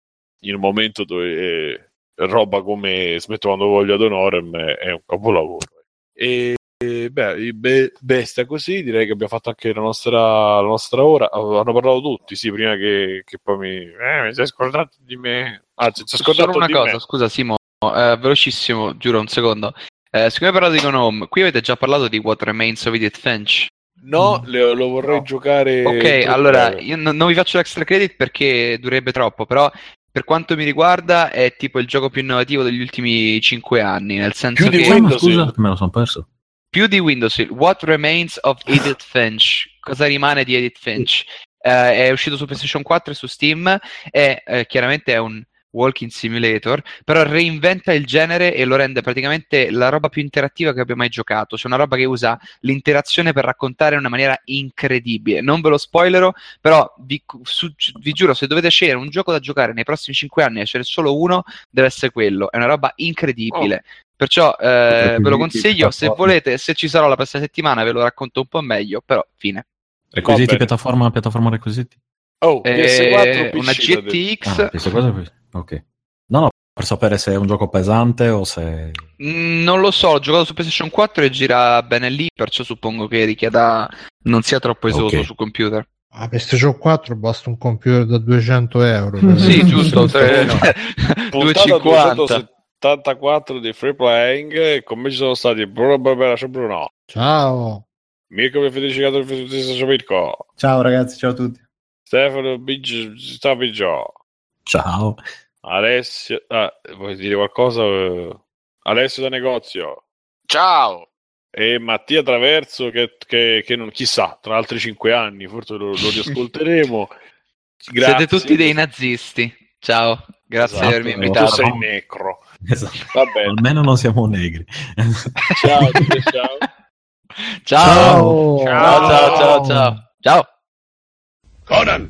S1: in un momento dove eh, roba come Smetto quando voglio ad Honorem è, un capolavoro. E, e, beh, be- bestia così, direi che abbiamo fatto anche la nostra, la nostra ora. Hanno parlato tutti, sì, prima che, che poi mi... Eh, mi sei scordato di me. Anzi, ti sei scordato
S7: Solo una
S1: di
S7: cosa,
S1: me.
S7: scusa Simo, eh, velocissimo, giuro un secondo. Eh, siccome hai parlato di Gone Home, qui avete già parlato di What Remains of Edith Finch.
S1: No, le- lo vorrei
S3: No.
S1: giocare.
S7: Ok, allora
S1: breve.
S7: io non, non vi faccio l'extra credit perché durerebbe troppo, però per quanto mi riguarda è tipo il gioco più innovativo degli ultimi 5 anni, nel senso
S1: Più di
S7: che
S4: Ma
S1: Windows,
S4: scusa,
S1: sì.
S4: me lo sono perso.
S7: più di Windows, Hill, What Remains of Edith Finch, cosa rimane di Edith Finch? Eh, è uscito su PlayStation 4 e su Steam e eh, chiaramente è un walking simulator, però reinventa il genere e lo rende praticamente la roba più interattiva che abbia mai giocato. C'è una roba che usa l'interazione per raccontare in una maniera incredibile. Non ve lo spoilerò, però vi, su- vi giuro, se dovete scegliere un gioco da giocare nei prossimi 5 anni e ce n'è solo uno, deve essere quello. È una roba incredibile. Perciò eh, ve lo consiglio. Se volete, se ci sarò la prossima settimana, ve lo racconto un po' meglio. Però, fine.
S4: Requisiti piattaforma, piattaforma requisiti?
S1: Oh,
S7: Eh,
S1: PS4
S7: una
S1: PC, detto.
S7: GTX.
S4: Ah, ok. No, no, per sapere se è un gioco pesante o se...
S7: Mm, Non lo so, ho giocato su PlayStation 4 e gira bene lì, perciò suppongo che richieda non sia troppo esoso
S4: Ok.
S7: su computer.
S2: A PlayStation 4 basta un computer da 200 euro.
S7: Sì, giusto, tre-
S1: Puntata
S7: 250.
S1: 274 di free playing. e Con me ci sono stati Bruno Barbera, ciao Bruno.
S2: Ciao.
S1: Mirko per Federicato per ciao Mirko.
S3: Ciao ragazzi, ciao a tutti.
S1: Stefano Biggio.
S4: Ciao.
S1: Alessio, ah, vuoi dire qualcosa? eh? Alessio da negozio.
S5: Ciao!
S1: E Mattia Traverso che, che- che non, chissà, tra altri cinque anni forse lo, lo riascolteremo. Grazie.
S7: Siete tutti dei nazisti. Ciao, grazie
S1: Esatto,
S7: di avermi
S4: tu
S1: Tu
S7: invitato.
S1: sei necro.
S4: Esatto.
S1: Va bene.
S4: Almeno non siamo negri.
S1: Ciao. Ciao.
S7: Ciao.
S2: Ciao,
S7: ciao, ciao, ciao. Ciao.
S8: Conan,